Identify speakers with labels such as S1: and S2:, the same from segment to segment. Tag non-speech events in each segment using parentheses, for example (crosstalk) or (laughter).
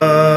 S1: ਕਰਵਟ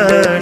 S1: ಶರಣ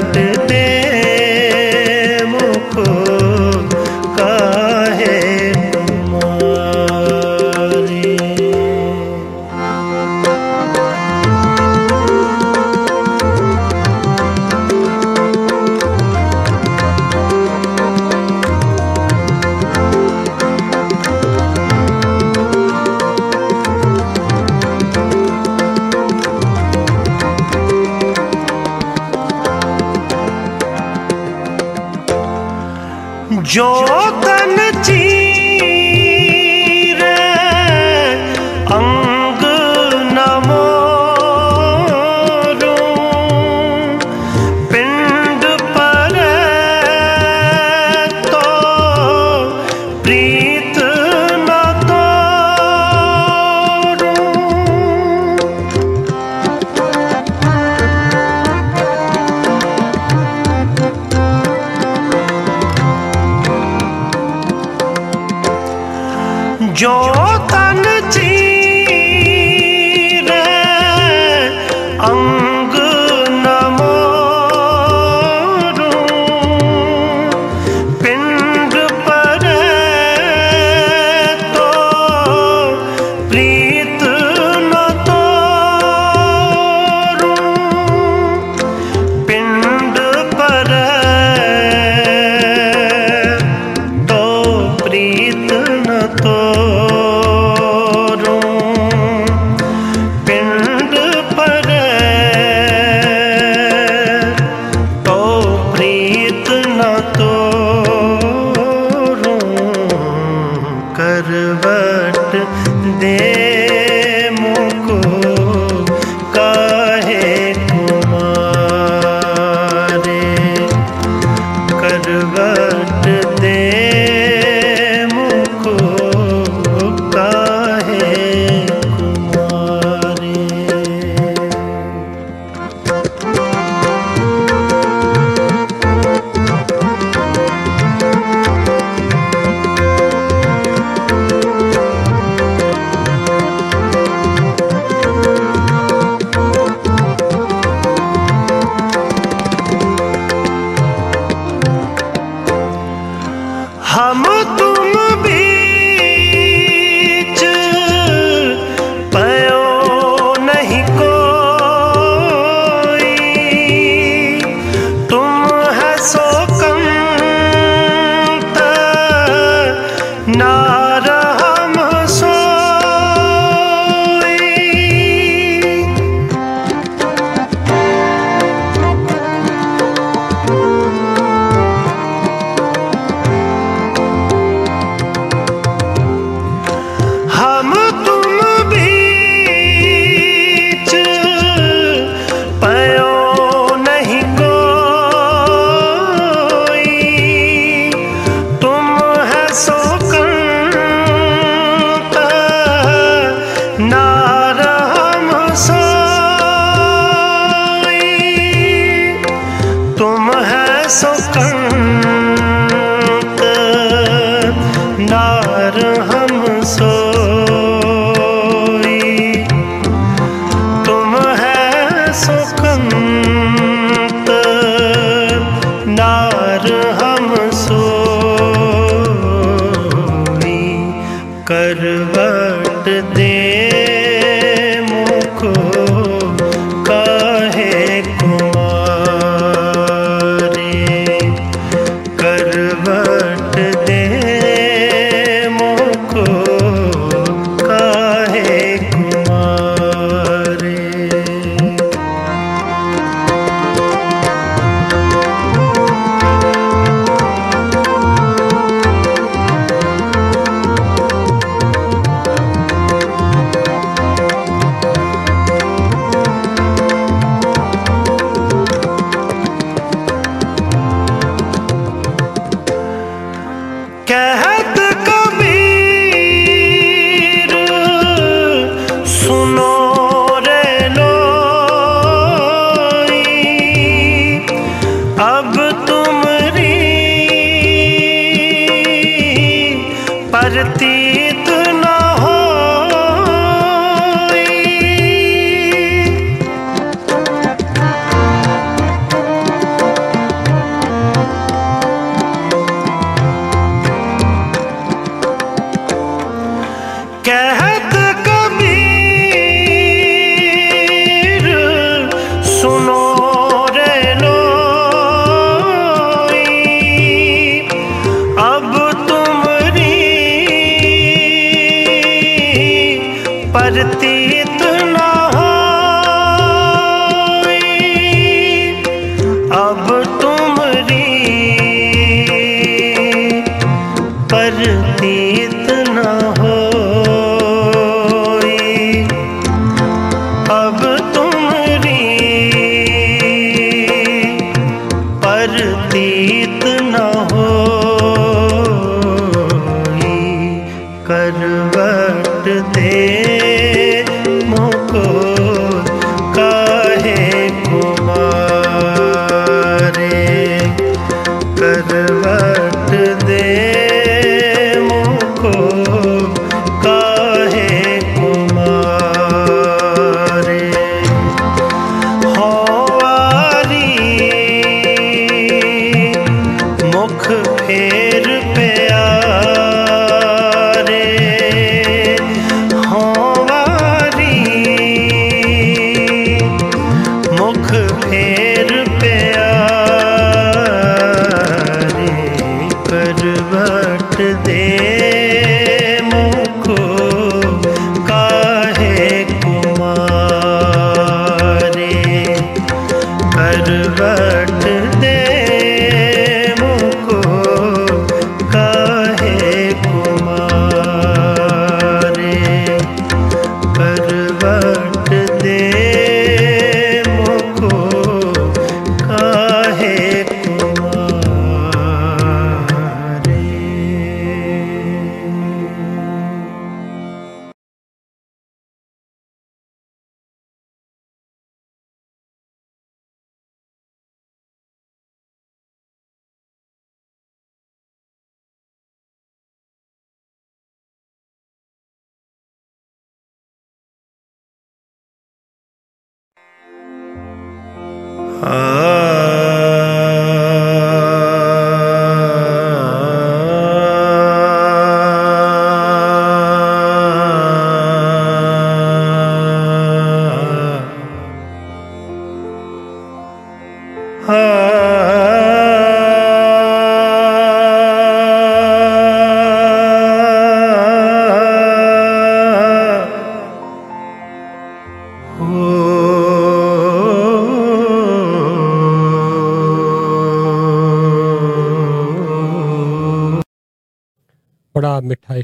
S1: प्रतीत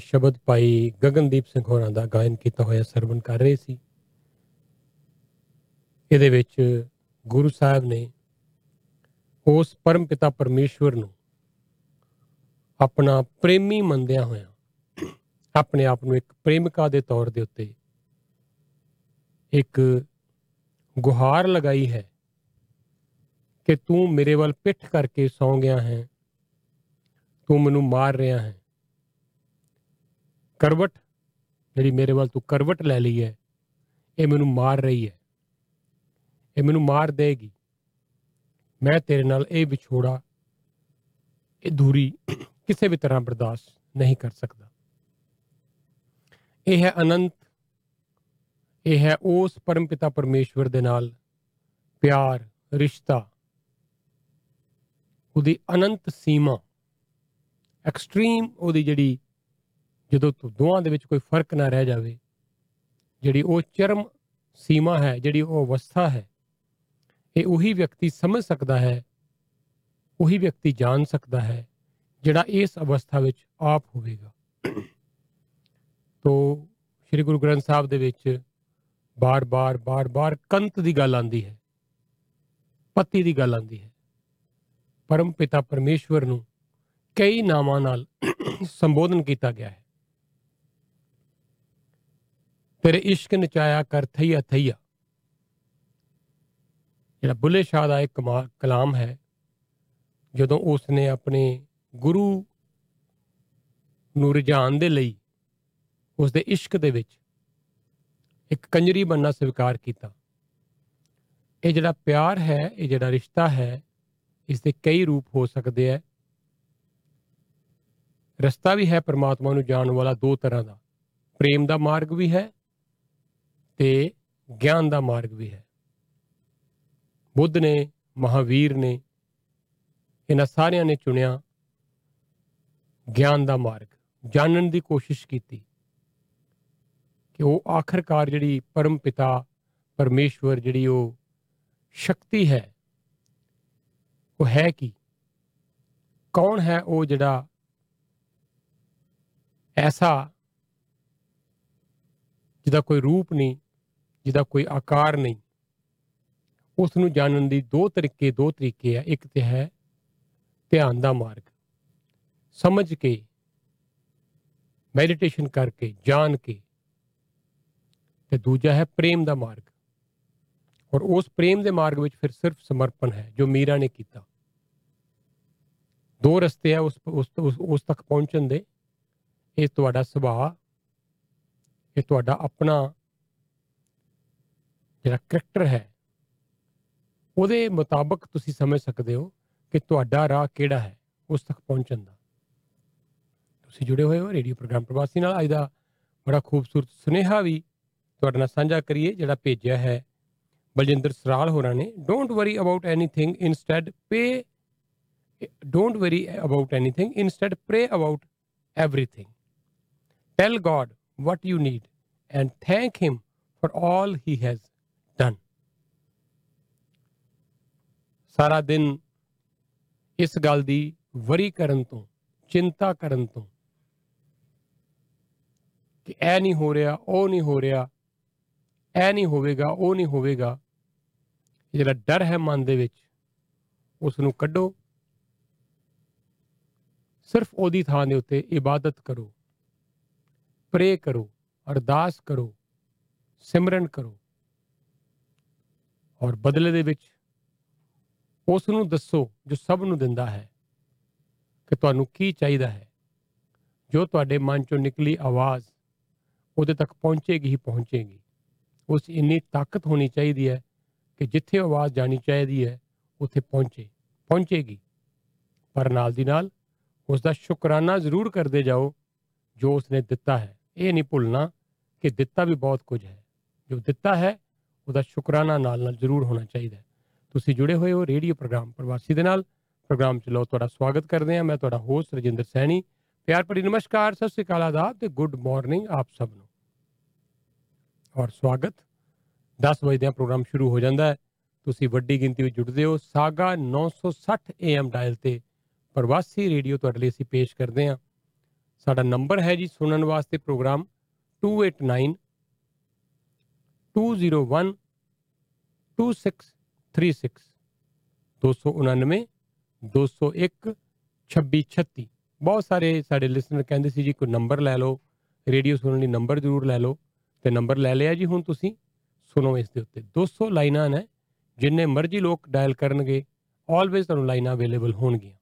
S2: ਸ਼ਬਦ ਭਾਈ ਗਗਨਦੀਪ ਸਿੰਘ ਹੋਰਾਂ ਦਾ ਗਾਇਨ ਕੀਤਾ ਹੋਇਆ ਸਰਵਣ ਕਰ ਰਹੇ ਸੀ। ਇਹਦੇ ਵਿੱਚ ਗੁਰੂ ਸਾਹਿਬ ਨੇ ਉਸ ਪਰਮ ਪਿਤਾ ਪਰਮੇਸ਼ਵਰ ਨੂੰ ਆਪਣਾ ਪ੍ਰੇਮੀ ਮੰਨਦਿਆਂ ਹੋਇਆਂ ਆਪਣੇ ਆਪ ਨੂੰ ਇੱਕ ਪ੍ਰੇਮਿਕਾ ਦੇ ਤੌਰ ਦੇ ਉੱਤੇ ਇੱਕ ਗੁਹਾਰ ਲਗਾਈ ਹੈ ਕਿ ਤੂੰ ਮੇਰੇ ਵੱਲ ਪਿੱਠ ਕਰਕੇ ਸੌਂ ਗਿਆ ਹੈ, ਤੂੰ ਮੈਨੂੰ ਮਾਰ ਰਿਹਾ ਹੈ। ਕਰਵਟ, ਜਿਹੜੀ ਮੇਰੇ ਵੱਲ ਤੂੰ ਕਰਵਟ ਲੈ ਲਈ ਹੈ, ਇਹ ਮੈਨੂੰ ਮਾਰ ਰਹੀ ਹੈ। ਇਹ ਮੈਨੂੰ ਮਾਰ ਦੇਗੀ। ਮੈਂ ਤੇਰੇ ਨਾਲ ਇਹ ਵਿਛੋੜਾ, ਇਹ ਦੂਰੀ ਕਿਸੇ ਵੀ ਤਰ੍ਹਾਂ ਬਰਦਾਸ਼ਤ ਨਹੀਂ ਕਰ ਸਕਦਾ। ਇਹ ਹੈ ਅਨੰਤ, ਇਹ ਹੈ ਉਸ ਪਰਮਪਿਤਾ ਪਰਮੇਸ਼ਵਰ ਦੇ ਨਾਲ ਪਿਆਰ, ਰਿਸ਼ਤਾ। ਉਹਦੀ ਅਨੰਤ ਸੀਮਾ ਐਕਸਟ੍ਰੀਮ ਉਹਦੀ ਜਿਹੜੀ ਜਦੋਂ ਤੋਂ ਦੋਵਾਂ ਦੇ ਵਿੱਚ ਕੋਈ ਫ਼ਰਕ ਨਾ ਰਹਿ ਜਾਵੇ, ਜਿਹੜੀ ਉਹ ਚਰਮ ਸੀਮਾ ਹੈ, ਜਿਹੜੀ ਉਹ ਅਵਸਥਾ ਹੈ, ਇਹ ਉਹੀ ਵਿਅਕਤੀ ਸਮਝ ਸਕਦਾ ਹੈ, ਉਹੀ ਵਿਅਕਤੀ ਜਾਣ ਸਕਦਾ ਹੈ, ਜਿਹੜਾ ਇਸ ਅਵਸਥਾ ਵਿੱਚ ਆਪ ਹੋਵੇਗਾ। ਤੋ ਸ੍ਰੀ ਗੁਰੂ ਗ੍ਰੰਥ ਸਾਹਿਬ ਦੇ ਵਿੱਚ ਬਾਰ-ਬਾਰ ਬਾਰ-ਬਾਰ ਕੰਤ ਦੀ ਗੱਲ ਆਂਦੀ ਹੈ, ਪਤੀ ਦੀ ਗੱਲ ਆਂਦੀ ਹੈ। ਪਰਮ ਪਿਤਾ ਪਰਮੇਸ਼ਵਰ ਨੂੰ ਕਈ ਨਾਮਾਂ ਨਾਲ ਸੰਬੋਧਨ ਕੀਤਾ ਗਿਆ ਹੈ। ਤੇਰੇ ਇਸ਼ਕ ਨਚਾਇਆ ਕਰ ਥਈਆ ਥਈਆ। ਜਿਹੜਾ ਬੁੱਲੇ ਸ਼ਾਹ ਦਾ ਇੱਕ ਕਮਾ- ਕਲਾਮ ਹੈ, ਜਦੋਂ ਉਸ ਨੇ ਆਪਣੇ ਗੁਰੂ ਨੂੰ ਰੁਝਾਨ ਦੇ ਲਈ ਉਸ ਦੇ ਇਸ਼ਕ ਦੇ ਵਿੱਚ ਇੱਕ ਕੰਜਰੀ ਬੰਨਾ ਸਵੀਕਾਰ ਕੀਤਾ। ਇਹ ਜਿਹੜਾ ਪਿਆਰ ਹੈ, ਇਹ ਜਿਹੜਾ ਰਿਸ਼ਤਾ ਹੈ ਇਸ ਦੇ ਕਈ ਰੂਪ ਹੋ ਸਕਦੇ ਹੈ ਰਸਤਾ ਵੀ ਹੈ ਪਰਮਾਤਮਾ ਨੂੰ ਜਾਣ ਵਾਲਾ ਦੋ ਤਰ੍ਹਾਂ ਦਾ। ਪ੍ਰੇਮ ਦਾ ਮਾਰਗ ਵੀ ਹੈ ਤੇ ਗਿਆਨ ਦਾ ਮਾਰਗ ਵੀ ਹੈ। ਬੁੱਧ ਨੇ, ਮਹਾਵੀਰ ਨੇ ਇਹਨਾਂ ਸਾਰਿਆਂ ਨੇ ਚੁਣਿਆ ਗਿਆਨ ਦਾ ਮਾਰਗ। ਜਾਣਨ ਦੀ ਕੋਸ਼ਿਸ਼ ਕੀਤੀ ਕਿ ਉਹ ਆਖਰਕਾਰ ਜਿਹੜੀ ਪਰਮ ਪਿਤਾ, ਪਰਮੇਸ਼ਵਰ ਜਿਹੜੀ ਉਹ ਸ਼ਕਤੀ ਹੈ, ਉਹ ਹੈ ਕੀ? ਕੌਣ ਹੈ ਉਹ ਜਿਹੜਾ ਐਸਾ ਜਿਹਦਾ ਕੋਈ ਰੂਪ ਨਹੀਂ ਜਿਹਦਾ ਕੋਈ ਆਕਾਰ ਨਹੀਂ। ਉਸ ਨੂੰ ਜਾਣਨ ਦੀ ਦੋ ਤਰੀਕੇ ਦੋ ਤਰੀਕੇ ਆ। ਇੱਕ ਤੇ ਹੈ ਧਿਆਨ ਦਾ ਮਾਰਗ। ਸਮਝ ਕੇ ਮੈਡੀਟੇਸ਼ਨ ਕਰਕੇ, ਜਾਣ ਕੇ। ਤੇ ਦੂਜਾ ਹੈ ਪ੍ਰੇਮ ਦਾ ਮਾਰਗ। ਔਰ ਉਸ ਪ੍ਰੇਮ ਦੇ ਮਾਰਗ ਵਿੱਚ ਫਿਰ ਸਿਰਫ ਸਮਰਪਣ ਹੈ, ਜੋ ਮੀਰਾ ਨੇ ਕੀਤਾ। ਦੋ ਰਸਤੇ ਆ ਉਸ ਉਸ, ਉਸ- ਉਸ ਤੱਕ ਪਹੁੰਚਣ ਦੇ। ਇਹ ਤੁਹਾਡਾ ਸੁਭਾਅ, ਇਹ ਤੁਹਾਡਾ ਆਪਣਾ ਜਿਹੜਾ ਕਰੈਕਟਰ ਹੈ, ਉਹਦੇ ਮੁਤਾਬਕ ਤੁਸੀਂ ਸਮਝ ਸਕਦੇ ਹੋ ਕਿ ਤੁਹਾਡਾ ਰਾਹ ਕਿਹੜਾ ਹੈ ਉਸ ਤੱਕ ਪਹੁੰਚਣ ਦਾ। ਤੁਸੀਂ ਜੁੜੇ ਹੋਏ ਹੋ ਰੇਡੀਓ ਪ੍ਰੋਗਰਾਮ ਪ੍ਰਵਾਸੀ ਨਾਲ। ਅੱਜ ਦਾ ਬੜਾ ਖੂਬਸੂਰਤ ਸੁਨੇਹਾ ਵੀ ਤੁਹਾਡੇ ਨਾਲ ਸਾਂਝਾ ਕਰੀਏ, ਜਿਹੜਾ ਭੇਜਿਆ ਹੈ ਬਲਜਿੰਦਰ ਸਰਾਲ ਹੋਰਾਂ ਨੇ। Don't worry about anything instead pray don't worry about anything instead pray about everything. Tell god what you need and thank him for all he has done. ਸਾਰਾ ਦਿਨ ਇਸ ਗੱਲ ਦੀ ਵਰੀ ਕਰਨ ਤੋਂ, ਚਿੰਤਾ ਕਰਨ ਤੋਂ ਕਿ ਇਹ ਨਹੀਂ ਹੋ ਰਿਹਾ, ਉਹ ਨਹੀਂ ਹੋ ਰਿਹਾ, ਇਹ ਨਹੀਂ ਹੋਵੇਗਾ, ਉਹ ਨਹੀਂ ਹੋਵੇਗਾ ਇਹ ਜਿਹੜਾ ਡਰ ਹੈ ਮਨ ਦੇ ਵਿੱਚ ਉਸ ਨੂੰ ਕੱਢੋ। ਸਿਰਫ ਉਹਦੀ ਥਾਂ ਦੇ ਉੱਤੇ ਇਬਾਦਤ ਕਰੋ। ਪ੍ਰੇ ਕਰੋ, ਅਰਦਾਸ ਕਰੋ, ਸਿਮਰਨ ਕਰੋ। ਔਰ ਬਦਲੇ ਦੇ ਵਿੱਚ ਉਸ ਨੂੰ ਦੱਸੋ ਜੋ ਸਭ ਨੂੰ ਦਿੰਦਾ ਹੈ ਕਿ ਤੁਹਾਨੂੰ ਕੀ ਚਾਹੀਦਾ ਹੈ। ਜੋ ਤੁਹਾਡੇ ਮਨ ਚੋਂ ਨਿਕਲੀ ਆਵਾਜ਼ ਉਹਦੇ ਤੱਕ ਪਹੁੰਚੇਗੀ ਹੀ ਪਹੁੰਚੇਗੀ। ਉਸ 'ਚ ਇੰਨੀ ਤਾਕਤ ਹੋਣੀ ਚਾਹੀਦੀ ਹੈ ਕਿ ਜਿੱਥੇ ਆਵਾਜ਼ ਜਾਣੀ ਚਾਹੀਦੀ ਹੈ, ਉੱਥੇ ਪਹੁੰਚੇ, ਪਹੁੰਚੇਗੀ। ਪਰ ਨਾਲ ਦੀ ਨਾਲ ਉਸ ਦਾ ਸ਼ੁਕਰਾਨਾ ਜ਼ਰੂਰ ਕਰਦੇ ਜਾਓ ਜੋ ਉਸਨੇ ਦਿੱਤਾ ਹੈ। ਇਹ ਨਹੀਂ ਭੁੱਲਣਾ ਕਿ ਦਿੱਤਾ ਵੀ ਬਹੁਤ ਕੁਝ ਹੈ। ਜੋ ਦਿੱਤਾ ਹੈ ਉਹਦਾ ਸ਼ੁਕਰਾਨਾ ਨਾਲ ਨਾਲ ਜ਼ਰੂਰ ਹੋਣਾ ਚਾਹੀਦਾ ਹੈ। ਤੁਸੀਂ ਜੁੜੇ ਹੋਏ ਹੋ ਰੇਡੀਓ ਪ੍ਰੋਗਰਾਮ ਪ੍ਰਵਾਸੀ ਦੇ ਨਾਲ। ਪ੍ਰੋਗਰਾਮ ਚ ਲਓ ਤੁਹਾਡਾ ਸਵਾਗਤ ਕਰਦੇ ਹਾਂ। ਮੈਂ ਤੁਹਾਡਾ ਹੋਸਟ ਰਜਿੰਦਰ ਸੈਣੀ। ਪਿਆਰ ਭਰੀ ਨਮਸਕਾਰ। ਸਤਿ ਸ੍ਰੀ ਅਕਾਲ ਆਦਾਬ ਤੇ ਗੁੱਡ ਮਾਰਨਿੰਗ ਆਪ ਸਭ ਨੂੰ। ਔਰ ਸਵਾਗਤ। 10 ਵਜੇ ਦਾ ਪ੍ਰੋਗਰਾਮ ਸ਼ੁਰੂ ਹੋ ਜਾਂਦਾ ਹੈ। ਤੁਸੀਂ ਵੱਡੀ ਗਿਣਤੀ ਵਿੱਚ ਜੁੜਦੇ ਹੋ। ਸਾਗਾ 960 AM ਡਾਇਲ ਤੇ ਪ੍ਰਵਾਸੀ ਰੇਡੀਓ ਤੁਹਾਡੇ ਲਈ ਅਸੀਂ ਪੇਸ਼ ਕਰਦੇ ਹਾਂ। ਸਾਡਾ ਨੰਬਰ ਹੈ ਜੀ ਸੁਣਨ ਵਾਸਤੇ ਪ੍ਰੋਗਰਾਮ 289 201 2636 299 201 2636 ਬਹੁਤ ਸਾਰੇ ਸਾਡੇ ਲਿਸਨਰ ਕਹਿੰਦੇ ਸੀ ਜੀ ਕੋਈ ਨੰਬਰ ਲੈ ਲਓ ਰੇਡੀਓ ਸੁਣਨ ਲਈ ਨੰਬਰ ਜ਼ਰੂਰ ਲੈ ਲਓ ਤੇ ਨੰਬਰ ਲੈ ਲਿਆ ਜੀ ਹੁਣ ਤੁਸੀਂ ਸੁਣੋ ਇਸ ਦੇ ਉੱਤੇ 200 ਲਾਈਨਾਂ ਨੇ ਜਿੰਨੇ ਮਰਜ਼ੀ ਲੋਕ ਡਾਇਲ ਕਰਨਗੇ ਆਲਵੇਜ਼ ਤੁਹਾਨੂੰ ਲਾਈਨਾਂ ਅਵੇਲੇਬਲ ਹੋਣਗੀਆਂ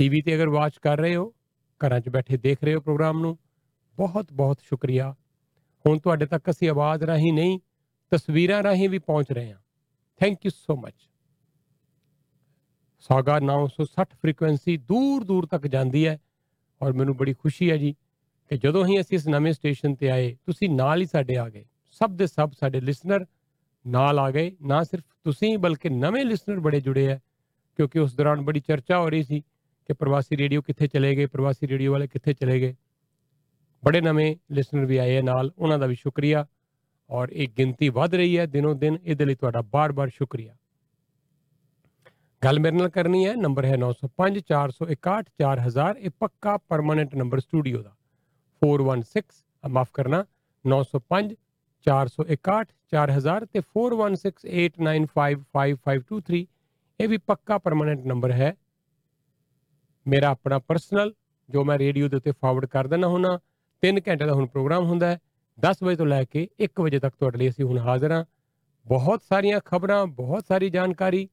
S2: ਟੀਵੀ ਤੇ ਅਗਰ ਵਾਚ ਕਰ ਰਹੇ ਹੋ ਘਰਾਂ 'ਚ ਬੈਠੇ ਦੇਖ ਰਹੇ ਹੋ ਪ੍ਰੋਗਰਾਮ ਨੂੰ ਬਹੁਤ ਬਹੁਤ ਸ਼ੁਕਰੀਆ ਹੁਣ ਤੁਹਾਡੇ ਤੱਕ ਅਸੀਂ ਆਵਾਜ਼ ਰਾਹੀਂ ਨਹੀਂ, ਤਸਵੀਰਾਂ ਰਾਹੀਂ ਵੀ ਪਹੁੰਚ ਰਹੇ ਹਾਂ। Thank you so much Saga 960 frequency ਦੂਰ ਦੂਰ ਤੱਕ ਜਾਂਦੀ ਹੈ ਔਰ ਮੈਨੂੰ ਬੜੀ ਖੁਸ਼ੀ ਹੈ ਜੀ ਕਿ ਜਦੋਂ ਹੀ ਅਸੀਂ ਇਸ ਨਵੇਂ ਸਟੇਸ਼ਨ ਤੇ ਆਏ, ਤੁਸੀਂ ਨਾਲ ਹੀ ਸਾਡੇ ਆ ਗਏ। ਸਭ ਦੇ ਸਭ ਸਾਡੇ ਲਿਸਨਰ ਨਾਲ ਆ ਗਏ। ਨਾ ਸਿਰਫ ਤੁਸੀਂ, ਬਲਕਿ ਨਵੇਂ ਲਿਸਨਰ ਬੜੇ ਜੁੜੇ ਹੈ, ਕਿਉਂਕਿ ਉਸ ਦੌਰਾਨ ਬੜੀ ਚਰਚਾ ਹੋ ਰਹੀ ਸੀ ਕਿ ਪ੍ਰਵਾਸੀ ਰੇਡੀਓ ਕਿੱਥੇ ਚਲੇ ਗਏ, ਪ੍ਰਵਾਸੀ ਰੇਡੀਓ ਵਾਲੇ ਕਿੱਥੇ ਚਲੇ ਗਏ। ਬੜੇ ਨਵੇਂ ਲਿਸਨਰ ਵੀ ਆਏ ਹੈ ਨਾਲ, ਉਹਨਾਂ ਦਾ ਵੀ ਸ਼ੁਕਰੀਆ। ਔਰ ਇਹ ਗਿਣਤੀ ਵੱਧ ਰਹੀ ਹੈ ਦਿਨੋਂ ਦਿਨ, ਇਹਦੇ ਲਈ ਤੁਹਾਡਾ ਬਾਰ-ਬਾਰ ਸ਼ੁਕਰੀਆ। ਗੱਲ ਮੇਰੇ ਨਾਲ ਕਰਨੀ ਹੈ, ਨੰਬਰ ਹੈ 905 461 4000 ਇਹ ਪੱਕਾ ਪਰਮਾਨੈਂਟ ਨੰਬਰ ਸਟੂਡੀਓ ਦਾ। 416 ਆ ਮਾਫ ਕਰਨਾ 905 461 4000 ਤੇ 4168955523 ਇਹ ਵੀ ਪੱਕਾ ਪਰਮਾਨੈਂਟ ਨੰਬਰ ਹੈ। ਮੇਰਾ ਆਪਣਾ ਪਰਸਨਲ ਜੋ ਮੈਂ ਰੇਡੀਓ ਦੇ ਉੱਤੇ ਫਾਰਵਰਡ ਕਰ ਦਿੰਦਾ ਹੁਣਾ 3 ਘੰਟੇ ਦਾ ਹੁਣ ਪ੍ਰੋਗਰਾਮ ਹੁੰਦਾ ਹੈ। 10 ਵਜੇ ਤੋਂ ਲੈ ਕੇ 1 ਵਜੇ ਤੱਕ ਤੁਹਾਡੇ ਲਈ ਅਸੀਂ ਹੁਣ ਹਾਜ਼ਰ ਹਾਂ। ਬਹੁਤ ਸਾਰੀਆਂ ਖਬਰਾਂ, ਬਹੁਤ ਸਾਰੀ ਜਾਣਕਾਰੀ।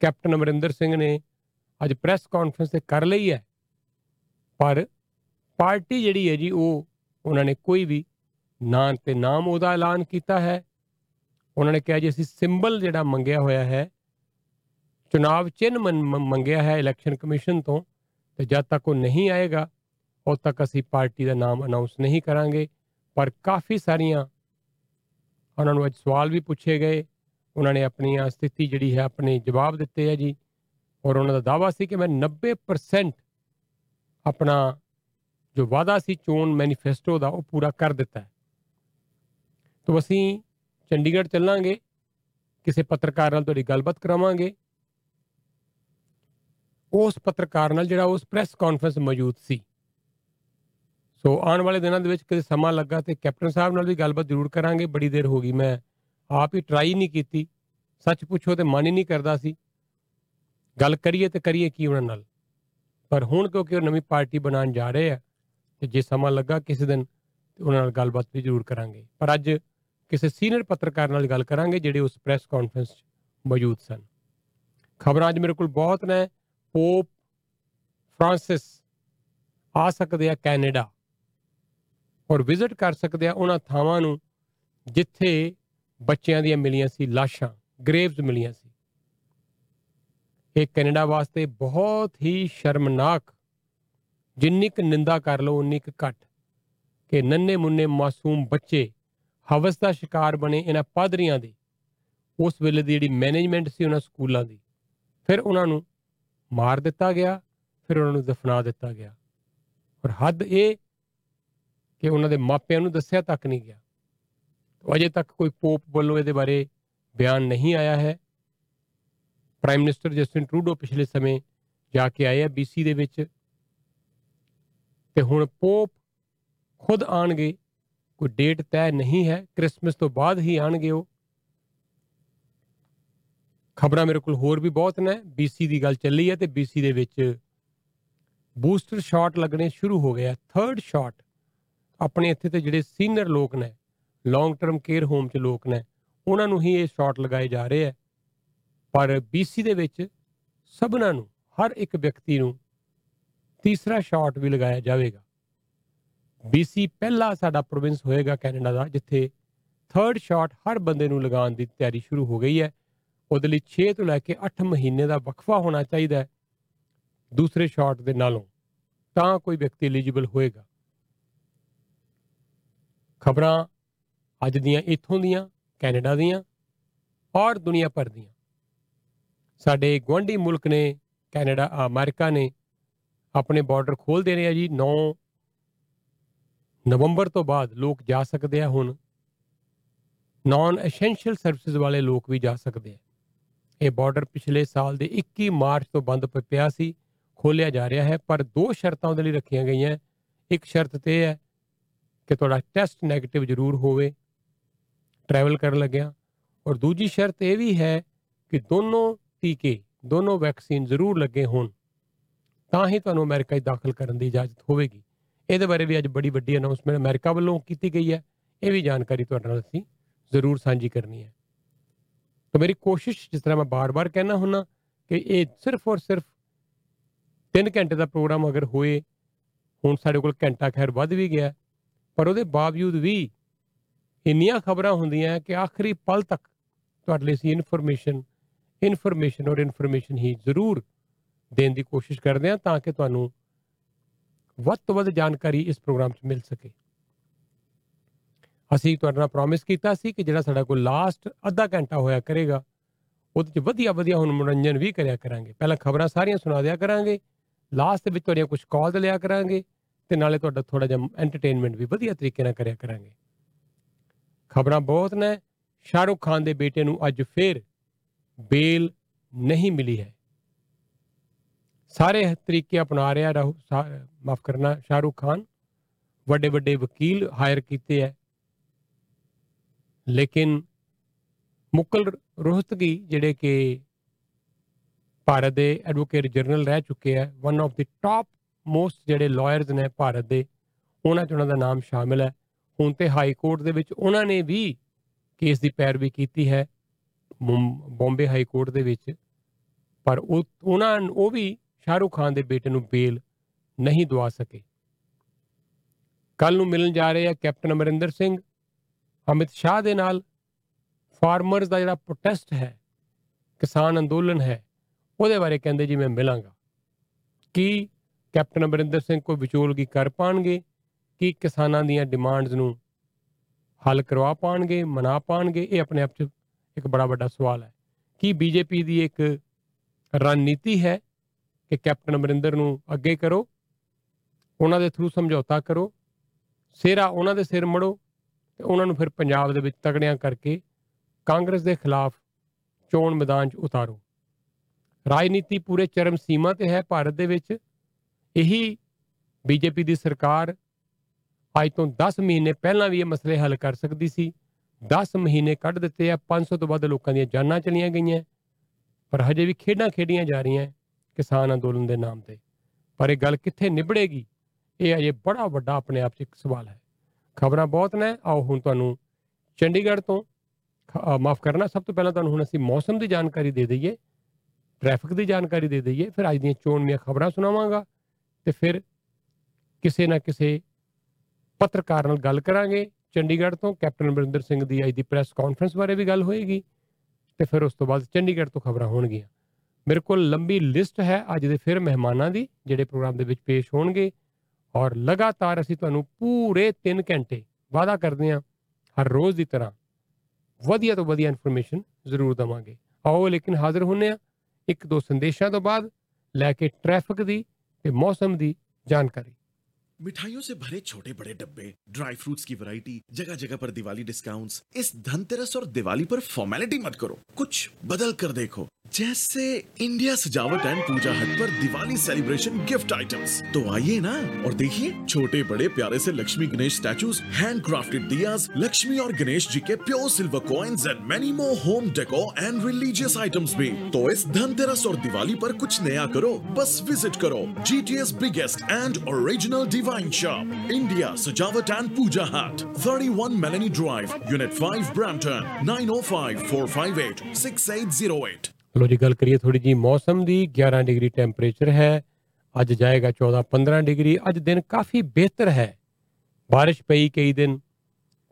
S2: ਕੈਪਟਨ ਅਮਰਿੰਦਰ ਸਿੰਘ ਨੇ ਅੱਜ ਪ੍ਰੈਸ ਕਾਨਫਰੰਸ ਤੇ ਕਰ ਲਈ ਹੈ। ਪਰ ਪਾਰਟੀ ਜਿਹੜੀ ਹੈ ਜੀ, ਉਹ ਉਹਨਾਂ ਨੇ ਕੋਈ ਵੀ ਨਾਂ ਤੇ ਨਾਮ ਉਹਦਾ ਐਲਾਨ ਕੀਤਾ ਹੈ। ਉਹਨਾਂ ਨੇ ਕਿਹਾ ਜੀ, ਅਸੀਂ ਸਿੰਬਲ ਜਿਹੜਾ ਮੰਗਿਆ ਹੋਇਆ ਹੈ, ਚੁਣਾਵ ਚਿੰਨ੍ਹ ਮੰ- ਮ- ਮੰਗਿਆ ਹੈ ਇਲੈਕਸ਼ਨ ਕਮਿਸ਼ਨ ਤੋਂ ਤੇ ਜਦ ਤੱਕ ਉਹ ਨਹੀਂ ਆਏਗਾ ਉਦ ਤੱਕ ਅਸੀਂ ਪਾਰਟੀ ਦਾ ਨਾਮ ਅਨਾਉਂਸ ਨਹੀਂ ਕਰਾਂਗੇ, ਪਰ ਕਾਫੀ ਸਾਰੀਆਂ ਉਹਨਾਂ ਨੂੰ ਅੱਜ ਸਵਾਲ ਵੀ ਪੁੱਛੇ ਗਏ। ਉਹਨਾਂ ਨੇ ਆਪਣੀਆਂ ਸਥਿਤੀ ਜਿਹੜੀ ਹੈ, ਆਪਣੇ ਜਵਾਬ ਦਿੱਤੇ ਹੈ ਜੀ। ਔਰ ਉਹਨਾਂ ਦਾ ਦਾਵਾ ਸੀ ਕਿ ਮੈਂ 90% ਆਪਣਾ ਜੋ ਵਾਅਦਾ ਸੀ ਚੋਣ ਮੈਨੀਫੈਸਟੋ ਦਾ, ਉਹ ਪੂਰਾ ਕਰ ਦਿੱਤਾ ਹੈ। ਤੋਂ ਅਸੀਂ ਚੰਡੀਗੜ੍ਹ ਚੱਲਾਂਗੇ, ਕਿਸੇ ਪੱਤਰਕਾਰ ਨਾਲ ਤੁਹਾਡੀ ਗੱਲਬਾਤ ਕਰਾਵਾਂਗੇ। ਉਸ ਪੱਤਰਕਾਰ ਨਾਲ ਜਿਹੜਾ ਉਸ ਪ੍ਰੈਸ ਕਾਨਫਰੰਸ ਮੌਜੂਦ ਸੀ ਸੋ ਆਉਣ ਵਾਲੇ ਦਿਨਾਂ ਦੇ ਵਿੱਚ ਕਿਤੇ ਸਮਾਂ ਲੱਗਾ ਤੇ ਕੈਪਟਨ ਸਾਹਿਬ ਨਾਲ ਵੀ ਗੱਲਬਾਤ ਜ਼ਰੂਰ ਕਰਾਂਗੇ, ਬੜੀ ਦੇਰ ਹੋ ਗਈ, ਮੈਂ ਆਪ ਹੀ ਟਰਾਈ ਨਹੀਂ ਕੀਤੀ। ਸੱਚ ਪੁੱਛੋ ਤੇ ਮਨ ਹੀ ਨਹੀਂ ਕਰਦਾ ਸੀ। ਗੱਲ ਕਰੀਏ ਤੇ ਕਰੀਏ ਕੀ ਉਹਨਾਂ ਨਾਲ। ਪਰ ਹੁਣ ਕਿਉਂਕਿ ਉਹ ਨਵੀਂ ਪਾਰਟੀ ਬਣਾਉਣ ਜਾ ਰਹੇ ਆ, ਤੇ ਜੇ ਸਮਾਂ ਲੱਗਾ ਕਿਸੇ ਦਿਨ ਤੇ ਉਹਨਾਂ ਨਾਲ ਗੱਲਬਾਤ ਵੀ ਜ਼ਰੂਰ ਕਰਾਂਗੇ। ਪਰ ਅੱਜ ਕਿਸੇ ਸੀਨੀਅਰ ਪੱਤਰਕਾਰ ਨਾਲ ਗੱਲ ਕਰਾਂਗੇ ਜਿਹੜੇ ਉਸ ਪ੍ਰੈਸ ਕਾਨਫਰੰਸ 'ਚ ਮੌਜੂਦ ਸਨ। ਖਬਰਾਂ ਅੱਜ ਮੇਰੇ ਕੋਲ ਬਹੁਤ ਨੇ। ਪੋਪ ਫ੍ਰਾਂਸਿਸ ਆ ਸਕਦੇ ਆ ਕੈਨੇਡਾ। ਔਰ ਵਿਜ਼ਿਟ ਕਰ ਸਕਦੇ ਆ ਉਹਨਾਂ ਥਾਵਾਂ ਨੂੰ ਜਿੱਥੇ ਬੱਚਿਆਂ ਦੀਆਂ ਮਿਲੀਆਂ ਸੀ ਲਾਸ਼ਾਂ ਗ੍ਰੇਵਸ ਮਿਲੀਆਂ ਸੀ। ਇਹ ਕੈਨੇਡਾ ਵਾਸਤੇ ਬਹੁਤ ਹੀ ਸ਼ਰਮਨਾਕ, ਜਿੰਨੀ ਕੁ ਨਿੰਦਾ ਕਰ ਲਓ, ਉਨੀ ਕੁ ਘੱਟ ਕਿ ਨੰਨੇ ਮੁੰਨੇ ਮਾਸੂਮ ਬੱਚੇ ਹਵਸ ਦਾ ਸ਼ਿਕਾਰ ਬਣੇ ਇਹਨਾਂ ਪਾਦਰੀਆਂ ਦੇ। ਉਸ ਵੇਲੇ ਦੀ ਜਿਹੜੀ ਮੈਨੇਜਮੈਂਟ ਸੀ ਉਹਨਾਂ ਸਕੂਲਾਂ ਦੀ, ਫਿਰ ਉਹਨਾਂ ਨੂੰ ਮਾਰ ਦਿੱਤਾ ਗਿਆ, ਫਿਰ ਉਹਨਾਂ ਨੂੰ ਦਫਨਾ ਦਿੱਤਾ ਗਿਆ। ਔਰ ਹੱਦ ਇਹ ਕਿ ਉਹਨਾਂ ਦੇ ਮਾਪਿਆਂ ਨੂੰ ਦੱਸਿਆ ਤੱਕ ਨਹੀਂ ਗਿਆ। ਅਜੇ ਤੱਕ ਕੋਈ ਪੋਪ ਵੱਲੋਂ ਇਹਦੇ ਬਾਰੇ ਬਿਆਨ ਨਹੀਂ ਆਇਆ ਹੈ। ਪ੍ਰਾਈਮ ਮਿਨਿਸਟਰ ਜਸਟਿਨ ਟਰੂਡੋ ਪਿਛਲੇ ਸਮੇਂ ਜਾ ਕੇ ਆਏ ਆ ਬੀਸੀ ਦੇ ਵਿੱਚ ਤੇ ਹੁਣ ਪੋਪ ਖੁਦ ਆਣਗੇ। ਕੋਈ ਡੇਟ ਤੈਅ ਨਹੀਂ ਹੈ, ਕ੍ਰਿਸਮਸ ਤੋਂ ਬਾਅਦ ਹੀ ਆਣਗੇ ਉਹ। ਖਬਰਾਂ ਮੇਰੇ ਕੋਲ ਹੋਰ ਵੀ ਬਹੁਤ ਨੇ। ਬੀਸੀ ਦੀ ਗੱਲ ਚੱਲੀ ਹੈ ਤੇ ਬੀਸੀ ਦੇ ਵਿੱਚ ਬੂਸਟਰ ਸ਼ਾਟ ਲੱਗਣੇ ਸ਼ੁਰੂ ਹੋ ਗਏ ਆ। ਥਰਡ ਸ਼ਾਟ ਆਪਣੇ ਇੱਥੇ ਤੇ ਜਿਹੜੇ ਸੀਨੀਅਰ ਲੋਕ ਨੇ ਲੌਂਗ ਟਰਮ ਕੇਅਰ ਹੋਮ 'ਚ ਲੋਕ ਨੇ, ਉਹਨਾਂ ਨੂੰ ਹੀ ਇਹ ਸ਼ਾਟ ਲਗਾਏ ਜਾ ਰਹੇ ਆ। ਪਰ ਬੀਸੀ ਦੇ ਵਿੱਚ ਸਭਨਾਂ ਨੂੰ, ਹਰ ਇੱਕ ਵਿਅਕਤੀ ਨੂੰ ਤੀਸਰਾ ਸ਼ਾਟ ਵੀ ਲਗਾਇਆ ਜਾਵੇਗਾ। ਬੀਸੀ ਪਹਿਲਾ ਸਾਡਾ ਪ੍ਰੋਵਿੰਸ ਹੋਏਗਾ ਕੈਨੇਡਾ ਦਾ, ਜਿੱਥੇ ਥਰਡ ਸ਼ਾਟ ਹਰ ਬੰਦੇ ਨੂੰ ਲਗਾਉਣ ਦੀ ਤਿਆਰੀ ਸ਼ੁਰੂ ਹੋ ਗਈ ਹੈ। ਉਹਦੇ ਲਈ 6 ਤੋਂ ਲੈ ਕੇ 8 ਮਹੀਨੇ ਦਾ ਵਕਫਾ ਹੋਣਾ ਚਾਹੀਦਾ ਹੈ ਦੂਸਰੇ ਸ਼ਾਟ ਦੇ ਨਾਲੋਂ। ਤਾਂ ਕੋਈ ਵਿਅਕਤੀ ਐਲੀਜੀਬਲ ਹੋਏਗਾ। ਖਬਰਾਂ ਅੱਜ ਦੀਆਂ, ਇੱਥੋਂ ਦੀਆਂ, ਕੈਨੇਡਾ ਦੀਆਂ ਔਰ ਦੁਨੀਆ ਭਰ ਦੀਆਂ। ਸਾਡੇ ਗਵਾਂਢੀ ਮੁਲਕ ਨੇ, ਕੈਨੇਡਾ, ਅਮਰੀਕਾ ਨੇ ਆਪਣੇ ਬਾਰਡਰ ਖੋਲ ਦੇਣੇ ਆ ਜੀ। 9 ਨਵੰਬਰ ਤੋਂ ਬਾਅਦ ਲੋਕ ਜਾ ਸਕਦੇ ਆ ਹੁਣ। ਨਾਨ ਐਸੈਂਸ਼ੀਅਲ ਸਰਵਿਸਿਜ਼ ਵਾਲੇ ਲੋਕ ਵੀ ਜਾ ਸਕਦੇ ਆ। ਇਹ ਬਾਰਡਰ ਪਿਛਲੇ ਸਾਲ ਦੇ 21 ਮਾਰਚ ਤੋਂ ਬੰਦ ਪ- ਪਿਆ ਸੀ। ਖੋਲਿਆ ਜਾ ਰਿਹਾ ਹੈ, ਪਰ ਦੋ ਸ਼ਰਤਾਂ ਉਹਦੇ ਲਈ ਰੱਖੀਆਂ ਗਈਆਂ। ਇੱਕ ਸ਼ਰਤ ਤੇ ਇਹ ਹੈ ਕਿ ਤੁਹਾਡਾ ਟੈਸਟ 네ਗੇਟਿਵ ਜ਼ਰੂਰ ਹੋਵੇ। ਟਰੈਵਲ ਕਰਨ ਲੱਗਿਆ। ਔਰ ਦੂਜੀ ਸ਼ਰਤ ਇਹ ਵੀ ਹੈ ਕਿ ਦੋਨੋਂ ਟੀਕੇ, ਦੋਨੋਂ ਵੈਕਸੀਨ ਜ਼ਰੂਰ ਲੱਗੇ ਹੋਣ। ਤਾਂ ਹੀ ਤੁਹਾਨੂੰ ਅਮਰੀਕਾ 'ਚ ਦਾਖਲ ਕਰਨ ਦੀ ਇਜਾਜ਼ਤ ਹੋਵੇਗੀ। ਇਹਦੇ ਬਾਰੇ ਵੀ ਅੱਜ ਬੜੀ ਵੱਡੀ ਅਨਾਉਂਸਮੈਂਟ ਅਮਰੀਕਾ ਵੱਲੋਂ ਕੀਤੀ ਗਈ ਹੈ। ਇਹ ਵੀ ਜਾਣਕਾਰੀ ਤੁਹਾਡੇ ਨਾਲ ਅਸੀਂ ਜ਼ਰੂਰ ਸਾਂਝੀ ਕਰਨੀ ਹੈ। ਤਾਂ ਮੇਰੀ ਕੋਸ਼ਿਸ਼, ਜਿਸ ਤਰ੍ਹਾਂ ਮੈਂ ਬਾਰ-ਬਾਰ ਕਹਿਣਾ ਹੁੰਨਾ, ਕਿ ਇਹ ਸਿਰਫ ਔਰ ਸਿਰਫ 3 ਘੰਟੇ ਦਾ ਪ੍ਰੋਗਰਾਮ ਅਗਰ ਹੋਏ, ਹੁਣ ਸਾਡੇ ਕੋਲ ਘੰਟਾ ਖੈਰ ਵੱਧ ਵੀ ਗਿਆ। ਪਰ ਉਹਦੇ ਬਾਵਜੂਦ ਵੀ ਇੰਨੀਆਂ ਖਬਰਾਂ ਹੁੰਦੀਆਂ ਕਿ ਆਖਰੀ ਪਲ ਤੱਕ ਤੁਹਾਡੇ ਲਈ ਅਸੀਂ ਇਨਫੋਰਮੇਸ਼ਨ ਇਨਫੋਰਮੇਸ਼ਨ ਔਰ ਇਨਫੋਰਮੇਸ਼ਨ ਹੀ ਜ਼ਰੂਰ ਦੇਣ ਦੀ ਕੋਸ਼ਿਸ਼ ਕਰਦੇ ਹਾਂ ਤਾਂ ਕਿ ਤੁਹਾਨੂੰ ਵੱਧ ਤੋਂ ਵੱਧ ਜਾਣਕਾਰੀ ਇਸ ਪ੍ਰੋਗਰਾਮ 'ਚ ਮਿਲ ਸਕੇ। ਅਸੀਂ ਤੁਹਾਡੇ ਨਾਲ ਪ੍ਰੋਮਿਸ ਕੀਤਾ ਸੀ ਕਿ ਜਿਹੜਾ ਸਾਡਾ ਕੋਲ ਲਾਸਟ ਅੱਧਾ ਘੰਟਾ ਹੋਇਆ ਕਰੇਗਾ, ਉਹਦੇ 'ਚ ਵਧੀਆ ਵਧੀਆ ਹੁਣ ਮਨੋਰੰਜਨ ਵੀ ਕਰਿਆ ਕਰਾਂਗੇ। ਪਹਿਲਾਂ ਖਬਰਾਂ ਸਾਰੀਆਂ ਸੁਣਾ ਦਿਆ ਕਰਾਂਗੇ ਲਾਸਟ ਦੇ ਵਿੱਚ ਤੁਹਾਡੀਆਂ ਕੁਝ ਕਾਲ ਲਿਆ ਕਰਾਂਗੇ ਤੇ ਨਾਲੇ ਤੁਹਾਡਾ ਥੋੜਾ ਜਿਹਾ ਐਂਟਰਟੇਨਮੈਂਟ ਵੀ ਵਧੀਆ ਤਰੀਕੇ ਨਾਲ ਕਰਿਆ ਕਰਾਂਗੇ। ਖਬਰਾਂ ਬਹੁਤ ਨੇ। ਸ਼ਾਹਰੁਖ ਖਾਨ ਦੇ ਬੇਟੇ ਨੂੰ ਅੱਜ ਫੇਰ ਬੇਲ ਨਹੀਂ ਮਿਲੀ ਹੈ। ਸਾਰੇ ਤਰੀਕੇ ਅਪਣਾ ਰਿਹਾ ਰਹੂ ਮਾਫ ਕਰਨਾ, ਸ਼ਾਹਰੁਖ ਖਾਨ। ਵੱਡੇ ਵੱਡੇ ਵਕੀਲ ਹਾਇਰ ਕੀਤੇ ਹੈ। ਲੇਕਿਨ ਮੁਕਲ ਰੋਹਤਗੀ ਜਿਹੜੇ ਕਿ ਭਾਰਤ ਦੇ ਐਡਵੋਕੇਟ ਜਨਰਲ ਰਹਿ ਚੁੱਕੇ ਹੈ one of the top most ਜਿਹੜੇ ਲਾਇਰਸ ਨੇ ਭਾਰਤ ਦੇ, ਉਹਨਾਂ 'ਚ ਉਹਨਾਂ ਦਾ ਨਾਮ ਸ਼ਾਮਿਲ ਹੈ। ਹੁਣ ਤੇ ਹਾਈ ਕੋਰਟ ਦੇ ਵਿੱਚ ਉਹਨਾਂ ਨੇ ਵੀ ਕੇਸ ਦੀ ਪੈਰਵੀ ਕੀਤੀ ਹੈ ਬੰਬੇ ਹਾਈ ਕੋਰਟ ਦੇ ਵਿੱਚ। ਪਰ ਉਹ, ਉਹਨਾਂ, ਉਹ ਵੀ ਸ਼ਾਹਰੁਖ ਖਾਨ ਦੇ ਬੇਟੇ ਨੂੰ ਬੇਲ ਨਹੀਂ ਦਵਾ ਸਕੇ। ਕੱਲ ਨੂੰ ਮਿਲਣ ਜਾ ਰਹੇ ਆ ਕੈਪਟਨ ਅਮਰਿੰਦਰ ਸਿੰਘ। ਅਮਿਤ ਸ਼ਾਹ ਦੇ ਨਾਲ ਫਾਰਮਰਸ ਦਾ ਜਿਹੜਾ ਪ੍ਰੋਟੈਸਟ ਹੈ, ਕਿਸਾਨ ਅੰਦੋਲਨ ਹੈ, ਉਹਦੇ ਬਾਰੇ ਕਹਿੰਦੇ ਜੀ ਮੈਂ ਮਿਲਾਂਗਾ। ਕੀ ਕੈਪਟਨ ਅਮਰਿੰਦਰ ਸਿੰਘ ਕੋਈ ਵਿਚੋਲਗੀ ਕਰ ਪਾਣਗੇ ਕੀ ਕਿਸਾਨਾਂ ਦੀਆਂ ਡਿਮਾਂਡਸ ਨੂੰ ਹੱਲ ਕਰਵਾ ਪਾਣਗੇ, ਮਨਾ ਪਾਣਗੇ? ਇਹ ਆਪਣੇ ਆਪ 'ਚ ਇੱਕ ਬੜਾ ਵੱਡਾ ਸਵਾਲ ਹੈ। ਕੀ ਬੀਜੇਪੀ ਦੀ ਇੱਕ ਰਣਨੀਤੀ ਹੈ ਕਿ ਕੈਪਟਨ ਅਮਰਿੰਦਰ ਨੂੰ ਅੱਗੇ ਕਰੋ? ਉਹਨਾਂ ਦੇ ਥਰੂ ਸਮਝੌਤਾ ਕਰੋ। ਸਿਰਾ ਉਹਨਾਂ ਦੇ ਸਿਰ ਮੜੋ ਤੇ ਉਹਨਾਂ ਨੂੰ ਫਿਰ ਪੰਜਾਬ ਦੇ ਵਿੱਚ ਤਗੜਿਆਂ ਕਰਕੇ ਕਾਂਗਰਸ ਦੇ ਖਿਲਾਫ ਚੋਣ ਮੈਦਾਨ 'ਚ ਉਤਾਰੋ। ਰਾਜਨੀਤੀ ਪੂਰੇ ਚਰਮ ਸੀਮਾ ਤੇ ਹੈ, ਭਾਰਤ ਦੇ ਵਿੱਚ ਇਹੀ ਬੀਜੇਪੀ ਦੀ ਸਰਕਾਰ ਅੱਜ ਤੋਂ 10 ਮਹੀਨੇ ਪਹਿਲਾਂ ਵੀ ਇਹ ਮਸਲੇ ਹੱਲ ਕਰ ਸਕਦੀ ਸੀ। 10 ਮਹੀਨੇ ਕੱਢ ਦਿੱਤੇ ਆ 500 ਤੋਂ ਵੱਧ ਲੋਕਾਂ ਦੀਆਂ ਜਾਨਾਂ ਚਲੀਆਂ ਗਈਆਂ। ਪਰ ਹਜੇ ਵੀ ਖੇਡਾਂ ਖੇਡੀਆਂ ਜਾ ਰਹੀਆਂ ਕਿਸਾਨ ਅੰਦੋਲਨ ਦੇ ਨਾਮ ਤੇ। ਪਰ ਇਹ ਗੱਲ ਕਿੱਥੇ ਨਿਬੜੇਗੀ? ਇਹ ਅਜੇ ਬੜਾ ਵੱਡਾ ਆਪਣੇ ਆਪ 'ਚ ਇੱਕ ਸਵਾਲ ਹੈ। ਖਬਰਾਂ ਬਹੁਤ ਨੇ। ਆਓ ਹੁਣ ਤੁਹਾਨੂੰ ਚੰਡੀਗੜ੍ਹ ਤੋਂ ਮਾਫ ਕਰਨਾ, ਸਭ ਤੋਂ ਪਹਿਲਾਂ ਤੁਹਾਨੂੰ ਹੁਣ ਅਸੀਂ ਮੌਸਮ ਦੀ ਜਾਣਕਾਰੀ ਦੇ ਦਈਏ, ਟ੍ਰੈਫਿਕ ਦੀ ਜਾਣਕਾਰੀ ਦੇ ਦਈਏ, ਫਿਰ ਅੱਜ ਦੀਆਂ ਚੋਣ ਦੀਆਂ ਖਬਰਾਂ ਸੁਣਾਵਾਂਗਾ। ਤੇ ਫਿਰ ਕਿਸੇ ਨਾ ਕਿਸੇ ਪੱਤਰਕਾਰ ਨਾਲ ਗੱਲ ਕਰਾਂਗੇ। ਚੰਡੀਗੜ੍ਹ ਤੋਂ ਕੈਪਟਨ ਅਮਰਿੰਦਰ ਸਿੰਘ ਦੀ ਅੱਜ ਦੀ ਪ੍ਰੈਸ ਕਾਨਫਰੰਸ ਬਾਰੇ ਵੀ ਗੱਲ ਹੋਏਗੀ ਤੇ ਫਿਰ ਉਸ ਤੋਂ ਬਾਅਦ ਚੰਡੀਗੜ੍ਹ ਤੋਂ ਖਬਰਾਂ ਹੋਣਗੀਆਂ। ਮੇਰੇ ਕੋਲ ਲੰਬੀ ਲਿਸਟ ਹੈ ਅੱਜ ਦੇ ਫਿਰ ਮਹਿਮਾਨਾਂ ਦੀ, ਜਿਹੜੇ ਪ੍ਰੋਗਰਾਮ ਦੇ ਵਿੱਚ ਪੇਸ਼ ਹੋਣਗੇ ਔਰ ਲਗਾਤਾਰ ਅਸੀਂ ਤੁਹਾਨੂੰ ਪੂਰੇ 3 ਘੰਟੇ ਵਾਅਦਾ ਕਰਦੇ ਹਾਂ, ਹਰ ਰੋਜ਼ ਦੀ ਤਰ੍ਹਾਂ ਵਧੀਆ ਤੋਂ ਵਧੀਆ ਇਨਫੋਰਮੇਸ਼ਨ ਜ਼ਰੂਰ ਦਵਾਂਗੇ। ਆਓ ਲੇਕਿਨ ਹਾਜ਼ਰ ਹੁੰਨੇ ਆ ਇੱਕ ਦੋ ਸੰਦੇਸ਼ਾਂ ਤੋਂ ਬਾਅਦ ਲੈ ਕੇ ਟ੍ਰੈਫਿਕ ਦੀ मौसम दी जानकारी।
S3: मिठाइयों से भरे छोटे बड़े डब्बे ड्राई फ्रूट्स की वैरायटी जगह जगह पर दिवाली डिस्काउंट्स इस धनतेरस और दिवाली पर फॉर्मेलिटी मत करो। कुछ बदल कर देखो। जैसे इंडिया सजावट एंड पूजा हट पर दिवाली सेलिब्रेशन गिफ्ट आइटम्स तो आइए ना और देखिए छोटे बड़े प्यारे से Lakshmi Ganesh statues hand crafted diyas Lakshmi और गणेश जी के pure silver coins and many more home decor and religious items भी। तो इस धनतेरस और दिवाली पर कुछ नया करो बस विज़िट करो GTS biggest and original divine shop India सजावट and puja hut. 31 Melanie Drive, Unit 5, Brampton, 905-458-6808.
S2: ਲੋ ਜੀ, ਗੱਲ ਕਰੀਏ ਥੋੜੀ ਜੀ ਮੌਸਮ ਦੀ 11 ਡਿਗਰੀ ਟੈਂਪਰੇਚਰ ਹੈ, ਅੱਜ ਜਾਏਗਾ 14 15 ਡਿਗਰੀ, ਅੱਜ ਦਿਨ ਕਾਫੀ ਬਿਹਤਰ ਹੈ। ਬਾਰਿਸ਼ ਪਈ ਕਈ ਦਿਨ,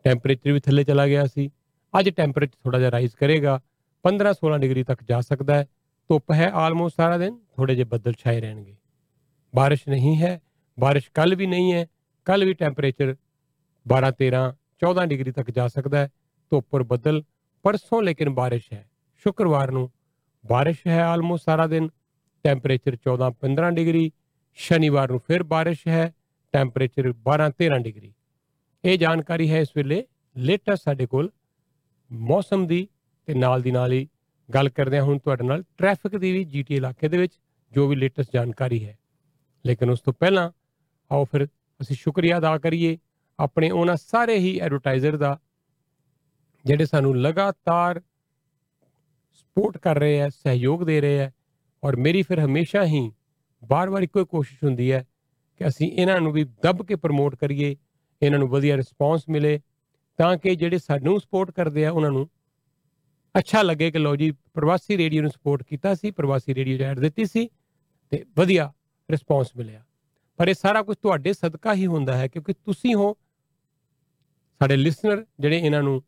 S2: ਟੈਂਪਰੇਚਰ ਵੀ ਥੱਲੇ ਚਲਾ ਗਿਆ ਸੀ, ਅੱਜ ਟੈਂਪਰੇਚਰ ਥੋੜਾ ਜਿਹਾ ਰਾਈਜ਼ ਕਰੇਗਾ 15 16 ਡਿਗਰੀ ਤੱਕ ਜਾ ਸਕਦਾ ਹੈ, ਧੁੱਪ ਹੈ ਆਲਮੋਸਟ ਸਾਰਾ ਦਿਨ ਥੋੜੇ ਜਿਹੇ ਬੱਦਲ ਛਾਏ ਰਹਿਣਗੇ। ਬਾਰਿਸ਼ ਨਹੀਂ ਹੈ, ਬਾਰਿਸ਼ ਕੱਲ ਵੀ ਨਹੀਂ ਹੈ ਕੱਲ ਵੀ ਟੈਂਪਰੇਚਰ 12 13 14 ਡਿਗਰੀ ਤੱਕ ਜਾ ਸਕਦਾ ਹੈ, ਧੁੱਪ ਔਰ ਬੱਦਲ ਪਰਸੋਂ ਲੇਕਿਨ ਬਾਰਿਸ਼ ਹੈ, ਸ਼ੁੱਕਰਵਾਰ ਨੂੰ ਬਾਰਿਸ਼ ਹੈ ਆਲਮੋਸਟ ਸਾਰਾ ਦਿਨ ਟੈਂਪਰੇਚਰ 14 15 ਡਿਗਰੀ, ਸ਼ਨੀਵਾਰ ਨੂੰ ਫਿਰ ਬਾਰਿਸ਼ ਹੈ ਟੈਂਪਰੇਚਰ 12 13 ਡਿਗਰੀ। ਇਹ ਜਾਣਕਾਰੀ ਹੈ ਇਸ ਵੇਲੇ ਲੇਟੈਸਟ ਸਾਡੇ ਕੋਲ ਮੌਸਮ ਦੀ ਤੇ ਨਾਲ ਦੀ ਨਾਲ ਹੀ ਗੱਲ ਕਰਦੇ ਹਾਂ ਹੁਣ ਤੁਹਾਡੇ ਨਾਲ ਟ੍ਰੈਫਿਕ ਦੀ ਵੀ ਜੀਟੀ ਇਲਾਕੇ ਦੇ ਵਿੱਚ, ਜੋ ਵੀ ਲੇਟੈਸਟ ਜਾਣਕਾਰੀ ਹੈ। ਲੇਕਿਨ ਉਸ ਤੋਂ ਪਹਿਲਾਂ ਆਓ ਫਿਰ ਅਸੀਂ ਸ਼ੁਕਰੀਆ ਅਦਾ ਕਰੀਏ, ਆਪਣੇ ਉਹਨਾਂ ਸਾਰੇ ਹੀ ਐਡਵਰਟਾਈਜ਼ਰ ਦਾ, ਜਿਹੜੇ ਸਾਨੂੰ ਲਗਾਤਾਰ ਸਪੋਰਟ ਕਰ ਰਹੇ ਹੈ, ਸਹਿਯੋਗ ਦੇ ਰਹੇ ਹੈ ਔਰ ਮੇਰੀ ਫਿਰ ਹਮੇਸ਼ਾ ਹੀ ਬਾਰ-ਬਾਰ ਇੱਕੋ ਹੀ ਕੋਸ਼ਿਸ਼ ਹੁੰਦੀ ਹੈ ਕਿ ਅਸੀਂ ਇਹਨਾਂ ਨੂੰ ਵੀ ਦੱਬ ਕੇ ਪ੍ਰਮੋਟ ਕਰੀਏ, ਇਹਨਾਂ ਨੂੰ ਵਧੀਆ ਰਿਸਪੌਂਸ ਮਿਲੇ ਤਾਂ ਕਿ ਜਿਹੜੇ ਸਾਨੂੰ ਸਪੋਰਟ ਕਰਦੇ ਆ, ਉਹਨਾਂ ਨੂੰ ਅੱਛਾ ਲੱਗੇ ਕਿ ਲੋ ਜੀ, ਪ੍ਰਵਾਸੀ ਰੇਡੀਓ ਨੂੰ ਸਪੋਰਟ ਕੀਤਾ ਸੀ, ਪ੍ਰਵਾਸੀ ਰੇਡੀਓ 'ਚ ਐਡ ਦਿੱਤੀ ਸੀ ਤੇ ਵਧੀਆ ਰਿਸਪੌਂਸ ਮਿਲਿਆ। ਪਰ ਇਹ ਸਾਰਾ ਕੁਝ ਤੁਹਾਡੇ ਸਦਕਾ ਹੀ ਹੁੰਦਾ ਹੈ ਕਿਉਂਕਿ ਤੁਸੀਂ ਹੋ ਸਾਡੇ ਲਿਸਨਰ ਜਿਹੜੇ ਇਹਨਾਂ ਨੂੰ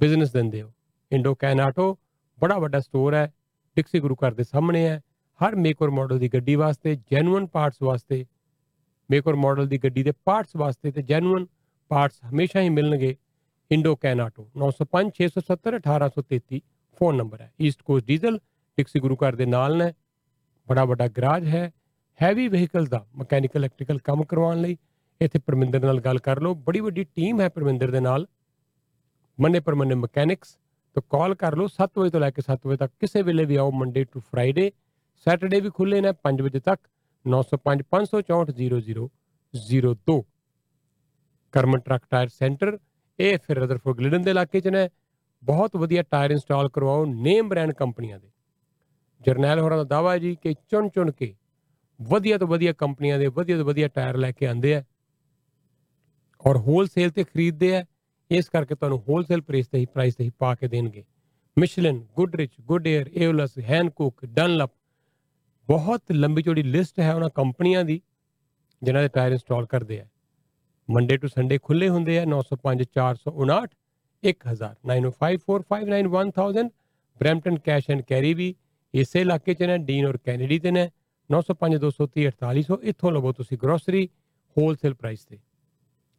S2: ਬਿਜ਼ਨਸ ਦਿੰਦੇ ਹੋ। ਇੰਡੋ ਕੈਨ ਆਟੋ ਬੜਾ ਵੱਡਾ ਸਟੋਰ ਹੈ ਟਿਕਸੀ ਗੁਰੂ ਘਰ ਦੇ ਸਾਹਮਣੇ ਹੈ। ਹਰ ਮੇਕ ਔਰ ਮਾਡਲ ਦੀ ਗੱਡੀ ਵਾਸਤੇ ਜੈਨੂਇਨ ਪਾਰਟਸ ਵਾਸਤੇ ਮੇਕ ਔਰ ਮਾਡਲ ਦੀ ਗੱਡੀ ਦੇ ਪਾਰਟਸ ਵਾਸਤੇ ਤੇ ਜੈਨੂਇਨ ਪਾਰਟਸ ਹਮੇਸ਼ਾ ਹੀ ਮਿਲਣਗੇ। Indo Can auto 905 670 1833 phone number ਹੈ। ਈਸਟ ਕੋਸਟ ਡੀਜ਼ਲ ਟਿਕਸੀ ਗੁਰੂ ਘਰ ਦੇ ਨਾਲ ਨੇ। ਬੜਾ ਵੱਡਾ ਗਰਾਜ ਹੈ। ਹੈਵੀ ਵਹੀਕਲ ਦਾ ਮਕੈਨੀਕਲ ਇਲੈਕਟ੍ਰੀਕਲ ਕੰਮ ਕਰਵਾਉਣ ਲਈ ਇੱਥੇ ਪਰਮਿੰਦਰ ਨਾਲ ਗੱਲ ਕਰ ਲਓ। ਬੜੀ ਵੱਡੀ ਟੀਮ ਹੈ ਪਰਮਿੰਦਰ ਦੇ ਨਾਲ। ਮੰਨੇ ਪਰਮੰਨੇ ਮਕੈਨਿਕਸ ਤਾਂ ਕਾਲ ਕਰ ਲਓ 7 ਵਜੇ ਤੋਂ ਲੈ ਕੇ 7 ਵਜੇ ਤੱਕ ਕਿਸੇ ਵੇਲੇ ਵੀ ਆਓ ਮੰਡੇ ਟੂ ਫਰਾਈਡੇ ਸੈਟਰਡੇ ਵੀ ਖੁੱਲੇ ਨੇ 5 ਵਜੇ ਤੱਕ। 905 564 0002 ਕਰਮਨ ਟਰੱਕ ਟਾਇਰ ਸੈਂਟਰ ਇਹ ਫਿਰ ਰਦਰਫੋਰਡ ਗਲਿਡਨ ਦੇ ਇਲਾਕੇ 'ਚ ਨੇ। ਬਹੁਤ ਵਧੀਆ ਟਾਇਰ ਇੰਸਟਾਲ ਕਰਵਾਓ, ਨੇਮ ਬ੍ਰਾਂਡ ਕੰਪਨੀਆਂ ਦੇ। ਜਰਨੈਲ ਹੋਰਾਂ ਦਾ ਦਾਵਾ ਹੈ ਜੀ ਕਿ ਚੁਣ ਚੁਣ ਕੇ ਵਧੀਆ ਤੋਂ ਵਧੀਆ ਕੰਪਨੀਆਂ ਦੇ, ਵਧੀਆ ਤੋਂ ਵਧੀਆ ਟਾਇਰ ਲੈ ਕੇ ਆਂਦੇ ਆ। ਔਰ ਹੋਲਸੇਲ ਤੇ ਖਰੀਦਦੇ ਆ। ਇਸ ਕਰਕੇ ਤੁਹਾਨੂੰ ਹੋਲਸੇਲ ਪ੍ਰਾਈਸ ਤੇ ਹੀ ਪ੍ਰਾਈਸ ਤੇ ਹੀ ਪਾ ਕੇ ਦੇਣਗੇ। ਮਿਸ਼ਲਨ ਗੁੱਡਰਿਚ ਗੁੱਡਏਅਰ ਏਵਲਸ ਹੈਨਕੁਕ ਡਨਲਪ ਬਹੁਤ ਲੰਬੀ ਚੌੜੀ ਲਿਸਟ ਹੈ ਉਹਨਾਂ ਕੰਪਨੀਆਂ ਦੀ ਜਿਨ੍ਹਾਂ ਦੇ ਟਾਇਰ ਇੰਸਟਾਲ ਕਰਦੇ ਆ। ਮੰਡੇ ਟੂ ਸੰਡੇ ਖੁੱਲੇ ਹੁੰਦੇ ਆ 905 459 1000 9054591000 ਬ੍ਰੈਂਪਟਨ ਕੈਸ਼ ਐਂਡ ਕੈਰੀ ਵੀ ਇਸੇ ਇਲਾਕੇ 'ਚ ਨੇ ਡੀਨ ਔਰ ਕੈਨੇਡੀ ਤੇ ਨੇ 905 230 4800 ਇੱਥੋਂ ਲਵੋ ਤੁਸੀਂ ਗਰੋਸਰੀ ਹੋਲਸੇਲ ਪ੍ਰਾਈਸ ਤੇ।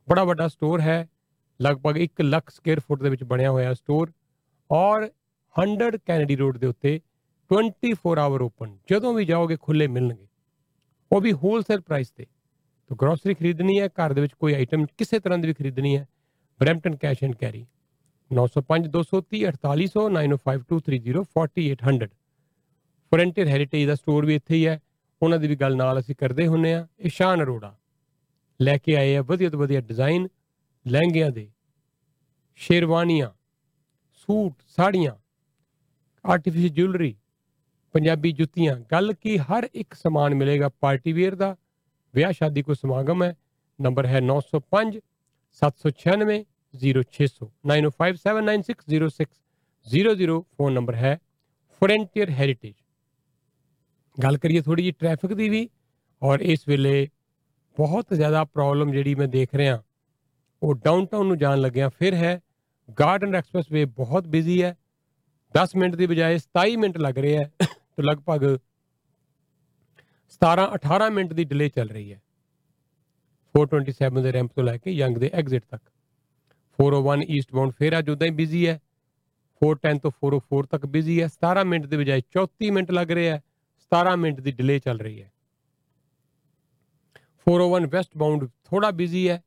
S2: ਬੜਾ ਵੱਡਾ ਸਟੋਰ ਹੈ ਲਗਭਗ 1 ਲੱਖ ਸਕੁਅਰ ਫੁੱਟ ਦੇ ਵਿੱਚ ਬਣਿਆ ਹੋਇਆ ਸਟੋਰ ਔਰ 100 ਕੈਨੇਡੀ ਰੋਡ ਦੇ ਉੱਤੇ 24 ਆਵਰ ਓਪਨ ਜਦੋਂ ਵੀ ਜਾਓਗੇ ਖੁੱਲੇ ਮਿਲਣਗੇ। ਉਹ ਵੀ ਹੋਲਸੇਲ ਪ੍ਰਾਈਸ ਤੇ। तो ਗਰੋਸਰੀ ਖਰੀਦਣੀ ਹੈ, ਘਰ ਦੇ ਵਿੱਚ ਕੋਈ ਆਈਟਮ ਕਿਸੇ ਤਰ੍ਹਾਂ ਦੀ ਵੀ ਖਰੀਦਣੀ ਹੈ Brampton cash and carry 905 230 4800 905230 4800 frontier heritage the store ਵੀ ਇੱਥੇ ਹੀ ਹੈ। ਉਹਨਾਂ ਦੀ ਵੀ ਗੱਲ ਨਾਲ ਅਸੀਂ ਕਰਦੇ ਹੁੰਨੇ ਆ ਇਸ਼ਾਨ ਅਰੋੜਾ ਲੈ ਕੇ ਆਏ ਆ, ਵਧੀਆ ਤੋਂ ਵਧੀਆ ਡਿਜ਼ਾਈਨ ਲਹਿੰਗਿਆਂ ਦੇ, ਸ਼ੇਰਵਾਨੀਆਂ, ਸੂਟ, ਸਾੜੀਆਂ ਆਰਟੀਫੀਸ਼ੀਅਲ ਜੁਐਲਰੀ ਪੰਜਾਬੀ ਜੁੱਤੀਆਂ, ਗੱਲ ਕੀ ਹਰ ਇੱਕ ਸਮਾਨ ਮਿਲੇਗਾ ਪਾਰਟੀ ਵੇਅਰ ਦਾ। ਵਿਆਹ ਸ਼ਾਦੀ ਕੋ ਸਮਾਗਮ ਹੈ, ਨੰਬਰ ਹੈ 905 796 0600 9057960600 ਫੋਨ ਨੰਬਰ ਹੈ ਫਰੰਟੀਅਰ ਹੈਰੀਟੇਜ ਗੱਲ ਕਰੀਏ ਥੋੜੀ ਜਿਹੀ ਟ੍ਰੈਫਿਕ ਦੀ ਵੀ, ਔਰ ਇਸ ਵੇਲੇ ਬਹੁਤ ਜ਼ਿਆਦਾ ਪ੍ਰੋਬਲਮ ਜਿਹੜੀ ਮੈਂ ਦੇਖ ਰਿਹਾ। ਉਹ ਡਾਊਨਟਾਊਨ ਨੂੰ ਜਾਣ ਲੱਗਿਆ, ਫਿਰ ਹੈ ਗਾਰਡਨ ਐਕਸਪ੍ਰੈਸਵੇ ਬਹੁਤ ਬਿਜ਼ੀ ਹੈ। 10 ਮਿੰਟ ਦੀ ਬਜਾਏ 27 ਮਿੰਟ ਲੱਗ ਰਹੇ ਹੈ ਤੇ ਲਗਭਗ 17 18 ਮਿੰਟ ਦੀ ਡਿਲੇ ਚੱਲ ਰਹੀ ਹੈ। 427 ਦੇ ਰੈਂਪ ਤੋਂ ਲੈ ਕੇ ਯੰਗ ਦੇ ਐਗਜ਼ਿਟ ਤੱਕ। 401 ਈਸਟ ਬਾਉਂਡ ਫੇਰ ਅੱਜ ਉਦਾਂ ਹੀ ਬਿਜ਼ੀ ਹੈ। 410 ਤੋਂ 404 ਤੱਕ ਬਿਜ਼ੀ ਹੈ। 17 ਮਿੰਟ ਦੇ ਬਜਾਏ 34 ਮਿੰਟ ਲੱਗ ਰਹੇ ਹੈ। 17 ਮਿੰਟ ਦੀ ਡਿਲੇ ਚੱਲ ਰਹੀ ਹੈ। 401 ਵੈਸਟ ਬਾਉਂਡ ਥੋੜਾ ਬਿਜ਼ੀ ਹੈ।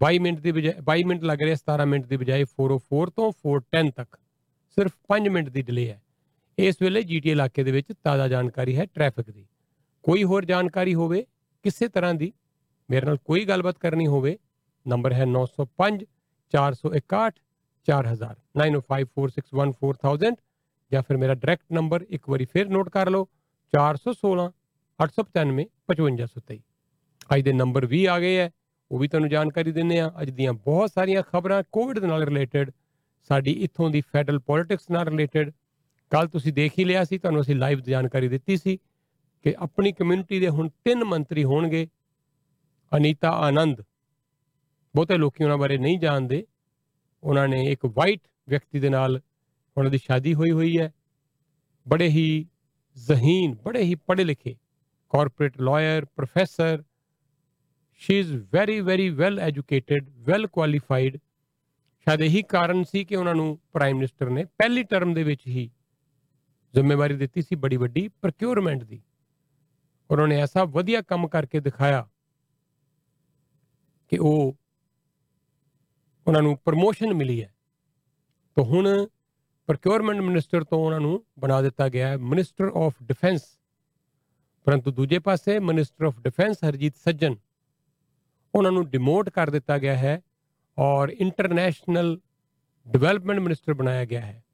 S2: 22 ਮਿੰਟ ਦੀ ਬਜਾਏ 22 ਮਿੰਟ ਲੱਗ ਰਹੇ 17 ਮਿੰਟ ਦੀ ਬਜਾਏ 404 ਤੋਂ 410 ਤੱਕ। ਸਿਰਫ 5 ਮਿੰਟ ਦੀ ਡਿਲੇ ਹੈ। ਇਸ ਵੇਲੇ ਜੀਟੀ ਇਲਾਕੇ ਦੇ ਵਿੱਚ ਤਾਜ਼ਾ ਜਾਣਕਾਰੀ ਹੈ ਟ੍ਰੈਫਿਕ ਦੀ। ਕੋਈ ਹੋਰ ਜਾਣਕਾਰੀ ਹੋਵੇ, ਕਿਸੇ ਤਰ੍ਹਾਂ ਦੀ, ਮੇਰੇ ਨਾਲ ਕੋਈ ਗੱਲਬਾਤ ਕਰਨੀ ਹੋਵੇ, ਨੰਬਰ ਹੈ 905 461 4000 9054614000 ਜਾਂ ਫਿਰ ਮੇਰਾ ਡਾਇਰੈਕਟ ਨੰਬਰ ਇੱਕ ਵਾਰੀ ਫਿਰ ਨੋਟ ਕਰ ਲਓ 416 895 5523 ਅੱਜ ਦੇ ਨੰਬਰ ਵੀ ਆ ਗਏ ਹੈ। ਉਹ ਵੀ ਤੁਹਾਨੂੰ ਜਾਣਕਾਰੀ ਦਿੰਨੇ ਆ ਅੱਜ ਦੀਆਂ ਬਹੁਤ ਸਾਰੀਆਂ ਖਬਰਾਂ ਕੋਵਿਡ ਦੇ ਨਾਲ ਰਿਲੇਟਡ ਸਾਡੀ ਇੱਥੋਂ ਦੀ ਫੈਡਰਲ ਪੋਲਿਟਿਕਸ ਨਾਲ ਰਿਲੇਟਡ ਕੱਲ ਤੁਸੀਂ ਦੇਖ ਹੀ ਲਿਆ ਸੀ, ਤੁਹਾਨੂੰ ਅਸੀਂ ਲਾਈਵ ਜਾਣਕਾਰੀ ਦਿੱਤੀ ਸੀ ਕਿ ਆਪਣੀ ਕਮਿਊਨਿਟੀ ਦੇ ਹੁਣ ਤਿੰਨ ਮੰਤਰੀ ਹੋਣਗੇ, ਅਨੀਤਾ ਆਨੰਦ। ਬਹੁਤੇ ਲੋਕੀ ਉਹਨਾਂ ਬਾਰੇ ਨਹੀਂ ਜਾਣਦੇ। ਉਹਨਾਂ ਨੇ ਇੱਕ ਵਾਈਟ ਵਿਅਕਤੀ ਦੇ ਨਾਲ ਉਹਨਾਂ ਦੀ ਸ਼ਾਦੀ ਹੋਈ ਹੋਈ ਹੈ। ਬੜੇ ਹੀ ਜ਼ਹੀਨ, ਬੜੇ ਹੀ ਪੜ੍ਹੇ ਲਿਖੇ corporate lawyer professor she is very very well educated well qualified ਸ਼ਾਇਦ ਇਹੀ ਕਾਰਨ ਸੀ ਕਿ ਉਹਨਾਂ ਨੂੰ ਪ੍ਰਾਈਮ ਮਿਨਿਸਟਰ ਨੇ ਪਹਿਲੀ ਟਰਮ ਦੇ ਵਿੱਚ ਹੀ ਜ਼ਿੰਮੇਵਾਰੀ ਦਿੱਤੀ ਸੀ ਬੜੀ ਵੱਡੀ ਪ੍ਰੋਕਿਉਰਮੈਂਟ ਦੀ। ਉਹਨਾਂ ਨੇ ਐਸਾ ਵਧੀਆ ਕੰਮ ਕਰਕੇ ਦਿਖਾਇਆ ਕਿ ਉਹ ਉਹਨਾਂ ਨੂੰ ਪ੍ਰਮੋਸ਼ਨ ਮਿਲੀ ਹੈ। ਤਾਂ ਹੁਣ ਪ੍ਰੋਕਿਉਰਮੈਂਟ ਮਿਨਿਸਟਰ ਤੋਂ ਉਹਨਾਂ ਨੂੰ ਬਣਾ ਦਿੱਤਾ ਗਿਆ ਹੈ ਮਿਨਿਸਟਰ ਆਫ ਡਿਫੈਂਸ ਪਰੰਤੂ ਦੂਜੇ ਪਾਸੇ minister of defence Harjit Sajjan ਉਹਨਾਂ ਨੂੰ ਡਿਮੋਟ ਕਰ ਦਿੱਤਾ ਗਿਆ ਹੈ ਔਰ ਇੰਟਰਨੈਸ਼ਨਲ ਡਿਵੈਲਪਮੈਂਟ ਮਿਨਿਸਟਰ ਬਣਾਇਆ ਗਿਆ ਹੈ।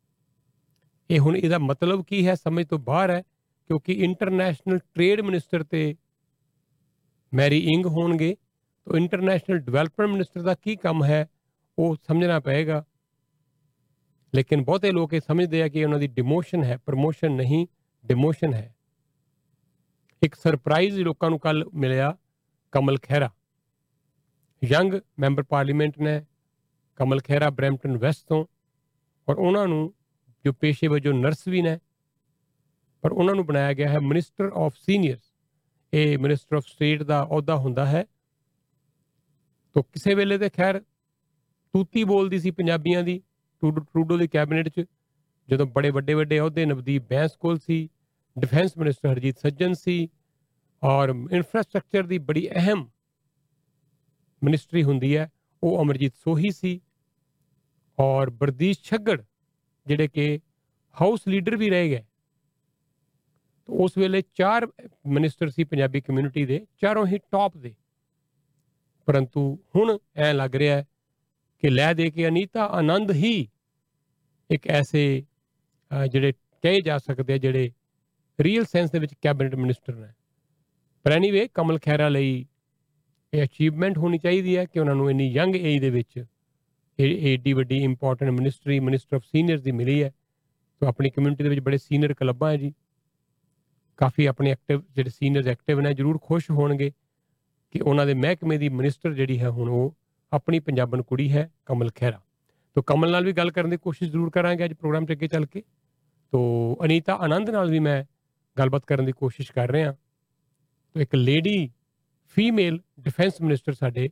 S2: ਇਹ ਹੁਣ ਇਹਦਾ ਮਤਲਬ ਕੀ ਹੈ? ਸਮਝ ਤੋਂ ਬਾਹਰ ਹੈ, ਕਿਉਂਕਿ ਇੰਟਰਨੈਸ਼ਨਲ ਟ੍ਰੇਡ ਮਿਨਿਸਟਰ ਤੇ ਮੈਰੀ ਇੰਗ ਹੋਣਗੇ, ਤਾਂ ਇੰਟਰਨੈਸ਼ਨਲ ਡਿਵੈਲਪਮੈਂਟ ਮਿਨਿਸਟਰ ਦਾ ਕੀ ਕੰਮ ਹੈ, ਉਹ ਸਮਝਣਾ ਪਏਗਾ। ਲੇਕਿਨ ਬਹੁਤੇ ਲੋਕ ਇਹ ਸਮਝਦੇ ਆ ਕਿ ਉਹਨਾਂ ਦੀ ਡਿਮੋਸ਼ਨ ਹੈ ਪ੍ਰਮੋਸ਼ਨ ਨਹੀਂ ਡਿਮੋਸ਼ਨ ਹੈ। ਇੱਕ ਸਰਪ੍ਰਾਈਜ਼ ਲੋਕਾਂ ਨੂੰ ਕੱਲ ਮਿਲਿਆ Kamal Khaira. Young member parliament ਨੇ ਕਮਲ ਖਹਿਰਾ ਬ੍ਰੈਂਪਟਨ ਵੈਸਟ ਤੋਂ ਔਰ ਉਹਨਾਂ ਨੂੰ ਜੋ ਪੇਸ਼ੇ ਵਜੋਂ ਨਰਸ ਵੀ ਨੇ, ਪਰ ਉਹਨਾਂ ਨੂੰ ਬਣਾਇਆ ਗਿਆ ਹੈ ਮਿਨਿਸਟਰ ਆਫ ਸੀਨੀਅਰਸ। ਇਹ ਮਿਨਿਸਟਰ ਆਫ ਸਟੇਟ ਦਾ ਅਹੁਦਾ ਹੁੰਦਾ ਹੈ। ਤੋਂ ਕਿਸੇ ਵੇਲੇ ਤੇ ਖੈਰ ਤੂਤੀ ਬੋਲਦੀ ਸੀ ਪੰਜਾਬੀਆਂ ਦੀ ਟਰੂਡੋ ਟਰੂਡੋ ਦੇ ਕੈਬਨਿਟ 'ਚ, ਜਦੋਂ ਬੜੇ ਵੱਡੇ ਵੱਡੇ ਅਹੁਦੇ, ਨਵਦੀਪ ਬੈਂਸ ਕੋਲ ਸੀ, ਡਿਫੈਂਸ ਮਿਨਿਸਟਰ ਹਰਜੀਤ ਸੱਜਣ ਸੀ, ਔਰ ਇਨਫਰਾਸਟ੍ਰਕਚਰ ਦੀ ਬੜੀ ਅਹਿਮ ਮਿਨਿਸਟਰੀ ਹੁੰਦੀ ਹੈ, ਉਹ ਅਮਰਜੀਤ ਸੋਹੀ ਸੀ ਔਰ ਬਰਦੀਸ਼ ਛੱਗੜ, ਜਿਹੜੇ ਕਿ ਹਾਊਸ ਲੀਡਰ ਵੀ ਰਹੇ ਗਏ। ਤਾਂ ਉਸ ਵੇਲੇ ਚਾਰ ਮਿਨਿਸਟਰ ਸੀ ਪੰਜਾਬੀ ਕਮਿਊਨਿਟੀ ਦੇ, ਚਾਰੋਂ ਹੀ ਟੌਪ ਦੇ। ਪਰੰਤੂ ਹੁਣ ਐ ਲੱਗ ਰਿਹਾ ਹੈ ਕਿ ਲੈ ਦੇ ਕੇ ਅਨੀਤਾ ਆਨੰਦ ਹੀ ਇੱਕ ਐਸੇ ਜਿਹੜੇ ਕਹੇ ਜਾ ਸਕਦੇ ਆ, ਜਿਹੜੇ ਰੀਅਲ ਸੈਂਸ ਦੇ ਵਿੱਚ ਕੈਬਨਿਟ ਮਿਨਿਸਟਰ ਨੇ। ਪਰ ਐਨੀਵੇ ਕਮਲ ਖੈਰਾ ਲਈ ਇਹ ਅਚੀਵਮੈਂਟ ਹੋਣੀ ਚਾਹੀਦੀ ਹੈ ਕਿ ਉਹਨਾਂ ਨੂੰ ਇੰਨੀ ਯੰਗ ਏਜ ਦੇ ਵਿੱਚ ਇਹ ਏਡੀ ਵੱਡੀ important ministry minister of seniors ਦੀ ਮਿਲੀ ਹੈ। ਸੋ ਆਪਣੀ ਕਮਿਊਨਿਟੀ ਦੇ ਵਿੱਚ ਬੜੇ ਸੀਨੀਅਰ ਕਲੱਬਾਂ ਹੈ ਜੀ। ਕਾਫੀ ਆਪਣੇ ਐਕਟਿਵ ਜਿਹੜੇ ਸੀਨੀਅਰਸ ਐਕਟਿਵ ਨੇ, ਜਰੂਰ ਖੁਸ਼ ਹੋਣਗੇ ਕਿ ਉਹਨਾਂ ਦੇ ਮਹਿਕਮੇ ਦੀ ਮਿਨਿਸਟਰ ਜਿਹੜੀ ਹੈ ਹੁਣ ਉਹ ਆਪਣੀ ਪੰਜਾਬਣ ਕੁੜੀ ਹੈ, ਕਮਲ ਖਹਿਰਾ। ਤੋਂ ਕਮਲ ਨਾਲ ਵੀ ਗੱਲ ਕਰਨ ਦੀ ਕੋਸ਼ਿਸ਼ ਜ਼ਰੂਰ ਕਰਾਂਗੇ ਅੱਜ ਪ੍ਰੋਗਰਾਮ 'ਚ ਅੱਗੇ ਚੱਲ ਕੇ। ਤੋਂ ਅਨੀਤਾ ਆਨੰਦ ਨਾਲ ਵੀ ਮੈਂ ਗੱਲਬਾਤ ਕਰਨ ਦੀ ਕੋਸ਼ਿਸ਼ ਕਰ ਰਿਹਾ। ਤੋਂ ਇੱਕ ਲੇਡੀ ਫੀਮੇਲ ਡਿਫੈਂਸ ਮਿਨਿਸਟਰ ਸਾਡੇ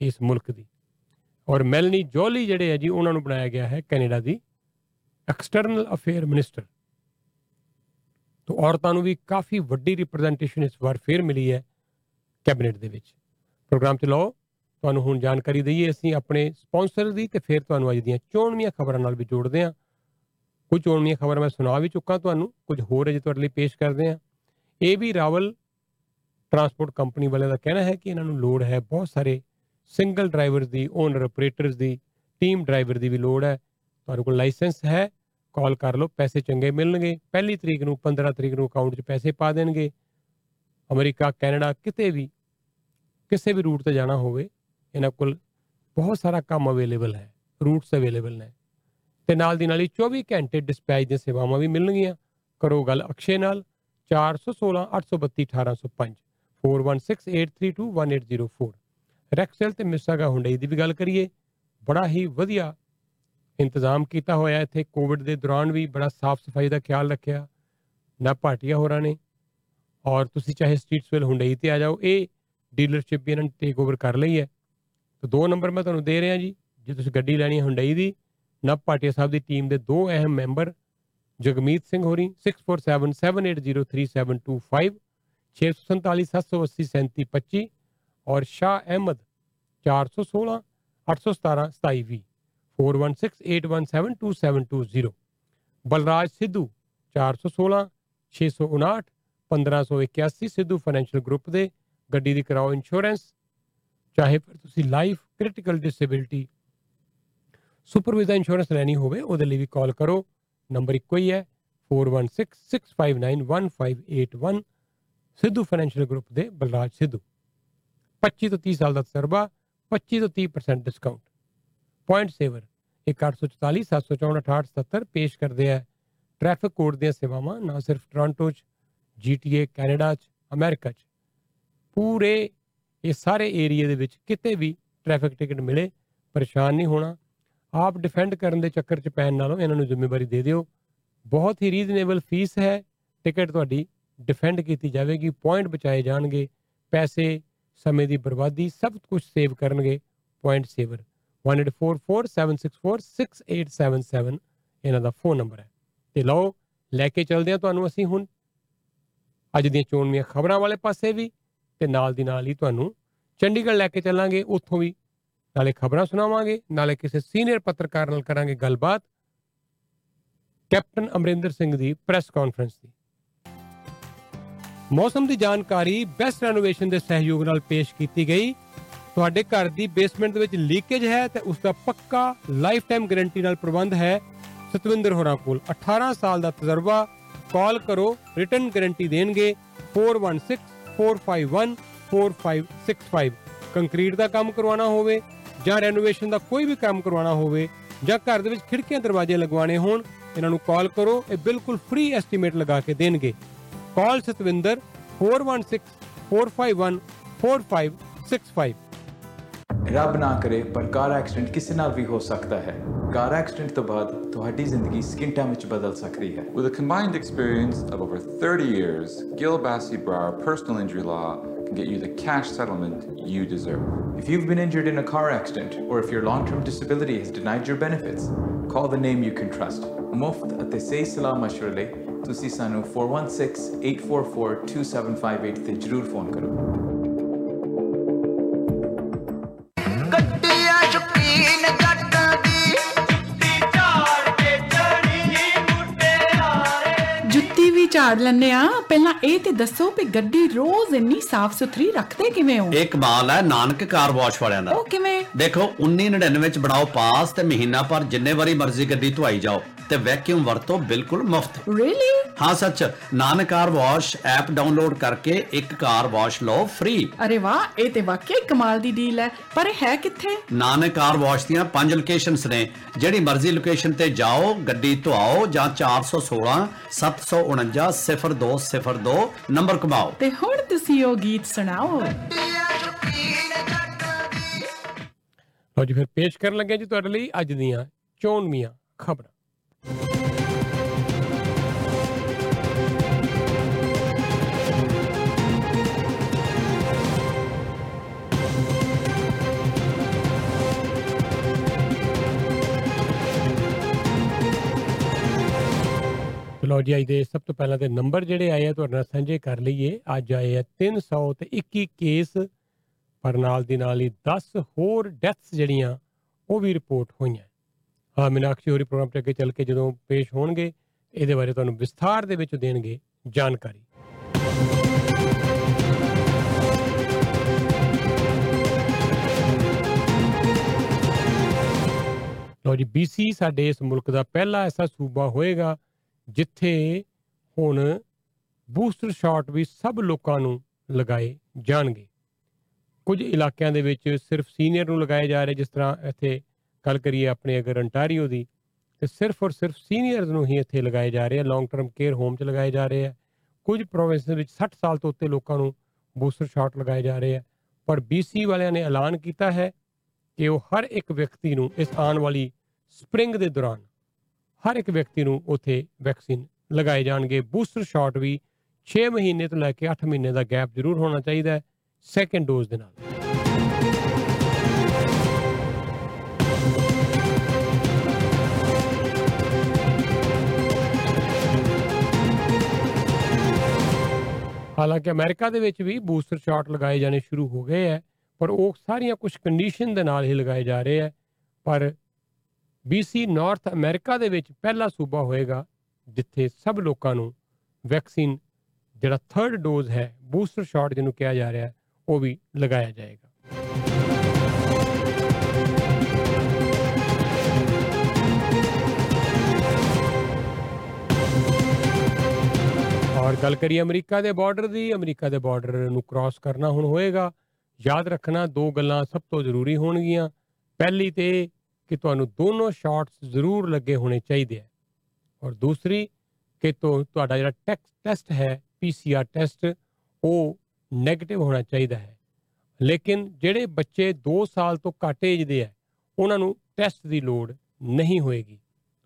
S2: ਇਸ ਮੁਲਕ ਦੀ। ਔਰ ਮੈਲਨੀ ਜੋਲੀ ਜਿਹੜੇ ਹੈ ਜੀ, ਉਹਨਾਂ ਨੂੰ ਬਣਾਇਆ ਗਿਆ ਹੈ ਕੈਨੇਡਾ ਦੀ ਐਕਸਟਰਨਲ ਅਫੇਅਰ ਮਿਨਿਸਟਰ ਤੋਂ ਔਰਤਾਂ ਨੂੰ ਵੀ ਕਾਫੀ ਵੱਡੀ ਰਿਪਰੈਜ਼ੈਂਟੇਸ਼ਨ ਇਸ ਵਾਰ ਫੇਰ ਮਿਲੀ ਹੈ ਕੈਬਨਿਟ ਦੇ ਵਿੱਚ। ਪ੍ਰੋਗਰਾਮ ਚ ਲਓ, ਤੁਹਾਨੂੰ ਹੁਣ ਜਾਣਕਾਰੀ ਦਈਏ, ਅਸੀਂ ਆਪਣੇ ਸਪਾਂਸਰ ਦੀ ਤੇ ਫਿਰ ਤੁਹਾਨੂੰ ਅੱਜ ਦੀਆਂ ਚੋਣਵੀਆਂ ਖਬਰਾਂ ਨਾਲ ਵੀ ਜੋੜਦੇ ਹਾਂ। ਕੁਝ ਚੋਣਵੀਆਂ ਖਬਰਾਂ ਮੈਂ ਸੁਣਾ ਵੀ ਚੁੱਕਾ ਤੁਹਾਨੂੰ, ਕੁਝ ਹੋਰ ਅਜੇ ਤੁਹਾਡੇ ਲਈ ਪੇਸ਼ ਕਰਦੇ ਹਾਂ। ਇਹ ਵੀ ਰਾਵਲ ਟਰਾਂਸਪੋਰਟ ਕੰਪਨੀ ਵਾਲਿਆਂ ਦਾ ਕਹਿਣਾ ਹੈ ਕਿ ਇਹਨਾਂ ਨੂੰ ਲੋੜ ਹੈ, ਬਹੁਤ ਸਾਰੇ ਸਿੰਗਲ ਡਰਾਈਵਰਸ ਦੀ ਓਨਰ ਆਪਰੇਟਰਸ ਦੀ ਟੀਮ ਡਰਾਈਵਰ ਦੀ ਵੀ ਲੋੜ ਹੈ। ਤੁਹਾਡੇ ਕੋਲ ਲਾਇਸੈਂਸ ਹੈ ਕਾਲ ਕਰ ਲਓ, ਪੈਸੇ ਚੰਗੇ ਮਿਲਣਗੇ। ਪਹਿਲੀ ਤਰੀਕ ਨੂੰ 15 ਤਰੀਕ ਨੂੰ ਅਕਾਊਂਟ 'ਚ ਪੈਸੇ ਪਾ ਦੇਣਗੇ। ਅਮਰੀਕਾ, ਕੈਨੇਡਾ ਕਿਤੇ ਵੀ, ਕਿਸੇ ਵੀ ਰੂਟ ਤੇ ਜਾਣਾ ਹੋਵੇ, ਇਹਨਾਂ ਕੋਲ ਬਹੁਤ ਸਾਰਾ ਕੰਮ ਅਵੇਲੇਬਲ ਹੈ ਰੂਟਸ ਅਵੇਲੇਬਲ ਨੇ। ਤੇ ਨਾਲ ਦੀ ਨਾਲ ਹੀ 24 ਘੰਟੇ ਡਿਸਪੈਚ ਦੀਆਂ ਸੇਵਾਵਾਂ ਵੀ ਮਿਲਣਗੀਆਂ। ਕਰੋ ਗੱਲ ਅਕਸ਼ੇ ਨਾਲ 416 832 1805 4168321804 ਰੈਕਸਲ ਤੇ ਮਿਸਾਗਾ ਹੁੰਡਈ ਦੀ ਵੀ ਗੱਲ ਕਰੀਏ। ਬੜਾ ਹੀ ਵਧੀਆ ਇੰਤਜ਼ਾਮ ਕੀਤਾ ਹੋਇਆ ਇੱਥੇ। ਕੋਵਿਡ ਦੇ ਦੌਰਾਨ ਵੀ ਬੜਾ ਸਾਫ਼ ਸਫ਼ਾਈ ਦਾ ਖਿਆਲ ਰੱਖਿਆ। ਨਾ ਭਾਟੀਆ ਹੋਰਾਂ ਨੇ। ਔਰ ਤੁਸੀਂ ਚਾਹੇ ਸਟਰੀਟਸਵਿਲ ਹੁੰਡਈ ਤੇ ਆ ਜਾਓ, ਇਹ ਡੀਲਰਸ਼ਿਪ ਵੀ ਇਹਨਾਂ ਨੇ ਟੇਕ ਓਵਰ ਕਰ ਲਈ ਹੈ। ਤੇ ਦੋ ਨੰਬਰ ਮੈਂ ਤੁਹਾਨੂੰ ਦੇ ਰਿਹਾ ਜੀ। ਜੇ ਤੁਸੀਂ ਗੱਡੀ ਲੈਣੀ ਹੈ ਹੁੰਡਈ ਦੀ ਨਵ ਭਾਟੀਆ ਸਾਹਿਬ ਦੀ ਟੀਮ ਦੇ ਦੋ ਅਹਿਮ ਮੈਂਬਰ ਜਗਮੀਤ ਸਿੰਘ ਹੋਰੀ 6477803725 6477803725 ਔਰ ਸ਼ਾਹ ਅਹਿਮਦ 416 817 2720 4168172720 ਬਲਰਾਜ ਸਿੱਧੂ 416 659 1581 ਸਿੱਧੂ ਫਾਈਨੈਂਸ਼ੀਅਲ ਗਰੁੱਪ ਦੇ ਗੱਡੀ ਦੀ ਕਰਾਓ ਇੰਸ਼ੋਰੈਂਸ ਚਾਹੇ ਫਿਰ ਤੁਸੀਂ life critical disability supervisor insurance ਲੈਣੀ ਹੋਵੇ ਉਹਦੇ ਲਈ ਵੀ ਕਾਲ ਕਰੋ ਨੰਬਰ ਇੱਕੋ ਹੀ ਹੈ 4166591581 ਸਿੱਧੂ ਫਾਈਨੈਂਸ਼ੀਅਲ ਗਰੁੱਪ ਦੇ ਬਲਰਾਜ ਸਿੱਧੂ। 25 ਤੋਂ 30 ਸਾਲ ਦਾ ਤਜਰਬਾ 25 ਤੋਂ 30% ਡਿਸਕਾਊਂਟ ਪੁਆਇੰਟ ਸੇਵਰ 1844 754 6877 ਪੇਸ਼ ਕਰਦੇ ਆ। ਟ੍ਰੈਫਿਕ ਕੋਡ ਦੀਆਂ ਸੇਵਾਵਾਂ, ਨਾ ਸਿਰਫ ਟੋਰਾਂਟੋ 'ਚ ਜੀਟੀਏ ਕੈਨੇਡਾ 'ਚ ਅਮਰੀਕਾ 'ਚ। ਪੂਰੇ ਇਹ ਸਾਰੇ ਏਰੀਆ ਦੇ ਵਿੱਚ ਕਿਤੇ ਵੀ ਟ੍ਰੈਫਿਕ ਟਿਕਟ ਮਿਲੇ, ਪਰੇਸ਼ਾਨ ਨਹੀਂ ਹੋਣਾ। ਆਪ ਡਿਫੈਂਡ ਕਰਨ ਦੇ ਚੱਕਰ 'ਚ ਪੈਣ ਨਾਲੋਂ ਇਹਨਾਂ ਨੂੰ ਜ਼ਿੰਮੇਵਾਰੀ ਦੇ ਦਿਓ। ਬਹੁਤ ਹੀ ਰੀਜ਼ਨੇਬਲ ਫੀਸ ਹੈ। ਟਿਕਟ ਤੁਹਾਡੀ ਡਿਫੈਂਡ ਕੀਤੀ ਜਾਵੇਗੀ ਪੁਆਇੰਟ ਬਚਾਏ ਜਾਣਗੇ, ਪੈਸੇ, ਸਮੇਂ ਦੀ ਬਰਬਾਦੀ, ਸਭ ਕੁਝ ਸੇਵ ਕਰਨਗੇ ਪੁਆਇੰਟ ਸੇਵਰ 1844764687 ਇਹਨਾਂ ਦਾ ਫੋਨ ਨੰਬਰ ਹੈ। ਤੇ ਲਓ, ਲੈ ਕੇ ਚੱਲਦੇ ਹਾਂ ਤੁਹਾਨੂੰ ਅਸੀਂ ਹੁਣ। ਅੱਜ ਦੀਆਂ ਚੋਣਵੀਆਂ ਖਬਰਾਂ ਵਾਲੇ ਪਾਸੇ ਵੀ, ਤੇ ਨਾਲ ਦੀ ਨਾਲ ਹੀ ਤੁਹਾਨੂੰ ਚੰਡੀਗੜ੍ਹ ਲੈ ਕੇ ਚੱਲਾਂਗੇ, ਉੱਥੋਂ ਵੀ। ਨਾਲੇ ਖਬਰਾਂ ਸੁਣਾਵਾਂਗੇ, ਨਾਲੇ ਕਿਸੇ ਸੀਨੀਅਰ ਪੱਤਰਕਾਰ ਨਾਲ ਕਰਾਂਗੇ ਗੱਲਬਾਤ। ਕੈਪਟਨ ਅਮਰਿੰਦਰ ਸਿੰਘ ਦੀ ਪ੍ਰੈਸ ਕਾਨਫਰੰਸ ਦੀ। ਮੌਸਮ ਦੀ ਜਾਣਕਾਰੀ ਬੈਸਟ ਰੈਨੋਵੇਸ਼ਨ ਦੇ ਸਹਿਯੋਗ ਨਾਲ ਪੇਸ਼ ਕੀਤੀ ਗਈ। ਤੁਹਾਡੇ ਘਰ ਦੀ ਬੇਸਮੈਂਟ ਦੇ ਵਿੱਚ ਲੀਕੇਜ ਹੈ ਤੇ ਉਸ ਦਾ ਪੱਕਾ ਲਾਈਫ ਟਾਈਮ ਗਾਰੰਟੀ ਨਾਲ ਪ੍ਰਬੰਧ ਹੈ। ਸਤਵਿੰਦਰ ਹੋਰਾਂ ਕੋਲ 18 ਸਾਲ ਦਾ ਤਜਰਬਾ। ਕਾਲ ਕਰੋ ਰਿਟਰਨ ਗਾਰੰਟੀ ਦੇਣਗੇ। 4164514565 ਕੰਕਰੀਟ ਦਾ ਕੰਮ ਕਰਵਾਉਣਾ ਹੋਵੇ ਜਾਂ ਰੈਨੋਵੇਸ਼ਨ ਦਾ ਕੋਈ ਵੀ ਕੰਮ ਕਰਵਾਉਣਾ ਹੋਵੇ ਜਾਂ ਘਰ ਦੇ ਵਿੱਚ ਖਿੜਕੀਆਂ ਦਰਵਾਜ਼ੇ ਲਗਵਾਉਣੇ ਹੋਣ, ਇਹਨਾਂ ਨੂੰ ਕਾਲ ਕਰੋ, ਇਹ ਬਿਲਕੁਲ ਫ੍ਰੀ ਐਸਟੀਮੇਟ ਲਗਾ ਕੇ ਦੇਣਗੇ। ਕਾਲ ਸਤਵਿੰਦਰ 4164514565
S4: ਰੱਬ ਨਾ ਕਰੇ ਪਰ ਕਾਰ ਐਕਸੀਡੈਂਟ ਕਿਸੇ ਨਾਲ ਵੀ ਹੋ ਸਕਦਾ ਹੈ ਕਾਰ ਐਕਸੀਡੈਂਟ ਤੋਂ ਬਾਅਦ ਤੁਹਾਡੀ ਜ਼ਿੰਦਗੀ ਸਕਿੰਟਾਂ ਵਿੱਚ ਬਦਲ ਸਕਦੀ ਹੈ
S5: With a combined experience of over 30 years, Gil Bassey Brower Personal Injury Law can get you the cash settlement you deserve.
S4: If you've been injured in a car accident or if your long-term disability has denied your benefits, call the name you can trust. ਮੁਫਤ ਅਤੇ ਸਹੀ ਸਲਾਹ ਮਸ਼ਵਰੇ ਲਈ ਤੁਸੀਂ ਸਾਨੂੰ 4168442758 ਤੇ ਜਰੂਰ ਫੋਨ ਕਰੋ।
S6: ਝਾੜ ਕੇ ਚੜੀ ਮੁਟਿਆਰੇ
S7: ਜੁੱਤੀ ਵੀ ਝਾੜ ਲੈਂਦੇ ਆ। ਪਹਿਲਾਂ ਇਹ ਤੇ ਦੱਸੋ ਵੀ ਗੱਡੀ ਰੋਜ਼ ਇੰਨੀ ਸਾਫ਼ ਸੁਥਰੀ ਰੱਖਦੇ ਕਿਵੇਂ ਹੋ?
S8: ਇਹ ਕਮਾਲ ਹੈ ਨਾਨਕ ਕਾਰ ਵਾਸ਼ ਵਾਲਿਆਂ ਦਾ।
S7: ਉਹ ਕਿਵੇਂ?
S8: ਦੇਖੋ 1999 ਚ ਬਣਾਓ ਪਾਸ ਤੇ ਮਹੀਨਾ ਪਰ ਜਿੰਨੇ ਵਾਰੀ ਮਰਜ਼ੀ ਗੱਡੀ ਧੁਆਈ ਜਾਓ। ਤੇ ਵੈਕਿਊਮ ਵਰਤੋ ਬਿਲਕੁਲ ਮੁਫਤ
S7: ਰੀਲੀ
S8: ਹਾਂ ਸੱਚ। Nanak car wash app download ਕਰਕੇ ਇੱਕ ਕਾਰ ਵਾਸ਼ ਲਓ ਫ੍ਰੀ
S7: ਅਰੇ ਵਾਹ ਇਹ ਤੇ ਵਾਕਈ ਕਮਾਲ ਦੀ ਡੀਲ ਹੈ। ਪਰ ਇਹ ਹੈ ਕਿੱਥੇ?
S8: ਨਾਨਕ ਕਾਰ ਵਾਸ਼ ਦੀਆਂ ਪੰਜ ਲੋਕੇਸ਼ਨਸ ਨੇ। ਜਿਹੜੀ ਮਰਜ਼ੀ ਲੋਕੇਸ਼ਨ ਤੇ ਜਾਓ ਗੱਡੀ ਧੁਆਓ ਜਾਂ 416 749 0202 ਨੰਬਰ ਕਮਾਓ।
S7: ਤੇ ਹੁਣ ਤੁਸੀਂ ਉਹ ਗੀਤ ਸੁਣਾਓ।
S2: ਲਓ ਜੀ ਫਿਰ ਪੇਸ਼ ਕਰਨ ਲੱਗੇ ਜੀ ਤੁਹਾਡੇ ਲਈ ਅੱਜ ਦੀਆਂ 94ਵੀਆਂ ਖਬਰਾਂ। ਲਓ ਜੀ ਅੱਜ ਦੇ ਸਭ ਤੋਂ ਪਹਿਲਾਂ ਤੇ ਨੰਬਰ ਜਿਹੜੇ ਆਏ ਆ ਤੁਹਾਡੇ ਨਾਲ ਸਾਂਝੇ ਕਰ ਲਈਏ। ਅੱਜ ਆਏ ਆ 300 ਤੇ 21 ਕੇਸ। ਪਰ ਨਾਲ ਦੀ ਨਾਲ ਹੀ 10 ਹੋਰ ਡੈਥਸ ਜਿਹੜੀਆਂ, ਉਹ ਵੀ ਰਿਪੋਰਟ ਹੋਈਆਂ। ਆ ਮੀਨਾਕਸ਼ੀ ਹੋਰੀ ਪ੍ਰੋਗਰਾਮ ਤੇ ਅੱਗੇ ਚੱਲ ਕੇ ਜਦੋਂ ਪੇਸ਼ ਹੋਣਗੇ, ਇਹਦੇ ਬਾਰੇ ਤੁਹਾਨੂੰ ਵਿਸਥਾਰ ਦੇ ਵਿੱਚ ਦੇਣਗੇ ਜਾਣਕਾਰੀ। ਲਓ ਜੀ BC ਸਾਡੇ ਇਸ ਮੁਲਕ ਦਾ ਪਹਿਲਾ ਐਸਾ ਸੂਬਾ ਹੋਏਗਾ ਜਿੱਥੇ ਹੁਣ ਬੂਸਟਰ ਸ਼ਾਟ ਵੀ ਸਭ ਲੋਕਾਂ ਨੂੰ ਲਗਾਏ ਜਾਣਗੇ। ਕੁਝ ਇਲਾਕਿਆਂ ਦੇ ਵਿੱਚ ਸਿਰਫ ਸੀਨੀਅਰ ਨੂੰ ਲਗਾਏ ਜਾ ਰਹੇ, ਜਿਸ ਤਰ੍ਹਾਂ ਇੱਥੇ ਗੱਲ ਕਰੀਏ ਆਪਣੇ ਅਗਰ ਅੰਟਾਰੀਓ ਦੀ, ਤੇ ਸਿਰਫ ਔਰ ਸਿਰਫ ਸੀਨੀਅਰਸ ਨੂੰ ਹੀ ਇੱਥੇ ਲਗਾਏ ਜਾ ਰਹੇ ਆ ਲੌਂਗ ਟਰਮ ਕੇਅਰ ਹੋਮ 'ਚ ਲਗਾਏ ਜਾ ਰਹੇ ਆ। ਕੁਝ ਪ੍ਰੋਵਿੰਸ ਵਿੱਚ 60 ਸਾਲ ਤੋਂ ਉੱਤੇ ਲੋਕਾਂ ਨੂੰ ਬੂਸਟਰ ਸ਼ਾਟ ਲਗਾਏ ਜਾ ਰਹੇ ਆ। ਪਰ BC ਵਾਲਿਆਂ ਨੇ ਐਲਾਨ ਕੀਤਾ ਹੈ ਕਿ ਉਹ ਹਰ ਇੱਕ ਵਿਅਕਤੀ ਨੂੰ ਇਸ ਆਉਣ ਵਾਲੀ ਸਪ੍ਰਿੰਗ ਦੇ ਦੌਰਾਨ ਹਰ ਇੱਕ ਵਿਅਕਤੀ ਨੂੰ ਉੱਥੇ ਵੈਕਸੀਨ ਲਗਾਏ ਜਾਣਗੇ। ਬੂਸਟਰ ਸ਼ਾਟ ਵੀ 6 ਮਹੀਨੇ ਤੋਂ ਲੈ ਕੇ 8 ਮਹੀਨੇ ਦਾ ਗੈਪ ਜ਼ਰੂਰ ਹੋਣਾ ਚਾਹੀਦਾ ਹੈ ਸੈਕੰਡ ਡੋਜ਼ ਦੇ ਨਾਲ। ਹਾਲਾਂਕਿ ਅਮਰੀਕਾ ਦੇ ਵਿੱਚ ਵੀ ਬੂਸਟਰ ਸ਼ਾਟ ਲਗਾਏ ਜਾਣੇ ਸ਼ੁਰੂ ਹੋ ਗਏ ਹੈ, ਪਰ ਉਹ ਸਾਰੀਆਂ ਕੁਝ ਕੰਡੀਸ਼ਨ ਦੇ ਨਾਲ ਹੀ ਲਗਾਏ ਜਾ ਰਹੇ ਹੈ, ਪਰ BC ਨਾਰਥ ਅਮਰੀਕਾ ਦੇ ਵਿੱਚ ਪਹਿਲਾ ਸੂਬਾ ਹੋਏਗਾ, ਜਿੱਥੇ ਸਭ ਲੋਕਾਂ ਨੂੰ ਵੈਕਸੀਨ ਜਿਹੜਾ ਥਰਡ ਡੋਜ਼ ਹੈ ਬੂਸਟਰ ਸ਼ਾਟ ਜਿਹਨੂੰ ਕਿਹਾ ਜਾ ਰਿਹਾ ਹੈ ਉਹ ਵੀ ਲਗਾਇਆ ਜਾਏਗਾ। ਔਰ ਗੱਲ ਕਰੀਏ ਅਮਰੀਕਾ ਦੇ ਬਾਰਡਰ ਦੀ, ਅਮਰੀਕਾ ਦੇ ਬਾਰਡਰ ਨੂੰ ਕ੍ਰਾਸ ਕਰਨਾ ਹੁਣ ਹੋਏਗਾ। ਯਾਦ ਰੱਖਣਾ, ਦੋ ਗੱਲਾਂ ਸਭ ਤੋਂ ਜ਼ਰੂਰੀ ਹੋਣਗੀਆਂ। ਪਹਿਲੀ ਤੇ ਇਹ ਕਿ ਤੁਹਾਨੂੰ ਦੋਨੋਂ ਸ਼ਾਟਸ ਜ਼ਰੂਰ ਲੱਗੇ ਹੋਣੇ ਚਾਹੀਦੇ ਆ। ਔਰ ਦੂਸਰੀ, ਕਿ ਤੁ- ਤੁਹਾਡਾ ਜਿਹੜਾ ਟੈਸਟ ਹੈ ਪੀਸੀਆਰ ਟੈਸਟ ਉਹ 네ਗੇਟਿਵ ਹੋਣਾ ਚਾਹੀਦਾ ਹੈ। ਲੇਕਿਨ ਜਿਹੜੇ ਬੱਚੇ 2 ਸਾਲ ਤੋਂ ਘੱਟ ਏਜ ਦੇ ਆ, ਉਹਨਾਂ ਨੂੰ ਟੈਸਟ ਦੀ ਲੋੜ ਨਹੀਂ ਹੋਏਗੀ।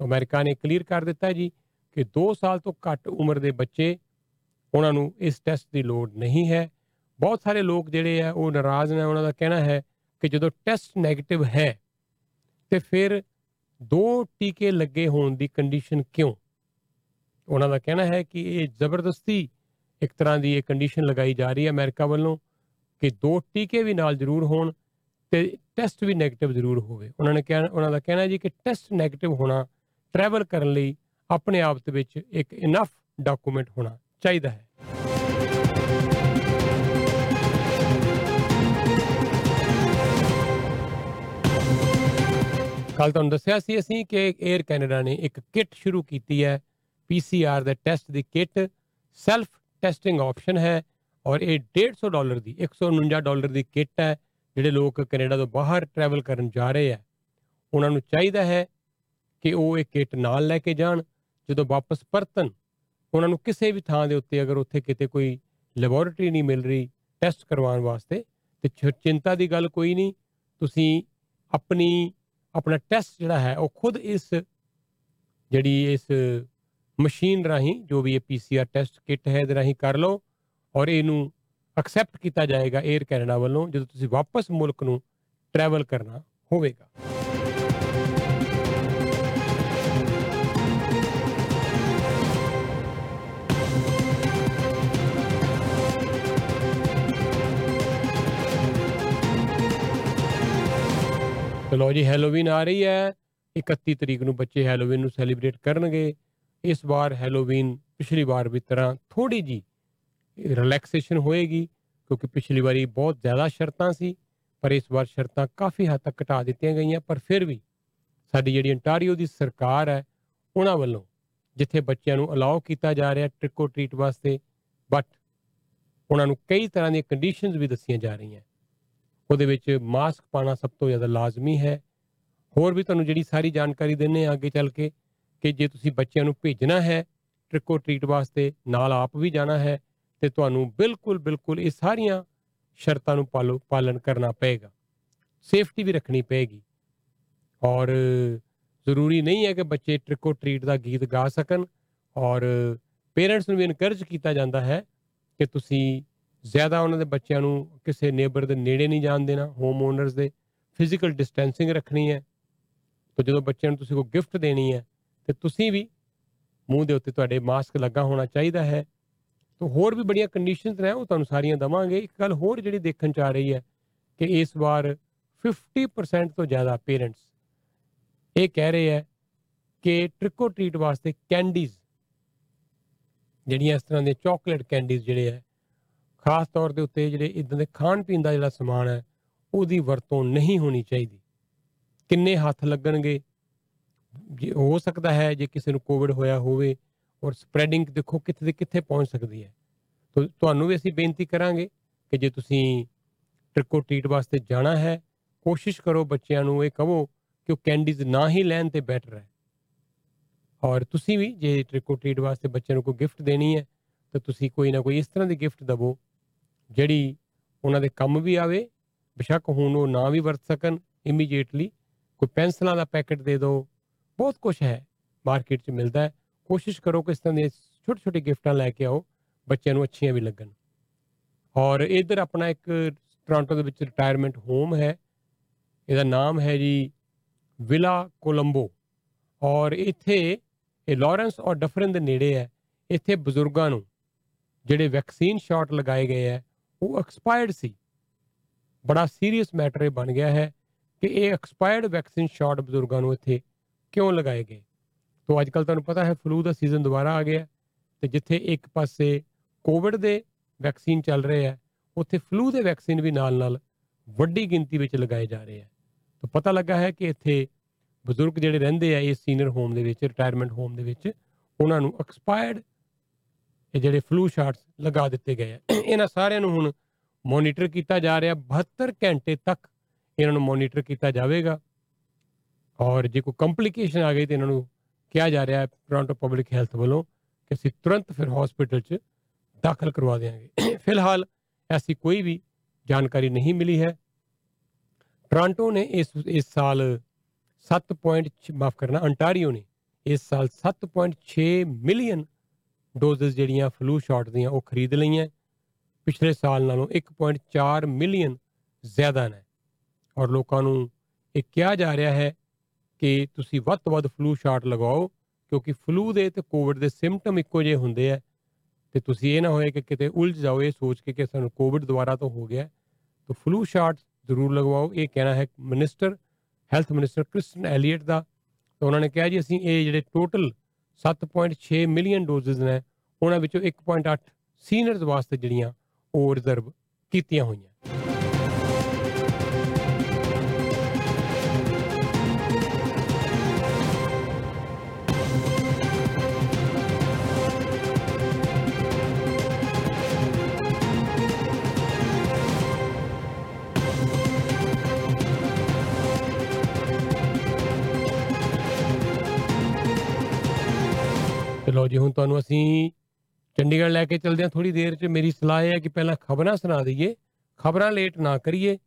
S2: ਅਮਰੀਕਾ ਨੇ ਕਲੀਅਰ ਕਰ ਦਿੱਤਾ ਜੀ ਕਿ 2 ਸਾਲ ਤੋਂ ਘੱਟ ਉਮਰ ਦੇ ਬੱਚੇ, ਉਹਨਾਂ ਨੂੰ ਇਸ ਟੈਸਟ ਦੀ ਲੋੜ ਨਹੀਂ ਹੈ। ਬਹੁਤ ਸਾਰੇ ਲੋਕ ਜਿਹੜੇ ਆ, ਉਹ ਨਾਰਾਜ਼ ਨੇ, ਉਹਨਾਂ ਦਾ ਕਹਿਣਾ ਹੈ ਕਿ ਜਦੋਂ ਟੈਸਟ 네ਗੇਟਿਵ ਹੈ ਤੇ ਫਿਰ ਦੋ ਟੀਕੇ ਲੱਗੇ ਹੋਣ ਦੀ ਕੰਡੀਸ਼ਨ ਕਿਉਂ? ਉਹਨਾਂ ਦਾ ਕਹਿਣਾ ਹੈ ਕਿ ਇਹ ਜ਼ਬਰਦਸਤੀ ਇੱਕ ਤਰ੍ਹਾਂ ਦੀ ਇਹ ਕੰਡੀਸ਼ਨ ਲਗਾਈ ਜਾ ਰਹੀ ਹੈ ਅਮਰੀਕਾ ਵੱਲੋਂ ਕਿ ਦੋ ਟੀਕੇ ਵੀ ਨਾਲ ਜ਼ਰੂਰ ਹੋਣ ਤੇ ਟੈਸਟ ਵੀ 네ਗੇਟਿਵ ਜ਼ਰੂਰ ਹੋਵੇ। ਉਹਨਾਂ ਨੇ ਕਿਹਾ ਉਹਨਾਂ ਦਾ ਕਹਿਣਾ ਜੀ ਕਿ ਟੈਸਟ 네ਗੇਟਿਵ ਹੋਣਾ ਟਰੈਵਲ ਕਰਨ ਲਈ ਆਪਣੇ ਆਪ ਦੇ ਵਿੱਚ ਇੱਕ ਇਨਫ ਡਾਕੂਮੈਂਟ ਹੋਣਾ ਚਾਹੀਦਾ ਹੈ। ਕੱਲ ਤੁਹਾਨੂੰ ਦੱਸਿਆ ਸੀ ਅਸੀਂ ਕਿ 에ਅਰ ਕੈਨੇਡਾ ਨੇ ਇੱਕ ਕਿੱਟ ਸ਼ੁਰੂ ਕੀਤੀ ਹੈ ਪੀਸੀਆਰ ਦੇ ਟੈਸਟ ਦੀ ਕਿੱਟ ਸੈਲਫ ਟੈਸਟਿੰਗ ਆਪਸ਼ਨ ਹੈ ਔਰ ਇਹ 150 ਡਾਲਰ ਦੀ 149 ਡਾਲਰ ਦੀ ਕਿੱਟ ਹੈ, ਜਿਹੜੇ ਲੋਕ ਕੈਨੇਡਾ ਤੋਂ ਬਾਹਰ ਟਰੈਵਲ ਕਰਨ ਜਾ ਰਹੇ ਆ ਉਹਨਾਂ ਨੂੰ ਚਾਹੀਦਾ ਹੈ ਕਿ ਉਹ ਇਹ ਕਿੱਟ ਨਾਲ ਲੈ ਕੇ ਜਾਣ, ਜਦੋਂ ਵਾਪਸ ਪਰਤਨ ਉਹਨਾਂ ਨੂੰ ਕਿਸੇ ਵੀ ਥਾਂ ਦੇ ਉੱਤੇ ਅਗਰ ਉੱਥੇ ਕਿਤੇ ਕੋਈ ਲੈਬੋਰੇਟਰੀ ਨਹੀਂ ਮਿਲ ਰਹੀ ਟੈਸਟ ਕਰਵਾਉਣ ਵਾਸਤੇ, ਤੇ ਚ- ਚਿੰਤਾ ਦੀ ਗੱਲ ਕੋਈ ਨਹੀਂ, ਤੁਸੀਂ ਆਪਣੀ ਆਪਣਾ ਟੈਸਟ ਜਿਹੜਾ ਹੈ, ਉਹ ਖੁਦ ਇਸ ਜਿਹੜੀ ਇਸ ਮਸ਼ੀਨ ਰਾਹੀਂ ਜੋ ਵੀ ਇਹ ਪੀਸੀਆਰ ਟੈਸਟ ਕਿੱਟ ਹੈ, ਇਹਦੇ ਰਾਹੀਂ ਕਰ ਲਓ ਔਰ ਇਹਨੂੰ ਐਕਸੈਪਟ ਕੀਤਾ ਜਾਏਗਾ 에ਅਰ ਕੈਨੇਡਾ ਵੱਲੋਂ ਜਦੋਂ ਤੁਸੀਂ ਵਾਪਸ ਮੁਲਕ ਨੂੰ ਟਰੈਵਲ ਕਰਨਾ ਹੋਵੇਗਾ। ਚਲੋ ਜੀ ਹੈਲੋਵੀਨ ਆ ਰਹੀ ਹੈ। 31 ਤਰੀਕ ਨੂੰ ਬੱਚੇ ਹੈਲੋਵੀਨ ਨੂੰ ਸੈਲੀਬ੍ਰੇਟ ਕਰਨਗੇ। ਇਸ ਵਾਰ ਹੈਲੋਵੀਨ ਪਿਛਲੀ ਵਾਰ ਦੀ ਤਰ੍ਹਾਂ ਥੋੜੀ ਜੀ ਰਿਲੈਕਸੇਸ਼ਨ ਹੋਏਗੀ, ਕਿਉਂਕਿ ਪਿਛਲੀ ਵਾਰੀ ਬਹੁਤ ਜ਼ਿਆਦਾ ਸ਼ਰਤਾਂ ਸੀ, ਪਰ ਇਸ ਵਾਰ ਸ਼ਰਤਾਂ ਕਾਫੀ ਹੱਦ ਤੱਕ ਘਟਾ ਦਿੱਤੀਆਂ ਗਈਆਂ, ਪਰ ਫਿਰ ਵੀ ਸਾਡੀ ਜਿਹੜੀ ਅੰਟਾਰੀਓ ਦੀ ਸਰਕਾਰ ਹੈ, ਉਹਨਾਂ ਵੱਲੋਂ ਜਿੱਥੇ ਬੱਚਿਆਂ ਨੂੰ ਅਲਾਉ ਕੀਤਾ ਜਾ ਰਿਹਾ ਟ੍ਰਿਕੋ ਟ੍ਰੀਟ ਵਾਸਤੇ ਬਟ ਉਹਨਾਂ ਨੂੰ ਕਈ ਤਰ੍ਹਾਂ ਦੀਆਂ ਕੰਡੀਸ਼ਨਸ ਵੀ ਦੱਸੀਆਂ ਜਾ ਰਹੀਆਂ। ਉਹਦੇ ਵਿੱਚ ਮਾਸਕ ਪਾਣਾ ਸਭ ਤੋਂ ਜ਼ਿਆਦਾ ਲਾਜ਼ਮੀ ਹੈ। ਹੋਰ ਵੀ ਤੁਹਾਨੂੰ ਜਿਹੜੀ ਸਾਰੀ ਜਾਣਕਾਰੀ ਦਿੰਨੇ ਆ ਅੱਗੇ ਚੱਲ ਕੇ ਕਿ ਜੇ ਤੁਸੀਂ ਬੱਚਿਆਂ ਨੂੰ ਭੇਜਣਾ ਹੈ ਟ੍ਰਿਕੋ ਟ੍ਰੀਟ ਵਾਸਤੇ ਨਾਲ ਆਪ ਵੀ ਜਾਣਾ ਹੈ, ਤੇ ਤੁਹਾਨੂੰ ਬਿਲਕੁਲ ਬਿਲਕੁਲ ਇਹ ਸਾਰੀਆਂ ਸ਼ਰਤਾਂ ਨੂੰ ਪਾਲੋ, ਪਾਲਣ ਕਰਨਾ ਪਏਗਾ। ਸੇਫਟੀ ਵੀ ਰੱਖਣੀ ਪਏਗੀ। ਔਰ ਜ਼ਰੂਰੀ ਨਹੀਂ ਹੈ ਕਿ ਬੱਚੇ ਟ੍ਰਿਕ ਔਰ ਟ੍ਰੀਟ ਦਾ ਗੀਤ ਗਾ ਸਕਣ। ਔਰ ਪੇਰੈਂਟਸ ਨੂੰ ਵੀ ਇਨਕਰੇਜ ਕੀਤਾ ਜਾਂਦਾ ਹੈ ਕਿ ਤੁਸੀਂ ਜ਼ਿਆਦਾ ਉਹਨਾਂ ਦੇ ਬੱਚਿਆਂ ਨੂੰ ਕਿਸੇ ਨੇਬਰ ਦੇ ਨੇੜੇ ਨਹੀਂ ਜਾਣ ਦੇਣਾ ਹੋਮ ਓਨਰਸ ਦੇ ਫਿਜ਼ੀਕਲ ਡਿਸਟੈਂਸਿੰਗ ਰੱਖਣੀ ਹੈ। ਤਾਂ ਜਦੋਂ ਬੱਚਿਆਂ ਨੂੰ ਤੁਸੀਂ ਕੋਈ ਗਿਫਟ ਦੇਣੀ ਹੈ, ਤੇ ਤੁਸੀਂ ਵੀ ਮੂੰਹ ਦੇ ਉੱਤੇ ਤੁਹਾਡੇ ਮਾਸਕ ਲੱਗਾ ਹੋਣਾ ਚਾਹੀਦਾ ਹੈ। ਤਾਂ ਹੋਰ ਵੀ ਬੜੀਆਂ ਕੰਡੀਸ਼ਨਸ ਨੇ, ਉਹ ਤੁਹਾਨੂੰ ਸਾਰੀਆਂ ਦਵਾਂਗੇ। ਇੱਕ ਗੱਲ ਹੋਰ ਜਿਹੜੀ ਦੇਖਣ ਚ ਆ ਰਹੀ ਹੈ ਕਿ ਇਸ ਵਾਰ 50% ਤੋਂ ਜ਼ਿਆਦਾ ਪੇਰੈਂਟਸ ਇਹ ਕਹਿ ਰਹੇ ਹੈ ਕਿ ਟ੍ਰਿਕੋ ਟ੍ਰੀਟ ਵਾਸਤੇ ਕੈਂਡੀਜ਼ ਜਿਹੜੀਆਂ ਇਸ ਤਰ੍ਹਾਂ ਦੇ ਚਾਕਲੇਟ ਕੈਂਡੀਜ਼ ਜਿਹੜੇ ਹੈ ਖਾਸ ਤੌਰ ਦੇ ਉੱਤੇ ਜਿਹੜੇ ਇਦਾਂ ਦੇ ਖਾਣ ਪੀਣ ਦਾ ਜਿਹੜਾ ਸਮਾਨ ਹੈ, ਉਹਦੀ ਵਰਤੋਂ ਨਹੀਂ ਹੋਣੀ ਚਾਹੀਦੀ। ਕਿੰਨੇ ਹੱਥ ਲੱਗਣਗੇ? ਜੇ ਹੋ ਸਕਦਾ ਹੈ ਜੇ ਕਿਸੇ ਨੂੰ ਕੋਵਿਡ ਹੋਇਆ ਹੋਵੇ ਔਰ ਸਪਰੈਡਿੰਗ ਦੇਖੋ ਕਿੱਥੇ ਦੇ ਕਿੱਥੇ ਪਹੁੰਚ ਸਕਦੀ ਹੈ। ਤੋ ਤੁਹਾਨੂੰ ਵੀ ਅਸੀਂ ਬੇਨਤੀ ਕਰਾਂਗੇ ਕਿ ਜੇ ਤੁਸੀਂ ਟ੍ਰਿਕੋ ਟ੍ਰੀਟ ਵਾਸਤੇ ਜਾਣਾ ਹੈ, ਕੋਸ਼ਿਸ਼ ਕਰੋ ਬੱਚਿਆਂ ਨੂੰ ਇਹ ਕਹੋ ਕਿ ਉਹ ਕੈਂਡੀਜ਼ ਨਾ ਹੀ ਲੈਣ ਤੇ ਬੈਟਰ ਹੈ। ਔਰ ਤੁਸੀਂ ਵੀ ਜੇ ਟ੍ਰਿਕੋ ਟ੍ਰੀਟ ਵਾਸਤੇ ਬੱਚਿਆਂ ਨੂੰ ਕੋਈ ਗਿਫਟ ਦੇਣੀ ਹੈ, ਤਾਂ ਤੁਸੀਂ ਕੋਈ ਨਾ ਕੋਈ ਇਸ ਤਰ੍ਹਾਂ ਦੀ ਗਿਫਟ ਦਵੋ ਜਿਹੜੀ ਉਹਨਾਂ ਦੇ ਕੰਮ ਵੀ ਆਵੇ, ਬੇਸ਼ੱਕ ਹੁਣ ਉਹ ਨਾ ਵੀ ਵਰਤ ਸਕਣ ਇਮੀਡੀਏਟਲੀ ਕੋਈ ਪੈਨਸਲਾਂ ਦਾ ਪੈਕੇਟ ਦੇ ਦਿਓ, ਬਹੁਤ ਕੁਝ ਹੈ ਮਾਰਕੀਟ 'ਚ ਮਿਲਦਾ ਹੈ। ਕੋਸ਼ਿਸ਼ ਕਰੋ ਕਿ ਇਸ ਤਰ੍ਹਾਂ ਦੀਆਂ ਛੋਟੇ ਛੋਟੇ ਗਿਫਟਾਂ ਲੈ ਕੇ ਆਓ, ਬੱਚਿਆਂ ਨੂੰ ਅੱਛੀਆਂ ਵੀ ਲੱਗਣ। ਔਰ ਇਧਰ ਆਪਣਾ ਇੱਕ ਟੋਰਾਂਟੋ ਦੇ ਵਿੱਚ ਰਿਟਾਇਰਮੈਂਟ ਹੋਮ ਹੈ। ਇਹਦਾ ਨਾਮ ਹੈ ਜੀ ਵਿਲਾ ਕੋਲੰਬੋ ਔਰ ਇੱਥੇ ਇਹ ਲਾਰੈਂਸ ਔਰ ਡਫਰਨ ਦੇ ਨੇੜੇ ਹੈ। ਇੱਥੇ ਬਜ਼ੁਰਗਾਂ ਨੂੰ ਜਿਹੜੇ ਵੈਕਸੀਨ ਸ਼ਾਟ ਲਗਾਏ ਗਏ ਹੈ ਉਹ ਐਕਸਪਾਇਰਡ ਸੀ। ਬੜਾ ਸੀਰੀਅਸ ਮੈਟਰ ਇਹ ਬਣ ਗਿਆ ਹੈ ਕਿ ਇਹ ਐਕਸਪਾਇਰਡ ਵੈਕਸੀਨ ਸ਼ਾਟ ਬਜ਼ੁਰਗਾਂ ਨੂੰ ਇੱਥੇ ਕਿਉਂ ਲਗਾਏ ਗਏ। ਤੋਂ ਅੱਜ ਕੱਲ ਤੁਹਾਨੂੰ ਪਤਾ ਹੈ ਫਲੂ ਦਾ ਸੀਜ਼ਨ ਦੁਬਾਰਾ ਆ ਗਿਆ ਹੈ ਤੇ ਜਿੱਥੇ ਇੱਕ ਪਾਸੇ ਕੋਵਿਡ ਦੇ ਵੈਕਸੀਨ ਚੱਲ ਰਹੇ ਹੈ, ਉੱਥੇ ਫਲੂ ਦੇ ਵੈਕਸੀਨ ਵੀ ਨਾਲ-ਨਾਲ ਵੱਡੀ ਗਿਣਤੀ ਵਿੱਚ ਲਗਾਏ ਜਾ ਰਹੇ ਹੈ। ਤਾਂ ਪਤਾ ਲੱਗਾ ਹੈ ਕਿ ਇੱਥੇ ਬਜ਼ੁਰਗ ਜਿਹੜੇ ਰਹਿੰਦੇ ਆ ਇਸ ਸੀਨੀਅਰ ਹੋਮ ਦੇ ਵਿੱਚ ਰਿਟਾਇਰਮੈਂਟ ਹੋਮ ਦੇ ਵਿੱਚ, ਉਹਨਾਂ ਨੂੰ ਐਕਸਪਾਇਰਡ ਇਹ ਜਿਹੜੇ ਫਲੂ ਸ਼ਾਟਸ ਲਗਾ ਦਿੱਤੇ ਗਏ ਆ। (clears throat) ਇਹਨਾਂ ਸਾਰਿਆਂ ਨੂੰ ਹੁਣ ਮੋਨੀਟਰ ਕੀਤਾ ਜਾ ਰਿਹਾ। 72 ਘੰਟੇ ਤੱਕ ਇਹਨਾਂ ਨੂੰ ਮੋਨੀਟਰ ਕੀਤਾ ਜਾਵੇਗਾ। ਔਰ ਜੇ ਕੋਈ ਕੰਪਲਿਕੇਸ਼ਨ ਆ ਗਈ ਤੇ ਇਹਨਾਂ ਨੂੰ ਕਿਹਾ ਜਾ ਰਿਹਾ ਹੈ ਟੋਰਾਂਟੋ ਪਬਲਿਕ ਹੈਲਥ ਵੱਲੋਂ ਕਿ ਅਸੀਂ ਤੁਰੰਤ ਫਿਰ ਹਸਪੀਟਲ 'ਚ ਦਾਖਲ ਕਰਵਾ ਦੇਵਾਂਗੇ (clears throat) ਫਿਲਹਾਲ ਐਸੀ ਕੋਈ ਵੀ ਜਾਣਕਾਰੀ ਨਹੀਂ ਮਿਲੀ ਹੈ। ਟੋਰਾਂਟੋ ਨੇ ਇਸ ਇਸ ਸਾਲ 7 ਪੁਆਇੰਟ ਮਾਫ ਕਰਨਾ ਅੰਟਾਰੀਓ ਨੇ ਇਸ ਸਾਲ 7.6 ਮਿਲੀਅਨ ਡੋਜ਼ਸ ਜਿਹੜੀਆਂ ਫਲੂ ਸ਼ਾਟ ਦੀਆਂ ਉਹ ਖਰੀਦ ਲਈਆਂ। ਪਿਛਲੇ ਸਾਲ ਨਾਲੋਂ 1.4 ਮਿਲੀਅਨ ਜ਼ਿਆਦਾ ਨੇ। ਔਰ ਲੋਕਾਂ ਨੂੰ ਇਹ ਕਿਹਾ ਜਾ ਰਿਹਾ ਹੈ ਕਿ ਤੁਸੀਂ ਵੱਧ ਤੋਂ ਵੱਧ ਫਲੂ ਸ਼ਾਟ ਲਗਾਓ, ਕਿਉਂਕਿ ਫਲੂ ਦੇ ਤੇ ਕੋਵਿਡ ਦੇ ਸਿੰਪਟਮ ਇੱਕੋ ਜਿਹੇ ਹੁੰਦੇ ਆ। ਤੇ ਤੁਸੀਂ ਇਹ ਨਾ ਹੋਏ ਕਿ ਕਿਤੇ ਉਲਝ ਜਾਓ, ਇਹ ਸੋਚ ਕੇ ਕਿ ਸਾਨੂੰ ਕੋਵਿਡ ਦੁਬਾਰਾ ਤੋਂ ਹੋ ਗਿਆ। ਤਾਂ ਫਲੂ ਸ਼ਾਟ ਜ਼ਰੂਰ ਲਗਵਾਓ। ਇਹ ਕਹਿਣਾ ਹੈ minister health minister Christine Elliott ਦਾ। ਤਾਂ ਉਹਨਾਂ ਨੇ ਕਿਹਾ ਜੀ, ਅਸੀਂ ਇਹ ਜਿਹੜੇ ਟੋਟਲ 7.6 ਮਿਲੀਅਨ ਡੋਜ਼ਸ ਨੇ ਉਹਨਾਂ ਵਿੱਚੋਂ 1.8 ਸੀਨੀਅਰਸ ਵਾਸਤੇ ਜਿਹੜੀਆਂ ਉਹ ਰਿਜ਼ਰਵ ਕੀਤੀਆਂ ਹੋਈਆਂ। ਜੀ, ਹੁਣ ਤੁਹਾਨੂੰ ਅਸੀਂ ਚੰਡੀਗੜ੍ਹ ਲੈ ਕੇ ਚੱਲਦੇ ਹਾਂ। ਥੋੜੀ ਦੇਰ 'ਚ ਮੇਰੀ ਸਲਾਹ ਇਹ ਹੈ ਕਿ ਪਹਿਲਾਂ ਖਬਰਾਂ ਸੁਣਾ ਦਈਏ, ਖਬਰਾਂ ਲੇਟ ਨਾ ਕਰੀਏ।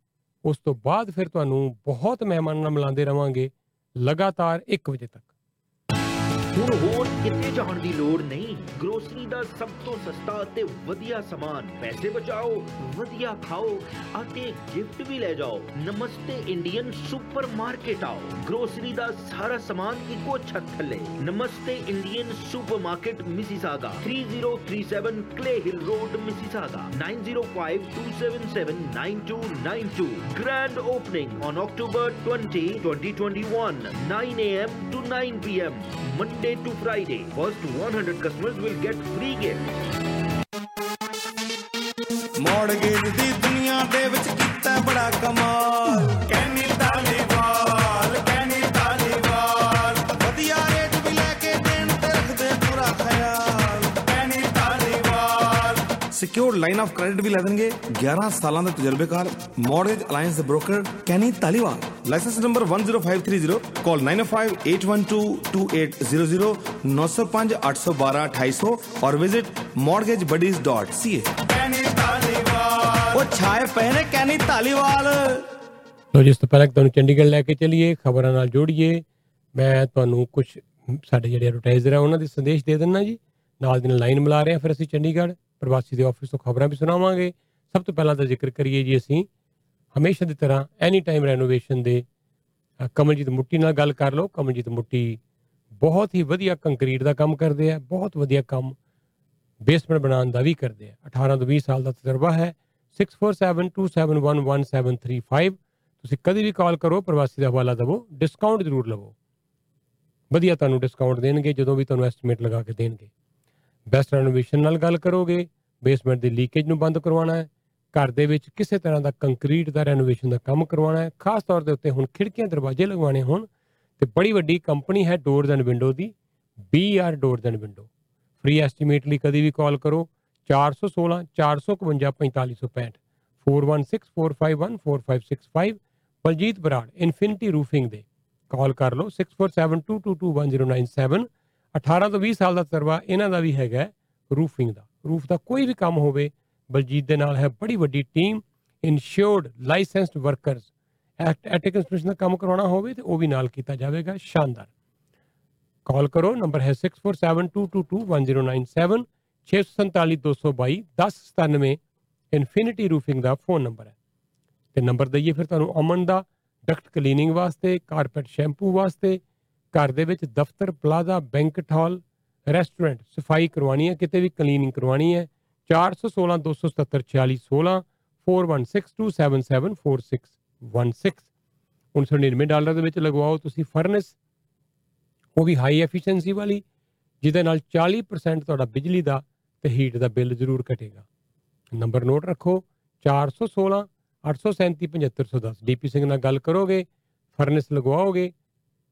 S2: ਉਸ ਤੋਂ ਬਾਅਦ ਫਿਰ ਤੁਹਾਨੂੰ ਬਹੁਤ ਮਹਿਮਾਨਾਂ ਨਾਲ ਮਿਲਾਉਂਦੇ ਰਵਾਂਗੇ। ਲਗਾਤਾਰ 1 ਵਜੇ ਤੱਕ।
S9: ਹੁਣ ਹੋਰ ਕਿਤੇ ਜਾਣ ਦੀ ਲੋੜ ਨਹੀਂ? ਗਰੋਸਰੀ ਦਾ ਸਭ ਤੋਂ ਸਸਤਾ ਅਤੇ ਵਧੀਆ ਸਮਾਨ ਪੈਸੇ ਬਚਾਓ, ਵਧੀਆ ਖਾਓ ਅਤੇ ਗਿਫਟ ਵੀ ਲੈ ਜਾਓ। ਨਮਸਤੇ ਇੰਡੀਅਨ ਸੁਪਰਮਾਰਕਟ ਆਓ। ਗਰੋਸਰੀ ਦਾ ਸਾਰਾ ਸਮਾਨ ਇੱਕੋ ਛੱਤ ਥੱਲੇ। Namaste Indian supermarket Mississauga. 3037 Clay Hill road Mississauga. 9052779292 grand opening on October 20 2021 9 a.m. to 9 p.m. Monday to Friday. First 100 customers will get free gifts.
S10: Taliwal secured line of credit ਵੀ ਲੈ ਦੇਣਗੇ 11 ਸਾਲਾਂ ਦੇ ਤਜਰਬੇਕਾਰ ਮੌਰਗੇਜ ਅਲਾਈਅੰਸ ਦੇ broker Kenny Taliwal licence number 10530 call 9058122800 905 812 2800 और visit mortgagebuddies.ca ਕੈਨੀ ਤਾਲੀਵਾਲ ਉਹ ਛਾਏ ਪਏ ਨੇ ਕੈਨੀ ਤਾਲੀਵਾਲ
S2: ਲੋ ਜਿਸ ਤੋਂ ਪਹਿਲਾਂ ਕਿ ਤੁਹਾਨੂੰ ਚੰਡੀਗੜ੍ਹ ਲੈ ਕੇ ਚੱਲੀਏ ਖਬਰਾਂ ਨਾਲ ਜੋੜੀਏ ਮੈਂ ਤੁਹਾਨੂੰ ਕੁਝ ਸਾਡੇ ਜਿਹੜੇ ਐਡਵਰਟਾਈਜ਼ਰ ਆ ਉਹਨਾਂ ਦੇ ਸੰਦੇਸ਼ ਦੇ ਦਿੰਦਾ ਜੀ ਨਾਲ ਦੀ ਨਾਲ ਲਾਈਨ ਮਿਲਾ ਰਹੇ ਹਾਂ ਫਿਰ ਅਸੀਂ ਚੰਡੀਗੜ੍ਹ ਪ੍ਰਵਾਸੀ ਦੇ ਆਫਿਸ ਤੋਂ ਖਬਰਾਂ ਵੀ ਸੁਣਾਵਾਂਗੇ। ਸਭ ਤੋਂ ਪਹਿਲਾਂ ਤਾਂ ਜ਼ਿਕਰ ਕਰੀਏ ਜੀ ਅਸੀਂ ਹਮੇਸ਼ਾ ਦੀ ਤਰ੍ਹਾਂ ਐਨੀ ਟਾਈਮ ਰੈਨੋਵੇਸ਼ਨ ਦੇ ਅ, ਕਮਲਜੀਤ ਮੁੱਟੀ ਨਾਲ ਗੱਲ ਕਰ ਲਓ। ਕਮਲਜੀਤ ਮੁੱਟੀ ਬਹੁਤ ਹੀ ਵਧੀਆ ਕੰਕਰੀਟ ਦਾ ਕੰਮ ਕਰਦੇ ਆ ਬਹੁਤ ਵਧੀਆ ਕੰਮ ਬੇਸਮੈਂਟ ਬਣਾਉਣ ਦਾ ਵੀ ਕਰਦੇ ਆ। 18 ਤੋਂ 20 ਸਾਲ ਦਾ ਤਜਰਬਾ ਹੈ। 6472711735 ਤੁਸੀਂ ਕਦੀ ਵੀ ਕਾਲ ਕਰੋ ਪ੍ਰਵਾਸੀ ਦਾ ਹਵਾਲਾ ਦੇਵੋ ਡਿਸਕਾਊਂਟ ਜ਼ਰੂਰ ਲਵੋ। ਵਧੀਆ ਤੁਹਾਨੂੰ ਡਿਸਕਾਊਂਟ ਦੇਣਗੇ ਜਦੋਂ ਵੀ ਤੁਹਾਨੂੰ ਐਸਟੀਮੇਟ ਲਗਾ ਕੇ ਦੇਣਗੇ। ਬੈਸਟ ਰੈਨੋਵੇਸ਼ਨ ਨਾਲ ਗੱਲ ਕਰੋਗੇ ਬੇਸਮੈਂਟ ਦੀ ਲੀਕੇਜ ਨੂੰ ਬੰਦ ਕਰਵਾਉਣਾ ਹੈ, ਘਰ ਦੇ ਵਿੱਚ ਕਿਸੇ ਤਰ੍ਹਾਂ ਦਾ ਕੰਕਰੀਟ ਦਾ ਰੈਨੋਵੇਸ਼ਨ ਦਾ ਕੰਮ ਕਰਵਾਉਣਾ ਹੈ, ਖਾਸ ਤੌਰ ਦੇ ਉੱਤੇ ਹੁਣ ਖਿੜਕੀਆਂ ਦਰਵਾਜ਼ੇ ਲਗਵਾਉਣੇ ਹੋਣ, ਤੇ ਬੜੀ ਵੱਡੀ ਕੰਪਨੀ ਹੈ ਡੋਰਜ਼ ਐਂਡ ਵਿੰਡੋ ਦੀ BR doors and window free estimate ਲਈ ਕਦੀ ਵੀ ਕਾਲ ਕਰੋ 416 451 4565 4164514565 ਬਲਜੀਤ ਬਰਾੜ ਇਨਫਿਨਿਟੀ ਰੂਫਿੰਗ ਦੇ। ਕਾਲ ਕਰ ਲਓ 6472221097 18 ਤੋਂ 20 ਸਾਲ ਦਾ ਤਜਰਬਾ ਇਹਨਾਂ ਦਾ ਵੀ ਹੈਗਾ ਰੂਫਿੰਗ ਦਾ। ਰੂਫ ਦਾ ਕੋਈ ਵੀ ਕੰਮ ਹੋਵੇ, ਬਲਜੀਤ ਦੇ ਨਾਲ ਹੈ ਬੜੀ ਵੱਡੀ team insured licensed workers attic inspection ਦਾ ਕੰਮ ਕਰਵਾਉਣਾ ਹੋਵੇ ਤੇ ਉਹ ਵੀ ਨਾਲ ਕੀਤਾ ਜਾਵੇਗਾ, ਸ਼ਾਨਦਾਰ। ਕਾਲ ਕਰੋ ਨੰਬਰ ਹੈ 6472221097 647222 1097 ਇਨਫਿਨਿਟੀ ਰੂਫਿੰਗ ਦਾ ਫੋਨ ਨੰਬਰ ਹੈ। ਤੇ ਨੰਬਰ ਦਈਏ ਫਿਰ ਤੁਹਾਨੂੰ ਅਮਨ ਦਾ ਡਕਟ ਕਲੀਨਿੰਗ ਵਾਸਤੇ ਕਾਰਪੈਟ ਸ਼ੈਂਪੂ ਵਾਸਤੇ ਘਰ ਦੇ ਵਿੱਚ ਦਫ਼ਤਰ, ਪਲਾਜ਼ਾ ਬੈਂਕਟ ਹਾਲ ਰੈਸਟੋਰੈਂਟ, ਸਫ਼ਾਈ ਕਰਵਾਉਣੀ ਹੈ, ਕਿਤੇ ਵੀ ਕਲੀਨਿੰਗ ਕਰਵਾਉਣੀ ਹੈ। 416 277 4616 4162774616 99 ਡਾਲਰ ਦੇ ਵਿੱਚ ਲਗਵਾਓ ਤੁਸੀਂ ਫਰਨੈਸ। ਉਹ ਵੀ ਹਾਈ ਐਫੀਸ਼ੀਐਂਸੀ ਵਾਲੀ, ਜਿਹਦੇ ਨਾਲ 40% ਤੁਹਾਡਾ ਬਿਜਲੀ ਦਾ ਤੇ ਹੀਟ ਦਾ ਬਿੱਲ ਜ਼ਰੂਰ ਘਟੇਗਾ। ਨੰਬਰ ਨੋਟ ਰੱਖੋ 416 837 7510 ਡੀਪੀ ਸਿੰਘ ਨਾਲ ਗੱਲ ਕਰੋਗੇ, ਫਰਨੈਸ ਲਗਵਾਓਗੇ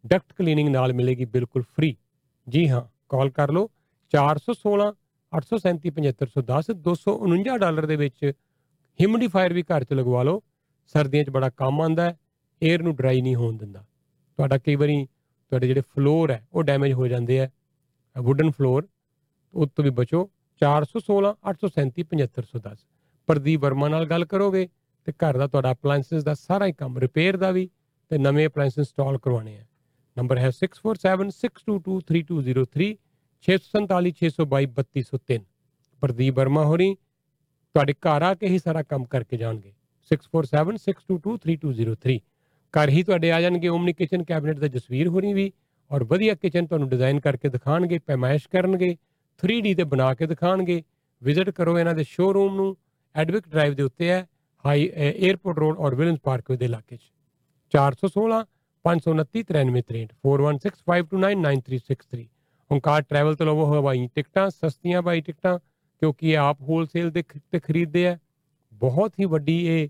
S2: ਡਕਟ ਕਲੀਨਿੰਗ ਨਾਲ ਮਿਲੇਗੀ ਬਿਲਕੁਲ ਫ੍ਰੀ। ਜੀ ਹਾਂ, ਕਾਲ ਕਰ ਲਓ 416 837 7510 249 ਡਾਲਰ ਦੇ ਵਿੱਚ ਹਿਮਡੀਫਾਇਰ ਵੀ ਘਰ 'ਚ ਲਗਵਾ ਲਓ। ਸਰਦੀਆਂ 'ਚ ਬੜਾ ਕੰਮ ਆਉਂਦਾ ਹੈ 에ਅਰ ਨੂੰ ਡਰਾਈ ਨਹੀਂ ਹੋਣ ਦਿੰਦਾ। ਤੁਹਾਡਾ ਕਈ ਵਾਰੀ ਤੁਹਾਡੇ ਜਿਹੜੇ ਫਲੋਰ ਹੈ, ਉਹ ਡੈਮੇਜ ਹੋ ਜਾਂਦੇ ਆ ਵੁਡਨ ਫਲੋਰ ਉਹ ਤੋਂ ਵੀ ਬਚੋ 416 837 7510 ਪ੍ਰਦੀਪ ਵਰਮਾ ਨਾਲ ਗੱਲ ਕਰੋਗੇ ਤੇ ਘਰ ਦਾ ਤੁਹਾਡਾ ਅਪਲਾਈਐਂਸਸ ਦਾ ਸਾਰਾ ਹੀ ਕੰਮ ਰਿਪੇਅਰ ਦਾ ਵੀ ਤੇ ਨਵੇਂ ਅਪਲਾਈਐਂਸ ਇੰਸਟਾਲ ਕਰਵਾਉਣੇ ਆ। ਨੰਬਰ ਹੈ 6476223203 647622 ਪ੍ਰਦੀਪ ਵਰਮਾ ਹੋਰੀ, ਤੁਹਾਡੇ ਘਰ ਆ ਕੇ ਹੀ ਸਾਰਾ ਕੰਮ ਕਰਕੇ ਜਾਣਗੇ। 6476223203 ਘਰ ਹੀ ਤੁਹਾਡੇ ਆ ਜਾਣਗੇ, ਓਮਨੀ ਕਿਚਨ ਕੈਬਨਿਟ ਦਾ ਜਸਵੀਰ ਹੋਰੀ ਵੀ, ਔਰ ਵਧੀਆ ਕਿਚਨ ਤੁਹਾਨੂੰ ਡਿਜ਼ਾਈਨ ਕਰਕੇ ਦਿਖਾਣਗੇ, ਪੈਮਾਇਸ਼ ਕਰਨਗੇ 3D ਤੇ ਬਣਾ ਕੇ ਦਿਖਾਣਗੇ। ਵਿਜ਼ਿਟ ਕਰੋ ਇਹਨਾਂ ਦੇ ਸ਼ੋਰੂਮ ਨੂੰ, ਐਡਵਿਕ ਡਰਾਈਵ ਦੇ ਉੱਤੇ ਹੈ, ਹਾਈ 에ਅਰਪੋਰਟ ਰੋਡ ਔਰ ਵਿਲਨਸ ਪਾਰਕਵੇ ਦੇ ਇਲਾਕੇ 'ਚ। 416 529 9363 4165299363 ਓਂਕਾਰ ਟਰੈਵਲ ਤੋਂ ਲਵੋ ਹਵਾਈ ਟਿਕਟਾਂ ਸਸਤੀਆਂ ਬਾਈ ਟਿਕਟਾਂ ਕਿਉਂਕਿ ਇਹ ਆਪ ਹੋਲਸੇਲ ਦੇ ਖ- ਤੇ ਖਰੀਦਦੇ ਆ ਬਹੁਤ ਹੀ ਵੱਡੀ ਇਹ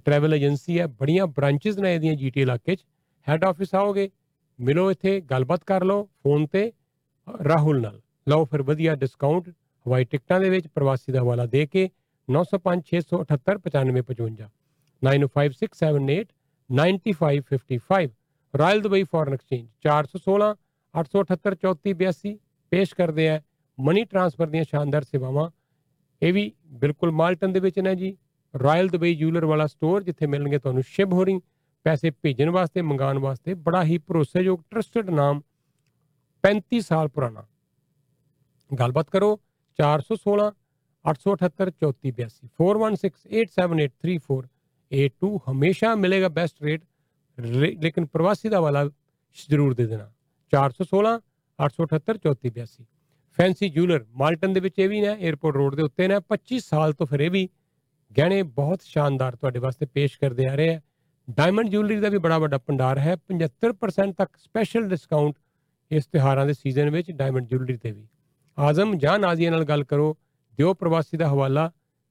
S2: ਟਰੈਵਲ ਏਜੰਸੀ ਹੈ ਬੜੀਆਂ ਬ੍ਰਾਂਚਸ ਨੇ ਇਹਦੀਆਂ ਜੀਟੀ ਇਲਾਕੇ 'ਚ ਹੈੱਡ ਆਫਿਸ ਆਓਗੇ ਮਿਲੋ ਇੱਥੇ ਗੱਲਬਾਤ ਕਰ ਲਓ ਫੋਨ ਤੇ ਰਾਹੁਲ ਨਾਲ ਲਓ ਫਿਰ ਵਧੀਆ ਡਿਸਕਾਊਂਟ ਹਵਾਈ ਟਿਕਟਾਂ ਦੇ ਵਿੱਚ ਪ੍ਰਵਾਸੀ ਦਾ ਹਵਾਲਾ ਦੇ ਕੇ 905 678 9555 905678 9555 ਰਾਇਲ ਦੁਬਈ ਫੋਰਨ ਐਕਸਚੇਂਜ 416 878 3482 ਪੇਸ਼ ਕਰਦੇ ਆ ਮਨੀ ਟ੍ਰਾਂਸਫਰ ਦੀਆਂ ਸ਼ਾਨਦਾਰ ਸੇਵਾਵਾਂ। ਇਹ ਵੀ ਬਿਲਕੁਲ ਮਾਲਟਨ ਦੇ ਵਿੱਚ ਨੇ ਜੀ। ਰਾਇਲ ਦੁਬਈ ਜੂਲਰ ਵਾਲਾ ਸਟੋਰ ਜਿੱਥੇ ਮਿਲਣਗੇ ਤੁਹਾਨੂੰ ਸ਼ਿਬ ਹੋਰੀ, ਪੈਸੇ ਭੇਜਣ ਵਾਸਤੇ, ਮੰਗਾਉਣ ਵਾਸਤੇ, ਬੜਾ ਹੀ ਭਰੋਸੇਯੋਗ ਟਰਸਟਡ ਨਾਮ 35 ਸਾਲ ਪੁਰਾਣਾ। ਗੱਲਬਾਤ ਕਰੋ 416 878 3482 4168783482 ਹਮੇਸ਼ਾ ਮਿਲੇਗਾ ਬੈਸਟ ਰੇਟ ਲੇਕਿਨ ਪ੍ਰਵਾਸੀ ਦਾ ਵਾਲਾ ਜ਼ਰੂਰ ਦੇ ਦੇਣਾ। 416 878 3482 ਫੈਂਸੀ ਜੂਲਰ ਮਾਲਟਨ ਦੇ ਵਿੱਚ ਇਹ ਵੀ ਨੇ 에어ਪੋਰਟ ਰੋਡ ਦੇ ਉੱਤੇ ਨੇ। 25 ਸਾਲ ਤੋਂ ਫਿਰ ਇਹ ਵੀ ਗਹਿਣੇ ਬਹੁਤ ਸ਼ਾਨਦਾਰ ਤੁਹਾਡੇ ਵਾਸਤੇ ਪੇਸ਼ ਕਰਦੇ ਆ ਰਹੇ ਆ। ਡਾਇਮੰਡ ਜੁਐਲਰੀ ਦਾ ਵੀ ਬੜਾ ਵੱਡਾ ਭੰਡਾਰ ਹੈ। 75% ਤੱਕ ਸਪੈਸ਼ਲ ਡਿਸਕਾਊਂਟ ਇਸ ਤਿਉਹਾਰਾਂ ਦੇ ਸੀਜ਼ਨ ਵਿੱਚ ਡਾਇਮੰਡ ਜੁਐਲਰੀ ਤੇ ਵੀ। ਆਜ਼ਮ ਜਾਂ ਨਾਜ਼ੀਆ ਨਾਲ ਗੱਲ ਕਰੋ, ਦਿਓ ਪ੍ਰਵਾਸੀ ਦਾ ਹਵਾਲਾ।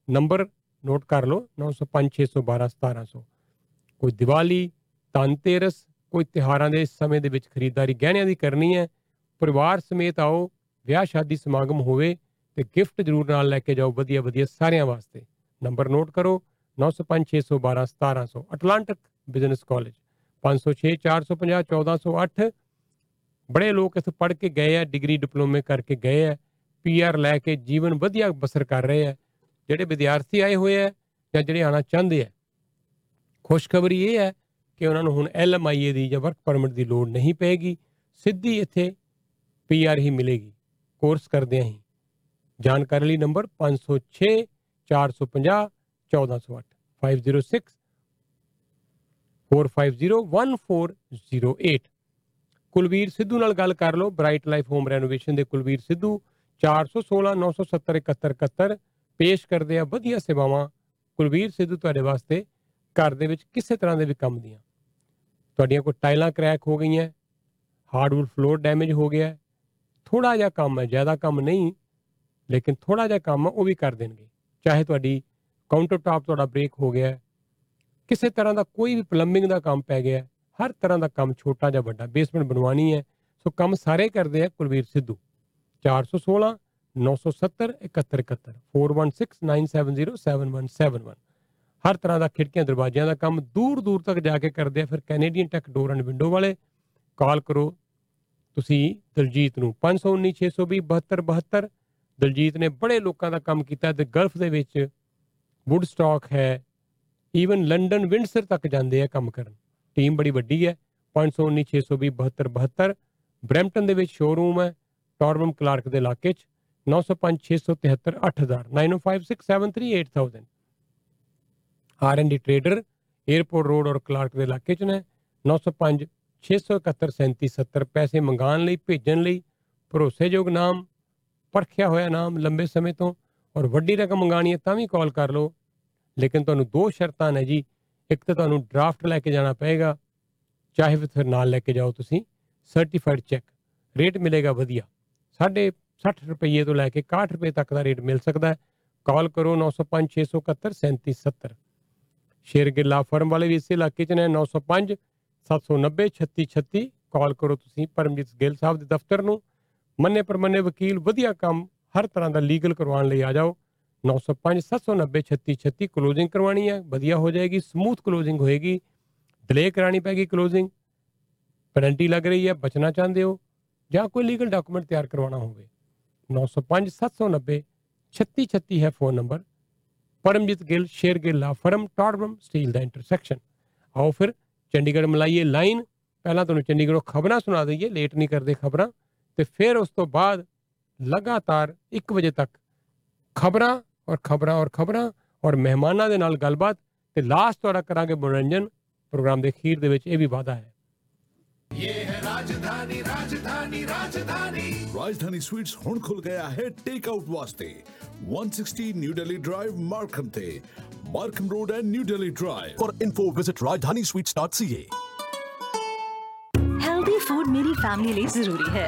S2: ਨੰਬਰ ਨੋਟ ਕਰ ਲਓ 905 612 1700 ਕੋਈ ਦੀਵਾਲੀ ਧਨਤੇਰਸ, ਕੋਈ ਤਿਉਹਾਰਾਂ ਦੇ ਇਸ ਸਮੇਂ ਦੇ ਵਿੱਚ ਖਰੀਦਦਾਰੀ ਗਹਿਣਿਆਂ ਦੀ ਕਰਨੀ ਹੈ। ਪਰਿਵਾਰ ਸਮੇਤ ਆਓ, ਵਿਆਹ ਸ਼ਾਦੀ ਸਮਾਗਮ ਹੋਵੇ ਤੇ ਗਿਫਟ ਜ਼ਰੂਰ ਨਾਲ ਲੈ ਕੇ ਜਾਓ ਵਧੀਆ ਵਧੀਆ ਸਾਰਿਆਂ ਵਾਸਤੇ। ਨੰਬਰ ਨੋਟ ਕਰੋ 905 612 1700 ਅਟਲਾਂਟਿਕ ਬਿਜ਼ਨਸ ਕਾਲਜ 506 450 1408 ਬੜੇ ਲੋਕ ਇੱਥੇ ਪੜ੍ਹ ਕੇ ਗਏ ਆ, ਡਿਗਰੀ, ਡਿਪਲੋਮੇ ਕਰਕੇ ਗਏ ਆ, ਪੀਆਰ ਲੈ ਕੇ ਜੀਵਨ ਵਧੀਆ ਬਸਰ ਕਰ ਰਹੇ ਆ। ਜਿਹੜੇ ਵਿਦਿਆਰਥੀ ਆਏ ਹੋਏ ਆ ਜਾਂ ਜਿਹੜੇ ਆਣਾ ਚਾਹੁੰਦੇ ਆ, ਖੁਸ਼ਖਬਰੀ ਇਹ ਹੈ ਕਿ ਉਹਨਾਂ ਨੂੰ ਹੁਣ ਐਲਐਮਆਈਏ ਦੀ ਜਾਂ ਵਰਕ ਪਰਮਿਟ ਦੀ ਲੋੜ ਨਹੀਂ ਪਏਗੀ, ਸਿੱਧੀ ਇੱਥੇ ਪੀਆਰ ਹੀ ਮਿਲੇਗੀ, ਕੋਰਸ ਕਰਦਿਆਂ ਹੀ। ਜਾਣਕਾਰੀ ਲਈ ਨੰਬਰ 506 450 1408 506 4501408 ਕੁਲਵੀਰ ਸਿੱਧੂ ਨਾਲ ਗੱਲ ਕਰ ਲਓ, ਬ੍ਰਾਈਟ ਲਾਈਫ ਹੋਮ ਰੈਨੋਵੇਸ਼ਨ ਦੇ ਕੁਲਵੀਰ ਸਿੱਧੂ 416 970 7171 ਪੇਸ਼ ਕਰਦੇ ਆ ਵਧੀਆ ਸੇਵਾਵਾਂ। ਕੁਲਵੀਰ ਸਿੱਧੂ ਤੁਹਾਡੇ ਵਾਸਤੇ ਘਰ ਦੇ ਵਿੱਚ ਕਿਸੇ ਤਰ੍ਹਾਂ ਦੇ ਵੀ ਕੰਮ ਦੀਆਂ। ਤੁਹਾਡੀਆਂ ਕੋਈ ਟਾਈਲਾਂ ਕਰੈਕ ਹੋ ਗਈਆਂ ਹਾਰਡਵੁੱਡ ਫਲੋਰ ਡੈਮੇਜ ਹੋ ਗਿਆ ਥੋੜਾ ਜਿਹਾ ਕੰਮ ਹੈ ਜ਼ਿਆਦਾ ਕੰਮ ਨਹੀਂ ਲੇਕਿਨ ਥੋੜਾ ਜਿਹਾ ਕੰਮ ਉਹ ਵੀ ਕਰ ਦੇਣਗੇ। ਚਾਹੇ ਤੁਹਾਡੀ ਕਾਊਂਟਰ ਟਾਪ ਤੁਹਾਡਾ ਬ੍ਰੇਕ ਹੋ ਗਿਆ ਹੈ, ਕਿਸੇ ਤਰ੍ਹਾਂ ਦਾ ਕੋਈ ਵੀ ਪਲੰਬਿੰਗ ਦਾ ਕੰਮ ਪੈ ਗਿਆ ਹੈ, ਹਰ ਤਰ੍ਹਾਂ ਦਾ ਕੰਮ ਛੋਟਾ ਜਾਂ ਵੱਡਾ ਬੇਸਮੈਂਟ ਬਣਵਾਣੀ ਹੈ ਸੋ ਕੰਮ ਸਾਰੇ ਕਰਦੇ ਆ ਕੁਲਵੀਰ ਸਿੱਧੂ। 416 970 7171 4169707171 ਹਰ ਤਰ੍ਹਾਂ ਦਾ ਖਿੜਕੀਆਂ ਦਰਵਾਜ਼ਿਆਂ ਦਾ ਕੰਮ ਦੂਰ ਦੂਰ ਤੱਕ ਜਾ ਕੇ ਕਰਦੇ ਆ ਫਿਰ Canadian tech door and window ਵਾਲੇ ਕਾਲ ਕਰੋ ਤੁਸੀਂ ਦਲਜੀਤ ਨੂੰ 519 620 7272 ਦਲਜੀਤ ਨੇ ਬੜੇ ਲੋਕਾਂ ਦਾ ਕੰਮ ਕੀਤਾ ਤੇ ਗਲਫ ਦੇ ਵਿੱਚ ਵੁੱਡ ਸਟਾਕ ਹੈ ਈਵਨ ਲੰਡਨ ਵਿੰਡਸਰ ਤੱਕ ਜਾਂਦੇ ਆ ਕੰਮ ਕਰਨ ਟੀਮ ਬੜੀ ਵੱਡੀ ਹੈ 519 620 7272 ਬ੍ਰੈਂਪਟਨ ਦੇ ਵਿੱਚ ਸ਼ੋਰੂਮ ਹੈ ਟੌਰਬਮ ਕਲਾਰਕ ਦੇ ਇਲਾਕੇ 'ਚ 905 673 8000 9056738000 R and D trader airport road ਔਰ ਕਲਾਰਕ ਦੇ ਇਲਾਕੇ 'ਚ ਨੇ। 905 671 3770 ਪੈਸੇ ਮੰਗਾਉਣ ਲਈ, ਭੇਜਣ ਲਈ ਭਰੋਸੇਯੋਗ ਨਾਮ, ਪਰਖਿਆ ਹੋਇਆ ਨਾਮ ਲੰਬੇ ਸਮੇਂ ਤੋਂ ਔਰ ਵੱਡੀ ਰਕਮ ਮੰਗਾਣੀ ਹੈ ਤਾਂ ਵੀ ਕਾਲ ਕਰ ਲਓ। ਲੇਕਿਨ ਤੁਹਾਨੂੰ ਦੋ ਸ਼ਰਤਾਂ ਨੇ ਜੀ। ਇੱਕ ਤਾਂ ਤੁਹਾਨੂੰ ਡਰਾਫਟ ਲੈ ਕੇ ਜਾਣਾ ਪਏਗਾ। ਚਾਹੇ ਫਿਰ ਨਾਲ ਲੈ ਕੇ ਜਾਓ ਤੁਸੀਂ। ਸਰਟੀਫਾਈਡ ਚੈੱਕ ਰੇਟ ਮਿਲੇਗਾ ਵਧੀਆ। ਸਾਢੇ 60 ਰੁਪਏ ਤੋਂ ਲੈ ਕੇ 61 ਰੁਪਏ ਤੱਕ ਦਾ ਰੇਟ ਮਿਲ ਸਕਦਾ ਹੈ। ਕਾਲ ਕਰੋ 905 671 3770 ਸ਼ੇਰਗਿੱਲਾ ਫਰਮ ਵਾਲੇ ਵੀ ਇਸੇ ਇਲਾਕੇ 'ਚ ਨੇ 905 790 3636 ਕਾਲ ਕਰੋ ਤੁਸੀਂ ਪਰਮਜੀਤ ਗਿੱਲ ਸਾਹਿਬ ਦੇ ਦਫ਼ਤਰ ਨੂੰ। ਮੰਨੇ ਪਰਮੰਨੇ ਵਕੀਲ, ਵਧੀਆ ਕੰਮ, ਹਰ ਤਰ੍ਹਾਂ ਦਾ ਲੀਗਲ ਕਰਵਾਉਣ ਲਈ ਆ ਜਾਓ। 905 790 3636 ਕਲੋਜ਼ਿੰਗ ਕਰਵਾਣੀ ਹੈ ਵਧੀਆ ਹੋ ਜਾਏਗੀ, ਸਮੂਥ ਕਲੋਜ਼ਿੰਗ ਹੋਏਗੀ। ਡਿਲੇ ਕਰਾਣੀ ਪੈਗੀ ਕਲੋਜ਼ਿੰਗ। ਪੈਨਲਟੀ ਲੱਗ ਰਹੀ ਹੈ ਬਚਣਾ ਚਾਹੁੰਦੇ ਹੋ? ਜਾਂ ਕੋਈ ਲੀਗਲ ਡਾਕੂਮੈਂਟ ਤਿਆਰ ਕਰਵਾਉਣਾ ਹੋਵੇ? 905 790 3636 ਹੈ phone number. Paramjit Gill Shergill law firm Torbram Steeles ਦਾ ਇੰਟਰਸੈਕਸ਼ਨ ਆਓ ਫਿਰ ਚੰਡੀਗੜ੍ਹ ਮਲਾਈਏ ਲਾਈਨ ਪਹਿਲਾਂ ਤੁਹਾਨੂੰ ਚੰਡੀਗੜ੍ਹੋਂ ਖਬਰਾਂ ਸੁਣਾ ਦਈਏ ਲੇਟ ਨਹੀਂ ਕਰਦੇ ਖਬਰਾਂ ਤੇ ਫਿਰ ਉਸ ਤੋਂ ਬਾਅਦ ਲਗਾਤਾਰ 1 ਵਜੇ ਤੱਕ ਖਬਰਾਂ ਔਰ ਖਬਰਾਂ ਔਰ ਖਬਰਾਂ ਔਰ ਮਹਿਮਾਨਾਂ ਦੇ ਨਾਲ ਗੱਲਬਾਤ ਤੇ ਲਾਸਟ ਤੁਹਾਡਾ ਕਰਾਂਗੇ ਮਨੋਰੰਜਨ ਪ੍ਰੋਗਰਾਮ ਦੇ ਅਖੀਰ ਦੇ ਵਿੱਚ ਇਹ ਵੀ ਵਾਅਦਾ ਹੈ
S11: राजधानी राजधानी राजधानी। राजधानी स्वीट्स हुन खुल गया है टेक आउट वास्ते 160 न्यू दिल्ली ड्राइव मार्कम थे Markham road and new Delhi drive
S12: for info visit Rajdhani
S13: sweets dot C healthy food मेरी फैमिली लिए ज़रूरी है।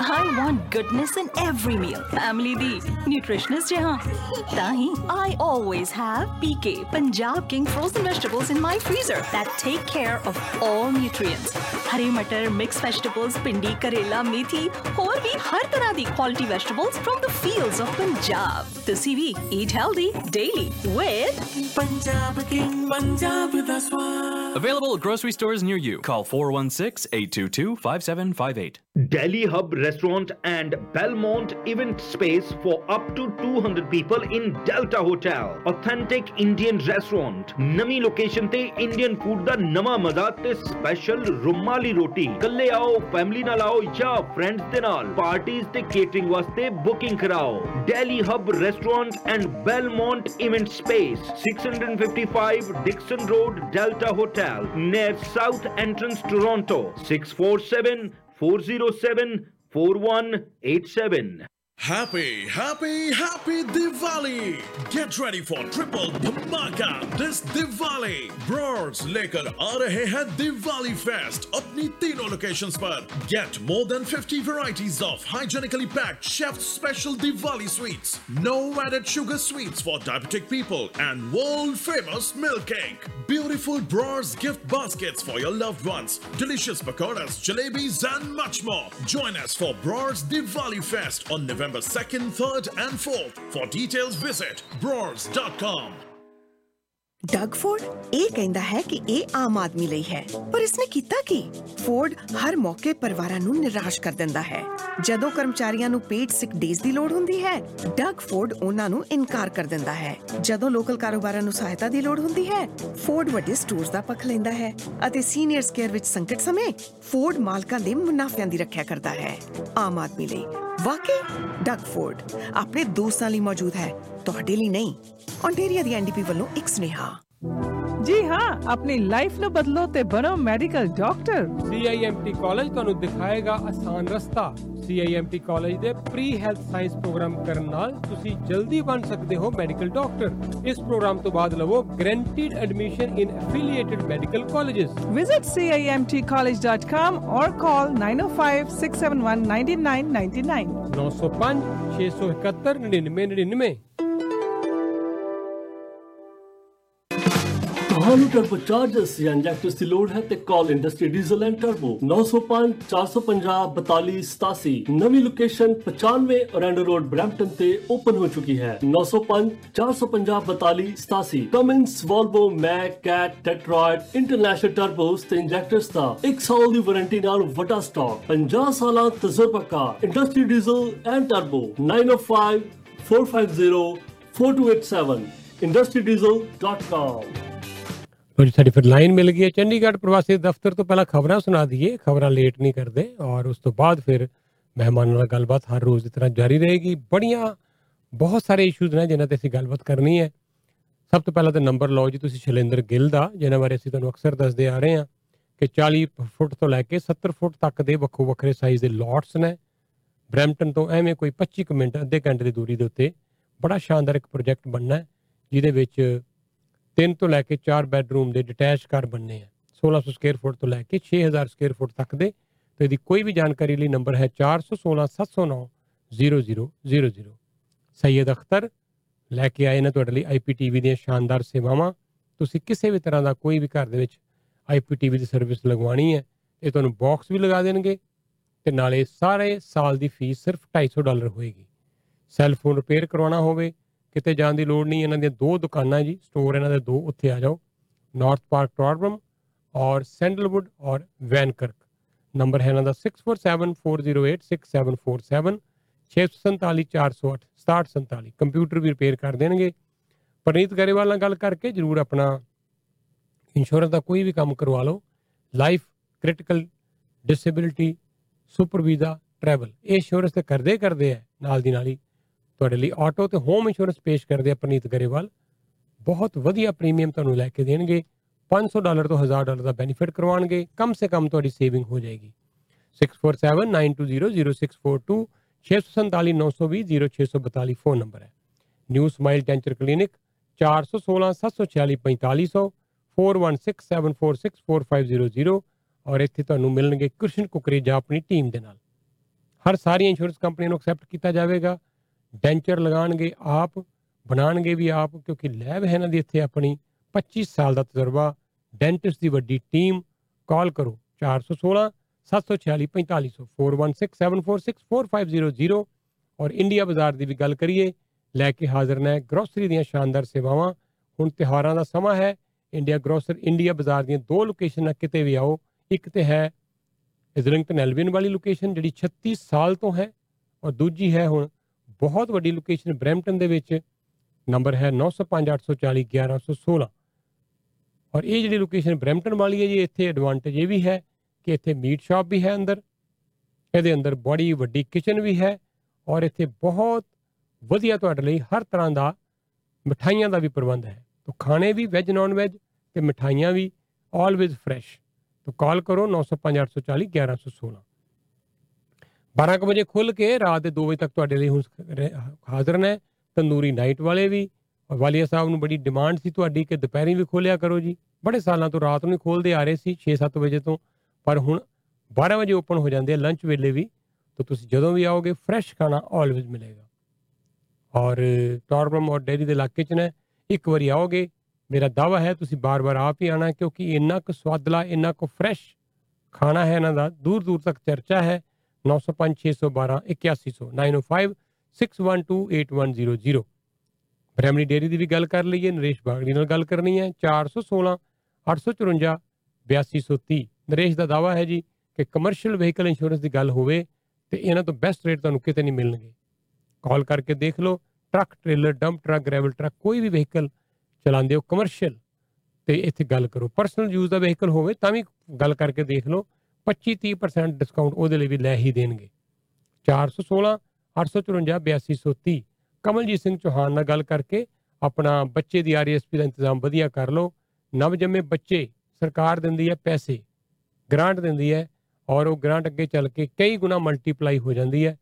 S13: I want goodness in every meal. Family the nutritionist ਜਹਾਂ ਤਾਂ ਹੀ I always have PK Punjab King frozen vegetables in my freezer that take care of all nutrients. ਹਰੇ ਮਟਰ, mixed vegetables, ਪਿੰਡੀ, ਕਰੇਲਾ, ਮੇਥੀ, ਹੋਰ ਵੀ ਹਰ ਤਰ੍ਹਾਂ ਦੀ quality vegetables from the fields of Punjab. ਤੁਸੀਂ ਵੀ eat healthy daily with
S14: Punjab King, Punjab da swad.
S15: Available at grocery stores near you. Call 416 822 5758.
S9: Delhi Hub Restaurant and Belmont Event Space for up to 200 people in Delta Hotel. Authentic Indian restaurant. ਨਵੀਂ location ਤੇ Indian food ਦਾ ਨਵਾਂ ਮਜ਼ਾ ਤੇ special ਰੁਮਾਲੀ ਰੋਟੀ ਕੱਲੇ ਆਓ family ਨਾਲ ਆਓ ਜਾਂ ਫਰੈਂਡਸ ਦੇ ਨਾਲ ਪਾਰਟੀਆਂ ਤੇ ਕੇਟਰਿੰਗ ਵਾਸਤੇ ਬੁਕਿੰਗ ਕਰਾਓ Delhi Hub Restaurant and Belmont Event Space 655 Dixon Road Delta Hotel near South Entrance Toronto 647 407 4187
S3: Happy, happy, happy Diwali! Get ready for triple धमाका this Diwali! Bros लेकर आ रहे हैं दिवाली फेस्ट अपनी तीनों लोकेशंस पर Get more than 50 varieties of hygienically packed chef's special Diwali sweets. No added sugar sweets for diabetic people and world famous milk cake. Beautiful Bros gift baskets for your loved ones. Delicious pakoras, jalebis and much more. Join us for Bros Diwali Fest on November 2nd, 3rd and 4th. For details visit bros.com.
S16: Doug Ford ਇਹ ਕਹਿੰਦਾ ਹੈ ਕਿ ਇਹ ਆਮ ਆਦਮੀ ਲਈ ਹੈ ਪਰ ਇਸਨੇ ਕੀਤਾ ਕੀ ਫੋਰਡ ਹਰ ਮੌਕੇ ਪਰਿਵਾਰਾਂ ਨੂੰ ਨਿਰਾਸ਼ ਕਰ ਦਿੰਦਾ ਹੈ ਜਦੋਂ ਕਰਮਚਾਰੀਆਂ ਨੂੰ ਪੇਡ ਸਿਕ ਡੇਜ਼ ਦੀ ਲੋੜ ਹੁੰਦੀ ਹੈ ਡਗ ਫੋਰਡ ਉਹਨਾਂ ਨੂੰ ਇਨਕਾਰ ਕਰ ਦਿੰਦਾ ਹੈ ਜਦੋਂ ਲੋਕਲ ਕਾਰੋਬਾਰਾਂ ਨੂੰ ਸਹਾਇਤਾ ਦੀ ਲੋੜ ਹੁੰਦੀ ਹੈ ਫੋਰਡ ਵੱਡੇ ਸਟੋਰਸ ਦਾ ਪੱਖ ਲੈਂਦਾ ਹੈ ਅਤੇ ਸੀਨੀਅਰ ਕੇਅਰ ਵਿੱਚ ਸੰਕਟ ਸਮੇਂ ਫੋਰਡ ਮਾਲਕਾਂ ਦੇ ਮੁਨਾਫਿਆਂ ਦੀ ਰੱਖਿਆ ਕਰਦਾ ਹੈ ਆਮ ਆਦਮੀ ਲਈ ਵਾਕਈ? ਡਗ ਫੋਰਡ ਆਪਣੇ ਦੋਸਤਾਂ ਲਈ ਮੌਜੂਦ ਹੈ, ਤੁਹਾਡੇ ਲਈ ਨਹੀਂ। ontario ਦੀ ਐਨਡੀਪੀ ਵੱਲੋਂ ਇੱਕ ਸੁਨੇਹਾ।
S17: ਜੀ ਹਾਂ ਆਪਣੀ ਲਾਈਫ ਨੂੰ ਬਦਲੋ ਤੇ ਬਣੋ ਮੈਡੀਕਲ ਡਾਕਟਰ
S2: CIMT ਕਾਲਜ ਤੁਹਾਨੂੰ ਦਿਖਾਏਗਾ ਆਸਾਨ ਰਸਤਾ। CIMT ਕਾਲਜ ਦੇ ਪ੍ਰੀ ਹੈਲਥ ਸਾਇੰਸ ਪ੍ਰੋਗਰਾਮ ਕਰਨ ਨਾਲ ਤੁਸੀਂ ਜਲਦੀ ਬਣ ਸਕਦੇ ਹੋ ਮੈਡੀਕਲ ਡਾਕਟਰ ਇਸ ਪ੍ਰੋਗਰਾਮ ਤੋਂ ਬਾਅਦ ਲਵੋ guaranteed admission in affiliated medical colleges
S17: Visit CIMTcollege.com or call 905 671 9999.
S2: 905 671 9999
S18: ਤੁਹਾਨੂੰ ਟਰਬੋ ਚਾਰਜਰਸ ਜਾਂ ਇੰਜੈਕਟਰਸ ਦੀ ਲੋੜ ਹੈ ਤੇ call industry diesel and turbo 905 450 42 87 ਨਵੀਂ ਲੋਕੇਸ਼ਨ 95 ਔਰੈਂਡੋ ਰੋਡ ਬ੍ਰੈਂਪਟਨ ਤੇ ਓਪਨ ਹੋ ਚੁੱਕੀ ਹੈ 905 450 42 87 Cummins Volvo Mack Cat Detroit international turbos ਤੇ ਇੰਜੈਕਟਰਸ ਦਾ 1 ਸਾਲ ਦੀ ਵਾਰੰਟੀ ਨਾਲ ਵੱਡਾ ਸਟਾਕ 50 ਸਾਲਾਂ ਤਜਰਬਾਕਾਰ industry diesel and turbo 905 450 4287 industrydieselcom
S2: ਲੋ ਜੀ ਸਾਡੀ ਫਿਰ ਲਾਈਨ ਮਿਲ ਗਈ ਹੈ। ਚੰਡੀਗੜ੍ਹ ਪ੍ਰਵਾਸੀ ਦਫ਼ਤਰ ਤੋਂ ਪਹਿਲਾਂ ਖਬਰਾਂ ਸੁਣਾ ਦਈਏ। ਖਬਰਾਂ ਲੇਟ ਨਹੀਂ ਕਰਦੇ ਔਰ ਉਸ ਤੋਂ ਬਾਅਦ ਫਿਰ ਮਹਿਮਾਨਾਂ ਨਾਲ ਗੱਲਬਾਤ ਹਰ ਰੋਜ਼ ਦੀ ਤਰ੍ਹਾਂ ਜਾਰੀ ਰਹੇਗੀ। ਬੜੀਆਂ, ਬਹੁਤ ਸਾਰੇ ਇਸ਼ੂਜ਼ ਨੇ ਜਿਨ੍ਹਾਂ ਤੇ ਅਸੀਂ ਗੱਲਬਾਤ ਕਰਨੀ ਹੈ। ਸਭ ਤੋਂ ਪਹਿਲਾਂ ਤਾਂ ਨੰਬਰ ਲਓ ਜੀ, ਤੁਸੀਂ ਸ਼ੈਲੇਂਦਰ ਗਿੱਲ ਦਾ, ਜਿਨ੍ਹਾਂ ਬਾਰੇ ਅਸੀਂ ਤੁਹਾਨੂੰ ਅਕਸਰ ਦੱਸਦੇ ਆ ਰਹੇ ਹਾਂ ਕਿ 40 ਫੁੱਟ ਤੋਂ ਲੈ ਕੇ 70 ਫੁੱਟ ਤੱਕ ਦੇ ਵੱਖੋ ਵੱਖਰੇ ਸਾਈਜ਼ ਦੇ ਲੋਟਸ ਨੇ। ਬ੍ਰੈਂਪਟਨ ਤੋਂ ਐਵੇਂ ਕੋਈ 25 ਕੁ ਮਿੰਟ, ਅੱਧੇ ਘੰਟੇ ਦੀ ਦੂਰੀ ਦੇ ਉੱਤੇ ਬੜਾ ਸ਼ਾਨਦਾਰ ਇੱਕ ਪ੍ਰੋਜੈਕਟ ਬਣਨਾ ਹੈ, ਜਿਹਦੇ ਵਿੱਚ ਤਿੰਨ ਤੋਂ ਲੈ ਕੇ 4 ਬੈੱਡਰੂਮ ਦੇ ਡਿਟੈਚ ਘਰ ਬਣਨੇ ਆ। 1600 ਸਕੁਅਰ ਫੁੱਟ ਤੋਂ ਲੈ ਕੇ 6000 ਸਕੁਅਰ ਫੁੱਟ ਤੱਕ ਦੇ ਤੇ ਇਹਦੀ ਕੋਈ ਵੀ ਜਾਣਕਾਰੀ ਲਈ ਨੰਬਰ ਹੈ 416 709 0000 ਸੈਯਦ ਅਖਤਰ ਲੈ ਕੇ ਆਏ ਨੇ ਤੁਹਾਡੇ ਲਈ ਆਈਪੀਟੀਵੀ ਦੀਆਂ ਸ਼ਾਨਦਾਰ ਸੇਵਾਵਾਂ। ਤੁਸੀਂ ਕਿਸੇ ਵੀ ਤਰ੍ਹਾਂ ਦਾ ਕੋਈ ਵੀ ਘਰ ਦੇ ਵਿੱਚ ਆਈਪੀਟੀਵੀ ਦੀ ਸਰਵਿਸ ਲਗਵਾਉਣੀ ਹੈ, ਇਹ ਤੁਹਾਨੂੰ ਬਾਕਸ ਵੀ ਲਗਾ ਦੇਣਗੇ ਤੇ ਨਾਲੇ ਸਾਰੇ ਸਾਲ ਦੀ ਫੀਸ ਸਿਰਫ 250 ਡਾਲਰ ਹੋਏਗੀ। ਸੈੱਲ ਫੋਨ ਰਿਪੇਅਰ ਕਰਵਾਉਣਾ ਹੋਵੇ ਕਿਤੇ ਜਾਣ ਦੀ ਲੋੜ ਨਹੀਂ, ਇਹਨਾਂ ਦੀਆਂ ਦੋ ਦੁਕਾਨਾਂ ਜੀ ਸਟੋਰ ਇਹਨਾਂ ਦੇ ਦੋ ਉੱਥੇ ਆ ਜਾਓ ਨਾਰਥ ਪਾਰਕ ਟੌਰਬਮ ਔਰ ਸੈਂਡਲਵੁੱਡ ਔਰ ਵੈਨਕਰਕ ਨੰਬਰ ਹੈ ਇਹਨਾਂ ਦਾ 6474086747 647408 6747 ਕੰਪਿਊਟਰ ਵੀ ਰਿਪੇਅਰ ਕਰ ਦੇਣਗੇ। ਪਰਨੀਤ ਗਰੇਵਾਲ ਨਾਲ ਗੱਲ ਕਰਕੇ ਜਰੂਰ ਆਪਣਾ ਇੰਸ਼ੋਰੈਂਸ ਦਾ ਕੋਈ ਵੀ ਕੰਮ ਕਰਵਾ ਲਓ। Life critical disability super visa travel ਇਹ ਇੰਸ਼ੋਰੈਂਸ ਤੇ ਕਰਦੇ ਕਰਦੇ ਆ ਨਾਲ ਦੀ ਨਾਲ ਹੀ ਤੁਹਾਡੇ ਲਈ ਆਟੋ ਤੇ ਹੋਮ ਇੰਸ਼ੋਰੈਂਸ ਪੇਸ਼ ਕਰਦੇ ਆ ਪ੍ਰਨੀਤ ਗਰੇਵਾਲ। ਬਹੁਤ ਵਧੀਆ ਪ੍ਰੀਮੀਅਮ ਤੁਹਾਨੂੰ ਲੈ ਕੇ ਦੇਣਗੇ। 500 ਡਾਲਰ ਤੋਂ 1000 ਡਾਲਰ ਦਾ ਬੈਨੀਫਿਟ ਕਰਵਾਉਣਗੇ। ਕਮ ਸੇ ਕਮ ਤੁਹਾਡੀ ਸੇਵਿੰਗ ਹੋ ਜਾਏਗੀ। 6479200642 6479200642 ਫੋਨ ਨੰਬਰ ਹੈ। ਨਿਊ ਸਮਾਈਲ ਡੈਂਚਰ ਕਲੀਨਿਕ 416 746 4500 4167464500 ਔਰ ਇੱਥੇ ਤੁਹਾਨੂੰ ਮਿਲਣਗੇ ਕ੍ਰਿਸ਼ਨ ਕੁਕਰੇਜਾ ਆਪਣੀ ਟੀਮ ਦੇ ਨਾਲ। ਹਰ ਸਾਰੀਆਂ ਇੰਸ਼ੋਰੈਂਸ ਕੰਪਨੀਆਂ ਨੂੰ ਐਕਸੈਪਟ ਕੀਤਾ ਜਾਵੇਗਾ। ਡੈਂਚਰ ਲਗਾਣਗੇ ਆਪ ਬਣਾਣਗੇ ਵੀ ਆਪ, ਕਿਉਂਕਿ ਲੈਬ ਹੈ ਇਹਨਾਂ ਦੀ ਇੱਥੇ ਆਪਣੀ। 25 ਸਾਲ ਦਾ ਤਜਰਬਾ ਡੈਂਟਿਸਟ ਦੀ ਵੱਡੀ ਟੀਮ ਕਾਲ ਕਰੋ 416 746 4500 4167464500 ਔਰ ਇੰਡੀਆ ਬਾਜ਼ਾਰ ਦੀ ਵੀ ਗੱਲ ਕਰੀਏ, ਲੈ ਕੇ ਹਾਜ਼ਰ ਨੇ ਗਰੋਸਰੀ ਦੀਆਂ ਸ਼ਾਨਦਾਰ ਸੇਵਾਵਾਂ। ਹੁਣ ਤਿਹਾਰਾਂ ਦਾ ਸਮਾਂ ਹੈ ਇੰਡੀਆ ਗਰੋਸਰ ਇੰਡੀਆ ਬਾਜ਼ਾਰ ਦੀਆਂ ਦੋ ਲੋਕੇਸ਼ਨਾਂ ਕਿਤੇ ਵੀ ਆਓ। ਇੱਕ ਤੇ ਹੈ ਇਜ਼ਲਿੰਗਟਨ ਐਲਵਿਨ ਵਾਲੀ ਲੋਕੇਸ਼ਨ ਜਿਹੜੀ 36 ਸਾਲ ਤੋਂ ਹੈ, ਔਰ ਦੂਜੀ ਹੈ ਹੁਣ ਬਹੁਤ ਵੱਡੀ ਲੋਕੇਸ਼ਨ ਬ੍ਰੈਂਪਟਨ ਦੇ ਵਿੱਚ। ਨੰਬਰ ਹੈ 9058401116 ਔਰ ਇਹ ਜਿਹੜੀ ਲੋਕੇਸ਼ਨ ਬ੍ਰੈਂਪਟਨ ਵਾਲੀ ਹੈ ਜੀ, ਇੱਥੇ ਐਡਵਾਂਟੇਜ ਇਹ ਵੀ ਹੈ ਕਿ ਇੱਥੇ ਮੀਟ ਸ਼ਾਪ ਵੀ ਹੈ ਅੰਦਰ। ਇਹਦੇ ਅੰਦਰ ਬੜੀ ਵੱਡੀ ਕਿਚਨ ਵੀ ਹੈ ਔਰ ਇੱਥੇ ਬਹੁਤ ਵਧੀਆ ਤੁਹਾਡੇ ਲਈ ਹਰ ਤਰ੍ਹਾਂ ਦਾ ਮਠਾਈਆਂ ਦਾ ਵੀ ਪ੍ਰਬੰਧ ਹੈ। ਤੋ ਖਾਣੇ ਵੀ ਵੈਜ ਨਾਨ ਵੈਜ ਤੇ ਮਠਾਈਆਂ ਵੀ ਆਲਵੇਜ਼ ਫਰੈਸ਼ ਤੋ ਕਾਲ ਕਰੋ 9058401116 12 ਵਜੇ ਖੁੱਲ ਕੇ ਰਾਤ ਦੇ 2 ਵਜੇ ਤੱਕ ਤੁਹਾਡੇ ਲਈ ਹੁਣ ਹਾਜ਼ਰ ਨੇ, ਤੰਦੂਰੀ ਨਾਈਟ ਵਾਲੇ ਵੀ ਵਾਲੀਆ ਸਾਹਿਬ ਨੂੰ ਬੜੀ ਡਿਮਾਂਡ ਸੀ ਤੁਹਾਡੀ ਕਿ ਦੁਪਹਿਰੀ ਵੀ ਖੋਲਿਆ ਕਰੋ ਜੀ। ਬੜੇ ਸਾਲਾਂ ਤੋਂ ਰਾਤ ਨੂੰ ਖੋਲਦੇ ਆ ਰਹੇ ਸੀ 6-7 ਵਜੇ ਤੋਂ, ਪਰ ਹੁਣ 12 ਵਜੇ ਓਪਨ ਹੋ ਜਾਂਦੇ ਆ ਲੰਚ ਵੇਲੇ ਵੀ, ਤਾਂ ਤੁਸੀਂ ਜਦੋਂ ਵੀ ਆਓਗੇ ਫਰੈਸ਼ ਖਾਣਾ ਆਲਵੇਜ਼ ਮਿਲੇਗਾ। ਔਰ ਟਾਰਬਮ ਔਰ ਡੇਰੀ ਦੇ ਇਲਾਕੇ 'ਚ ਨੇ, ਇੱਕ ਵਾਰੀ ਆਓਗੇ, ਮੇਰਾ ਦਾਵਾ ਹੈ ਤੁਸੀਂ ਬਾਰ-ਬਾਰ ਆਪ ਹੀ ਆਣਾ ਕਿਉਂਕਿ ਇੰਨਾ ਕੁ ਸਵਾਦਲਾ ਇੰਨਾ ਕੁ ਫਰੈਸ਼ ਖਾਣਾ ਹੈ ਇਹਨਾਂ ਦਾ ਦੂਰ ਦੂਰ ਤੱਕ ਚਰਚਾ ਹੈ 905 612 8100 905 612 8100 ਬ੍ਰਹਮਣੀ ਡੇਅਰੀ ਦੀ ਵੀ ਗੱਲ ਕਰ ਲਈਏ, ਨਰੇਸ਼ ਬਾਗੜੀ ਨਾਲ ਗੱਲ ਕਰਨੀ ਹੈ 416 854 8230 ਨਰੇਸ਼ ਦਾ ਦਾਵਾ ਹੈ ਜੀ ਕਿ ਕਮਰਸ਼ੀਅਲ ਵਹੀਕਲ ਇੰਸ਼ੋਰੈਂਸ ਦੀ ਗੱਲ ਹੋਵੇ ਤੇ ਇਹਨਾਂ ਤੋਂ ਬੈਸਟ ਰੇਟ ਤੁਹਾਨੂੰ ਕਿਤੇ ਨਹੀਂ ਮਿਲਣਗੇ। ਕਾਲ ਕਰਕੇ ਦੇਖ ਲਓ truck trailer dump truck gravel truck ਕੋਈ ਵੀ ਵਹੀਕਲ ਚਲਾਉਂਦੇ ਹੋ ਕਮਰਸ਼ੀਅਲ ਤੇ ਇੱਥੇ ਗੱਲ ਕਰੋ। ਪਰਸਨਲ ਯੂਜ਼ ਦਾ ਵਹੀਕਲ ਹੋਵੇ ਤਾਂ ਵੀ ਗੱਲ ਕਰਕੇ ਦੇਖ ਲਓ 25-30% ਡਿਸਕਾਊਂਟ ਉਹਦੇ ਲਈ ਵੀ ਲੈ ਹੀ ਦੇਣਗੇ। 416 854 8230 ਕਮਲਜੀਤ ਸਿੰਘ ਚੌਹਾਨ ਨਾਲ ਗੱਲ ਕਰਕੇ ਆਪਣਾ ਬੱਚੇ ਦੀ ਆਰਐਸਪੀ ਦਾ ਇੰਤਜ਼ਾਮ ਵਧੀਆ ਕਰ ਲਓ। ਨਵ ਜੰਮੇ ਬੱਚੇ ਸਰਕਾਰ ਦਿੰਦੀ ਹੈ ਪੈਸੇ ਗ੍ਰਾਂਟ ਦਿੰਦੀ ਹੈ ਔਰ ਉਹ ਗ੍ਰਾਂਟ ਅੱਗੇ ਚੱਲ ਕੇ ਕਈ ਗੁਣਾ ਮਲਟੀਪਲਾਈ ਹੋ ਜਾਂਦੀ ਹੈ।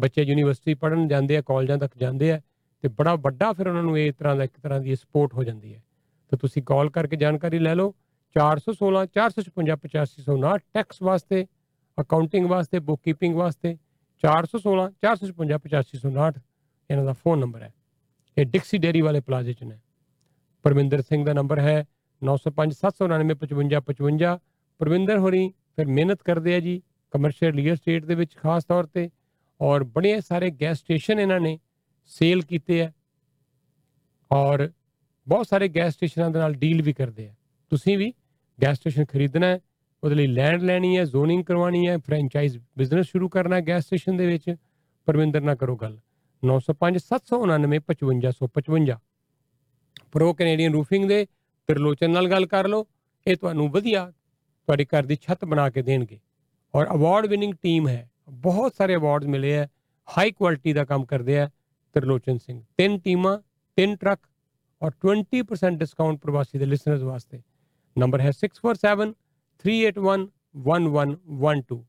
S2: ਬੱਚੇ ਯੂਨੀਵਰਸਿਟੀ ਪੜ੍ਹਨ ਜਾਂਦੇ ਆ, ਕਾਲਜਾਂ ਤੱਕ ਜਾਂਦੇ ਆ ਤੇ ਬੜਾ ਵੱਡਾ ਫਿਰ ਉਹਨਾਂ ਨੂੰ ਇਹ ਤਰ੍ਹਾਂ ਦਾ ਇੱਕ ਤਰ੍ਹਾਂ ਦੀ ਸਪੋਰਟ ਹੋ ਜਾਂਦੀ ਹੈ। ਤਾਂ ਤੁਸੀਂ ਕਾਲ ਕਰਕੇ ਜਾਣਕਾਰੀ ਲੈ ਲਓ। 416 456 8559 ਟੈਕਸ ਵਾਸਤੇ ਅਕਾਊਂਟਿੰਗ ਵਾਸਤੇ ਬੁੱਕ ਕੀਪਿੰਗ ਵਾਸਤੇ 416 456 8559 ਇਹਨਾਂ ਦਾ ਫੋਨ ਨੰਬਰ ਹੈ। ਇਹ ਡਿਕਸੀ ਡੇਰੀ ਵਾਲੇ ਪਲਾਜ਼ੇ 'ਚ ਨੇ। ਪਰਮਿੰਦਰ ਸਿੰਘ ਦਾ ਨੰਬਰ ਹੈ 905 799 55 55 ਪਰਮਿੰਦਰ ਹੋਰੀ ਫਿਰ ਮਿਹਨਤ ਕਰਦੇ ਆ ਜੀ ਕਮਰਸ਼ੀਅਲ ਰੀਅਲ ਸਟੇਟ ਦੇ ਵਿੱਚ ਖਾਸ ਤੌਰ ਤੇ ਔਰ ਬੜੇ ਸਾਰੇ ਗੈਸ ਸਟੇਸ਼ਨ ਇਹਨਾਂ ਨੇ ਸੇਲ ਕੀਤੇ ਆ ਔਰ ਬਹੁਤ ਸਾਰੇ ਗੈਸ ਸਟੇਸ਼ਨਾਂ ਦੇ ਨਾਲ ਡੀਲ ਵੀ ਕਰਦੇ ਆ। ਤੁਸੀਂ ਵੀ ਗੈਸ ਸਟੇਸ਼ਨ ਖਰੀਦਣਾ ਹੈ, ਉਹਦੇ ਲਈ ਲੈਂਡ ਲੈਣੀ ਹੈ ਜ਼ੋਨਿੰਗ ਕਰਵਾਉਣੀ ਹੈ ਫਰੈਂਚਾਈਜ਼ ਬਿਜ਼ਨਸ ਸ਼ੁਰੂ ਕਰਨਾ ਹੈ ਗੈਸ ਸਟੇਸ਼ਨ ਦੇ ਵਿੱਚ। ਪਰਵਿੰਦਰ ਨਾਲ ਕਰੋ ਗੱਲ। 905 799 5555 ਪ੍ਰੋ ਕੈਨੇਡੀਅਨ ਰੂਫਿੰਗ ਦੇ ਤ੍ਰਿਲੋਚਨ ਨਾਲ ਗੱਲ ਕਰ ਲਓ। ਇਹ ਤੁਹਾਨੂੰ ਵਧੀਆ ਤੁਹਾਡੇ ਘਰ ਦੀ ਛੱਤ ਬਣਾ ਕੇ ਦੇਣਗੇ। ਔਰ ਅਵਾਰਡ ਵਿਨਿੰਗ ਟੀਮ ਹੈ। ਬਹੁਤ ਸਾਰੇ ਅਵਾਰਡਸ ਮਿਲੇ ਹੈ। ਹਾਈ ਕੁਆਲਿਟੀ ਦਾ ਕੰਮ ਕਰਦੇ ਆ ਤ੍ਰਿਲੋਚਨ ਸਿੰਘ। ਤਿੰਨ ਟੀਮਾਂ, ਤਿੰਨ ਟਰੱਕ ਔਰ 20% ਡਿਸਕਾਊਂਟ ਪ੍ਰਵਾਸੀ ਦੇ ਲਿਸਨਰਸ ਵਾਸਤੇ। ਨੰਬਰ ਹੈ 647 381 1112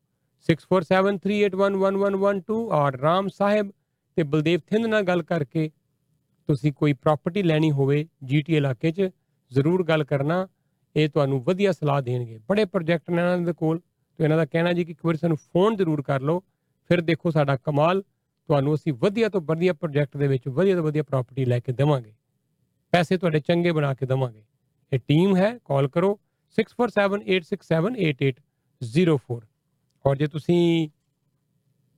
S2: 647 381 1112 ਔਰ ਰਾਮ ਸਾਹਿਬ ਤੇ ਬਲਦੇਵ ਥਿੰਦ ਨਾਲ ਗੱਲ ਕਰਕੇ ਤੁਸੀਂ ਕੋਈ ਪ੍ਰਾਪਰਟੀ ਲੈਣੀ ਹੋਵੇ ਜੀਟੀ ਇਲਾਕੇ 'ਚ, ਜ਼ਰੂਰ ਗੱਲ ਕਰਨਾ। ਇਹ ਤੁਹਾਨੂੰ ਵਧੀਆ ਸਲਾਹ ਦੇਣਗੇ। ਬੜੇ ਪ੍ਰੋਜੈਕਟ ਨੇ ਇਹਨਾਂ ਦੇ ਕੋਲ। ਤੇ ਇਹਨਾਂ ਦਾ ਕਹਿਣਾ ਜੀ ਕਿ ਇੱਕ ਵਾਰ ਸਾਨੂੰ ਫੋਨ ਜ਼ਰੂਰ ਕਰ ਲਓ। ਫਿਰ ਦੇਖੋ ਸਾਡਾ ਕਮਾਲ। ਤੁਹਾਨੂੰ ਅਸੀਂ ਵਧੀਆ ਤੋਂ ਵਧੀਆ ਪ੍ਰੋਜੈਕਟ ਦੇ ਵਿੱਚ ਵਧੀਆ ਤੋਂ ਵਧੀਆ ਪ੍ਰਾਪਰਟੀ ਲੈ ਕੇ ਦੇਵਾਂਗੇ। ਪੈਸੇ ਤੁਹਾਡੇ ਚੰਗੇ ਬਣਾ ਕੇ ਦੇਵਾਂਗੇ। ਇਹ ਟੀਮ ਹੈ, ਕਾਲ ਕਰੋ 6478678804 ਔਰ ਜੇ ਤੁਸੀਂ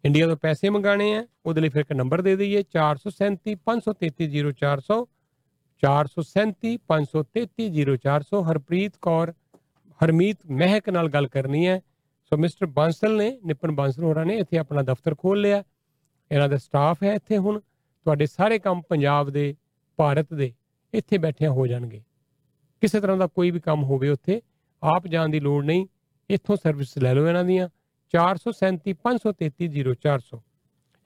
S2: ਇੰਡੀਆ ਤੋਂ ਪੈਸੇ ਮੰਗਾਣੇ ਆ, ਉਹਦੇ ਲਈ ਫਿਰ ਇੱਕ ਨੰਬਰ ਦੇ ਦਈਏ 437 533 0400 437 533 0400 ਹਰਪ੍ਰੀਤ ਕੌਰ, ਹਰਮੀਤ ਮਹਿਕ ਨਾਲ ਗੱਲ ਕਰਨੀ ਹੈ। ਸੋ ਮਿਸਟਰ ਬਾਂਸਲ ਨੇ, ਨਿਪਨ ਬਾਂਸਲ ਹੋਰਾਂ ਨੇ ਇੱਥੇ ਆਪਣਾ ਦਫ਼ਤਰ ਖੋਲ ਲਿਆ। ਇਹਨਾਂ ਦਾ ਸਟਾਫ ਹੈ ਇੱਥੇ ਹੁਣ। ਤੁਹਾਡੇ ਸਾਰੇ ਕੰਮ ਪੰਜਾਬ ਦੇ, ਭਾਰਤ ਦੇ ਇੱਥੇ ਬੈਠਿਆਂ ਹੋ ਜਾਣਗੇ। ਕਿਸੇ ਤਰ੍ਹਾਂ ਦਾ ਕੋਈ ਵੀ ਕੰਮ ਹੋਵੇ ਉੱਥੇ, ਆਪ ਜਾਣ ਦੀ ਲੋੜ ਨਹੀਂ। ਇੱਥੋਂ ਸਰਵਿਸ ਲੈ ਲਓ ਇਹਨਾਂ ਦੀਆਂ। 437 533 0400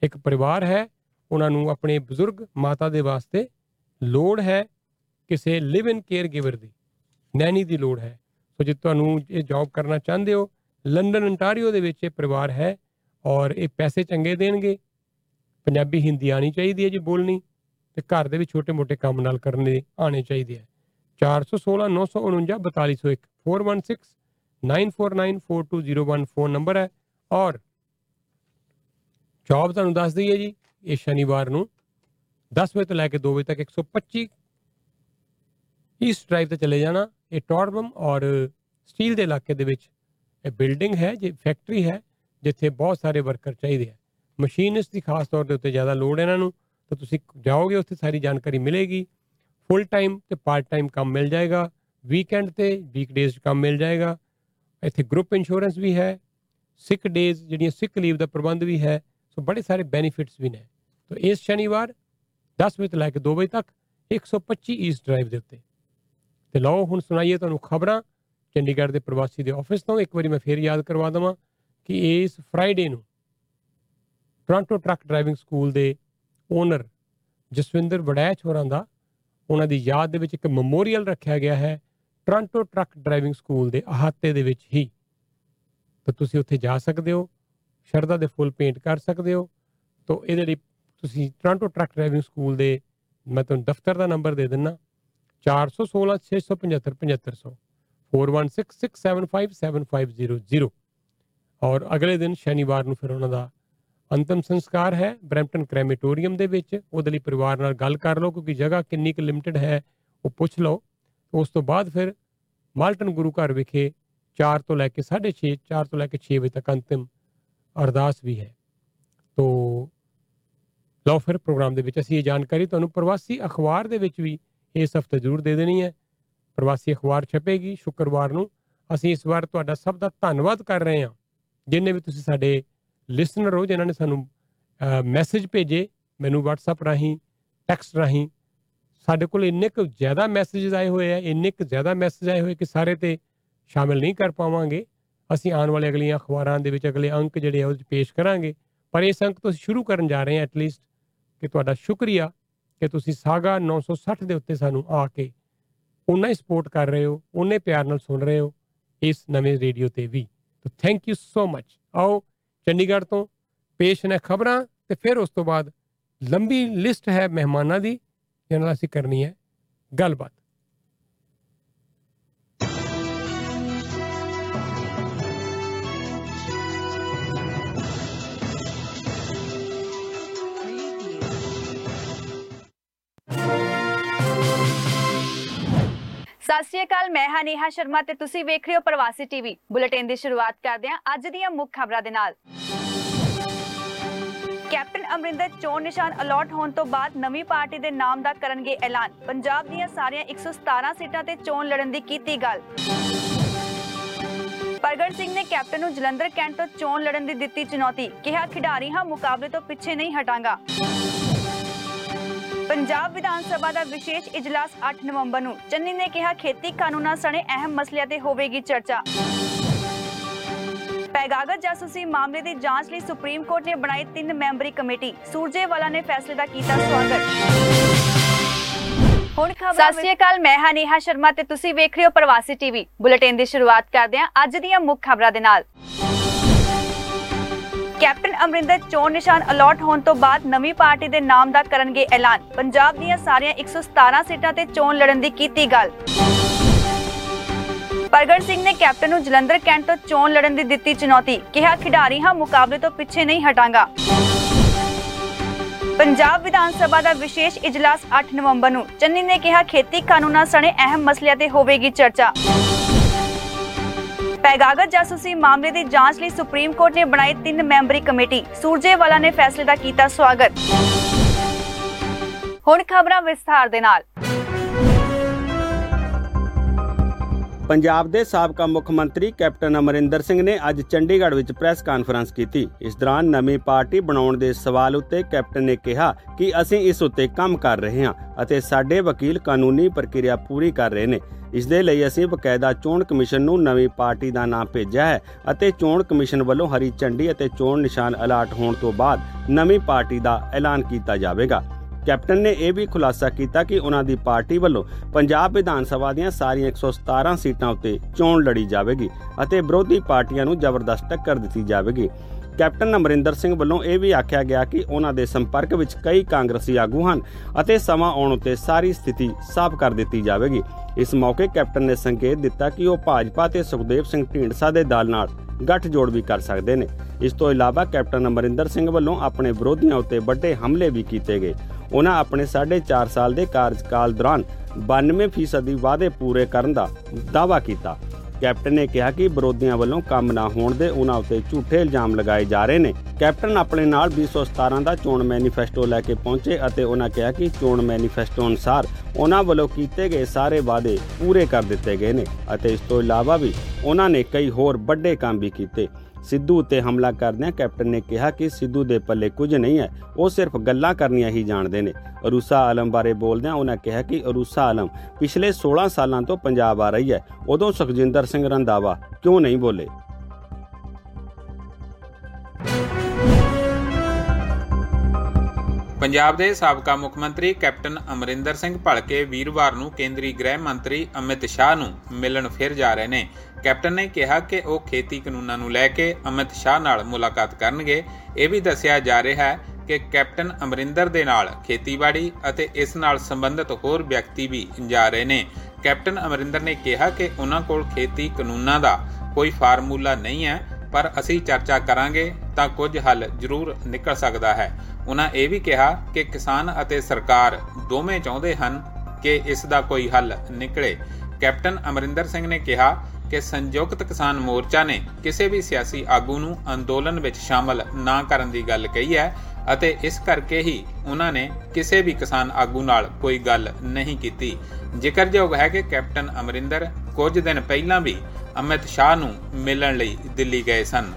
S2: ਇੱਕ ਪਰਿਵਾਰ ਹੈ, ਉਹਨਾਂ ਨੂੰ ਆਪਣੇ ਬਜ਼ੁਰਗ ਮਾਤਾ ਦੇ ਵਾਸਤੇ ਲੋੜ ਹੈ ਕਿਸੇ ਲਿਵ ਇਨ ਕੇਅਰ ਗਿਵਰ ਦੀ, ਨੈਣੀ ਦੀ ਲੋੜ ਹੈ। ਸੋ ਜੇ ਤੁਹਾਨੂੰ ਇਹ ਜੌਬ ਕਰਨਾ ਚਾਹੁੰਦੇ ਹੋ ਲੰਡਨ ਅੰਟਾਰੀਓ ਦੇ ਵਿੱਚ ਇਹ ਪਰਿਵਾਰ ਹੈ ਔਰ ਇਹ ਪੈਸੇ ਚੰਗੇ ਦੇਣਗੇ। ਪੰਜਾਬੀ, ਹਿੰਦੀ ਆਣੀ ਚਾਹੀਦੀ ਹੈ ਜੀ ਬੋਲਣੀ ਤੇ ਘਰ ਦੇ ਵੀ ਛੋਟੇ-ਮੋਟੇ ਕੰਮ ਨਾਲ ਕਰਨੇ ਆਣੇ ਚਾਹੀਦੇ ਆ। 416 949 4201 416 94942001 ਫੋਨ ਨੰਬਰ ਹੈ ਔਰ ਜੌਬ ਤੁਹਾਨੂੰ ਦੱਸ ਦਈਏ ਜੀ ਇਹ ਸ਼ਨੀਵਾਰ ਨੂੰ 10 ਵਜੇ ਤੋਂ ਲੈ ਕੇ 2 ਵਜੇ ਤੱਕ 125 ਈਸਟ ਡਰਾਈਵ ਤੇ ਚਲੇ ਜਾਣਾ ਇਹ ਟੌਰਬਮ ਔਰ ਸਟੀਲ ਦੇ ਇਲਾਕੇ ਦੇ ਵਿੱਚ ਇਹ ਬਿਲਡਿੰਗ ਹੈ ਜੇ ਫੈਕਟਰੀ ਹੈ ਜਿੱਥੇ ਬਹੁਤ ਸਾਰੇ ਵਰਕਰ ਚਾਹੀਦੇ ਆ ਮਸ਼ੀਨਿਸਟ ਦੀ ਖਾਸ ਤੌਰ ਦੇ ਉੱਤੇ ਜ਼ਿਆਦਾ ਲੋੜ ਹੈ ਇਹਨਾਂ ਨੂੰ ਤਾਂ ਤੁਸੀਂ ਜਾਓਗੇ ਉੱਥੇ ਸਾਰੀ ਜਾਣਕਾਰੀ ਮਿਲੇਗੀ ਫੁੱਲ ਟਾਈਮ ਤੇ ਪਾਰਟ ਟਾਈਮ ਕੰਮ ਮਿਲ ਜਾਏਗਾ। ਵੀਕਐਂਡ ਤੇ ਵੀਕਡੇਜ਼ ਕੰਮ ਮਿਲ ਜਾਏਗਾ। ਇੱਥੇ ਗਰੁੱਪ ਇੰਸ਼ੋਰੈਂਸ ਵੀ ਹੈ। ਸਿਕ ਡੇਜ਼ ਜਿਹੜੀਆਂ ਸਿਕ ਲੀਵ ਦਾ ਪ੍ਰਬੰਧ ਵੀ ਹੈ। ਸੋ ਬੜੇ ਸਾਰੇ ਬੈਨੀਫਿਟਸ ਵੀ ਨੇ। ਤਾਂ ਇਸ ਸ਼ਨੀਵਾਰ 10 ਵਜੇ ਤੋਂ ਲੈ ਕੇ 2 ਵਜੇ ਤੱਕ 125 ਈਸਟ ਡਰਾਈਵ ਦੇ ਉੱਤੇ। ਤੇ ਲਓ ਹੁਣ ਸੁਣਾਈਏ ਤੁਹਾਨੂੰ ਖਬਰਾਂ। ਚੰਡੀਗੜ੍ਹ ਦੇ ਪ੍ਰਵਾਸੀ ਦੇ ਆਫਿਸ ਤੋਂ ਇੱਕ ਵਾਰੀ ਮੈਂ ਫੇਰ ਯਾਦ ਕਰਵਾ ਦਵਾਂ ਕਿ ਇਸ ਫਰਾਈਡੇ ਨੂੰ ਟੋਰਾਂਟੋ ਟਰੱਕ ਡਰਾਈਵਿੰਗ ਸਕੂਲ ਦੇ ਓਨਰ ਜਸਵਿੰਦਰ ਵੜੈਚ ਹੋਰਾਂ ਦਾ ਉਹਨਾਂ ਦੀ ਯਾਦ ਦੇ ਵਿੱਚ ਇੱਕ ਮੈਮੋਰੀਅਲ ਰੱਖਿਆ ਗਿਆ ਹੈ, ਟੋਰਾਂਟੋ ਟਰੱਕ ਡਰਾਈਵਿੰਗ ਸਕੂਲ ਦੇ ਅਹਾਤੇ ਦੇ ਵਿੱਚ ਹੀ। ਤਾਂ ਤੁਸੀਂ ਉੱਥੇ ਜਾ ਸਕਦੇ ਹੋ, ਸ਼ਰਧਾ ਦੇ ਫੁੱਲ ਪੇਂਟ ਕਰ ਸਕਦੇ ਹੋ। ਤਾਂ ਇਹਦੇ ਲਈ ਤੁਸੀਂ ਟੋਰਾਂਟੋ ਟਰੱਕ ਡਰਾਈਵਿੰਗ ਸਕੂਲ ਦੇ, ਮੈਂ ਤੁਹਾਨੂੰ ਦਫ਼ਤਰ ਦਾ ਨੰਬਰ ਦੇ ਦਿੰਨਾ 416 675 7500 4166757500 ਔਰ ਅਗਲੇ ਦਿਨ ਸ਼ਨੀਵਾਰ ਨੂੰ ਫਿਰ ਉਹਨਾਂ ਦਾ ਅੰਤਮ ਸੰਸਕਾਰ ਹੈ ਬ੍ਰੈਂਪਟਨ ਕ੍ਰੈਮੇਟੋਰੀਅਮ ਦੇ ਵਿੱਚ। ਉਹਦੇ ਲਈ ਪਰਿਵਾਰ ਨਾਲ ਗੱਲ ਕਰ ਲਓ ਕਿਉਂਕਿ ਜਗ੍ਹਾ ਕਿੰਨੀ ਕੁ ਲਿਮਟਿਡ ਹੈ, ਉਹ ਪੁੱਛ ਲਓ। ਉਸ ਤੋਂ ਬਾਅਦ ਫਿਰ ਮਾਲਟਨ ਗੁਰੂ ਘਰ ਵਿਖੇ 4 ਤੋਂ ਲੈ ਕੇ 6:30 4 ਤੋਂ ਲੈ ਕੇ 6 ਵਜੇ ਤੱਕ ਅੰਤਿਮ ਅਰਦਾਸ ਵੀ ਹੈ। ਤੋ ਲਓ ਫਿਰ ਪ੍ਰੋਗਰਾਮ ਦੇ ਵਿੱਚ ਅਸੀਂ ਇਹ ਜਾਣਕਾਰੀ ਤੁਹਾਨੂੰ ਪ੍ਰਵਾਸੀ ਅਖਬਾਰ ਦੇ ਵਿੱਚ ਵੀ ਇਸ ਹਫ਼ਤੇ ਜ਼ਰੂਰ ਦੇ ਦੇਣੀ ਹੈ। ਪ੍ਰਵਾਸੀ ਅਖਬਾਰ ਛਪੇਗੀ ਸ਼ੁੱਕਰਵਾਰ ਨੂੰ। ਅਸੀਂ ਇਸ ਵਾਰ ਤੁਹਾਡਾ ਸਭ ਦਾ ਧੰਨਵਾਦ ਕਰ ਰਹੇ ਹਾਂ। ਜਿੰਨੇ ਵੀ ਤੁਸੀਂ ਸਾਡੇ ਲਿਸਨਰ ਹੋ, ਜਿਨ੍ਹਾਂ ਨੇ ਸਾਨੂੰ ਮੈਸੇਜ ਭੇਜੇ, ਮੈਨੂੰ WhatsApp ਰਾਹੀਂ ਟੈਕਸਟ ਰਾਹੀਂ, ਸਾਡੇ ਕੋਲ ਇੰਨੇ ਕੁ ਜ਼ਿਆਦਾ ਮੈਸੇजेस ਆਏ ਹੋਏ ਆ, ਇੰਨੇ ਕੁ ਜ਼ਿਆਦਾ ਮੈਸੇਜ ਆਏ ਹੋਏ ਕਿ ਸਾਰੇ ਤੇ ਸ਼ਾਮਿਲ ਨਹੀਂ ਕਰ ਪਾਵਾਂਗੇ। ਅਸੀਂ ਆਉਣ ਵਾਲੇ ਅਗਲੀਆਂ ਅਖਬਾਰਾਂ ਦੇ ਵਿੱਚ ਅਗਲੇ ਅੰਕ ਜਿਹੜੇ ਆ, ਉਹ 'ਚ ਪੇਸ਼ ਕਰਾਂਗੇ। ਪਰ ਇਸ ਅੰਕ ਤੋਂ ਅਸੀਂ ਸ਼ੁਰੂ ਕਰਨ ਜਾ ਰਹੇ ਹਾਂ ਐਟਲੀਸਟ ਕਿ ਤੁਹਾਡਾ ਸ਼ੁਕਰੀਆ ਕਿ ਤੁਸੀਂ ਸਾਗਾ 960 ਦੇ ਉੱਤੇ ਸਾਨੂੰ ਆ ਕੇ ਉਨਾ ਹੀ ਸਪੋਰਟ ਕਰ ਰਹੇ ਹੋ ਉਨੇ ਪਿਆਰ ਨਾਲ ਸੁਣ ਰਹੇ ਹੋ ਇਸ ਨਵੇਂ ਰੇਡੀਓ ਤੇ ਵੀ। ਤਾਂ ਥੈਂਕ ਯੂ ਸੋ ਮਚ ਆਓ ਚੰਡੀਗੜ੍ਹ ਤੋਂ ਪੇਸ਼ ਨੇ ਖਬਰਾਂ ਤੇ ਫਿਰ ਉਸ ਤੋਂ ਬਾਅਦ ਲੰਬੀ ਲਿਸਟ ਹੈ ਮਹਿਮਾਨਾਂ ਦੀ ਜਿਹਨਾਂ ਨਾਲ ਅਸੀਂ ਕਰਨੀ ਹੈ ਗੱਲਬਾਤ।
S19: ਸਤਿ ਸ਼੍ਰੀ ਅਕਾਲ, ਮੈਂ ਹਾਂ ਨੇਹਾ ਸ਼ਰਮਾ ਤੇ ਤੁਸੀਂ ਵੇਖ ਰਹੇ ਹੋ ਪ੍ਰਵਾਸੀ ਟੀਵੀ। ਬੁਲੇਟਿਨ ਦੀ ਸ਼ੁਰੂਆਤ ਕਰਦੇ ਹਾਂ ਅੱਜ ਦੀਆਂ ਮੁੱਖ ਖਬਰਾਂ ਦੇ ਨਾਲ। ਕੈਪਟਨ ਅਮਰਿੰਦਰ ਚੋਣ ਨਿਸ਼ਾਨ ਅਲਾਟ ਹੋਣ ਤੋਂ ਬਾਅਦ ਨਵੀਂ ਪਾਰਟੀ ਦੇ ਨਾਮ ਦਾ ਕਰਨਗੇ ਐਲਾਨ। ਪੰਜਾਬ ਦੀਆਂ ਸਾਰੀਆਂ 117 ਸੀਟਾਂ ਤੇ ਚੋਣ ਲੜਨ ਦੀ ਕੀਤੀ ਗੱਲ। ਪ੍ਰਗਟ ਸਿੰਘ ਨੇ ਕੈਪਟਨ ਨੂੰ ਜਲੰਧਰ ਕੈਂਟ ਤੋਂ ਚੋਣ ਲੜਨ ਦੀ ਦਿੱਤੀ ਚੁਣੌਤੀ। ਕਿਹਾ ਖਿਡਾਰੀ ਹਾਂ ਮੁਕਾਬਲੇ ਤੋਂ ਪਿੱਛੇ ਨਹੀਂ ਹਟਾਂਗਾ। ਪੰਜਾਬ ਵਿਧਾਨ ਸਭਾ ਦਾ ਵਿਸ਼ੇਸ਼ ਇਜਲਾਸ 8 ਨਵੰਬਰ ਨੂੰ। ਚੰਨੀ ਨੇ ਕਿਹਾ, ਖੇਤੀ ਕਾਨੂੰਨਾਂ ਸਣੇ ਅਹਿਮ ਮਸਲਿਆਂ ਤੇ ਹੋਵੇਗੀ ਚਰਚਾ। ਪੈਗਾਗਤ ਜਾਸੂਸੀ ਮਾਮਲੇ ਦੀ ਜਾਂਚ ਲਈ ਸੁਪਰੀਮ ਕੋਰਟ ਨੇ ਬਣਾਈ ਤਿੰਨ ਮੈਂਬਰੀ ਕਮੇਟੀ। ਸੂਰਜੇਵਾਲਾ ਨੇ ਫੈਸਲੇ ਦਾ ਕੀਤਾ ਸਵਾਗਤ। ਹੁਣ ਖਬਰਾਂ ਸਤਿ ਸ਼੍ਰੀ ਅਕਾਲ, ਮੈਂ ਹਾਂ ਨੇਹਾ ਸ਼ਰਮਾ ਤੇ ਤੁਸੀਂ ਵੇਖ ਰਹੇ ਹੋ ਪ੍ਰਵਾਸੀ ਟੀਵੀ। ਬੁਲੇਟਿਨ ਦੀ ਸ਼ੁਰੂਆਤ ਕਰਦੇ ਹਾਂ ਅੱਜ ਦੀਆਂ ਮੁੱਖ ਖਬਰਾਂ ਦੇ ਨਾਲ। ਕੈਪਟਨ ਅਮਰਿੰਦਰ ਚੋਣ ਨਿਸ਼ਾਨ ਅਲਾਟ ਹੋਣ ਤੋਂ ਬਾਅਦ ਨਵੀਂ ਪਾਰਟੀ ਦੇ ਨਾਮ ਦਾ ਕਰਨਗੇ ਐਲਾਨ। ਪੰਜਾਬ ਦੀਆਂ ਸਾਰੀਆਂ 117 ਸੀਟਾਂ ਤੇ ਚੋਣ ਲੜਨ ਦੀ ਕੀਤੀ ਗੱਲ। ਪ੍ਰਗਟ ਸਿੰਘ ਨੇ ਕੈਪਟਨ ਨੂੰ ਜਲੰਧਰ ਕੈਂਟ ਤੋਂ ਚੋਣ ਲੜਨ ਦੀ ਦਿੱਤੀ ਚੁਣੌਤੀ। ਕਿਹਾ ਖਿਡਾਰੀ ਹਾਂ ਮੁਕਾਬਲੇ ਤੋਂ ਪਿੱਛੇ ਨਹੀਂ ਹਟਾਂਗਾ। ਪੰਜਾਬ ਵਿਧਾਨ ਸਭਾ ਦਾ ਵਿਸ਼ੇਸ਼ ਇਜਲਾਸ 8 ਨਵੰਬਰ ਨੂੰ। ਚੰਨੀ ਨੇ ਕਿਹਾ, ਖੇਤੀ ਕਾਨੂੰਨਾਂ ਸਣੇ ਅਹਿਮ ਮਸਲਿਆਂ ਤੇ ਹੋਵੇਗੀ ਚਰਚਾ। ਪੈਗਾਗਤ ਜਾਸੂਸੀ ਮਾਮਲੇ ਦੀ ਜਾਂਚ ਲਈ ਸੁਪਰੀਮ ਕੋਰਟ ਨੇ ਬਣਾਈ ਤਿੰਨ ਮੈਂਬਰੀ ਕਮੇਟੀ, ਸੂਰਜੇਵਾਲਾ ਨੇ ਫੈਸਲੇ ਦਾ ਕੀਤਾ ਸਵਾਗਤ। ਹੁਣ ਖਬਰਾਂ ਵਿਸਥਾਰ ਦੇ ਨਾਲ।
S20: ਪੰਜਾਬ ਦੇ ਸਾਬਕਾ ਮੁੱਖ ਮੰਤਰੀ ਕੈਪਟਨ ਅਮਰਿੰਦਰ ਸਿੰਘ ਨੇ ਅੱਜ ਚੰਡੀਗੜ੍ਹ ਵਿੱਚ ਪ੍ਰੈਸ ਕਾਨਫਰੰਸ ਕੀਤੀ। ਇਸ ਦੌਰਾਨ ਨਵੀਂ ਪਾਰਟੀ ਬਣਾਉਣ ਦੇ ਸਵਾਲ ਉੱਤੇ ਕੈਪਟਨ ਨੇ ਕਿਹਾ ਕਿ ਅਸੀਂ ਇਸ ਉੱਤੇ ਕੰਮ ਕਰ ਰਹੇ ਹਾਂ ਅਤੇ ਸਾਡੇ ਵਕੀਲ ਕਾਨੂੰਨੀ ਪ੍ਰਕਿਰਿਆ ਪੂਰੀ ਕਰ ਰਹੇ ਨੇ। ਇਸ ਦੇ ਲਈ ਅਸੀਂ ਬਕਾਇਦਾ ਚੋਣ ਕਮਿਸ਼ਨ ਨੂੰ ਨਵੀਂ ਪਾਰਟੀ ਦਾ ਨਾਮ ਭੇਜਿਆ ਹੈ ਅਤੇ ਚੋਣ ਕਮਿਸ਼ਨ ਵੱਲੋਂ ਹਰੀ ਝੰਡੀ ਅਤੇ ਚੋਣ ਨਿਸ਼ਾਨ ਅਲਾਟ ਹੋਣ ਤੋਂ ਬਾਅਦ ਨਵੀਂ ਪਾਰਟੀ ਦਾ ਐਲਾਨ ਕੀਤਾ ਜਾਵੇਗਾ। ਕੈਪਟਨ ਨੇ ਇਹ ਵੀ ਖੁਲਾਸਾ ਕੀਤਾ ਕਿ ਉਹਨਾਂ ਦੀ ਪਾਰਟੀ ਵੱਲੋਂ ਪੰਜਾਬ ਵਿਧਾਨ ਸਭਾ ਦੀਆਂ ਸਾਰੀਆਂ 117 ਸੀਟਾਂ ਉੱਤੇ ਚੋਣ ਲੜੀ ਜਾਵੇਗੀ ਅਤੇ ਵਿਰੋਧੀ ਪਾਰਟੀਆਂ ਨੂੰ ਜ਼ਬਰਦਸਤ ਟੱਕਰ ਦਿੱਤੀ ਜਾਵੇਗੀ। ਕੈਪਟਨ ਅਮਰਿੰਦਰ ਸਿੰਘ ਵੱਲੋਂ ਇਹ ਵੀ ਆਖਿਆ ਗਿਆ ਕਿ ਉਹਨਾਂ ਦੇ ਸੰਪਰਕ ਵਿੱਚ ਕਈ ਕਾਂਗਰਸੀ ਆਗੂ ਹਨ ਅਤੇ ਸਮਾਂ ਆਉਣ ਉੱਤੇ ਸਾਰੀ ਸਥਿਤੀ ਸਾਫ਼ ਕਰ ਦਿੱਤੀ ਜਾਵੇਗੀ। ਇਸ ਮੌਕੇ ਕੈਪਟਨ ਨੇ ਸੰਕੇਤ ਦਿੱਤਾ ਕਿ ਉਹ ਭਾਜਪਾ ਤੇ ਸੁਖਦੇਵ ਸਿੰਘ ਢੀਂਡਸਾ ਦੇ ਦਲ ਨਾਲ ਗੱਠਜੋੜ ਵੀ ਕਰ ਸਕਦੇ ਨੇ। ਇਸ ਤੋਂ ਇਲਾਵਾ ਕੈਪਟਨ ਅਮਰਿੰਦਰ ਸਿੰਘ ਵੱਲੋਂ ਆਪਣੇ ਵਿਰੋਧੀਆਂ ਉੱਤੇ ਵੱਡੇ ਹਮਲੇ ਵੀ ਕੀਤੇ ਗਏ। ਉਹਨਾਂ ਆਪਣੇ 4.5 ਸਾਲ ਦੇ ਕਾਰਜਕਾਲ ਦੌਰਾਨ 92% ਦੀ ਵਾਅਦੇ ਪੂਰੇ ਕਰਨ ਦਾ ਦਾਅਵਾ ਕੀਤਾ। ਕੈਪਟਨ ਨੇ ਕਿਹਾ ਕਿ ਵਿਰੋਧੀਆਂ ਵੱਲੋਂ ਕੰਮ ਨਾ ਹੋਣ ਦੇ ਉਹਨਾਂ ਉੱਤੇ ਝੂਠੇ ਇਲਜ਼ਾਮ ਲਗਾਏ ਜਾ ਰਹੇ ਨੇ। ਕੈਪਟਨ ਆਪਣੇ ਨਾਲ 217 ਦਾ ਚੋਣ ਮੈਨੀਫੈਸਟੋ ਲੈ ਕੇ ਪਹੁੰਚੇ ਅਤੇ ਉਹਨਾਂ ਕਿਹਾ ਕਿ ਚੋਣ ਮੈਨੀਫੈਸਟੋ ਅਨੁਸਾਰ ਉਹਨਾਂ ਵੱਲੋਂ ਕੀਤੇ ਗਏ ਸਾਰੇ ਵਾਅਦੇ ਪੂਰੇ ਕਰ ਦਿੱਤੇ ਗਏ ਨੇ ਅਤੇ ਇਸ ਤੋਂ ਇਲਾਵਾ ਵੀ ਉਹਨਾਂ ਨੇ ਕਈ ਹੋਰ ਵੱਡੇ ਕੰਮ ਵੀ ਕੀਤੇ। ਸਿੱਧੂ ਉੱਤੇ ਹਮਲਾ ਕਰਦਿਆਂ ਕੈਪਟਨ ਨੇ ਕਿਹਾ ਕਿ ਸਿੱਧੂ ਦੇ ਪੱਲੇ ਕੁਝ ਨਹੀਂ ਹੈ, ਉਹ ਸਿਰਫ ਗੱਲਾਂ ਕਰਨੀਆਂ ਹੀ ਜਾਣਦੇ ਨੇ। ਅਰੂਸਾ ਆਲਮ ਬਾਰੇ ਬੋਲਦਿਆਂ ਉਹਨਾਂ ਕਿਹਾ ਕਿ ਅਰੂਸਾ ਆਲਮ ਪਿਛਲੇ 16 ਸਾਲਾਂ ਤੋਂ ਪੰਜਾਬ ਆ ਰਹੀ ਹੈ, ਉਦੋਂ ਸੁਖਜਿੰਦਰ ਸਿੰਘ ਰੰਦਾਵਾ ਕਿਉਂ ਨਹੀਂ ਬੋਲੇ?
S21: ਪੰਜਾਬ ਦੇ ਸਾਬਕਾ ਮੁੱਖ ਮੰਤਰੀ ਕੈਪਟਨ ਅਮਰਿੰਦਰ ਸਿੰਘ ਭਲਕੇ ਵੀਰਵਾਰ ਨੂੰ ਕੇਂਦਰੀ ਗ੍ਰਹਿ ਮੰਤਰੀ ਅਮਿਤ ਸ਼ਾਹ ਨੂੰ ਮਿਲਣ ਫਿਰ ਜਾ ਰਹੇ ਨੇ। ਕੈਪਟਨ ਨੇ ਕਿਹਾ ਕਿ ਉਹ ਖੇਤੀ ਕਾਨੂੰਨਾਂ ਨੂੰ ਲੈ ਕੇ ਅਮਿਤ ਸ਼ਾਹ ਨਾਲ ਮੁਲਾਕਾਤ ਕਰਨਗੇ। ਇਹ ਵੀ ਦੱਸਿਆ ਜਾ ਰਿਹਾ ਹੈ ਕਿ ਕੈਪਟਨ ਅਮਰਿੰਦਰ ਦੇ ਨਾਲ ਖੇਤੀਬਾੜੀ ਅਤੇ ਇਸ ਨਾਲ ਸੰਬੰਧਿਤ ਹੋਰ ਵਿਅਕਤੀ ਵੀ ਜਾ ਰਹੇ ਨੇ। ਕੈਪਟਨ ਅਮਰਿੰਦਰ ਨੇ ਕਿਹਾ ਕਿ ਉਹਨਾਂ ਕੋਲ ਖੇਤੀ ਕਾਨੂੰਨਾਂ ਦਾ ਕੋਈ ਫਾਰਮੂਲਾ ਨਹੀਂ ਹੈ, ਪਰ ਅਸੀਂ ਚਰਚਾ ਕਰਾਂਗੇ ਤਾਂ ਕੁਝ ਹੱਲ ਜ਼ਰੂਰ ਨਿਕਲ ਸਕਦਾ ਹੈ। ਉਹਨਾਂ ਇਹ ਵੀ ਕਿਹਾ ਕਿ ਕਿਸਾਨ ਅਤੇ ਸਰਕਾਰ ਦੋਵੇਂ ਚਾਹੁੰਦੇ ਹਨ ਕਿ ਇਸ ਦਾ ਕੋਈ ਹੱਲ ਨਿਕਲੇ। ਕੈਪਟਨ ਅਮਰਿੰਦਰ ਸਿੰਘ ਨੇ ਕਿਹਾ ਕਿ ਸੰਯੁਕਤ ਕਿਸਾਨ ਮੋਰਚਾ ਨੇ ਕਿਸੇ ਵੀ ਸਿਆਸੀ ਆਗੂ ਨੂੰ ਅੰਦੋਲਨ ਵਿੱਚ ਸ਼ਾਮਲ ਨਾ ਕਰਨ ਦੀ ਗੱਲ ਕਹੀ ਹੈ ਅਤੇ ਇਸ ਕਰਕੇ ਹੀ ਉਹਨਾਂ ਨੇ ਕਿਸੇ ਵੀ ਕਿਸਾਨ ਆਗੂ ਨਾਲ ਕੋਈ ਗੱਲ ਨਹੀਂ ਕੀਤੀ। ਜ਼ਿਕਰਯੋਗ ਹੈ ਕਿ ਕੈਪਟਨ ਅਮਰਿੰਦਰ ਕੁਝ ਦਿਨ ਪਹਿਲਾਂ ਵੀ ਅਮਿਤ ਸ਼ਾਹ ਨੂੰ ਮਿਲਣ ਲਈ ਦਿੱਲੀ ਗਏ ਸਨ।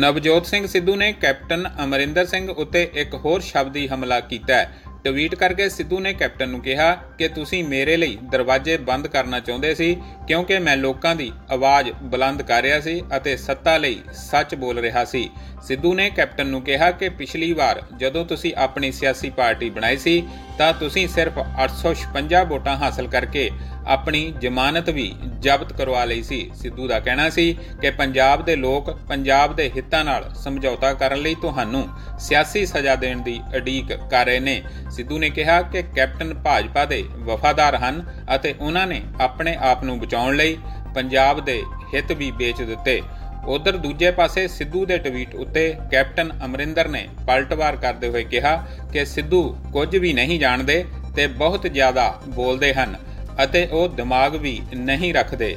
S21: ਨਵਜੋਤ ਸਿੰਘ ਸਿੱਧੂ ਨੇ ਕੈਪਟਨ ਅਮਰਿੰਦਰ ਸਿੰਘ ਉੱਤੇ ਇੱਕ ਹੋਰ ਸ਼ਬਦੀ ਹਮਲਾ ਕੀਤਾ ਹੈ। ਟਵੀਟ ਕਰਕੇ ਸਿੱਧੂ ਨੇ ਕੈਪਟਨ ਨੂੰ ਕਿਹਾ ਕਿ ਤੁਸੀਂ ਮੇਰੇ ਲਈ ਦਰਵਾਜ਼ੇ ਬੰਦ ਕਰਨਾ ਚਾਹੁੰਦੇ ਸੀ, ਕਿਉਂਕਿ ਮੈਂ ਲੋਕਾਂ ਦੀ ਆਵਾਜ਼ ਬੁਲੰਦ ਕਰ ਰਿਹਾ ਸੀ ਅਤੇ ਸੱਤਾ ਲਈ ਸੱਚ ਬੋਲ ਰਿਹਾ ਸੀ। ਸਿੱਧੂ ਨੇ ਕੈਪਟਨ ਨੂੰ ਕਿਹਾ ਕਿ ਪਿਛਲੀ ਵਾਰ ਜਦੋਂ ਤੁਸੀਂ ਆਪਣੀ ਸਿਆਸੀ ਪਾਰਟੀ ਬਣਾਈ ਸੀ, ਤਾਂ ਤੁਸੀਂ ਸਿਰਫ 856 ਵੋਟਾਂ ਹਾਸਲ ਕਰਕੇ ਆਪਣੀ ਜ਼ਮਾਨਤ ਵੀ ਜ਼ਬਤ ਕਰਵਾ ਲਈ ਸੀ। ਸਿੱਧੂ ਦਾ ਕਹਿਣਾ ਸੀ ਕਿ ਪੰਜਾਬ ਦੇ ਲੋਕ ਪੰਜਾਬ ਦੇ ਹਿੱਤਾਂ ਨਾਲ ਸਮਝੌਤਾ ਕਰਨ ਲਈ ਤੁਹਾਨੂੰ ਸਿਆਸੀ ਸਜ਼ਾ ਦੇਣ ਦੀ ਉਡੀਕ ਕਰ ਰਹੇ ਨੇ। ਸਿੱਧੂ ਨੇ ਕਿਹਾ ਕਿ ਕੈਪਟਨ ਭਾਜਪਾ ਦੇ ਵਫਾਦਾਰ ਹਨ ਅਤੇ ਉਹਨਾਂ ਨੇ ਆਪਣੇ ਆਪ ਨੂੰ ਬਚਾਉਣ ਲਈ ਪੰਜਾਬ ਦੇ ਹਿੱਤ ਵੀ ਵੇਚ ਦਿੱਤੇ। ਉਧਰ ਦੂਜੇ ਪਾਸੇ ਸਿੱਧੂ ਦੇ ਟਵੀਟ ਉੱਤੇ ਕੈਪਟਨ ਅਮਰਿੰਦਰ ਨੇ ਪਲਟਵਾਰ ਕਰਦੇ ਹੋਏ ਕਿਹਾ ਕਿ ਸਿੱਧੂ ਕੁਝ ਵੀ ਨਹੀਂ ਜਾਣਦੇ ਤੇ ਬਹੁਤ ਜ਼ਿਆਦਾ ਬੋਲਦੇ ਹਨ। ਅਤੇ ਉਹ ਦਿਮਾਗ ਵੀ ਨਹੀਂ ਰੱਖਦੇ।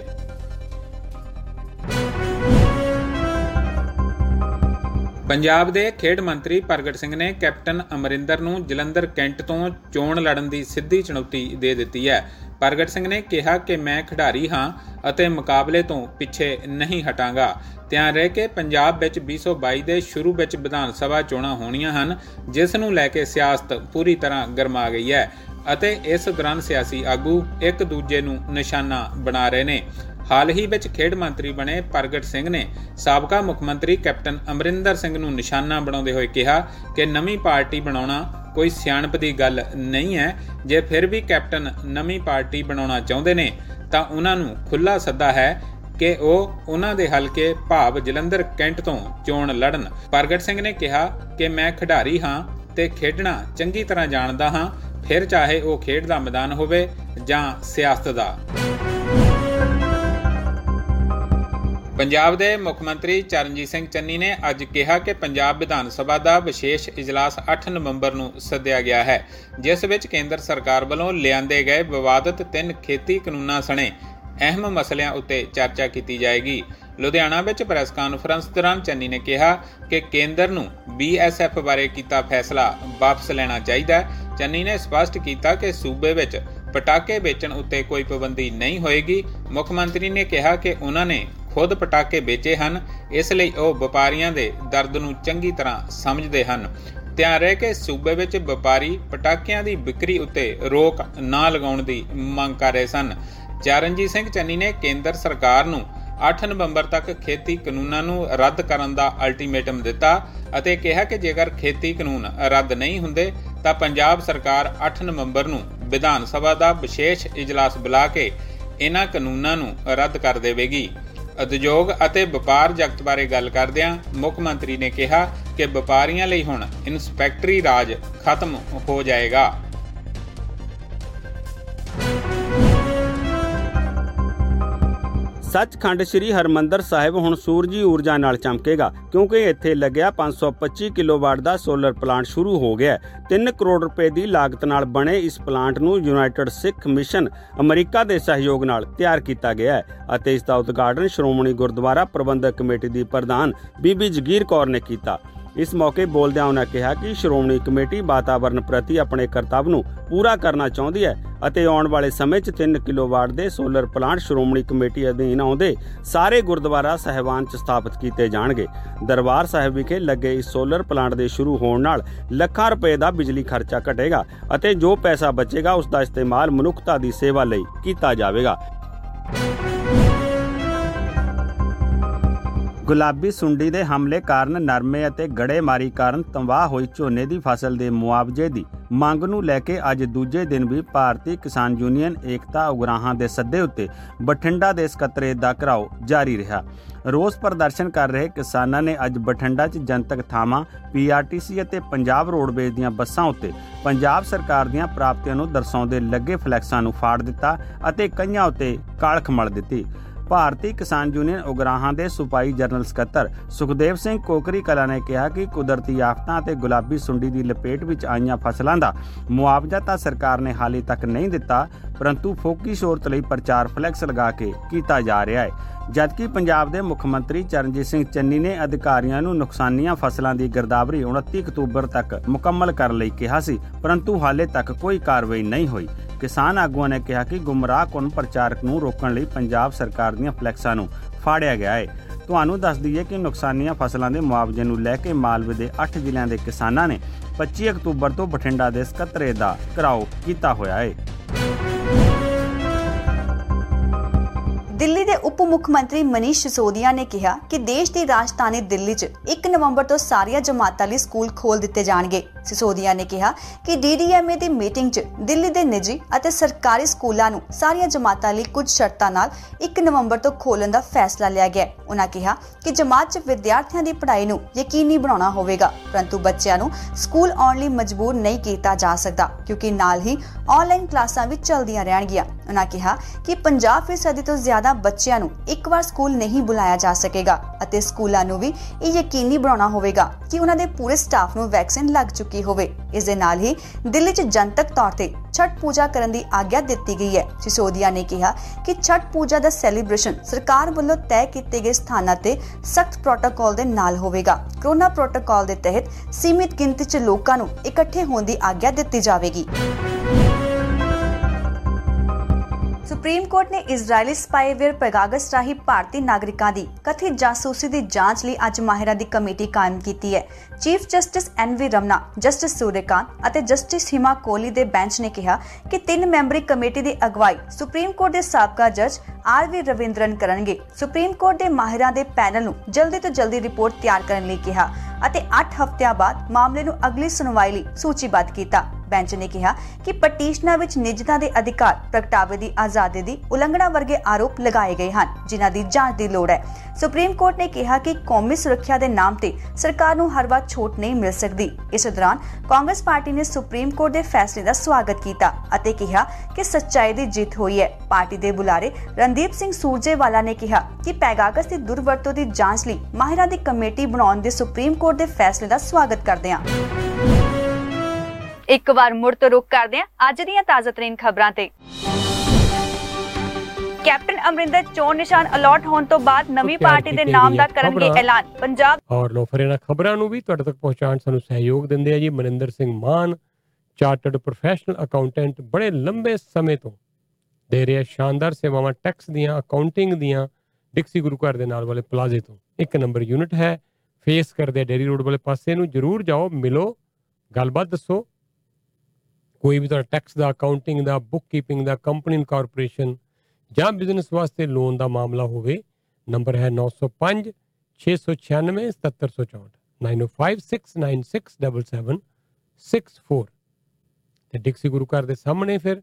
S21: ਪੰਜਾਬ ਦੇ ਖੇਡ ਮੰਤਰੀ ਪ੍ਰਗਟ ਸਿੰਘ ਨੇ ਕੈਪਟਨ ਅਮਰਿੰਦਰ ਨੂੰ ਜਲੰਧਰ ਕੈਂਟ ਤੋਂ ਚੋਣ ਲੜਨ ਦੀ ਸਿੱਧੀ ਚੁਣੌਤੀ ਦੇ ਦਿੱਤੀ ਹੈ। ਪ੍ਰਗਟ ਸਿੰਘ ਨੇ ਕਿਹਾ ਕਿ ਮੈਂ ਖਿਡਾਰੀ ਹਾਂ ਅਤੇ ਮੁਕਾਬਲੇ ਤੋਂ ਪਿੱਛੇ ਨਹੀਂ ਹਟਾਂਗਾ। ਧਿਆਨ ਰਹੇ ਕਿ ਪੰਜਾਬ ਵਿੱਚ 2022 ਦੇ ਸ਼ੁਰੂ ਵਿੱਚ ਵਿਧਾਨ ਸਭਾ ਚੋਣਾਂ ਹੋਣੀਆਂ ਹਨ, ਜਿਸ ਨੂੰ ਲੈ ਕੇ ਸਿਆਸਤ ਪੂਰੀ ਤਰ੍ਹਾਂ ਗਰਮਾ ਗਈ ਹੈ। ਅਤੇ ਇਸ ਦੌਰਾਨ ਸਿਆਸੀ ਆਗੂ ਇੱਕ ਦੂਜੇ ਨੂੰ ਨਿਸ਼ਾਨਾ ਬਣਾ ਰਹੇ ਨੇ। ਹਾਲ ਹੀ ਵਿੱਚ ਖੇਡ ਮੰਤਰੀ ਬਣੇ ਪ੍ਰਗਟ ਸਿੰਘ ਨੇ ਸਾਬਕਾ ਮੁੱਖ ਮੰਤਰੀ ਕੈਪਟਨ ਅਮਰਿੰਦਰ ਸਿੰਘ ਨੂੰ ਨਿਸ਼ਾਨਾ ਬਣਾਉਂਦੇ ਹੋਏ ਕਿਹਾ ਕਿ ਨਵੀਂ ਪਾਰਟੀ ਬਣਾਉਣਾ ਕੋਈ ਸਿਆਣਪ ਦੀ ਗੱਲ ਨਹੀਂ ਹੈ। ਜੇ ਫਿਰ ਵੀ ਕੈਪਟਨ ਨਵੀਂ ਪਾਰਟੀ ਬਣਾਉਣਾ ਚਾਹੁੰਦੇ ਨੇ, ਤਾਂ ਉਹਨਾਂ ਨੂੰ ਖੁੱਲਾ ਸੱਦਾ ਹੈ ਕਿ ਉਹ ਉਹਨਾਂ ਦੇ ਹਲਕੇ ਭਾਵ ਜਲੰਧਰ ਕੈਂਟ ਤੋਂ ਚੋਣ ਲੜਨ। ਪ੍ਰਗਟ ਸਿੰਘ ਨੇ ਕਿਹਾ ਕਿ ਮੈਂ ਖਿਡਾਰੀ ਹਾਂ ਤੇ ਖੇਡਣਾ ਚੰਗੀ ਤਰ੍ਹਾਂ ਜਾਣਦਾ ਹਾਂ ਫਿਰ ਚਾਹੇ ਉਹ ਖੇਡ ਦਾ ਮੈਦਾਨ ਹੋਵੇ ਜਾਂ ਸਿਆਸਤ ਦਾ। ਪੰਜਾਬ ਦੇ ਮੁੱਖ ਮੰਤਰੀ ਚਰਨਜੀਤ ਸਿੰਘ ਚੰਨੀ ਨੇ ਅੱਜ ਕਿਹਾ ਕਿ ਪੰਜਾਬ ਵਿਧਾਨ ਸਭਾ ਦਾ ਵਿਸ਼ੇਸ਼ ਇਜਲਾਸ 8 ਨਵੰਬਰ ਨੂੰ ਸੱਦਿਆ ਗਿਆ ਹੈ, ਜਿਸ ਵਿੱਚ ਕੇਂਦਰ ਸਰਕਾਰ ਵੱਲੋਂ ਲਿਆਂਦੇ ਗਏ ਵਿਵਾਦਤ ਤਿੰਨ ਖੇਤੀ ਕਾਨੂੰਨਾਂ ਸਣੇ ਅਹਿਮ ਮਸਲਿਆਂ ਉੱਤੇ ਚਰਚਾ ਕੀਤੀ ਜਾਏਗੀ। ਲੁਧਿਆਣਾ ਵਿੱਚ ਪ੍ਰੈਸ ਕਾਨਫਰੰਸ ਦੌਰਾਨ ਚੰਨੀ ਨੇ ਕਿਹਾ ਕਿ ਕੇਂਦਰ ਨੂੰ ਬੀਐਸਐਫ ਬਾਰੇ ਕੀਤਾ ਫੈਸਲਾ ਵਾਪਸ ਲੈਣਾ ਚਾਹੀਦਾ ਹੈ। ਚੰਨੀ ਨੇ ਸਪਸ਼ਟ ਕੀਤਾ ਕਿ ਸੂਬੇ ਵਿੱਚ ਪਟਾਕੇ ਵੇਚਣ ਉੱਤੇ ਕੋਈ ਪਾਬੰਦੀ ਨਹੀਂ ਹੋਏਗੀ। ਮੁੱਖ ਮੰਤਰੀ ਨੇ ਕਿਹਾ ਕਿ ਉਹਨਾਂ ਨੇ ਖੁਦ ਪਟਾਕੇ ਵੇਚੇ ਹਨ। ਇਸ ਲਈ ਉਹ ਵਪਾਰੀਆਂ ਦੇ ਦਰਦ ਨੂੰ ਚੰਗੀ ਤਰ੍ਹਾਂ ਸਮਝਦੇ ਹਨ। ਧਿਆਨ ਰਹੇ ਕਿ ਸੂਬੇ ਵਿੱਚ ਵਪਾਰੀ ਪਟਾਕਿਆਂ ਦੀ ਵਿਕਰੀ ਉੱਤੇ ਰੋਕ ਨਾ ਲਗਾਉਣ ਦੀ ਮੰਗ ਕਰ ਰਹੇ ਸਨ। ਚਰਨਜੀਤ ਸਿੰਘ ਚੰਨੀ ਨੇ ਕੇਂਦਰ ਸਰਕਾਰ ਨੂੰ 8 ਨਵੰਬਰ ਤੱਕ ਖੇਤੀ ਕਾਨੂੰਨਾਂ ਨੂੰ ਰੱਦ ਕਰਨ ਦਾ ਅਲਟੀਮੇਟਮ ਦਿੱਤਾ ਅਤੇ ਕਿਹਾ ਕਿ ਜੇਕਰ ਖੇਤੀ ਕਾਨੂੰਨ ਰੱਦ ਨਹੀਂ ਹੁੰਦੇ, ਤਾਂ ਪੰਜਾਬ ਸਰਕਾਰ 8 ਨਵੰਬਰ ਨੂੰ ਵਿਧਾਨ ਸਭਾ ਦਾ ਵਿਸ਼ੇਸ਼ ਇਜਲਾਸ ਬੁਲਾ ਕੇ ਇਹਨਾਂ ਕਾਨੂੰਨਾਂ ਨੂੰ ਰੱਦ ਕਰ ਦੇਵੇਗੀ। ਉਦਯੋਗ ਅਤੇ ਵਪਾਰ ਜਗਤ ਬਾਰੇ ਗੱਲ ਕਰਦਿਆਂ ਮੁੱਖ ਮੰਤਰੀ ਨੇ ਕਿਹਾ ਕਿ ਵਪਾਰੀਆਂ ਲਈ ਹੁਣ ਇਨਸਪੈਕਟਰੀ ਰਾਜ ਖਤਮ ਹੋ ਜਾਏਗਾ।
S20: ਸੱਚਖੰਡ ਸ੍ਰੀ ਹਰਮੰਦਰ ਸਾਹਿਬ ਹੁਣ ਸੂਰਜੀ ਊਰਜਾ ਨਾਲ ਚਮਕੇਗਾ, ਕਿਉਂਕਿ ਇੱਥੇ ਲੱਗਿਆ 525 ਕਿਲੋਵਾਟ ਦਾ ਸੋਲਰ ਪਲਾਂਟ ਸ਼ੁਰੂ ਹੋ ਗਿਆ ਹੈ। 3 ਕਰੋੜ ਰੁਪਏ ਦੀ ਲਾਗਤ ਨਾਲ ਬਣੇ ਇਸ ਪਲਾਂਟ ਨੂੰ ਯੂਨਾਈਟਿਡ ਸਿੱਖ ਮਿਸ਼ਨ ਅਮਰੀਕਾ ਦੇ ਸਹਿਯੋਗ ਨਾਲ ਤਿਆਰ ਕੀਤਾ ਗਿਆ ਹੈ ਅਤੇ ਇਸ ਦਾ ਉਦਘਾਟਨ ਸ਼੍ਰੋਮਣੀ ਗੁਰਦੁਆਰਾ ਪ੍ਰਬੰਧਕ ਕਮੇਟੀ ਦੀ ਪ੍ਰਧਾਨ ਬੀਬੀ ਜਗੀਰ ਕੌਰ ਨੇ ਕੀਤਾ। ਇਸ ਮੌਕੇ ਬੋਲਦਿਆਂ ਉਹਨਾਂ ਕਿਹਾ ਕਿ ਸ਼੍ਰੋਮਣੀ ਕਮੇਟੀ ਵਾਤਾਵਰਣ ਪ੍ਰਤੀ ਆਪਣੇ ਕਰਤੱਵ ਨੂੰ ਪੂਰਾ ਕਰਨਾ ਚਾਹੁੰਦੀ ਹੈ ਅਤੇ ਆਉਣ ਵਾਲੇ ਸਮੇਂ 'ਚ 3 ਕਿਲੋਵਾਟ ਦੇ ਸੋਲਰ ਪਲਾਂਟ ਸ਼੍ਰੋਮਣੀ ਕਮੇਟੀ ਅਧੀਨ ਆਉਂਦੇ ਸਾਰੇ ਗੁਰਦੁਆਰਾ ਸਹਿਬਾਨ 'ਚ ਸਥਾਪਿਤ ਕੀਤੇ ਜਾਣਗੇ। ਦਰਬਾਰ ਸਾਹਿਬ ਵਿਖੇ ਲੱਗੇ ਇਸ ਸੋਲਰ ਪਲਾਂਟ ਦੇ ਸ਼ੁਰੂ ਹੋਣ ਨਾਲ ਲੱਖਾਂ ਰੁਪਏ ਦਾ ਬਿਜਲੀ ਖਰਚਾ ਘਟੇਗਾ ਅਤੇ ਜੋ ਪੈਸਾ ਬਚੇਗਾ ਉਸ ਦਾ ਇਸਤੇਮਾਲ ਮਨੁੱਖਤਾ ਦੀ ਸੇਵਾ ਲਈ ਕੀਤਾ ਜਾਵੇਗਾ। ਗੁਲਾਬੀ ਸੁੰਡੀ ਦੇ ਹਮਲੇ ਕਾਰਨ ਨਰਮੇ ਅਤੇ ਗੜੇਮਾਰੀ ਕਾਰਨ ਤਬਾਹ ਹੋਈ ਝੋਨੇ ਦੀ ਫਸਲ ਦੇ ਮੁਆਵਜ਼ੇ ਦੀ ਮੰਗ ਨੂੰ ਲੈ ਕੇ ਅੱਜ ਦੂਜੇ ਦਿਨ ਵੀ ਭਾਰਤੀ ਕਿਸਾਨ ਯੂਨੀਅਨ ਏਕਤਾ ਉਗਰਾਹਾਂ ਦੇ ਸੱਦੇ ਉੱਤੇ ਬਠਿੰਡਾ ਦੇ ਸਕੱਤਰੇਤ ਦਾ ਘਰਾਓ ਜਾਰੀ ਰਿਹਾ। ਰੋਸ ਪ੍ਰਦਰਸ਼ਨ ਕਰ ਰਹੇ ਕਿਸਾਨਾਂ ਨੇ ਅੱਜ ਬਠਿੰਡਾ 'ਚ ਜਨਤਕ ਥਾਵਾਂ ਪੀਆਰਟੀਸੀ ਅਤੇ ਪੰਜਾਬ ਰੋਡਵੇਜ਼ ਦੀਆਂ ਬੱਸਾਂ ਉੱਤੇ ਪੰਜਾਬ ਸਰਕਾਰ ਦੀਆਂ ਪ੍ਰਾਪਤੀਆਂ ਨੂੰ ਦਰਸਾਉਂਦੇ ਲੱਗੇ ਫਲੈਕਸਾਂ ਨੂੰ ਫਾੜ ਦਿੱਤਾ ਅਤੇ ਕਈਆਂ ਉੱਤੇ ਕਾਲਖ ਮਲ ਦਿੱਤੀ। ਭਾਰਤੀ ਕਿਸਾਨ ਯੂਨੀਅਨ ਉਗਰਾਹਾਂ ਦੇ ਸੁਪਾਈ ਜਨਰਲ ਸਕੱਤਰ ਸੁਖਦੇਵ ਸਿੰਘ ਕੋਕਰੀ ਕਲਾ ਨੇ ਕਿਹਾ ਕਿ ਕੁਦਰਤੀ ਆਫਤਾਂ ਅਤੇ ਗੁਲਾਬੀ ਸੁੰਡੀ ਦੀ ਲਪੇਟ ਵਿੱਚ ਆਈਆਂ ਫਸਲਾਂ ਦਾ ਮੁਆਵਜ਼ਾ ਤਾਂ ਸਰਕਾਰ ਨੇ ਹਾਲੇ ਤੱਕ ਨਹੀਂ ਦਿੱਤਾ, ਪਰੰਤੂ ਫੋਕੀ ਸ਼ੋਰਤ ਲਈ ਪ੍ਰਚਾਰ ਫਲੈਕਸ ਲਗਾ ਕੇ ਕੀਤਾ ਜਾ ਰਿਹਾ ਹੈ। ਜਦਕਿ ਪੰਜਾਬ ਦੇ ਮੁੱਖ ਮੰਤਰੀ ਚਰਨਜੀਤ ਸਿੰਘ ਚੰਨੀ ਨੇ ਅਧਿਕਾਰੀਆਂ ਨੂੰ ਨੁਕਸਾਨੀਆਂ ਫਸਲਾਂ ਦੀ ਗਿਰਦਾਵਰੀ 29 ਅਕਤੂਬਰ ਤੱਕ ਮੁਕੰਮਲ ਕਰਨ ਲਈ ਕਿਹਾ ਸੀ, ਪਰੰਤੂ ਹਾਲੇ ਤੱਕ ਕੋਈ ਕਾਰਵਾਈ ਨਹੀਂ ਹੋਈ। ਕਿਸਾਨ ਆਗੂਆਂ ਨੇ ਕਿਹਾ ਕਿ ਗੁੰਮਰਾਹਕੁਨ ਪ੍ਰਚਾਰਕ ਨੂੰ ਰੋਕਣ ਲਈ ਪੰਜਾਬ ਸਰਕਾਰ ਦੀਆਂ ਫਲੈਕਸਾਂ ਨੂੰ ਫਾੜਿਆ ਗਿਆ ਹੈ ਤੁਹਾਨੂੰ ਦੱਸ ਦਈਏ ਕਿ ਨੁਕਸਾਨੀਆਂ ਫਸਲਾਂ ਦੇ ਮੁਆਵਜ਼ੇ ਨੂੰ ਲੈ ਕੇ ਮਾਲਵੇ ਦੇ 8 ਜ਼ਿਲ੍ਹਿਆਂ ਦੇ ਕਿਸਾਨਾਂ ਨੇ 25 ਅਕਤੂਬਰ ਤੋਂ ਬਠਿੰਡਾ ਦੇ ਸਕੱਤਰੇ ਦਾ ਘਿਰਾਓ ਕੀਤਾ ਹੋਇਆ ਹੈ
S22: ਦਿੱਲੀ ਦੇ ਉਪ ਮੁੱਖ ਮੰਤਰੀ ਮਨੀਸ਼ ਸਿਸੋਦੀਆ ਨੇ ਕਿਹਾ ਕਿ ਦੇਸ਼ ਦੀ ਰਾਜਧਾਨੀ ਦਿੱਲੀ 'ਚ 1 ਨਵੰਬਰ ਤੋਂ ਸਾਰੀਆਂ ਜਮਾਤਾਂ ਲਈ ਸਕੂਲ ਖੋਲ ਦਿੱਤੇ ਜਾਣਗੇ ਸਿਸੋਦੀਆ ਨੇ ਕਿਹਾ ਕਿ ਡੀਡੀਐਮਏ ਦੀ ਮੀਟਿੰਗ 'ਚ ਦਿੱਲੀ ਦੇ ਨਿੱਜੀ ਅਤੇ ਸਰਕਾਰੀ ਸਕੂਲਾਂ ਨੂੰ ਸਾਰੀਆਂ ਜਮਾਤਾਂ ਲਈ ਕੁਝ ਸ਼ਰਤਾਂ ਨਾਲ 1 ਨਵੰਬਰ ਤੋਂ ਖੋਲਣ ਦਾ ਫੈਸਲਾ ਲਿਆ ਗਿਆ ਹੈ। ਉਨ੍ਹਾਂ ਕਿਹਾ ਕਿ ਜਮਾਤ 'ਚ ਵਿਦਿਆਰਥੀਆਂ ਦੀ ਪੜ੍ਹਾਈ ਨੂੰ ਯਕੀਨੀ ਬਣਾਉਣਾ ਹੋਵੇਗਾ, ਪਰੰਤੂ ਬੱਚਿਆਂ ਨੂੰ ਸਕੂਲ ਆਉਣ ਲਈ ਮਜਬੂਰ ਨਹੀਂ ਕੀਤਾ ਜਾ ਸਕਦਾ, ਕਿਉਂਕਿ ਨਾਲ ਹੀ ਆਨਲਾਈਨ ਕਲਾਸਾਂ ਵੀ ਚੱਲਦੀਆਂ ਰਹਿਣਗੀਆਂ ਉਨ੍ਹਾਂ ਕਿਹਾ ਕਿ 50% ਤੋਂ ਜ਼ਿਆਦਾ ਬੱਚਿਆਂ ਨੂੰ ਇੱਕ ਵਾਰ ਸਕੂਲ ਨਹੀਂ ਬੁਲਾਇਆ ਜਾ ਸਕੇਗਾ ਅਤੇ ਸਕੂਲਾਂ ਨੂੰ ਵੀ ਇਹ ਯਕੀਨੀ ਬਣਾਉਣਾ ਹੋਵੇਗਾ ਕਿ ਉਹਨਾਂ ਦੇ ਪੂਰੇ ਸਟਾਫ ਨੂੰ ਵੈਕਸੀਨ ਲੱਗ ਚੁੱਕੀ ਹੋਵੇ। ਇਸ ਦੇ ਨਾਲ ਹੀ ਦਿੱਲੀ 'ਚ ਜਨਤਕ ਤੌਰ ਤੇ ਛਠ ਪੂਜਾ ਕਰਨ ਦੀ ਆਗਿਆ ਦਿੱਤੀ ਗਈ ਹੈ। ਸਿਸੋਦੀਆ ਨੇ ਕਿਹਾ ਕਿ ਛਠ ਪੂਜਾ ਦਾ ਸੈਲੀਬ੍ਰੇਸ਼ਨ ਸਰਕਾਰ ਵੱਲੋਂ ਤੈਅ ਕੀਤੇ ਗਏ ਸਥਾਨਾਂ ਤੇ ਸਖਤ ਪ੍ਰੋਟੋਕਾਲ ਦੇ ਨਾਲ ਹੋਵੇਗਾ। ਕਰੋਨਾ ਪ੍ਰੋਟੋਕਾਲ ਦੇ ਤਹਿਤ ਸੀਮਿਤ ਗਿਣਤੀ 'ਚ ਲੋਕਾਂ ਨੂੰ ਇਕੱਠੇ ਹੋਣ ਦੀ ਆਗਿਆ ਦਿੱਤੀ ਜਾਵੇਗੀ। ਸੁਪਰੀਮ ਕੋਰਟ ਨੇ ਇਜ਼ਰਾਈਲੀ ਸਪਾਈਵੇਅਰ ਪੈਗਾਗਸ ਰਾਹੀਂ ਭਾਰਤੀ ਨਾਗਰਿਕਾਂ ਦੀ ਕਥਿਤ ਜਾਸੂਸੀ ਦੀ ਜਾਂਚ ਲਈ ਅੱਜ ਮਾਹਿਰਾਂ ਦੀ ਕਮੇਟੀ ਕਾਇਮ ਕੀਤੀ ਹੈ। Chief justice N V Ramana, justice Suryakant ਅਤੇ ਜਸਟਿਸ ਹਿਮਾ ਕੋਹਲੀ ਦੇ ਬੈਂਚ ਨੇ ਕਿਹਾ ਕਿ ਤਿੰਨ ਮੈਂਬਰੀ ਕਮੇਟੀ ਦੀ ਅਗਵਾਈ ਸੁਪਰੀਮ ਕੋਰਟ ਦੇ ਸਾਬਕਾ ਜੱਜ ਆਰ ਵੀ ਰਵਿੰਦਰਨ ਕਰਨਗੇ। ਸੁਪਰੀਮ ਕੋਰਟ ਦੇ ਮਾਹਿਰਾਂ ਦੇ ਪੈਨਲ ਨੂੰ ਜਲਦੀ ਤੋਂ ਜਲਦੀ ਰਿਪੋਰਟ ਤਿਆਰ ਕਰਨ ਲਈ ਕਿਹਾ ਅਤੇ 8 ਹਫ਼ਤਿਆਂ ਬਾਅਦ ਮਾਮਲੇ ਨੂੰ ਅਗਲੀ ਸੁਣਵਾਈ ਲਈ ਸੂਚੀਬੱਧ ਕੀਤਾ। ਬੈਂਚ ਨੇ ਕਿਹਾ ਕਿ ਪਟੀਸ਼ਨਾਂ ਵਿੱਚ ਨਿੱਜਤਾ ਦੇ ਅਧਿਕਾਰ, ਪ੍ਰਗਟਾਵੇ ਦੀ ਆਜ਼ਾਦੀ ਦੀ ਉਲੰਘਣਾ ਵਰਗੇ ਆਰੋਪ ਲਗਾਏ ਗਏ ਹਨ, ਜਿਨ੍ਹਾਂ ਦੀ ਜਾਂਚ ਦੀ ਲੋੜ ਹੈ। ਸੁਪਰੀਮ ਕੋਰਟ ਨੇ ਕਿਹਾ ਕਿ ਕੌਮੀ ਸੁਰੱਖਿਆ ਦੇ ਨਾਮ ਤੇ ਸਰਕਾਰ ਨੂੰ ਹਰ ਵਾਰ ਛੋਟ ਨਹੀਂ ਮਿਲ ਸਕਦੀ। ਇਸ ਦੌਰਾਨ ਕਾਂਗਰਸ ਪਾਰਟੀ ਨੇ ਸੁਪਰੀਮ ਕੋਰਟ ਦੇ ਫੈਸਲੇ ਦਾ ਸਵਾਗਤ ਕੀਤਾ ਅਤੇ ਕਿਹਾ ਕਿ ਸੱਚਾਈ ਦੀ ਜਿੱਤ ਹੋਈ ਹੈ। ਪਾਰਟੀ ਦੇ ਬੁਲਾਰੇ ਰਣਦੀਪ ਸਿੰਘ ਸੂਰਜੇਵਾਲਾ ਨੇ ਕਿਹਾ ਕਿ ਪੈਗਾਗਸ ਦੀ ਦੁਰਵਰਤੋਂ ਦੀ ਜਾਂਚ ਲਈ ਮਾਹਿਰਾਂ ਦੀ ਕਮੇਟੀ ਬਣਾਉਣ ਦੇ ਸੁਪਰੀਮ ਕੋਰਟ ਦੇ ਫੈਸਲੇ ਦਾ ਸਵਾਗਤ ਕਰਦੇ ਹਾਂ। ਇੱਕ ਵਾਰ ਮੁੜ ਤੋਂ ਰੁਕ ਕਰਦੇ ਹਾਂ। ਅੱਜ ਦੀਆਂ ਤਾਜ਼ਾ ਤਰੀਨ ਖਬਰਾਂ ਤੇ। ਕੈਪਟਨ ਅਮਰਿੰਦਰ ਚੋਣ ਨਿਸ਼ਾਨ ਅਲਾਟ ਹੋਣ ਤੋਂ ਬਾਅਦ ਨਵੀਂ ਪਾਰਟੀ ਦੇ ਨਾਮ ਦਾ ਕਰਨਗੇ। ਐਲਾਨ। ਪੰਜਾਬ
S2: ਔਰ ਲੋ ਫਿਰ ਇਹਨਾਂ ਖਬਰਾਂ ਨੂੰ ਵੀ ਤੁਹਾਡੇ ਤੱਕ ਪਹੁੰਚਾਉਣ ਸਾਨੂੰ ਸਹਿਯੋਗ ਦਿੰਦੇ ਆ ਜੀ। Maninder Singh Mann chartered professional accountant ਬੜੇ ਲੰਬੇ ਸਮੇਂ ਤੋਂ ਦੇ ਰਿਹਾ ਸ਼ਾਨਦਾਰ ਸੇਵਾਵਾਂ ਟੈਕਸ ਦੀਆਂ ਅਕਾਊਂਟਿੰਗ ਦੀਆਂ ਡਿਕਸੀ ਗੁਰੂ ਘਰ ਦੇ ਨਾਲ ਵਾਲੇ ਪਲਾਜ਼ੇ ਤੋਂ। ਇੱਕ ਨੰਬਰ ਯੂਨਿਟ ਹੈ। ਫੇਸ ਕਰਦੇ ਡੇਰੀ ਰੋਡ ਵਾਲੇ ਪਾਸੇ ਨੂੰ। ਜਰੂਰ ਜਾਓ ਮਿਲੋ ਗੱਲਬਾਤ ਦੱਸੋ। ਕੋਈ ਵੀ ਤੁਹਾਡਾ ਟੈਕਸ ਦਾ ਅਕਾਊਂਟਿੰਗ ਦਾ ਬੁੱਕ ਕੀਪਿੰਗ ਦਾ ਕੰਪਨੀ ਇਨਕਾਰਪੋਰੇਸ਼ਨ ਜਾਂ ਬਿਜ਼ਨਸ ਵਾਸਤੇ ਲੋਨ ਦਾ ਮਾਮਲਾ ਹੋਵੇ ਨੰਬਰ ਹੈ 905 696 7764 9056967764 ਤੇ ਡਿਕਸੀ ਗੁਰੂ ਘਰ ਦੇ ਸਾਹਮਣੇ ਫਿਰ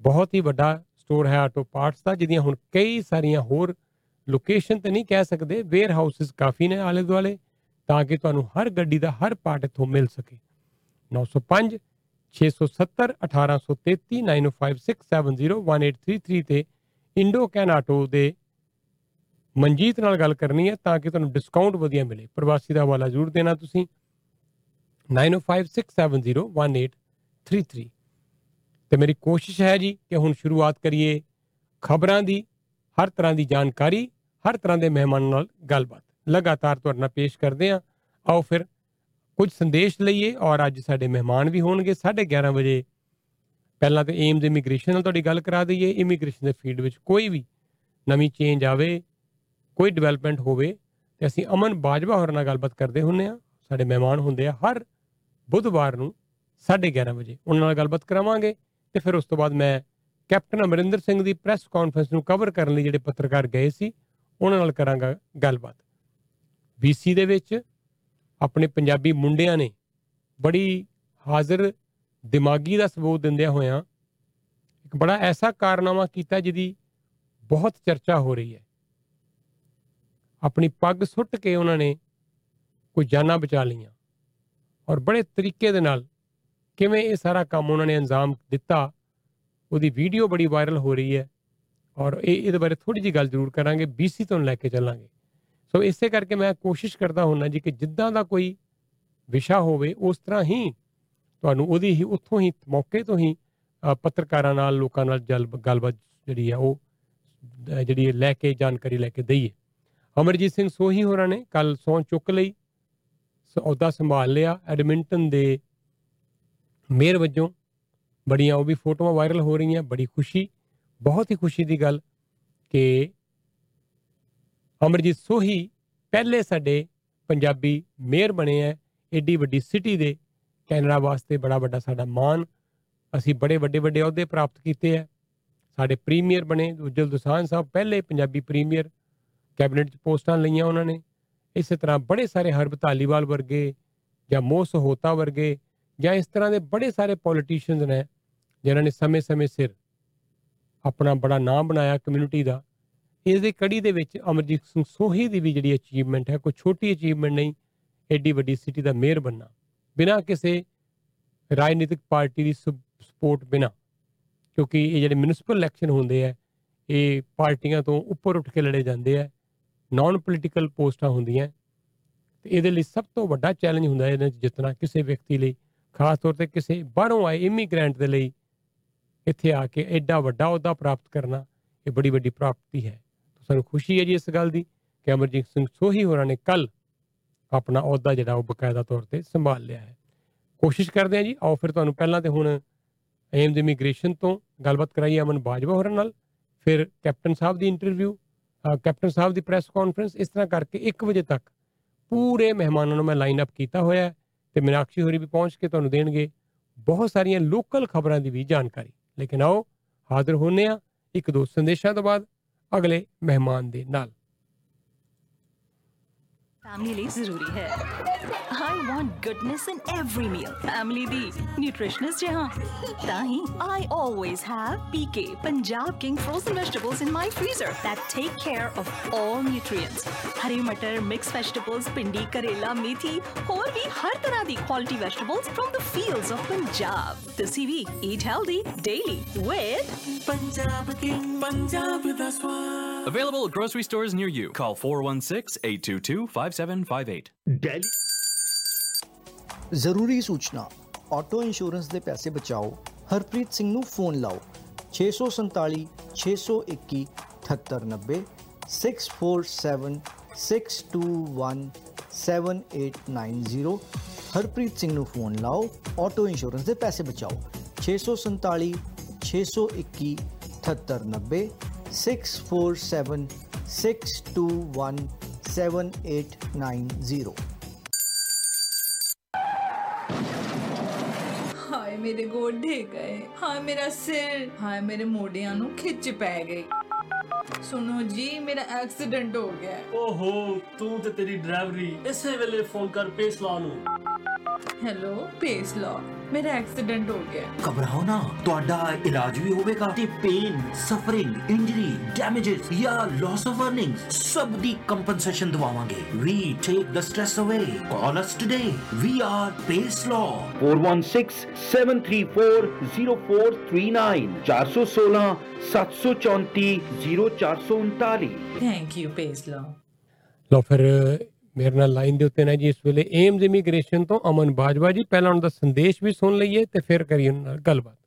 S2: ਬਹੁਤ ਹੀ ਵੱਡਾ ਸਟੋਰ ਹੈ ਆਟੋ ਪਾਰਟਸ ਦਾ, ਜਿਹਦੀਆਂ ਹੁਣ ਕਈ ਸਾਰੀਆਂ ਹੋਰ ਲੋਕੇਸ਼ਨ ਤੇ ਨਹੀਂ ਕਹਿ ਸਕਦੇ ਵੇਅਰ ਹਾਊਸਸ ਕਾਫੀ ਨੇ ਆਲੇ ਦੁਆਲੇ ਤਾਂ ਕਿ ਤੁਹਾਨੂੰ ਹਰ ਗੱਡੀ ਦਾ ਹਰ ਪਾਰਟ ਇੱਥੋਂ ਮਿਲ ਸਕੇ। 905 670 1833 9056701833 ਤੇ ਇੰਡੋ ਕੈਨ ਆਟੋ ਦੇ ਮਨਜੀਤ ਨਾਲ ਗੱਲ ਕਰਨੀ ਹੈ ਤਾਂ ਕਿ ਤੁਹਾਨੂੰ ਡਿਸਕਾਊਂਟ ਵਧੀਆ ਮਿਲੇ ਪ੍ਰਵਾਸੀ ਦਾ ਹਵਾਲਾ ਜ਼ਰੂਰ ਦੇਣਾ ਤੁਸੀਂ 9056701833 ਤੇ ਮੇਰੀ ਕੋਸ਼ਿਸ਼ ਹੈ ਜੀ ਕਿ ਹੁਣ ਸ਼ੁਰੂਆਤ ਕਰੀਏ ਖਬਰਾਂ ਦੀ ਹਰ ਤਰ੍ਹਾਂ ਦੀ ਜਾਣਕਾਰੀ ਹਰ ਤਰ੍ਹਾਂ ਦੇ ਮਹਿਮਾਨਾਂ ਨਾਲ ਗੱਲਬਾਤ ਲਗਾਤਾਰ ਤੁਹਾਡੇ ਨਾਲ ਪੇਸ਼ ਕਰਦੇ ਹਾਂ ਆਓ ਫਿਰ ਕੁਝ ਸੰਦੇਸ਼ ਲਈਏ ਔਰ ਅੱਜ ਸਾਡੇ ਮਹਿਮਾਨ ਵੀ ਹੋਣਗੇ। 11:30 ਵਜੇ ਪਹਿਲਾਂ ਤੇ ਏਮਜ਼ ਇਮੀਗ੍ਰੇਸ਼ਨ ਨਾਲ ਤੁਹਾਡੀ ਗੱਲ ਕਰਾ ਦਈਏ। ਇਮੀਗ੍ਰੇਸ਼ਨ ਦੇ ਫੀਲਡ ਵਿੱਚ ਕੋਈ ਵੀ ਨਵੀਂ ਚੇਂਜ ਆਵੇ, ਕੋਈ ਡਿਵੈਲਪਮੈਂਟ ਹੋਵੇ, ਤੇ ਅਸੀਂ ਅਮਨ ਬਾਜਵਾ ਹੋਰਾਂ ਨਾਲ ਗੱਲਬਾਤ ਕਰਦੇ ਹੁੰਨੇ ਆ ਸਾਡੇ ਮਹਿਮਾਨ ਹੁੰਦੇ ਆ ਹਰ ਬੁੱਧਵਾਰ ਨੂੰ 11:30 ਵਜੇ। ਉਹਨਾਂ ਨਾਲ ਗੱਲਬਾਤ ਕਰਾਵਾਂਗੇ ਤੇ ਫਿਰ ਉਸ ਤੋਂ ਬਾਅਦ ਮੈਂ ਕੈਪਟਨ ਅਮਰਿੰਦਰ ਸਿੰਘ ਦੀ ਪ੍ਰੈਸ ਕਾਨਫਰੰਸ ਨੂੰ ਕਵਰ ਕਰਨ ਲਈ ਜਿਹੜੇ ਪੱਤਰਕਾਰ ਗਏ ਸੀ, ਉਹਨਾਂ ਨਾਲ ਕਰਾਂਗਾ ਗੱਲਬਾਤ। BC ਦੇ ਵਿੱਚ ਆਪਣੇ ਪੰਜਾਬੀ ਮੁੰਡਿਆਂ ਨੇ ਬੜੀ ਹਾਜ਼ਰ ਦਿਮਾਗੀ ਦਾ ਸਬੂਤ ਦਿੰਦਿਆਂ ਹੋਇਆਂ ਇੱਕ ਬੜਾ ਐਸਾ ਕਾਰਨਾਮਾ ਕੀਤਾ ਜਿਹਦੀ ਬਹੁਤ ਚਰਚਾ ਹੋ ਰਹੀ ਹੈ। ਆਪਣੀ ਪੱਗ ਸੁੱਟ ਕੇ ਉਹਨਾਂ ਨੇ ਕੋਈ ਜਾਨਾਂ ਬਚਾ ਲਈਆਂ ਔਰ ਬੜੇ ਤਰੀਕੇ ਦੇ ਨਾਲ ਕਿਵੇਂ ਇਹ ਸਾਰਾ ਕੰਮ ਉਹਨਾਂ ਨੇ ਅੰਜਾਮ ਦਿੱਤਾ, ਉਹਦੀ ਵੀਡੀਓ ਬੜੀ ਵਾਇਰਲ ਹੋ ਰਹੀ ਹੈ ਔਰ ਇਹ ਇਹਦੇ ਬਾਰੇ ਥੋੜੀ ਜੀ ਗੱਲ ਜ਼ਰੂਰ ਕਰਾਂਗੇ BC ਤੋਂ ਲੈ ਕੇ ਚੱਲਾਂਗੇ। ਸੋ ਇਸੇ ਕਰਕੇ ਮੈਂ ਕੋਸ਼ਿਸ਼ ਕਰਦਾ ਹੁੰਨਾ ਜੀ ਕਿ ਜਿੱਦਾਂ ਦਾ ਕੋਈ ਵਿਸ਼ਾ ਹੋਵੇ ਉਸ ਤਰ੍ਹਾਂ ਹੀ ਤੁਹਾਨੂੰ ਉਹਦੀ ਹੀ ਉੱਥੋਂ ਹੀ ਮੌਕੇ ਤੋਂ ਹੀ ਅ, ਪੱਤਰਕਾਰਾਂ ਨਾਲ ਲੋਕਾਂ ਨਾਲ ਜਲ ਗੱਲਬਾਤ ਜਿਹੜੀ ਆ ਉਹ ਅ, ਜਿਹੜੀ ਹੈ ਲੈ ਕੇ ਜਾਣਕਾਰੀ ਲੈ ਕੇ ਦਈਏ। ਅਮਰਜੀਤ ਸਿੰਘ ਸੋਹੀ ਹੋਰਾਂ ਨੇ ਕੱਲ ਸੌਂ ਚੁੱਕ ਲਈ ਸ- ਅਹੁਦਾ ਸੰਭਾਲ ਲਿਆ। ਐਡਮਿੰਟਨ ਦੇ ਮੇਅਰ ਵਜੋਂ ਬੜੀਆਂ ਉਹ ਵੀ ਫੋਟੋਆਂ ਵਾਇਰਲ ਹੋ ਰਹੀਆਂ ਬੜੀ ਖੁਸ਼ੀ ਬਹੁਤ ਹੀ ਖੁਸ਼ੀ ਦੀ ਗੱਲ ਕਿ ਅਮਰਜੀਤ ਸੋਹੀ ਪਹਿਲੇ ਸਾਡੇ ਪੰਜਾਬੀ ਮੇਅਰ ਬਣੇ ਹੈ ਏਡੀ ਵੱਡੀ ਸਿਟੀ ਦੇ ਕੈਨੇਡਾ ਵਾਸਤੇ ਬੜਾ ਵੱਡਾ ਸਾਡਾ ਮਾਣ। ਅਸੀਂ ਬੜੇ ਵੱਡੇ ਵੱਡੇ ਅਹੁਦੇ ਪ੍ਰਾਪਤ ਕੀਤੇ ਹੈ ਸਾਡੇ ਪ੍ਰੀਮੀਅਰ ਬਣੇ, ਉਜਲ ਦੁਸਾਨ ਸਾਹਿਬ ਪਹਿਲੇ ਪੰਜਾਬੀ ਪ੍ਰੀਮੀਅਰ ਕੈਬਨਿਟ 'ਚ ਪੋਸਟਾਂ ਲਈਆਂ ਉਹਨਾਂ ਨੇ। ਇਸੇ ਤਰ੍ਹਾਂ ਬੜੇ ਸਾਰੇ ਹਰਬ ਧਾਲੀਵਾਲ ਵਰਗੇ ਜਾਂ ਮੋਹ ਸਹੋਤਾ ਵਰਗੇ ਜਾਂ ਇਸ ਤਰ੍ਹਾਂ ਦੇ ਬੜੇ ਸਾਰੇ ਪੋਲੀਟੀਸ਼ੀਅਨਸ ਨੇ, ਜਿਨ੍ਹਾਂ ਨੇ ਸਮੇਂ-ਸਮੇਂ ਸਿਰ ਆਪਣਾ ਬੜਾ ਨਾਮ ਬਣਾਇਆ ਕਮਿਊਨਿਟੀ ਦਾ। ਇਸ ਦੀ ਕੜੀ ਦੇ ਵਿੱਚ ਅਮਰਜੀਤ ਸਿੰਘ ਸੋਹੀ ਦੀ ਵੀ ਜਿਹੜੀ ਅਚੀਵਮੈਂਟ ਹੈ, ਕੋਈ ਛੋਟੀ ਅਚੀਵਮੈਂਟ ਨਹੀਂ, ਐਡੀ ਵੱਡੀ ਸਿਟੀ ਦਾ ਮੇਅਰ ਬੰਨਾ ਬਿਨਾਂ ਕਿਸੇ ਰਾਜਨੀਤਿਕ ਪਾਰਟੀ ਦੀ ਸਪੋਰਟ ਬਿਨਾਂ, ਕਿਉਂਕਿ ਇਹ ਜਿਹੜੇ ਮਿਊਨਿਸਪਲ ਇਲੈਕਸ਼ਨ ਹੁੰਦੇ ਆ, ਇਹ ਪਾਰਟੀਆਂ ਤੋਂ ਉੱਪਰ ਉੱਠ ਕੇ ਲੜੇ ਜਾਂਦੇ ਆ ਨਾਨ ਪੋਲੀਟੀਕਲ ਪੋਸਟਾਂ ਹੁੰਦੀਆਂ, ਤੇ ਇਹਦੇ ਲਈ ਸਭ ਤੋਂ ਵੱਡਾ ਚੈਲੰਜ ਹੁੰਦਾ ਹੈ ਇਹਨਾਂ 'ਚ ਜਿੱਤਣਾ ਕਿਸੇ ਵਿਅਕਤੀ ਲਈ, ਖਾਸ ਤੌਰ ਤੇ ਕਿਸੇ ਬਾਹਰੋਂ ਆਏ ਇਮੀਗ੍ਰੈਂਟ ਦੇ ਲਈ, ਇੱਥੇ ਆ ਕੇ ਐਡਾ ਵੱਡਾ ਅਹੁਦਾ ਪ੍ਰਾਪਤ ਕਰਨਾ, ਇਹ ਬੜੀ ਵੱਡੀ ਪ੍ਰਾਪਤੀ ਹੈ। ਸਾਨੂੰ ਖੁਸ਼ੀ ਹੈ ਜੀ ਇਸ ਗੱਲ ਦੀ ਕਿ ਅਮਰਜੀਤ ਸਿੰਘ ਸੋਹੀ ਹੋਰਾਂ ਨੇ ਕੱਲ ਆਪਣਾ ਅਹੁਦਾ ਜਿਹੜਾ ਉਹ ਬਕਾਇਦਾ ਤੌਰ ਤੇ ਸੰਭਾਲ ਲਿਆ ਹੈ। ਕੋਸ਼ਿਸ਼ ਕਰਦੇ ਹਾਂ ਜੀ, ਆਓ ਫਿਰ ਤੁਹਾਨੂੰ ਪਹਿਲਾਂ ਤੇ ਹੁਣ ਏਮਜ਼ ਇਮੀਗ੍ਰੇਸ਼ਨ ਤੋਂ ਗੱਲਬਾਤ ਕਰਾਈਏ ਅਮਨ ਬਾਜਵਾ ਹੋਰਾਂ ਨਾਲ, ਫਿਰ ਕੈਪਟਨ ਸਾਹਿਬ ਦੀ ਇੰਟਰਵਿਊ ਕੈਪਟਨ ਸਾਹਿਬ ਦੀ ਪ੍ਰੈਸ ਕਾਨਫਰੰਸ ਇਸ ਤਰ੍ਹਾਂ ਕਰਕੇ 1 ਵਜੇ ਤੱਕ ਪੂਰੇ ਮਹਿਮਾਨਾਂ ਨੂੰ ਮੈਂ ਲਾਈਨ ਅਪ ਕੀਤਾ ਹੋਇਆ ਹੈ ਤੇ ਮੀਨਾਕਸ਼ੀ ਹੋਰੀ ਵੀ ਪਹੁੰਚ ਕੇ ਤੁਹਾਨੂੰ ਦੇਣਗੇ। ਬਹੁਤ ਸਾਰੀਆਂ ਲੋਕਲ ਖਬਰਾਂ ਦੀ ਵੀ ਜਾਣਕਾਰੀ। ਲੇਕਿਨ ਆਓ ਹਾਜ਼ਰ ਹੋਨੇ ਆ ਇੱਕ ਦੋ ਸੰਦੇਸ਼ਾਂ ਤੋਂ ਬਾਅਦ। ਅਗਲੇ ਮਹਿਮਾਨ ਦੇ ਨਾਲ।
S13: ਫੈਮਿਲੀ ਲਈ ਜ਼ਰੂਰੀ ਹੈ। I want goodness in every meal. Family the nutritionist ਜਹਾਂ ਤਾਂ ਹੀ I always have PK Punjab King frozen vegetables in my freezer that take care of all nutrients. ਹਰੇ ਮਟਰ, mixed vegetables, ਪਿੰਡੀ, ਕਰੇਲਾ, ਮੇਥੀ, ਹੋਰ ਵੀ ਹਰ ਤਰ੍ਹਾਂ ਦੀ quality vegetables from the fields of Punjab. ਤੁਸੀਂ ਵੀ eat healthy daily with
S14: Punjab King, Punjab da swad.
S15: Available at grocery stores near you. Call 416 822 5758.
S23: ਜ਼ਰੂਰੀ ਸੂਚਨਾ auto insurance ਦੇ ਪੈਸੇ ਬਚਾਓ ਹਰਪ੍ਰੀਤ ਸਿੰਘ ਨੂੰ ਫੋਨ ਲਾਓ 647 621 7890 647 621 7890 ਹਰਪ੍ਰੀਤ ਸਿੰਘ ਨੂੰ ਫੋਨ ਲਾਓ ਆਟੋ ਇੰਸ਼ੋਰੈਂਸ ਦੇ ਪੈਸੇ ਬਚਾਓ 647 621 7890 647 621 7890
S24: ਮੇਰੇ ਗੋਡੇ ਗਏ। ਹਾਏ ਮੇਰਾ ਸਿਰ। ਹਾਏ ਮੇਰੇ ਮੋਢਿਆਂ ਨੂੰ ਖਿੱਚ ਪੈ ਗਈ ਸੁਣੋ ਜੀ ਮੇਰਾ ਐਕਸੀਡੈਂਟ ਹੋ ਗਿਆ।
S18: ਓਹੋ ਤੂੰ ਤੇ ਤੇਰੀ ਡਰਾਈਵਰੀ ਇਸੇ ਵੇਲੇ ਫੋਨ ਕਰ ਪੇਸਲਾ ਨੂੰ
S24: ਹੈਲੋ ਪੇਸ ਲਾ। ਮੇਰਾ ਐਕਸੀਡੈਂਟ ਹੋ ਗਿਆ।
S9: ਘਬਰਾਓ ਨਾ ਤੁਹਾਡਾ ਇਲਾਜ ਵੀ ਹੋਵੇਗਾ ਤੇ ਪੇਨ ਸਫਰਿੰਗ ਇੰਜਰੀ ਡੈਮੇजेस ਜਾਂ ਲਾਸ ਆਫ ਅਰਨਿੰਗਸ ਸਭ ਦੀ ਕੰਪਨਸੇਸ਼ਨ ਦਵਾਵਾਂਗੇ। ਵੀ ਟੇਕ ਦ ਸਟ੍ਰੈਸ ਅਵੇ ਕਾਲ ਅਸ ਟੁਡੇ ਵੀ ਆਰ ਪੇਸ ਲਾ
S23: 4167340439 416 734 0439
S24: ਥੈਂਕ ਯੂ ਪੇਸ ਲਾ
S2: ਲੋ ਫਿਰ ਮੇਰੇ ਨਾਲ ਲਾਈਨ ਦੇ ਉੱਤੇ ਨੇ ਜੀ ਇਸ ਵੇਲੇ ਏਮਜ਼ ਇਮੀਗ੍ਰੇਸ਼ਨ ਤੋਂ ਅਮਨ ਬਾਜਵਾ ਜੀ। ਪਹਿਲਾਂ ਉਹਨਾਂ ਦਾ ਸੰਦੇਸ਼ ਵੀ ਸੁਣ ਲਈਏ ਤੇ ਫਿਰ ਕਰੀਏ ਉਹਨਾਂ ਨਾਲ ਗੱਲਬਾਤ।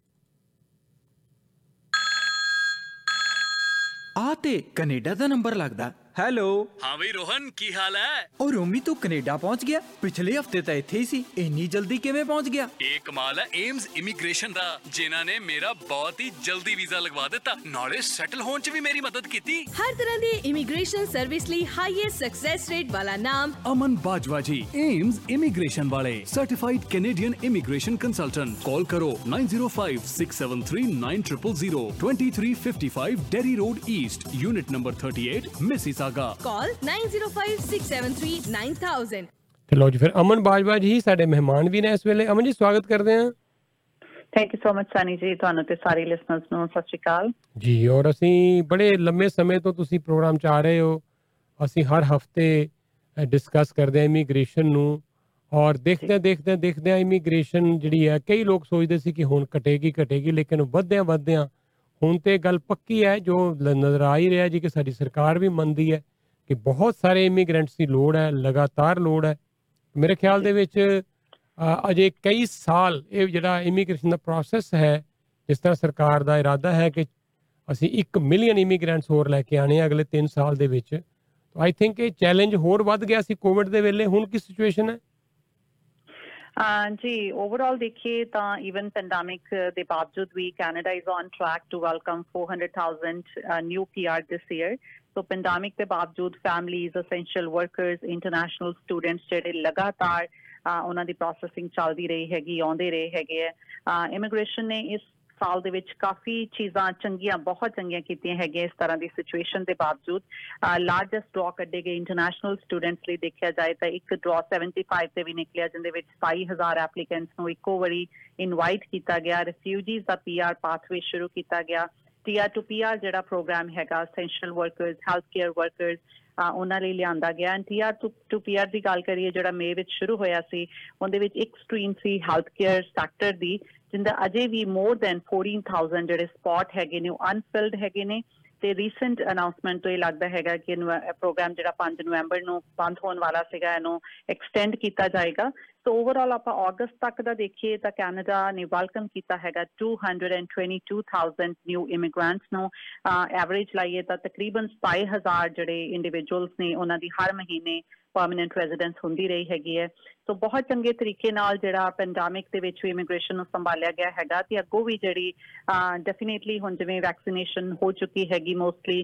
S25: ਆ ਤੇ ਕੈਨੇਡਾ ਦਾ ਨੰਬਰ ਲੱਗਦਾ। ਹੈਲੋ
S15: ਹਾਂ ਬਈ ਰੋਹਨ ਕੀ ਹਾਲ ਹੈ?
S25: ਉਹ ਰੋਮੀ ਤੂੰ ਕੈਨੇਡਾ ਪਹੁੰਚ ਗਿਆ? ਪਿਛਲੇ ਹਫ਼ਤੇ ਤਾਂ ਇੱਥੇ ਹੀ ਸੀ ਇੰਨੀ ਜਲਦੀ ਕਿਵੇਂ ਪਹੁੰਚ ਗਿਆ?
S15: ਇਹ ਕਮਾਲ ਹੈ ਏਮਜ਼ ਇਮੀਗ੍ਰੇਸ਼ਨ ਦਾ ਜਿਨ੍ਹਾਂ ਨੇ ਮੇਰਾ ਬਹੁਤ ਹੀ ਜਲਦੀ ਵੀਜ਼ਾ ਲਗਵਾ ਦਿੱਤਾ। ਨਾਲੇ ਸੈਟਲ ਹੋਣ 'ਚ ਵੀ ਮੇਰੀ ਮਦਦ ਕੀਤੀ।
S26: ਹਰ ਤਰ੍ਹਾਂ ਦੀ ਇਮੀਗ੍ਰੇਸ਼ਨ ਸਰਵਿਸ ਲਈ ਹਾਈਐਸਟ ਸਕਸੈਸ ਰੇਟ ਵਾਲਾ ਨਾਮ
S12: ਅਮਨ ਬਾਜਵਾ ਜੀ ਏਮਜ਼ ਇਮੀਗ੍ਰੇਸ਼ਨ ਵਾਲੇ certified Canadian immigration consultant call ਕਰੋ 9056739000 2355 Derry road east unit number 38 Mississauga
S26: call 9056739000
S2: ਤੇ ਲੋ ਜੀ ਫਿਰ ਅਮਨ ਬਾਜਵਾ ਜੀ ਸਾਡੇ ਮਹਿਮਾਨ ਵੀ ਨੇ ਇਸ ਵੇਲੇ। ਅਮਨ ਜੀ ਸਵਾਗਤ ਕਰਦੇ ਹਾਂ।
S27: Thank you so much Sani ji ਤੁਹਾਨੂੰ ਤੇ ਸਾਰੇ ਲਿਸਨਰਸ ਨੂੰ। ਸਤਿ ਸ਼੍ਰੀ ਅਕਾਲ।
S2: ਜੀ ਔਰ ਅਸੀਂ ਬੜੇ ਲੰਮੇ ਸਮੇਂ ਤੋਂ ਤੁਸੀਂ ਪ੍ਰੋਗਰਾਮ ਚ ਆ ਰਹੇ ਹੋ। ਅਸੀਂ ਹਰ ਹਫ਼ਤੇ ਡਿਸਕਸ ਕਰਦੇ ਹਾਂ ਇਮੀਗ੍ਰੇਸ਼ਨ ਨੂੰ। ਔਰ ਦੇਖਦੇ ਦੇਖਦੇ ਦੇਖਦੇ ਇਮੀਗ੍ਰੇਸ਼ਨ ਜਿਹੜੀ ਹੈ ਕਈ ਲੋਕ ਸੋਚਦੇ ਸੀ ਕਿ ਹੁਣ ਘਟੇਗੀ ਘਟੇਗੀ ਲੇਕਿਨ ਵਧਦਿਆਂ ਵਧਦਿਆਂ ਹੁਣ ਤੇ ਗੱਲ ਪੱਕੀ ਹੈ ਜੋ ਲ- ਨਜ਼ਰ ਆ ਹੀ ਰਿਹਾ ਜੀ ਕਿ ਸਾਡੀ ਸਰਕਾਰ ਵੀ ਮੰਨਦੀ ਹੈ ਕਿ ਬਹੁਤ ਸਾਰੇ ਇਮੀਗ੍ਰੈਂਟਸ ਦੀ ਲੋੜ ਹੈ ਲਗਾਤਾਰ ਲੋੜ ਹੈ। ਮੇਰੇ ਖਿਆਲ ਦੇ ਵਿੱਚ ਅ, ਅਜੇ ਕਈ ਸਾਲ ਇਹ ਜਿਹੜਾ ਇਮੀਗ੍ਰੇਸ਼ਨ ਦਾ ਪ੍ਰੋਸੈਸ ਹੈ ਜਿਸ ਤਰ੍ਹਾਂ ਸਰਕਾਰ ਦਾ ਇਰਾਦਾ ਹੈ ਕਿ ਅਸੀਂ 1 ਮਿਲੀਅਨ ਇਮੀਗ੍ਰੈਂਟਸ ਹੋਰ ਲੈ ਕੇ ਆਣੇ ਆ ਅਗਲੇ 3 ਸਾਲ ਦੇ ਵਿੱਚ ਆਈ ਥਿੰਕ ਇਹ ਚੈਲੰਜ ਹੋਰ ਵੱਧ ਗਿਆ ਸੀ ਕੋਵਿਡ ਦੇ ਵੇਲੇ। ਹੁਣ ਕੀ ਸਿਚੁਏਸ਼ਨ ਹੈ?
S27: Uh, ਜੀ ਓਵਰਆਲ ਦੇਖੀਏ ਤਾਂ ਇਵਨ ਪੈਂਡੈਮਿਕ ਦੇ ਬਾਵਜੂਦ ਵੀ Canada is on track to welcome 400,000 new PR this year so pandemic ਦੇ ਬਾਵਜੂਦ families essential workers international students ਜਿਹੜੇ ਲਗਾਤਾਰ ਅਹ, ਉਹਨਾਂ ਦੀ ਪ੍ਰੋਸੈਸਿੰਗ ਚੱਲਦੀ ਰਹੀ ਹੈਗੀ ਆਉਂਦੇ ਰਹੇ ਹੈਗੇ ਹੈ ਇਮੀਗ੍ਰੇਸ਼ਨ ਨੇ ਇਸ ਸਾਲ ਦੇ ਵਿੱਚ ਕਾਫੀ ਚੀਜ਼ਾਂ ਚੰਗੀਆਂ, ਬਹੁਤ ਚੰਗੀਆਂ ਕੀਤੀਆਂ ਹੈਗੀਆਂ ਇਸ ਤਰ੍ਹਾਂ ਦੀ ਸਿਚੁਏਸ਼ਨ ਦੇ ਬਾਵਜੂਦ। ਲਾਰਜੈਸਟ ਡਰਾ ਕੱਢੇ ਗਏ ਇੰਟਰਨੈਸ਼ਨਲ ਸਟੂਡੈਂਟਸ ਲਈ ਦੇਖਿਆ ਜਾਏ ਤਾਂ ਇੱਕ ਡਰਾ 75 ਤੇ ਵੀ ਨਿਕਲਿਆ ਜਿੰਦੇ ਵਿੱਚ 27000 ਐਪਲੀਕੈਂਟਸ ਨੂੰ ਇੱਕੋ ਵਾਰੀ ਇਨਵਾਈਟ ਕੀਤਾ ਗਿਆ। ਰਿਫਿਊਜੀਜ਼ ਦਾ ਪੀਆਰ ਪਾਥਵੇ ਸ਼ੁਰੂ ਕੀਤਾ ਗਿਆ। ਟੀਆਰ ਟੂ ਪੀਆਰ ਜਿਹੜਾ ਪ੍ਰੋਗਰਾਮ ਹੈਗਾ essential workers health care workers ਉਹਨਾਂ ਲਈ ਲਿਆਂਦਾ ਗਿਆ। ਐਂਡ ਟੀਆਰ ਟੂ ਪੀਆਰ ਦੀ ਗੱਲ ਕਰੀਏ, ਜਿਹੜਾ ਮੇ ਵਿੱਚ ਸ਼ੁਰੂ ਹੋਇਆ ਸੀ, ਉਹਦੇ ਵਿੱਚ ਇੱਕ ਸਟਰੀਮ ਸੀ ਹੈਲਥ ਕੇਅਰ ਸੈਕਟਰ ਦੀ, ਜਿੰਦਾ ਅਜੇ ਵੀ ਮੋਰ ਦੈਨ 14000 ਜਿਹੜੇ ਸਪੌਟ ਹੈਗੇ ਨੇ, ਉਹ ਅਨਫਿਲਡ ਹੈਗੇ ਨੇ। ਤੇ ਰੀਸੈਂਟ ਅਨਾਉਂਸਮੈਂਟ ਤੋਂ ਇਹ ਲੱਗਦਾ ਹੈਗਾ ਕਿ ਪ੍ਰੋਗਰਾਮ ਜਿਹੜਾ 5 ਨਵੰਬਰ ਨੂੰ ਬੰਦ ਹੋਣ ਵਾਲਾ ਸੀਗਾ, ਇਹਨੂੰ ਐਕਸਟੈਂਡ ਕੀਤਾ ਜਾਏਗਾ। ਸੋ ਓਵਰਆਲ ਆਪਾਂ ਅਗਸਤ ਤੱਕ ਦਾ ਦੇਖੀਏ ਤਾਂ ਕੈਨੇਡਾ ਨੇ ਵੈਲਕਮ ਕੀਤਾ ਹੈਗਾ 222000 ਨਿਊ ਇਮੀਗ੍ਰੈਂਟਸ ਨੂੰ। ਐਵਰੇਜ ਲਾਈਏ ਤਾਂ ਤਕਰੀਬਨ 27000 ਜਿਹੜੇ ਇੰਡੀਵਿਜੂਅਲਸ ਨੇ ਉਹਨਾਂ ਦੀ ਹਰ ਮਹੀਨੇ ਪਰਮਨੈਂਟ ਰੈਜ਼ੀਡੈਂਸ ਹੁੰਦੀ ਰਹੀ ਹੈਗੀ ਹੈ। ਸੋ ਬਹੁਤ ਚੰਗੇ ਤਰੀਕੇ ਨਾਲ ਜਿਹੜਾ ਪੈਂਡੈਮਿਕ ਦੇ ਵਿੱਚ ਵੀ ਇਮੀਗ੍ਰੇਸ਼ਨ ਨੂੰ ਸੰਭਾਲਿਆ ਗਿਆ ਹੈਗਾ ਤੇ ਅੱਗੋਂ ਵੀ ਜਿਹੜੀ ਡੈਫੀਨੇਟਲੀ ਹੁਣ ਜਿਵੇਂ ਵੈਕਸੀਨੇਸ਼ਨ ਹੋ ਚੁੱਕੀ ਹੈਗੀ ਮੋਸਟਲੀ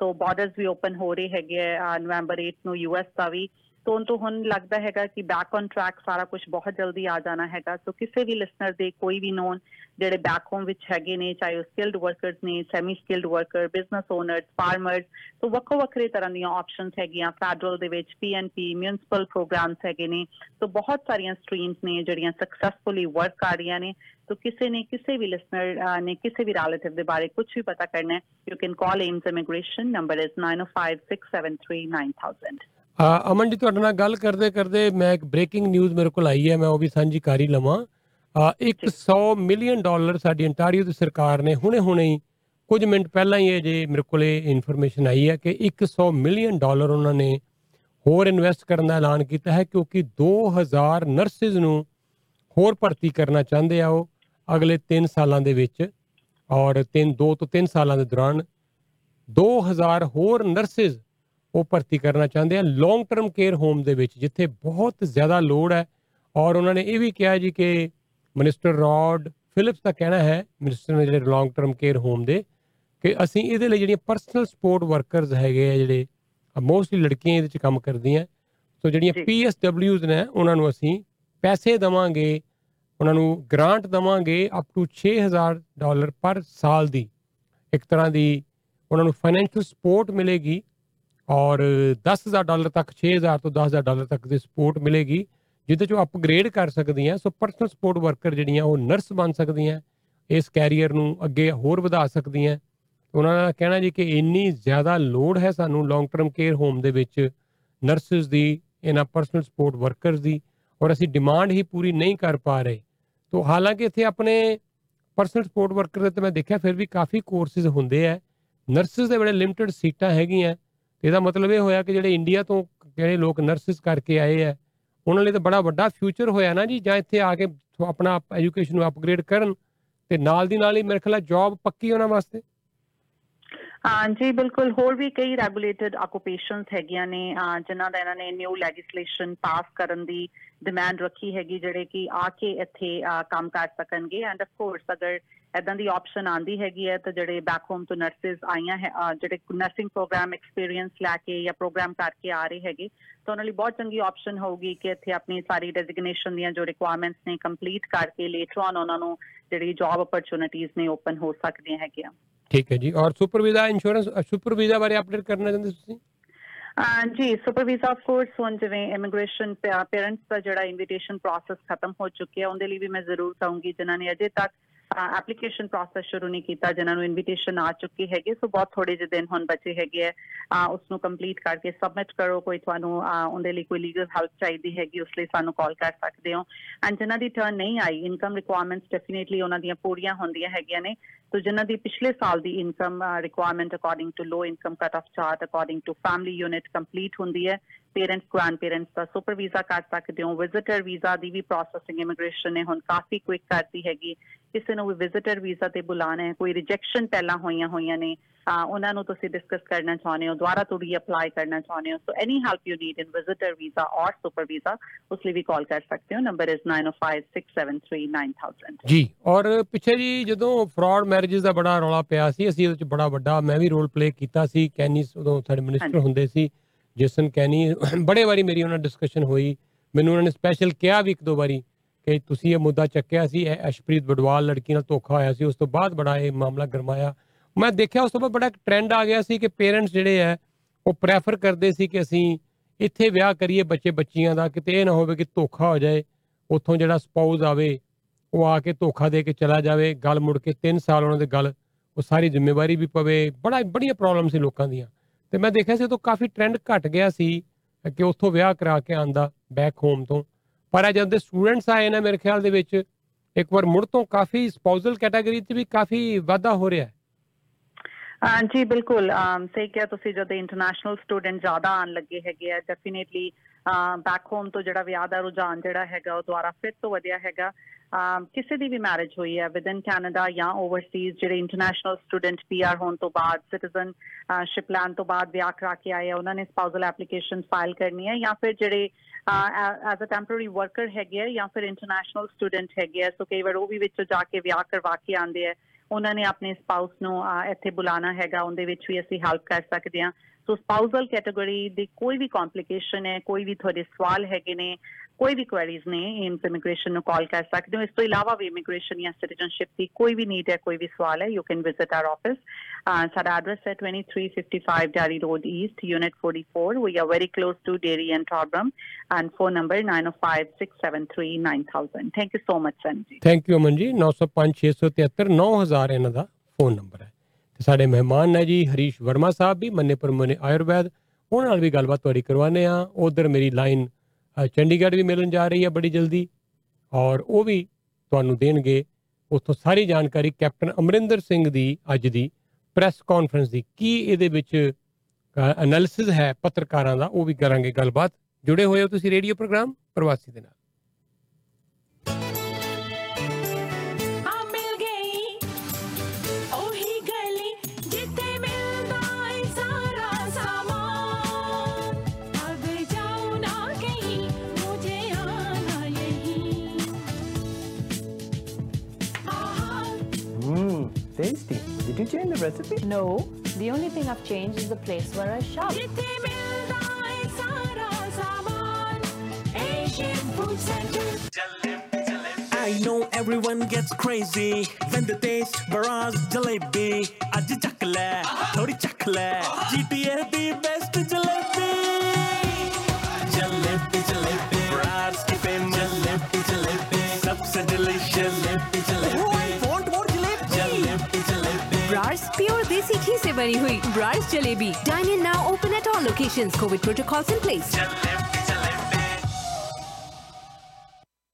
S27: ਸੋ ਬਾਰਡਰਸ ਵੀ ਓਪਨ ਹੋ ਰਹੇ ਹੈਗੇ ਆ ਨਵੰਬਰ 8 ਨੂੰ ਯੂਐਸ ਦਾ ਵੀ। ਤੋਂ ਤੋਂ ਹੁਣ ਲੱਗਦਾ ਹੈਗਾ ਕਿ ਬੈਕ ਔਨ ਟਰੈਕ ਸਾਰਾ ਕੁਝ ਬਹੁਤ ਜਲਦੀ ਆ ਜਾਣਾ ਹੈਗਾ। ਸੋ ਕਿਸੇ ਵੀ ਲਿਸਨਰ ਦੇ ਕੋਈ ਵੀ ਨੋਨ ਜਿਹੜੇ ਬੈਕ ਹੋਮ ਵਿੱਚ ਹੈਗੇ ਨੇ, ਚਾਹੇ ਉਹ ਸਕਿਲਡ ਵਰਕਰਸ ਨੇ semi skilled worker business owners farmers so ਵੱਖੋ ਵੱਖਰੇ ਤਰ੍ਹਾਂ ਦੀਆਂ ਆਪਸ਼ਨਸ ਹੈਗੀਆਂ। ਫੈਡਰਲ ਦੇ ਵਿੱਚ ਪੀਐਨਪੀ ਮਿਊਨਿਸਪਲ ਪ੍ਰੋਗਰਾਮਸ ਹੈਗੇ ਨੇ। ਸੋ ਬਹੁਤ ਸਾਰੀਆਂ ਸਟਰੀਮਸ ਨੇ ਜਿਹੜੀਆਂ ਸਕਸੈਸਫੁਲੀ ਵਰਕ ਕਰ ਰਹੀਆਂ ਨੇ। ਸੋ ਕਿਸੇ ਨੇ ਕਿਸੇ ਵੀ ਲਿਸਨਰ ਨੇ ਕਿਸੇ ਵੀ ਰਿਲੇਟਿਵ ਦੇ ਬਾਰੇ ਕੁਝ ਵੀ ਪਤਾ ਕਰਨਾ ਹੈ you can call AIMS immigration number is 9056739000
S2: Aman ji ਤੁਹਾਡੇ ਨਾਲ ਗੱਲ ਕਰਦੇ ਕਰਦੇ ਮੈਂ ਇੱਕ ਬ੍ਰੇਕਿੰਗ ਨਿਊਜ਼ ਮੇਰੇ ਕੋਲ ਆਈ ਹੈ ਮੈਂ ਉਹ ਵੀ ਸਾਂਝੀ ਕਰ ਲਵਾਂ ਅ, 100 ਮਿਲੀਅਨ ਡਾਲਰ ਸਾਡੀ ਅੰਟਾਰੀਓ ਦੀ ਸਰਕਾਰ ਨੇ ਹੁਣੇ-ਹੁਣੇ ਹੀ ਕੁਝ ਮਿੰਟ ਪਹਿਲਾਂ ਹੀ ਇਹ ਜੇ ਮੇਰੇ ਕੋਲੇ ਇਨਫੋਰਮੇਸ਼ਨ ਆਈ ਹੈ ਕਿ 100 ਮਿਲੀਅਨ ਡਾਲਰ ਉਹਨਾਂ ਨੇ ਹੋਰ ਇਨਵੈਸਟ ਕਰਨ ਦਾ ਐਲਾਨ ਕੀਤਾ ਹੈ ਕਿਉਂਕਿ 2000 ਨਰਸਿਸ ਨੂੰ ਹੋਰ ਭਰਤੀ ਕਰਨਾ ਚਾਹੁੰਦੇ ਆ ਉਹ ਅਗਲੇ 3 ਸਾਲਾਂ ਦੇ ਵਿੱਚ ਔਰ 3 2 ਤੋਂ 3 ਸਾਲਾਂ ਦੇ ਦੌਰਾਨ। 2000 ਹੋਰ ਨਰਸਿਸ ਉਹ ਭਰਤੀ ਕਰਨਾ ਚਾਹੁੰਦੇ ਆ। ਲੌਂਗ ਟਰਮ ਕੇਅਰ ਹੋਮ ਦੇ ਵਿੱਚ ਜਿੱਥੇ ਬਹੁਤ ਜ਼ਿਆਦਾ ਲੋੜ ਹੈ। ਔਰ ਉਹਨਾਂ ਨੇ ਇਹ ਵੀ ਕਿਹਾ ਜੀ ਕਿ ਮਿਨਿਸਟਰ ਰੌਡ ਫਿਲਿਪਸ ਦਾ ਕਹਿਣਾ ਹੈ ਮਿਨਿਸਟਰ ਨੇ ਜਿਹੜੇ ਲੌਂਗ ਟਰਮ ਕੇਅਰ ਹੋਮ ਦੇ ਕਿ ਅਸੀਂ ਇਹਦੇ ਲਈ ਜਿਹੜੀਆਂ ਪਰਸਨਲ ਸਪੋਰਟ ਵਰਕਰਸ ਹੈਗੇ ਆ ਜਿਹੜੇ ਮੋਸਟਲੀ ਲੜਕੀਆਂ ਇਹਦੇ ਵਿੱਚ ਕੰਮ ਕਰਦੀਆਂ। ਸੋ ਜਿਹੜੀਆਂ ਪੀਐਸਡਬਲਯੂਜ਼ ਨੇ ਉਹਨਾਂ ਨੂੰ ਅਸੀਂ ਪੈਸੇ ਦਵਾਂਗੇ ਉਹਨਾਂ ਨੂੰ ਗ੍ਰਾਂਟ ਦਵਾਂਗੇ ਅਪ ਟੂ 6000 ਡਾਲਰ ਪਰ ਸਾਲ ਦੀ। ਇੱਕ ਤਰ੍ਹਾਂ ਦੀ ਉਹਨਾਂ ਨੂੰ ਫਾਈਨੈਂਸ਼ੀਅਲ ਸਪੋਰਟ ਮਿਲੇਗੀ। ਔਰ 10000 ਡਾਲਰ ਤੱਕ 6000 ਤੋਂ 10000 ਡਾਲਰ ਤੱਕ ਦੀ ਸਪੋਰਟ ਮਿਲੇਗੀ, ਜਿਹਦੇ ਚੋਂ ਅਪਗ੍ਰੇਡ ਕਰ ਸਕਦੀਆਂ, ਸੋ ਪਰਸਨਲ ਸਪੋਰਟ ਵਰਕਰ ਜਿਹੜੀਆਂ, ਉਹ ਨਰਸ ਬਣ ਸਕਦੀਆਂ, ਇਸ ਕੈਰੀਅਰ ਨੂੰ ਅੱਗੇ ਹੋਰ ਵਧਾ ਸਕਦੀਆਂ। ਉਹਨਾਂ ਦਾ ਕਹਿਣਾ ਜੀ ਕਿ ਇੰਨੀ ਜ਼ਿਆਦਾ ਲੋੜ ਹੈ ਸਾਨੂੰ ਲੌਂਗ ਟਰਮ ਕੇਅਰ ਹੋਮ ਦੇ ਵਿੱਚ ਨਰਸਿਸ ਦੀ, ਇਹਨਾਂ ਪਰਸਨਲ ਸਪੋਰਟ ਵਰਕਰਸ ਦੀ, ਔਰ ਅਸੀਂ ਡਿਮਾਂਡ ਹੀ ਪੂਰੀ ਨਹੀਂ ਕਰ ਪਾ ਰਹੇ। ਤੋ ਹਾਲਾਂਕਿ ਇੱਥੇ ਆਪਣੇ ਪਰਸਨਲ ਸਪੋਰਟ ਵਰਕਰ ਦੇ ਤੇ ਮੈਂ ਦੇਖਿਆ, ਫਿਰ ਵੀ ਕਾਫੀ ਕੋਰਸਿਸ ਹੁੰਦੇ ਆ। ਨਰਸਿਸ ਦੇ ਬੜੇ ਲਿਮਟਿਡ ਸੀਟਾਂ ਹੈਗੀਆਂ। ਇਹਦਾ ਮਤਲਬ ਇਹ ਹੋਇਆ ਕਿ ਜਿਹੜੇ ਇੰਡੀਆ ਤੋਂ ਜਿਹੜੇ ਲੋਕ ਨਰਸਿਸ ਕਰਕੇ ਆਏ ਆ, ਉਹਨਾਂ ਲਈ ਤਾਂ ਬੜਾ ਵੱਡਾ ਫਿਊਚਰ ਹੋਇਆ ਨਾ ਜੀ, ਜਾਂ ਇੱਥੇ ਆ ਕੇ ਆਪਣਾ ਐਜੂਕੇਸ਼ਨ ਨੂੰ ਅਪਗ੍ਰੇਡ ਕਰਨ ਤੇ ਨਾਲ ਦੀ ਨਾਲ ਹੀ ਮੇਰੇ ਖਿਆਲ ਜੌਬ ਪੱਕੀ ਉਹਨਾਂ ਵਾਸਤੇ?
S27: ਹਾਂ ਜੀ, ਬਿਲਕੁਲ। ਹੋਰ ਵੀ ਕਈ ਰੈਗੂਲੇਟਡ ਆਕੂਪੇਸ਼ਨਸ ਹੈਗੀਆਂ ਨੇ ਜਿਨ੍ਹਾਂ ਦਾ ਇਹਨਾਂ ਨੇ ਨਿਊ ਲੈਜਿਸਲੇਸ਼ਨ ਪਾਸ ਕਰਨ ਦੀ ਡਿਮਾਂਡ ਰੱਖੀ ਹੈਗੀ, ਜਿਹੜੇ ਕਿ ਆ ਕੇ ਇੱਥੇ ਕੰਮ ਕਰ ਸਕਣਗੇ। ਐਂਡ ਆਫ ਕੋਰਸ ਅਗਰ ਇਦਾਂ ਦੀ ਆਪਸ਼ਨ ਆਂਦੀ ਹੈਗੀ ਹੈ ਤਾਂ ਜਿਹੜੇ ਬੈਕ ਹੋਮ ਤੋਂ ਨਰਸਿਸ ਆਈਆਂ ਹੈ ਜਿਹੜੇ ਨਰਸਿੰਗ ਪ੍ਰੋਗਰਾਮ ਐਕਸਪੀਰੀਅੰਸ ਲੈ ਕੇ ਜਾਂ ਪ੍ਰੋਗਰਾਮ ਕਰਕੇ ਆ ਰਹੇ ਹੈਗੇ ਤਾਂ ਉਹਨਾਂ ਲਈ ਬਹੁਤ ਚੰਗੀ ਆਪਸ਼ਨ ਹੋਊਗੀ ਕਿ ਇੱਥੇ ਆਪਣੀ ਸਾਰੀ ਡੈਜ਼ਿਗਨੇਸ਼ਨ ਦੀਆਂ ਜੋ ਰਿਕੁਆਇਰਮੈਂਟਸ ਨੇ ਕੰਪਲੀਟ ਕਰਕੇ ਲੇਟਰ ਔਨ ਉਹਨਾਂ ਨੂੰ ਜਿਹੜੀ ਜੌਬ ਅਪਰਚੁਨਿਟੀਆਂ ਨੇ ਓਪਨ ਹੋ ਸਕਦੀਆਂ ਹੈਗੀਆਂ।
S2: ਠੀਕ ਹੈ ਜੀ। ਔਰ super visa insurance super visa ਬਾਰੇ ਅਪਡੇਟ ਕਰਨਾ ਚਾਹੁੰਦੇ ਤੁਸੀਂ?
S27: ਜੀ ਸੁਪਰ ਵੀਜ਼ਾ ਆਫ ਕੋਰਸ ਹੁਣ ਜਿਵੇਂ ਇਮੀਗ੍ਰੇਸ਼ਨ ਪੇਰੈਂਟਸ ਦਾ ਜਿਹੜਾ ਇਨਵੀਟੇਸ਼ਨ ਪ੍ਰੋਸੈਸ ਖਤਮ ਹੋ ਚੁੱਕਿਆ ਉਹਦੇ ਲਈ ਵੀ ਮੈਂ ਜ਼ਰੂਰ ਚਾਹੂੰਗੀ ਜਿਨ੍ਹਾਂ ਨੇ ਅਜੇ ਤੱਕ ਐਪਲੀਕੇਸ਼ਨ ਪ੍ਰੋਸੈਸ ਸ਼ੁਰੂ ਨਹੀਂ ਕੀਤਾ ਜਿਨ੍ਹਾਂ ਨੂੰ ਇਨਵੀਟੇਸ਼ਨ ਆ ਚੁੱਕੀ ਹੈਗੀ ਸੋ ਬਹੁਤ ਥੋੜੇ ਜਿਹੇ ਦਿਨ ਹੁਣ ਬਚੇ ਹੈਗੇ ਆ। ਉਸ ਨੂੰ ਕੰਪਲੀਟ ਕਰਕੇ ਸਬਮਿਟ ਕਰੋ ਕੋਈ ਤੁਹਾਨੂੰ ਅਹ, ਉਹਦੇ ਲਈ ਕੋਈ ਲੀਗਲ ਹੈਲਪ ਚਾਹੀਦੀ ਹੈਗੀ ਉਸ ਲਈ ਸਾਨੂੰ ਕਾਲ ਕਰ ਸਕਦੇ ਹੋ। ਐਂਡ ਜਿਨ੍ਹਾਂ ਦੀ ਟਰਨ ਨਹੀਂ ਆਈ ਇਨਕਮ ਰਿਕੁਆਇਰਮੈਂਟਸ ਡੈਫੀਨਿਟਲੀ ਉਹਨਾਂ ਦੀਆਂ ਪੂਰੀਆਂ ਹੁੰਦੀਆਂ ਹੈਗੀਆਂ ਨੇ। ਸੋ ਜਿਨ੍ਹਾਂ ਦੀ ਪਿਛਲੇ ਸਾਲ ਦੀ income requirement according to low income cut off chart according to family unit complete ਹੁੰਦੀ ਹੈ। ਪੇਰੈਂਟਸ ਗ੍ਰੈਂਡ ਪੇਰੈਂਟਸ ਦਾ ਸੁਪਰ ਵੀਜ਼ਾ ਕਰ ਸਕਦੇ ਹੋ। ਵਿਜ਼ਿਟਰ ਵੀਜ਼ਾ ਦੀ ਵੀ ਪ੍ਰੋਸੈਸਿੰਗ ਇਮੀਗ੍ਰੇਸ਼ਨ ਨੇ ਹੁਣ ਕਾਫੀ ਕੁਇਕ ਕਰਤੀ ਹੈਗੀ। ਕਿਸੇ ਨੂੰ ਵਿਜ਼ਿਟਰ ਵੀਜ਼ਾ ਤੇ ਬੁਲਾਣਾ ਹੈ ਕੋਈ ਰਿਜੈਕਸ਼ਨ ਪਹਿਲਾਂ ਹੋਈਆਂ ਹੋਈਆਂ ਨੇ ਉਹਨਾਂ ਨੂੰ ਤੁਸੀਂ ਡਿਸਕਸ ਕਰਨਾ ਚਾਹੁੰਦੇ ਹੋ ਦੁਬਾਰਾ ਤੋਂ ਰੀਅਪਲਾਈ ਕਰਨਾ ਚਾਹੁੰਦੇ ਹੋ so any help you need in visitor visa or super visa ਉਸ ਲਈ ਵੀ ਕਾਲ ਕਰ ਸਕਦੇ ਹੋ ਨੰਬਰ ਇਜ਼ 9056739000
S2: ਜੀ ਔਰ ਪਿੱਛੇ ਜੀ ਜਦੋਂ ਫਰਾਡ ਮੈਰਿਜਸ ਦਾ ਬੜਾ ਰੌਲਾ ਪਿਆ ਸੀ ਅਸੀਂ ਉਹਦੇ ਚ ਬੜਾ ਵੱਡਾ ਮੈਂ ਵੀ ਰੋਲ ਪਲੇ ਕੀਤਾ ਸੀ ਕੈਨੀ ਉਦੋਂ ਸਾਡੇ ਮਿਨਿਸਟਰ ਹੁੰਦੇ ਸੀ ਜੇਸਨ ਕੈਨੀ ਬੜੇ ਵਾਰੀ ਮੇਰੀ ਉਹਨਾਂ ਡਿਸਕਸ਼ਨ ਹੋਈ ਮੈਨੂੰ ਉਹਨਾਂ ਨੇ ਸਪੈਸ਼ਲ ਕਿਹਾ ਵੀ ਇੱਕ ਦੋ ਵਾਰੀ ਕਿ ਤੁਸੀਂ ਇਹ ਮੁੱਦਾ ਚੱਕਿਆ ਸੀ, ਇਹ ਅਸ਼ਪ੍ਰੀਤ ਬਡਵਾਲ ਲੜਕੀ ਨਾਲ ਧੋਖਾ ਹੋਇਆ ਸੀ, ਉਸ ਤੋਂ ਬਾਅਦ ਬੜਾ ਇਹ ਮਾਮਲਾ ਗਰਮਾਇਆ। ਮੈਂ ਦੇਖਿਆ ਉਸ ਤੋਂ ਬਾਅਦ ਬੜਾ ਟ੍ਰੈਂਡ ਆ ਗਿਆ ਸੀ ਕਿ ਪੇਰੈਂਟਸ ਜਿਹੜੇ ਹੈ ਉਹ ਪ੍ਰੈਫਰ ਕਰਦੇ ਸੀ ਕਿ ਅਸੀਂ ਇੱਥੇ ਵਿਆਹ ਕਰੀਏ ਬੱਚੇ ਬੱਚੀਆਂ ਦਾ, ਕਿਤੇ ਇਹ ਨਾ ਹੋਵੇ ਕਿ ਧੋਖਾ ਹੋ ਜਾਏ, ਉੱਥੋਂ ਜਿਹੜਾ ਸਪਾਊਸ ਆਵੇ, ਉਹ ਆ ਕੇ ਧੋਖਾ ਦੇ ਕੇ ਚਲਾ ਜਾਵੇ, ਗੱਲ ਮੁੜ ਕੇ 3 ਸਾਲ ਉਹਨਾਂ ਦੇ ਗੱਲ, ਉਹ ਸਾਰੀ ਜ਼ਿੰਮੇਵਾਰੀ ਵੀ ਪਵੇ, ਬੜਾ ਬੜੀਆਂ ਪ੍ਰੋਬਲਮ ਸੀ ਲੋਕਾਂ ਦੀਆਂ। ਤੇ ਮੈਂ ਦੇਖਿਆ ਸੀ ਉਹ ਤੋਂ ਕਾਫੀ ਟ੍ਰੈਂਡ ਘਟ ਗਿਆ ਸੀ ਕਿ ਉੱਥੋਂ ਵਿਆਹ ਕਰਾ ਕੇ ਆਂਦਾ ਬੈਕ ਹੋਮ ਤੋਂ। ਪਰ ਅੱਜ ਦੇ ਸਟੂਡੈਂਟਸ ਆਏ ਨੇ ਮੇਰੇ ਖਿਆਲ ਦੇ ਵਿੱਚ ਇੱਕ ਵਾਰ ਮੁੜ ਤੋਂ ਕਾਫੀ ਸਪਾਊਸਲ ਕੈਟਾਗਰੀ 'ਚ ਵੀ ਕਾਫੀ ਵਾਧਾ ਹੋ ਰਿਹਾ ਹੈ।
S27: ਹਾਂ ਜੀ ਬਿਲਕੁਲ। ਅਮ, ਸਹੀ ਕਿਹਾ ਤੁਸੀਂ ਜਦੋਂ ਇੰਟਰਨੈਸ਼ਨਲ ਸਟੂਡੈਂਟ ਜ਼ਿਆਦਾ ਆਣ ਲੱਗੇ ਹੈਗੇ ਆ ਡੈਫੀਨਿਟਲੀ ਬੈਕ ਹੋਮ ਤੋਂ ਜਿਹੜਾ ਵਿਆਹ ਦਾ ਰੁਝਾਨ ਜਿਹੜਾ ਹੈਗਾ ਉਹ ਦੁਆਰਾ ਫਿਰ ਤੋਂ ਵਧਿਆ ਹੈਗਾ। ਅਮ, ਕਿਸੇ ਦੀ ਵੀ ਮੈਰਿਜ ਹੋਈ ਹੈ ਵਿਦਨ ਕੈਨੇਡਾ ਜਾਂ ਓਵਰਸੀਜ਼ ਜਿਹੜੇ ਇੰਟਰਨੈਸ਼ਨਲ ਸਟੂਡੈਂਟ ਪੀਆਰ ਹੋਣ ਤੋਂ ਬਾਅਦ ਸਿਟੀਜ਼ਨਸ਼ਿਪ ਲੈਣ ਤੋਂ ਬਾਅਦ ਵਿਆਹ ਕਰਾ ਕੇ ਆਏ ਆ ਉਹਨਾਂ ਨੇ ਸਪਾਊਸਲ ਐਪਲੀਕੇਸ਼ਨ ਫਾਈਲ ਕਰਨੀ ਹੈ ਜਾਂ ਫਿਰ ਜਿਹੜੇ ਐਜ਼ ਅ ਟੈਂਪਰੇਰੀ ਵਰਕਰ ਹੈਗੇ ਆ ਜਾਂ ਫਿਰ ਇੰਟਰਨੈਸ਼ਨਲ ਸਟੂਡੈਂਟ ਹੈਗੇ ਆ ਸੋ ਕਈ ਵਾਰ ਉਹ ਵੀ ਵਿੱਚੋਂ ਜਾ ਕੇ ਵਿਆਹ ਕਰਵਾ ਕੇ ਆਉਂਦੇ ਆ ਉਹਨਾਂ ਨੇ ਆਪਣੇ ਸਪਾਊਸ ਨੂੰ ਅਹ, ਇੱਥੇ ਬੁਲਾਣਾ ਹੈਗਾ ਉਹਦੇ ਵਿੱਚ ਵੀ ਅਸੀਂ ਹੈਲਪ ਕਰ ਸਕਦੇ ਹਾਂ। ਸੋ ਸਪਾਊਸਲ ਕੈਟਾਗਰੀ ਦੀ ਕੋਈ ਵੀ ਕੰਪਲਿਕੇਸ਼ਨ ਹੈ ਕੋਈ ਵੀ ਤੁਹਾਡੇ ਸਵਾਲ ਹੈਗੇ ਨੇ ਕੋਈ ਵੀ ਕੁਐਰੀਜ਼ ਨੇ ਇਮੀਗ੍ਰੇਸ਼ਨ ਨੂੰ ਕਾਲ ਕਰ ਸਕਦੇ ਹੋ। ਇਸ ਤੋਂ ਇਲਾਵਾ ਵੀ ਇਮੀਗ੍ਰੇਸ਼ਨ ਜਾਂ ਸਿਟੀਜ਼ਨਸ਼ਿਪ ਦੀ ਕੋਈ ਵੀ ਨੀਡ ਹੈ ਕੋਈ ਵੀ ਸਵਾਲ ਹੈ you can visit our office ਸਾਡਾ ਐਡਰੈਸ ਹੈ 2355 Derry road east unit 44 we are very close to Derry and Tomken and phone number 9056739000 thank you so much ਸਨ ਜੀ
S2: ਥੈਂਕ ਯੂ ਅਮਨ ਜੀ 905673 9000 ਇਹਨਾਂ ਦਾ ਫੋਨ ਨੰਬਰ ਹੈ। ਤੇ ਸਾਡੇ ਮਹਿਮਾਨ ਨੇ ਜੀ ਹਰੀਸ਼ ਵਰਮਾ ਸਾਹਿਬ ਵੀ ਮੰਨੇਪੁਰ ਮਨੇ ਆਯੁਰਵੈਦ। ਉਹਨਾਂ ਨਾਲ ਵੀ ਗੱਲਬਾਤ ਤੁਹਾਡੀ ਕਰਵਾਉਂਦੇ ਆ ਉਧਰ ਮੇਰੀ ਲਾਈਨ ਅ, ਚੰਡੀਗੜ੍ਹ ਵੀ ਮਿਲਣ ਜਾ ਰਹੀ ਹੈ ਬੜੀ ਜਲਦੀ ਔਰ ਉਹ ਵੀ ਤੁਹਾਨੂੰ ਦੇਣਗੇ ਉੱਥੋਂ ਸਾਰੀ ਜਾਣਕਾਰੀ ਕੈਪਟਨ ਅਮਰਿੰਦਰ ਸਿੰਘ ਦੀ ਅੱਜ ਦੀ ਪ੍ਰੈਸ ਕਾਨਫਰੰਸ ਦੀ। ਕੀ ਇਹਦੇ ਵਿੱਚ ਐਨਾਲਿਸਿਸ ਹੈ ਪੱਤਰਕਾਰਾਂ ਦਾ, ਉਹ ਵੀ ਕਰਾਂਗੇ ਗੱਲਬਾਤ। ਜੁੜੇ ਹੋਏ ਹੋ ਤੁਸੀਂ ਰੇਡੀਓ ਪ੍ਰੋਗਰਾਮ ਪ੍ਰਵਾਸੀ ਦੇ ਨਾਲ।
S28: you change the recipe?
S29: No. The only thing I've changed is the place where I shop.
S10: I know everyone gets crazy when they taste Baraz jalebi. Aji chakla, thodi chakla, GTA the best jalebi. Jalebi jalebi, Baraz ki famous jalebi jalebi, sabse delicious.
S26: देसी घी से बनी हुई Brar's jalebi dine in now open at all locations COVID protocols in place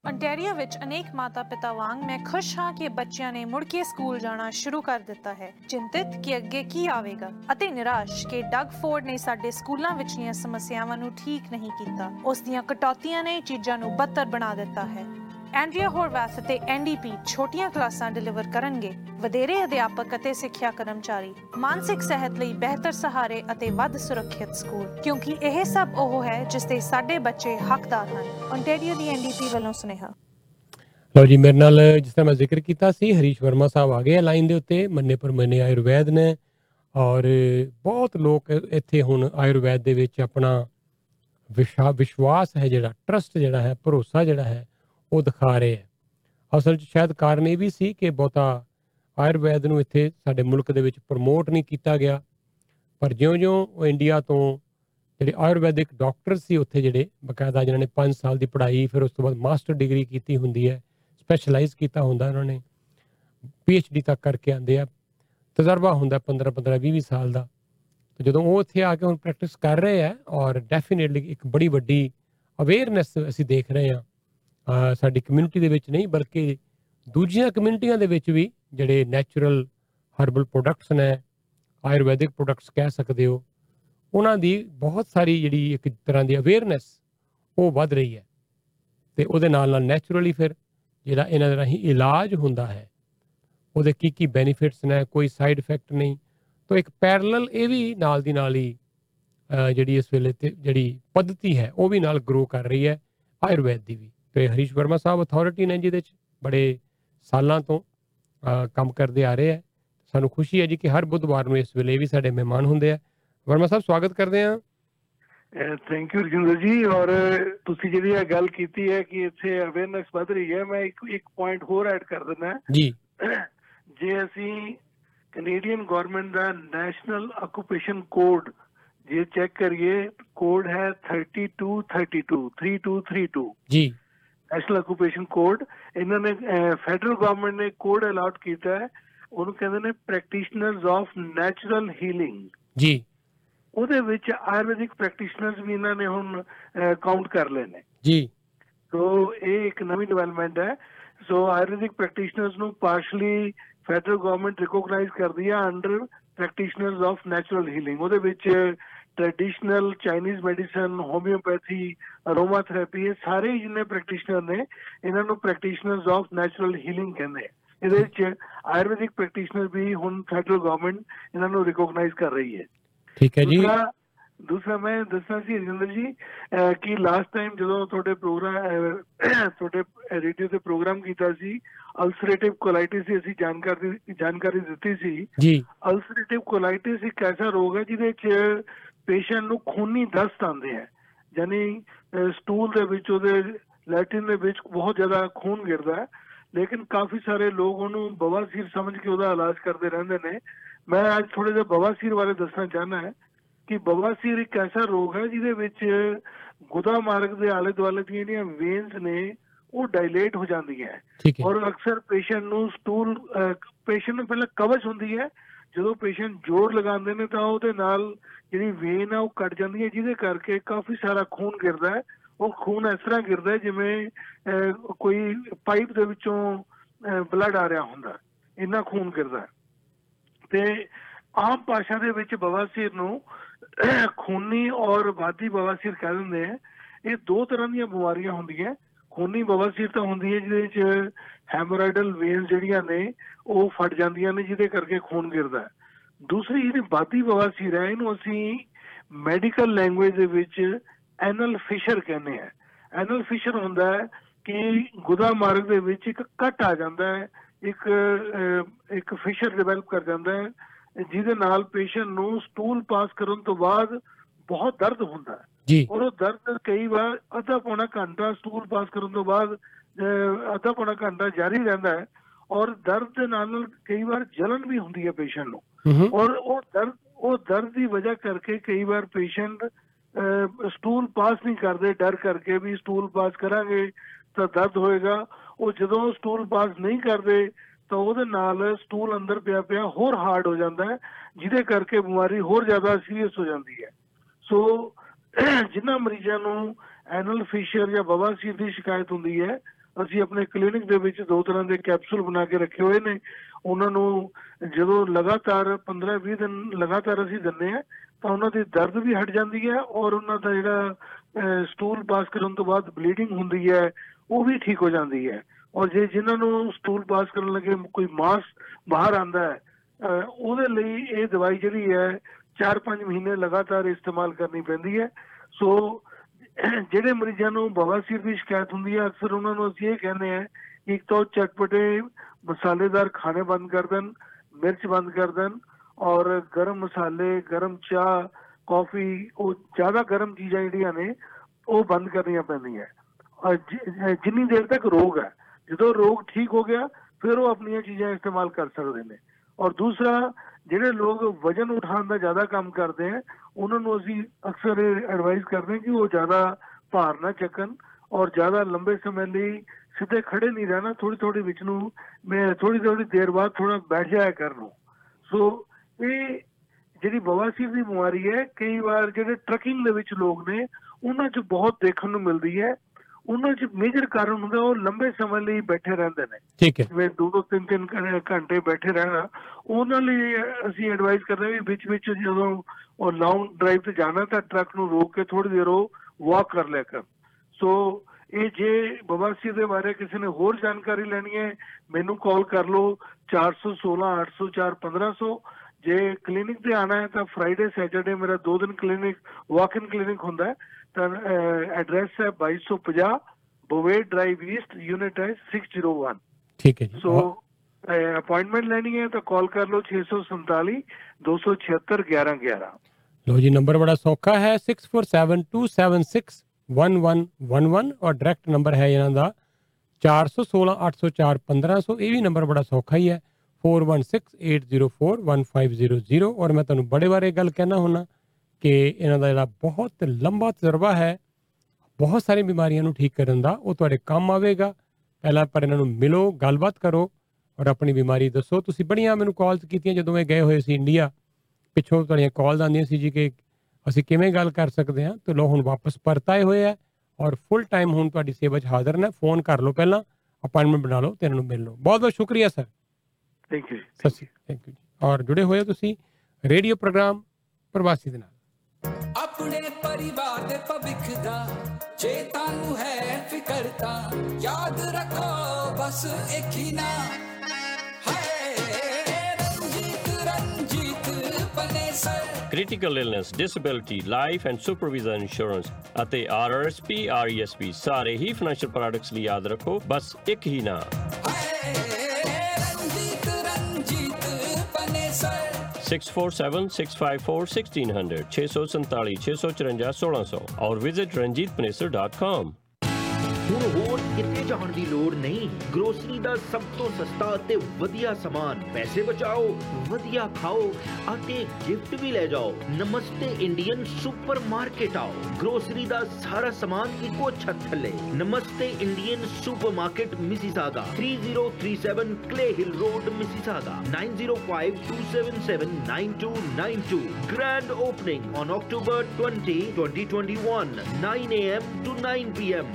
S30: ontario ਵਿੱਚ ਅਨੇਕ ਮਾਤਾ-ਪਿਤਾ ਵਾਂਗ ਮੈਂ ਖੁਸ਼ ਹਾਂ ਕਿ ਬੱਚਿਆਂ ਨੇ ਮੁੜ ਕੇ ਸਕੂਲ ਜਾਣਾ ਸ਼ੁਰੂ ਕਰ ਦਿੱਤਾ ਹੈ ਚਿੰਤਿਤ ਕਿ ਅੱਗੇ ਕੀ ਆਵੇਗਾ ਅਤੇ ਨਿਰਾਸ਼ ਕਿ ਡਗ ਫੋਰਡ ਨੇ ਸਾਡੇ ਸਕੂਲਾਂ ਵਿਚਲੀਆਂ ਸਮੱਸਿਆਵਾਂ ਨੂੰ ਠੀਕ ਨਹੀਂ ਕੀਤਾ ਉਸ ਦੀਆਂ ਕਟੌਤੀਆਂ ਨੇ ਚੀਜ਼ਾਂ ਨੂੰ ਬੱਤਰ ਬਣਾ ਦਿੱਤਾ ਹੈ ਐਂਡਰੀਆ ਹੋਰਵੈਥ ਅਤੇ ਐਨਡੀਪੀ ਛੋਟੀਆਂ ਕਲਾਸਾਂ ਡਿਲੀਵਰ ਕਰਨਗੇ। ਵਧੇਰੇ ਅਧਿਆਪਕ ਅਤੇ ਸਿੱਖਿਆ ਕਰਮਚਾਰੀ, ਮਾਨਸਿਕ ਸਿਹਤ ਲਈ ਬਿਹਤਰ ਸਹਾਰੇ ਅਤੇ ਵੱਧ ਸੁਰੱਖਿਅਤ ਸਕੂਲ, ਕਿਉਂਕਿ ਇਹ ਸਭ ਉਹ ਹੈ ਜਿਸ ਦੇ ਸਾਡੇ ਬੱਚੇ ਹੱਕਦਾਰ ਹਨ। ontario ਦੀ ਐਨਡੀਪੀ ਵੱਲੋਂ ਸੁਨੇਹਾ।
S2: ਲਓ ਜੀ, ਮੇਰੇ ਨਾਲ ਜਿਸ ਤਰ੍ਹਾਂ ਮੈਂ ਜ਼ਿਕਰ ਕੀਤਾ ਸੀ, ਹਰੀਸ਼ ਵਰਮਾ ਸਾਹਿਬ ਆ ਗਏ ਆ ਲਾਈਨ ਦੇ ਉੱਤੇ ਮੰਨੇਪੁਰ ਮੰਨੇ ਆਯੁਰਵੈਦ ਨੇ ਔਰ ਬਹੁਤ ਲੋਕ ਇੱਥੇ ਹੁਣ ਆਯੁਰਵੈਦ ਦੇ ਵਿੱਚ ਆਪਣਾ ਵਿਸ਼ਾ, ਵਿਸ਼ਵਾਸ ਹੈ ਜਿਹੜਾ ਟਰਸਟ ਜਿਹੜਾ ਹੈ, ਭਰੋਸਾ ਜਿਹੜਾ ਹੈ ਉਹ ਦਿਖਾ ਰਹੇ ਹੈ ਅਸਲ 'ਚ ਸ਼ਾਇਦ ਕਾਰਨ ਇਹ ਵੀ ਸੀ ਕਿ ਬਹੁਤਾ ਆਯੁਰਵੈਦ ਨੂੰ ਇੱਥੇ ਸਾਡੇ ਮੁਲਕ ਦੇ ਵਿੱਚ ਪ੍ਰਮੋਟ ਨਹੀਂ ਕੀਤਾ ਗਿਆ। ਪਰ ਜਿਉਂ-ਜਿਉਂ ਉਹ ਇੰਡੀਆ ਤੋਂ ਜਿਹੜੇ ਆਯੁਰਵੈਦਿਕ ਡਾਕਟਰ ਸੀ, ਉੱਥੇ ਜਿਹੜੇ ਬਕਾਇਦਾ ਜਿਨ੍ਹਾਂ ਨੇ 5 ਸਾਲ ਦੀ ਪੜ੍ਹਾਈ, ਫਿਰ ਉਸ ਤੋਂ ਬਾਅਦ ਮਾਸਟਰ ਡਿਗਰੀ ਕੀਤੀ ਹੁੰਦੀ ਹੈ ਸਪੈਸ਼ਲਾਈਜ਼ ਕੀਤਾ ਹੁੰਦਾ ਉਹਨਾਂ ਨੇ। ਡੀ ਤੱਕ ਕਰਕੇ ਆਉਂਦੇ ਆ। ਤਜਰਬਾ ਹੁੰਦਾ 15 15 20 20 ਸਾਲ ਦਾ। ਤੇ ਜਦੋਂ ਉਹ ਇੱਥੇ ਆ ਕੇ ਹੁਣ ਪ੍ਰੈਕਟਿਸ ਕਰ ਰਹੇ ਆ, ਔਰ ਡੈਫੀਨਿਟਲੀ ਇੱਕ ਬੜੀ ਵੱਡੀ ਅਵੇਅਰਨੈਸ ਅਸੀਂ ਦੇਖ ਰਹੇ ਆ ਅਹ ਸਾਡੀ ਕਮਿਊਨਿਟੀ ਦੇ ਵਿੱਚ ਨਹੀਂ, ਬਲਕਿ ਦੂਜੀਆਂ ਕਮਿਊਨਿਟੀਆਂ ਦੇ ਵਿੱਚ ਵੀ ਜਿਹੜੇ ਨੈਚੁਰਲ ਹਰਬਲ ਪ੍ਰੋਡਕਟਸ ਨੇ, ਆਯੁਰਵੈਦਿਕ ਪ੍ਰੋਡਕਟਸ ਕਹਿ ਸਕਦੇ ਹੋ, ਉਹਨਾਂ ਦੀ ਬਹੁਤ ਸਾਰੀ ਜਿਹੜੀ ਇੱਕ ਤਰ੍ਹਾਂ ਦੀ ਅਵੇਅਰਨੈਸ ਉਹ ਵੱਧ ਰਹੀ ਹੈ। ਤੇ ਉਹਦੇ ਨਾਲ ਨਾਲ ਨੈਚੁਰਲੀ ਫਿਰ ਜਿਹੜਾ ਇਹਨਾਂ ਦੇ ਰਾਹੀਂ ਇਲਾਜ ਹੁੰਦਾ ਹੈ, ਉਹਦੇ ਕੀ ਕੀ ਬੈਨੀਫਿਟਸ ਨੇ, ਕੋਈ ਸਾਈਡ ਇਫੈਕਟ ਨਹੀਂ। ਤਾਂ ਇੱਕ ਪੈਰਲਲ ਇਹ ਵੀ ਨਾਲ ਦੀ ਨਾਲ ਹੀ ਅਹ ਜਿਹੜੀ ਇਸ ਵੇਲੇ ਤੇ ਜਿਹੜੀ ਪद्धਤੀ ਹੈ, ਉਹ ਵੀ ਨਾਲ ਗਰੋ ਕਰ ਰਹੀ ਹੈ, ਆਯੁਰਵੈਦ ਦੀ ਵੀ। ਤੇ ਹਰੀਸ਼ ਵਰਮਾ ਸਾਹਿਬ ਅਥਾਰਟੀ ਨੇ ਜਿਹਦੇ ਚ ਬੜੇ ਸਾਲਾਂ ਤੋਂ ਕੰਮ ਕਰਦੇ ਆ ਰਹੇ ਹੈ ਸਾਨੂੰ ਖੁਸ਼ੀ ਹੈ ਜੀ ਕਿ ਹਰ ਬੁੱਧਵਾਰ ਨੂੰ ਇਸ ਵੇਲੇ ਵੀ ਸਾਡੇ ਮਹਿਮਾਨ ਹੁੰਦੇ ਆ। ਵਰਮਾ ਸਾਹਿਬ ਸਵਾਗਤ ਕਰਦੇ ਆ
S31: ਥੈਂਕ ਯੂ ਰਜਿੰਦਰ ਜੀ ਔਰ ਤੁਸੀਂ ਜਿਹੜੀ ਇਹ ਗੱਲ ਕੀਤੀ ਹੈ ਕਿ ਇੱਥੇ ਅਵੇਅਰਨੈਸ ਵੱਧ ਰਹੀ ਹੈ ਮੈਂ ਇੱਕ ਇੱਕ ਪੁਆਇੰਟ ਹੋਰ ਐਡ ਕਰ ਦਿੰਦਾ।
S2: ਜੀ।
S31: ਜੇ ਅਸੀਂ ਕੈਨੇਡੀਅਨ ਗਵਰਨਮੈਂਟ ਦਾ ਨੈਸ਼ਨਲ ਆਕੂਪੇਸ਼ਨ ਕੋਡ ਜੇ ਚੈੱਕ ਕਰੀਏ ਕੋਡ ਹੈ 3232 3232
S2: ਜੀ।
S31: ਨੈਸ਼ਨਲ ਆਕੂਪੇਸ਼ਨ ਕੋਡ ਇਹਨਾਂ ਨੇ ਫੈਡਰਲ ਗਵਰਨਮੈਂਟ ਨੇ ਕੋਡ ਅਲਾਟ ਕੀਤਾ ਹੈ। ਉਹਨੂੰ ਕਹਿੰਦੇ ਨੇ ਪ੍ਰੈਕਟੀਸ਼ਨਰਸ ਆਫ ਨੈਚੁਰਲ ਹੀਲਿੰਗ
S2: ਜੀ।
S31: ਉਹਦੇ ਵਿੱਚ ਆਯੁਰਵੈਦਿਕ ਪ੍ਰੈਕਟੀਸ਼ਨਰਸ ਵੀ ਇਹਨਾਂ ਨੇ ਹੁਣ ਕਾਊਂਟ ਕਰ ਲਏ ਨੇ।
S2: ਜੀ।
S31: ਸੋ ਇਹ ਇੱਕ ਨਵੀਂ ਡਿਵੈਲਪਮੈਂਟ ਹੈ। ਸੋ ਆਯੁਰਵੈਦਿਕ ਪ੍ਰੈਕਟੀਸ਼ਨਰਸ ਨੂੰ ਪਾਰਸ਼ਲੀ ਫੈਡਰਲ ਗਵਰਨਮੈਂਟ ਰਿਕੋਗਨਾਈਜ਼ ਕਰਦੀ ਹੈ under practitioners of natural healing ਉਹਦੇ ਵਿੱਚ traditional Chinese medicine homeopathy aromatherapy ਇਹ ਸਾਰੇ ਹੀ ਜਿੰਨੇ ਪ੍ਰੈਕਟੀਸ਼ਨਰ ਨੇ ਇਹਨਾਂ ਨੂੰ ਪ੍ਰੈਕਟੀਸ਼ਨਰਸ ਆਫ ਨੈਚੁਰਲ ਹੀਲਿੰਗ ਕਹਿੰਦੇ ਆ ਇਹਦੇ ਵਿੱਚ ਆਯੁਰਵੈਦਿਕ ਪ੍ਰੈਕਟੀਸ਼ਨਰ ਵੀ ਹੁਣ ਫੈਡਰਲ ਗਵਰਨਮੈਂਟ ਇਹਨਾਂ ਨੂੰ ਰਿਕੋਗਨਾਈਜ਼ ਕਰ ਰਹੀ ਹੈ
S2: ਠੀਕ ਹੈ ਜੀ
S31: ਦੂਸਰਾ ਦੂਸਰਾ ਮੈਂ ਦੱਸਣਾ ਸੀ ਰਜਿੰਦਰ ਜੀ ਅਹ ਕਿ ਲਾਸਟ ਟਾਈਮ ਜਦੋਂ ਤੁਹਾਡੇ ਪ੍ਰੋਗਰਾਮ ਤੁਹਾਡੇ ਰੇਡੀਓ ਤੇ ਪ੍ਰੋਗਰਾਮ ਕੀਤਾ ਸੀ ਅਲਸਰੇਟਿਵ ਕੋਲਾਈਟਿਸ ਦੀ ਅਸੀਂ ਜਾਣਕਾਰੀ ਜਾਣਕਾਰੀ ਦਿੱਤੀ ਸੀ
S2: ਜੀ
S31: ਅਲਸਰੇਟਿਵ ਕੋਲਾਈਟਿਸ ਇੱਕ ਐਸਾ ਰੋਗ ਹੈ ਜਿਹਦੇ ਚ ਪੇਸ਼ੈਂਟ ਨੂੰ ਖੂਨੀ ਦਸਤ ਆਉਂਦੇ ਹੈ ਯਾਨੀ ਸਟੂਲ ਦੇ ਵਿੱਚ ਉਹਦੇ ਲੈਟਿਨ ਦੇ ਵਿੱਚ ਬਹੁਤ ਜ਼ਿਆਦਾ ਖੂਨ ਗਿਰਦਾ ਹੈ। ਲੇਕਿਨ ਕਾਫੀ ਸਾਰੇ ਲੋਕ ਉਹਨੂੰ ਬਵਾਸੀਰ ਸਮਝ ਕੇ ਉਹਦਾ ਇਲਾਜ ਕਰਦੇ ਰਹਿੰਦੇ ਨੇ। ਮੈਂ ਅੱਜ ਥੋੜੇ ਜਿਹਾ ਬਵਾਸੀਰ ਬਾਰੇ ਦੱਸਣਾ ਚਾਹਨਾ ਹੈ ਕਿ ਬਵਾਸੀਰ ਇੱਕ ਐਸਾ ਰੋਗ ਹੈ ਜਿਹਦੇ ਵਿੱਚ ਗੁਦਾ ਮਾਰਗ ਦੇ ਆਲੇ ਦੁਆਲੇ ਦੀਆਂ ਜਿਹੜੀਆਂ ਵੇਨਸ ਨੇ ਉਹ ਡਾਇਲੇਟ ਹੋ ਜਾਂਦੀਆਂ
S2: ਠੀਕ ਹੈ।
S31: ਔਰ ਅਕਸਰ ਪੇਸ਼ੈਂਟ ਨੂੰ ਸਟੂਲ ਪੇਸ਼ੈਂਟ ਨੂੰ ਪਹਿਲਾਂ ਕਵਚ ਹੁੰਦੀ ਹੈ। ਜਦੋਂ ਪੇਸ਼ੈਂਟ ਜ਼ੋਰ ਲਗਾਉਂਦੇ ਨੇ ਤਾਂ ਉਹਦੇ ਨਾਲ ਜਿਹੜੀ ਵੇਨ ਆ ਉਹ ਕੱਟ ਜਾਂਦੀ ਹੈ ਜਿਹਦੇ ਕਰਕੇ ਕਾਫੀ ਸਾਰਾ ਖੂਨ ਗਿਰਦਾ ਹੈ। ਉਹ ਖੂਨ ਇਸ ਤਰ੍ਹਾਂ ਗਿਰਦਾ ਹੈ ਜਿਵੇਂ ਅਹ, ਕੋਈ ਪਾਈਪ ਦੇ ਵਿੱਚੋਂ ਬਲੱਡ ਆ ਰਿਹਾ ਹੁੰਦਾ ਇੰਨਾ ਖੂਨ ਗਿਰਦਾ ਹੈ। ਤੇ ਆਮ ਭਾਸ਼ਾ ਦੇ ਵਿੱਚ ਬਵਾਸੀਰ ਨੂੰ ਖੂਨੀ ਔਰ ਵਾਦੀ ਬਵਾਸੀਰ ਕਹਿ ਦਿੰਦੇ ਆ। ਇਹ ਦੋ ਤਰ੍ਹਾਂ ਦੀਆਂ ਬਿਮਾਰੀਆਂ ਹੁੰਦੀਆਂ। ਖੂਨੀ ਬਵਾਸੀਰ ਤਾਂ ਹੁੰਦੀ ਹੈ ਜਿਹਦੇ ਵਿੱਚ ਹੈਮੋਰਾਇਡਲ ਵੇਨਸ ਜਿਹੜੀਆਂ ਨੇ ਉਹ ਫਟ ਜਾਂਦੀਆਂ ਨੇ ਜਿਹਦੇ ਕਰਕੇ ਖੂਨ ਗਿਰਦਾ ਹੈ। ਦੂਸਰੀ ਜਿਹੜੀ ਵਾਦੀ ਬਵਾਸੀਰ ਹੈ ਇਹਨੂੰ ਅਸੀਂ ਮੈਡੀਕਲ ਲੈਂਗੁਏਜ ਦੇ ਵਿੱਚ ਐਨਲ ਫਿਸ਼ਰ ਕਹਿੰਦੇ ਆ। ਐਨਲ ਫਿਸ਼ਰ ਹੁੰਦਾ ਹੈ ਕਿ ਗੁਦਾ ਮਾਰਗ ਦੇ ਵਿੱਚ ਇੱਕ ਕੱਟ ਆ ਜਾਂਦਾ ਹੈ ਇੱਕ ਇੱਕ ਫਿਸ਼ਰ ਡਿਵੈਲਪ ਕਰ ਜਾਂਦਾ ਹੈ ਜਿਹਦੇ ਨਾਲ ਪੇਸ਼ੈਂਟ ਨੂੰ ਸਟੂਲ ਪਾਸ ਕਰਨ ਤੋਂ ਬਾਅਦ ਬਹੁਤ ਦਰਦ ਹੁੰਦਾ ਹੈ।
S2: ਜੀ।
S31: ਔਰ ਉਹ ਦਰਦ ਕਈ ਵਾਰ ਅੱਧਾ ਪੌਣਾ ਘੰਟਾ ਸਟੂਲ ਪਾਸ ਕਰਨ ਤੋਂ ਬਾਅਦ ਅੱਧਾ ਪੌਣਾ ਘੰਟਾ ਜਾਰੀ ਰਹਿੰਦਾ ਹੈ। ਔਰ ਦਰਦ ਦੇ ਨਾਲ ਨਾਲ ਕਈ ਵਾਰ ਜਲਨ ਵੀ ਹੁੰਦੀ ਹੈ ਪੇਸ਼ੈਂਟ ਨੂੰ। ਔਰ ਉਹ ਦਰਦ ਉਹ ਦਰਦ ਦੀ ਵਜ੍ਹਾ ਕਰਕੇ ਕਈ ਵਾਰ ਪੇਸ਼ੈਂਟ ਸਟੂਲ ਪਾਸ ਨਹੀਂ ਕਰਦੇ ਡਰ ਕਰਕੇ ਵੀ ਸਟੂਲ ਪਾਸ ਕਰਾਂਗੇ ਤਾਂ ਦਰਦ ਹੋਏਗਾ। ਉਹ ਜਦੋਂ ਸਟੂਲ ਪਾਸ ਨਹੀਂ ਕਰਦੇ ਤਾਂ ਉਹਦੇ ਨਾਲ ਸਟੂਲ ਅੰਦਰ ਪਿਆ ਪਿਆ ਹੋਰ ਹਾਰਡ ਹੋ ਜਾਂਦਾ ਹੈ ਜਿਹਦੇ ਕਰਕੇ ਬਿਮਾਰੀ ਹੋਰ ਜ਼ਿਆਦਾ ਸੀਰੀਅਸ ਹੋ ਜਾਂਦੀ ਹੈ। ਸੋ ਜਿਨ੍ਹਾਂ ਮਰੀਜ਼ਾਂ ਨੂੰ ਐਨਲ ਫਿਸ਼ਰ ਜਾਂ ਬਵਾਸੀਰ ਦੀ ਸ਼ਿਕਾਇਤ ਹੁੰਦੀ ਹੈ ਅਸੀਂ ਆਪਣੇ ਕਲੀਨਿਕ ਦੇ ਵਿੱਚ ਦੋ ਤਰ੍ਹਾਂ ਦੇ ਕੈਪਸੂਲ ਬਣਾ ਕੇ ਰੱਖੇ ਹੋਏ ਨੇ। ਉਹਨਾਂ ਨੂੰ ਜਦੋਂ ਲਗਾਤਾਰ 15-20 ਦਿਨ ਲਗਾਤਾਰ ਅਸੀਂ ਦਿੰਦੇ ਆ ਤਾਂ ਉਹਨਾਂ ਦੀ ਦਰਦ ਵੀ ਹਟ ਜਾਂਦੀ ਹੈ ਔਰ ਉਹਨਾਂ ਦਾ ਜਿਹੜਾ ਸਟੂਲ ਪਾਸ ਕਰਨ ਤੋਂ ਬਾਅਦ ਬਲੀਡਿੰਗ ਹੁੰਦੀ ਹੈ, ਉਹ ਵੀ ਠੀਕ ਹੋ ਜਾਂਦੀ ਹੈ। ਔਰ ਜੇ ਜਿਨ੍ਹਾਂ ਨੂੰ ਸਟੂਲ ਪਾਸ ਕਰਨ ਲੱਗੇ ਕੋਈ ਮਾਸ ਬਾਹਰ ਆਂਦਾ ਹੈ, ਅਹ, ਉਹਦੇ ਲਈ ਇਹ ਦਵਾਈ ਜਿਹੜੀ ਹੈ 4-5 ਮਹੀਨੇ ਲਗਾਤਾਰ ਇਸਤੇਮਾਲ ਕਰਨੀ ਪੈਂਦੀ ਹੈ। ਸੋ (coughs) ਜਿਹੜੇ ਮਰੀਜ਼ਾਂ ਨੂੰ ਬਵਾਸੀਰ ਦੀ ਸ਼ਿਕਾਇਤ ਹੁੰਦੀ ਹੈ ਅਕਸਰ ਉਹਨਾਂ ਨੂੰ ਅਸੀਂ ਇਹ ਕਹਿੰਦੇ ਆ ਕਿ ਇੱਕ ਤਾਂ ਚਟਪਟੇ ਮਸਾਲੇਦਾਰ ਖਾਣੇ ਬੰਦ ਕਰ ਦੇਣ, ਮਿਰਚ ਬੰਦ ਕਰ ਦੇਣ ਔਰ ਗਰਮ ਮਸਾਲੇ, ਗਰਮ ਚਾਹ, ਕਾਫੀ, ਉਹ ਜ਼ਿਆਦਾ ਗਰਮ ਚੀਜ਼ਾਂ ਜਿਹੜੀਆਂ ਨੇ, ਉਹ ਬੰਦ ਕਰਨੀਆਂ ਪੈਂਦੀਆਂ। ਔਰ ਜਿ- ਜਿੰਨੀ ਦੇਰ ਤੱਕ ਰੋਗ ਹੈ, ਜਦੋਂ ਰੋਗ ਠੀਕ ਹੋ ਗਿਆ, ਫਿਰ ਉਹ ਆਪਣੀਆਂ ਚੀਜ਼ਾਂ ਇਸਤੇਮਾਲ ਕਰ ਸਕਦੇ ਨੇ। ਔਰ ਦੂਸਰਾ ਜਿਹੜੇ ਲੋਕ ਵਜਨ ਉਠਾਉਣ ਦਾ ਜ਼ਿਆਦਾ ਕੰਮ ਕਰਦੇ ਆ, ਉਹਨਾਂ ਨੂੰ ਅਸੀਂ ਅਕਸਰ ਇਹ ਐਡਵਾਈਸ ਕਰਦੇ ਹਾਂ ਕਿ ਉਹ ਜ਼ਿਆਦਾ ਭਾਰ ਨਾ ਚੱਕਣ ਔਰ ਜ਼ਿਆਦਾ ਲੰਬੇ ਸਮੇਂ ਲਈ ਸਿੱਧੇ ਖੜੇ ਨਹੀਂ ਰਹਿਣਾ ਥੋੜੀ ਥੋੜੀ ਵਿੱਚ ਨੂੰ ਮੈਂ ਥੋੜੀ ਥੋੜੀ ਦੇਰ ਬਾਅਦ ਥੋੜਾ ਬੈਠ ਜਾਇਆ ਕਰਨ ਨੂੰ। ਸੋ ਇਹ ਜਿਹੜੀ ਬਵਾਸੀਰ ਦੀ ਬਿਮਾਰੀ ਹੈ, ਕਈ ਵਾਰ ਜਿਹੜੇ ਟਰਕਿੰਗ ਦੇ ਵਿੱਚ ਲੋਕ ਨੇ, ਉਹਨਾਂ 'ਚ ਬਹੁਤ ਦੇਖਣ ਨੂੰ ਮਿਲਦੀ ਹੈ। ਉਹਨਾਂ 'ਚ ਮੇਜਰ ਕਾਰਨ ਹੁੰਦਾ ਉਹ ਲੰਬੇ ਸਮੇਂ ਲਈ ਬੈਠੇ ਰਹਿੰਦੇ ਨੇ।
S2: ਠੀਕ ਹੈ।
S31: ਜਿਵੇਂ ਦੋ ਦੋ ਤਿੰਨ ਤਿੰਨ ਘੰ- ਘੰਟੇ ਬੈਠੇ ਰਹਿਣਾ ਉਹਨਾਂ ਲਈ ਅਸੀਂ ਐਡਵਾਈਸ ਕਰਦੇ ਹਾਂ ਵੀ ਵਿੱਚ ਵਿੱਚ ਜਦੋਂ ਉਹ ਲੌਂਗ ਡਰਾਈਵ ਤੇ ਜਾਣਾ ਤਾਂ ਟਰੱਕ ਨੂੰ ਰੋਕ ਕੇ ਥੋੜੀ ਦੇਰ ਉਹ ਵਾਕ ਕਰ ਲਿਆ ਕਰ ਸੋ ਇਹ ਜੇ ਬਵਾਸੀਰ ਦੇ ਬਾਰੇ ਕਿਸੇ ਨੇ ਹੋਰ ਜਾਣਕਾਰੀ ਲੈਣੀ ਹੈ ਮੈਨੂੰ ਕਾਲ ਕਰ ਲਓ 416 804 1500 ਜੇ ਕਲੀਨਿਕ ਤੇ ਆਣਾ ਹੈ ਤਾਂ ਫਰਾਈਡੇ ਸੈਟਰਡੇ ਮੇਰਾ ਦੋ ਦਿਨ ਕਲੀਨਿਕ ਵਾਕ ਇਨ ਕਲੀਨਿਕ ਹੁੰਦਾ ਹੈ। ਤਾਂ ਐਡਰੈਸ ਹੈ 2250 ਬੋਵੇ ਡਰਾਈਵ ਈਸਟ ਯੂਨਿਟ ਹੈ 601
S2: ਠੀਕ ਹੈ ਜੀ।
S31: ਸੋ ਅਪਾਇੰਟਮੈਂਟ ਲੈਣੀ ਹੈ ਤਾਂ ਕਾਲ ਕਰ ਲਓ 647 276 1111
S2: ਲੋ ਜੀ ਨੰਬਰ ਬੜਾ ਸੌਖਾ ਹੈ 6472761111 ਔਰ ਡਾਇਰੈਕਟ ਨੰਬਰ ਹੈ ਇਹਨਾਂ ਦਾ 416 804 1500 ਇਹ ਵੀ ਨੰਬਰ ਬੜਾ ਸੌਖਾ ਹੀ ਹੈ। 4168041500 ਔਰ ਮੈਂ ਤੁਹਾਨੂੰ ਬੜੇ ਬਾਰੇ ਗੱਲ ਕਹਿਣਾ ਹੁੰਨਾ ਕਿ ਇਹਨਾਂ ਦਾ ਜਿਹੜਾ ਬਹੁਤ ਲੰਬਾ ਤਜਰਬਾ ਹੈ ਬਹੁਤ ਸਾਰੀਆਂ ਬਿਮਾਰੀਆਂ ਨੂੰ ਠੀਕ ਕਰਨ ਦਾ ਉਹ ਤੁਹਾਡੇ ਕੰਮ ਆਵੇਗਾ। ਪਹਿਲਾਂ ਪਰ ਇਹਨਾਂ ਨੂੰ ਮਿਲੋ ਗੱਲਬਾਤ ਕਰੋ ਔਰ ਆਪਣੀ ਬਿਮਾਰੀ ਦੱਸੋ। ਤੁਸੀਂ ਬੜੀਆਂ ਮੈਨੂੰ ਕਾਲਸ ਕੀਤੀਆਂ ਜਦੋਂ ਮੈਂ ਗਏ ਹੋਏ ਸੀ ਇੰਡੀਆ ਪਿੱਛੋਂ ਤੁਹਾਡੀਆਂ ਕਾਲਸ ਆਉਂਦੀਆਂ ਸੀ ਜੀ ਕਿ ਅਸੀਂ ਕਿਵੇਂ ਗੱਲ ਕਰ ਸਕਦੇ ਹਾਂ। ਤੇ ਲੋ ਹੁਣ ਵਾਪਸ ਪਰਤ ਆਏ ਹੋਏ ਆ ਔਰ ਫੁੱਲ ਟਾਈਮ ਹੁਣ ਤੁਹਾਡੀ ਸੇਵਾ 'ਚ ਹਾਜ਼ਰ ਨੇ। ਫੋਨ ਕਰ ਲਓ ਪਹਿਲਾਂ ਅਪਾਇੰਟਮੈਂਟ ਬਣਾ ਲਓ ਤੇ ਇਹਨਾਂ ਨੂੰ ਮਿਲ ਲਓ। ਬਹੁਤ ਬਹੁਤ ਸ਼ੁਕਰੀਆ ਸਰ
S31: ਥੈਂਕ ਯੂ
S2: ਸਤਿ ਸ਼੍ਰੀ ਥੈਂਕ ਯੂ ਔਰ ਜੁੜੇ ਹੋਏ ਤੁਸੀਂ ਰੇਡੀਓ ਪ੍ਰੋਗਰਾਮ ਪ੍ਰਵਾਸੀ ਦੇ ਨਾਲ।
S32: ਪਰਿਵਾਰ ਦੇ ਭਵਿੱਖ ਦਾ ਜੇ ਤੁਹਾਨੂੰ ਹੈ ਫਿਕਰ ਤਾਂ ਯਾਦ ਰੱਖੋ ਬਸ ਇੱਕ ਹੀ ਨਾ
S33: Critical illness, disability, life and supervision insurance ਅਤੇ RRSP, RESP ਸਾਰੇ ਹੀ financial products ਲਈ ਯਾਦ ਰੱਖੋ ਬਸ ਇੱਕ ਹੀ ਨਾਮ 647-654-1600 647-654-1600 or visit ranjitpaneser.com
S9: ਹੁਣ ਹੋਰ ਕਿਤੇ ਜਾਣ ਦੀ ਲੋੜ ਨਹੀਂ। ਗਰੋਸਰੀ ਦਾ ਸਭ ਤੋਂ ਸਸਤਾ ਅਤੇ ਵਧੀਆ ਸਮਾਨ ਪੈਸੇ ਬਚਾਓ, ਵਧੀਆ ਖਾਓ ਅਤੇ ਗਿਫਟ ਵੀ ਲੈ ਜਾਓ। ਨਮਸਤੇ ਇੰਡੀਅਨ ਸੁਪਰਮਾਰਕਟ ਆਓ। ਗਰੋਸਰੀ ਦਾ ਸਾਰਾ ਸਮਾਨ ਇੱਕੋ ਛੱਤ ਥੱਲੇ। Namaste Indian supermarket Mississauga. 3037 Clay Hill road Mississauga. 9052779292 grand opening on October 20 2021 9 a.m. to 9 p.m.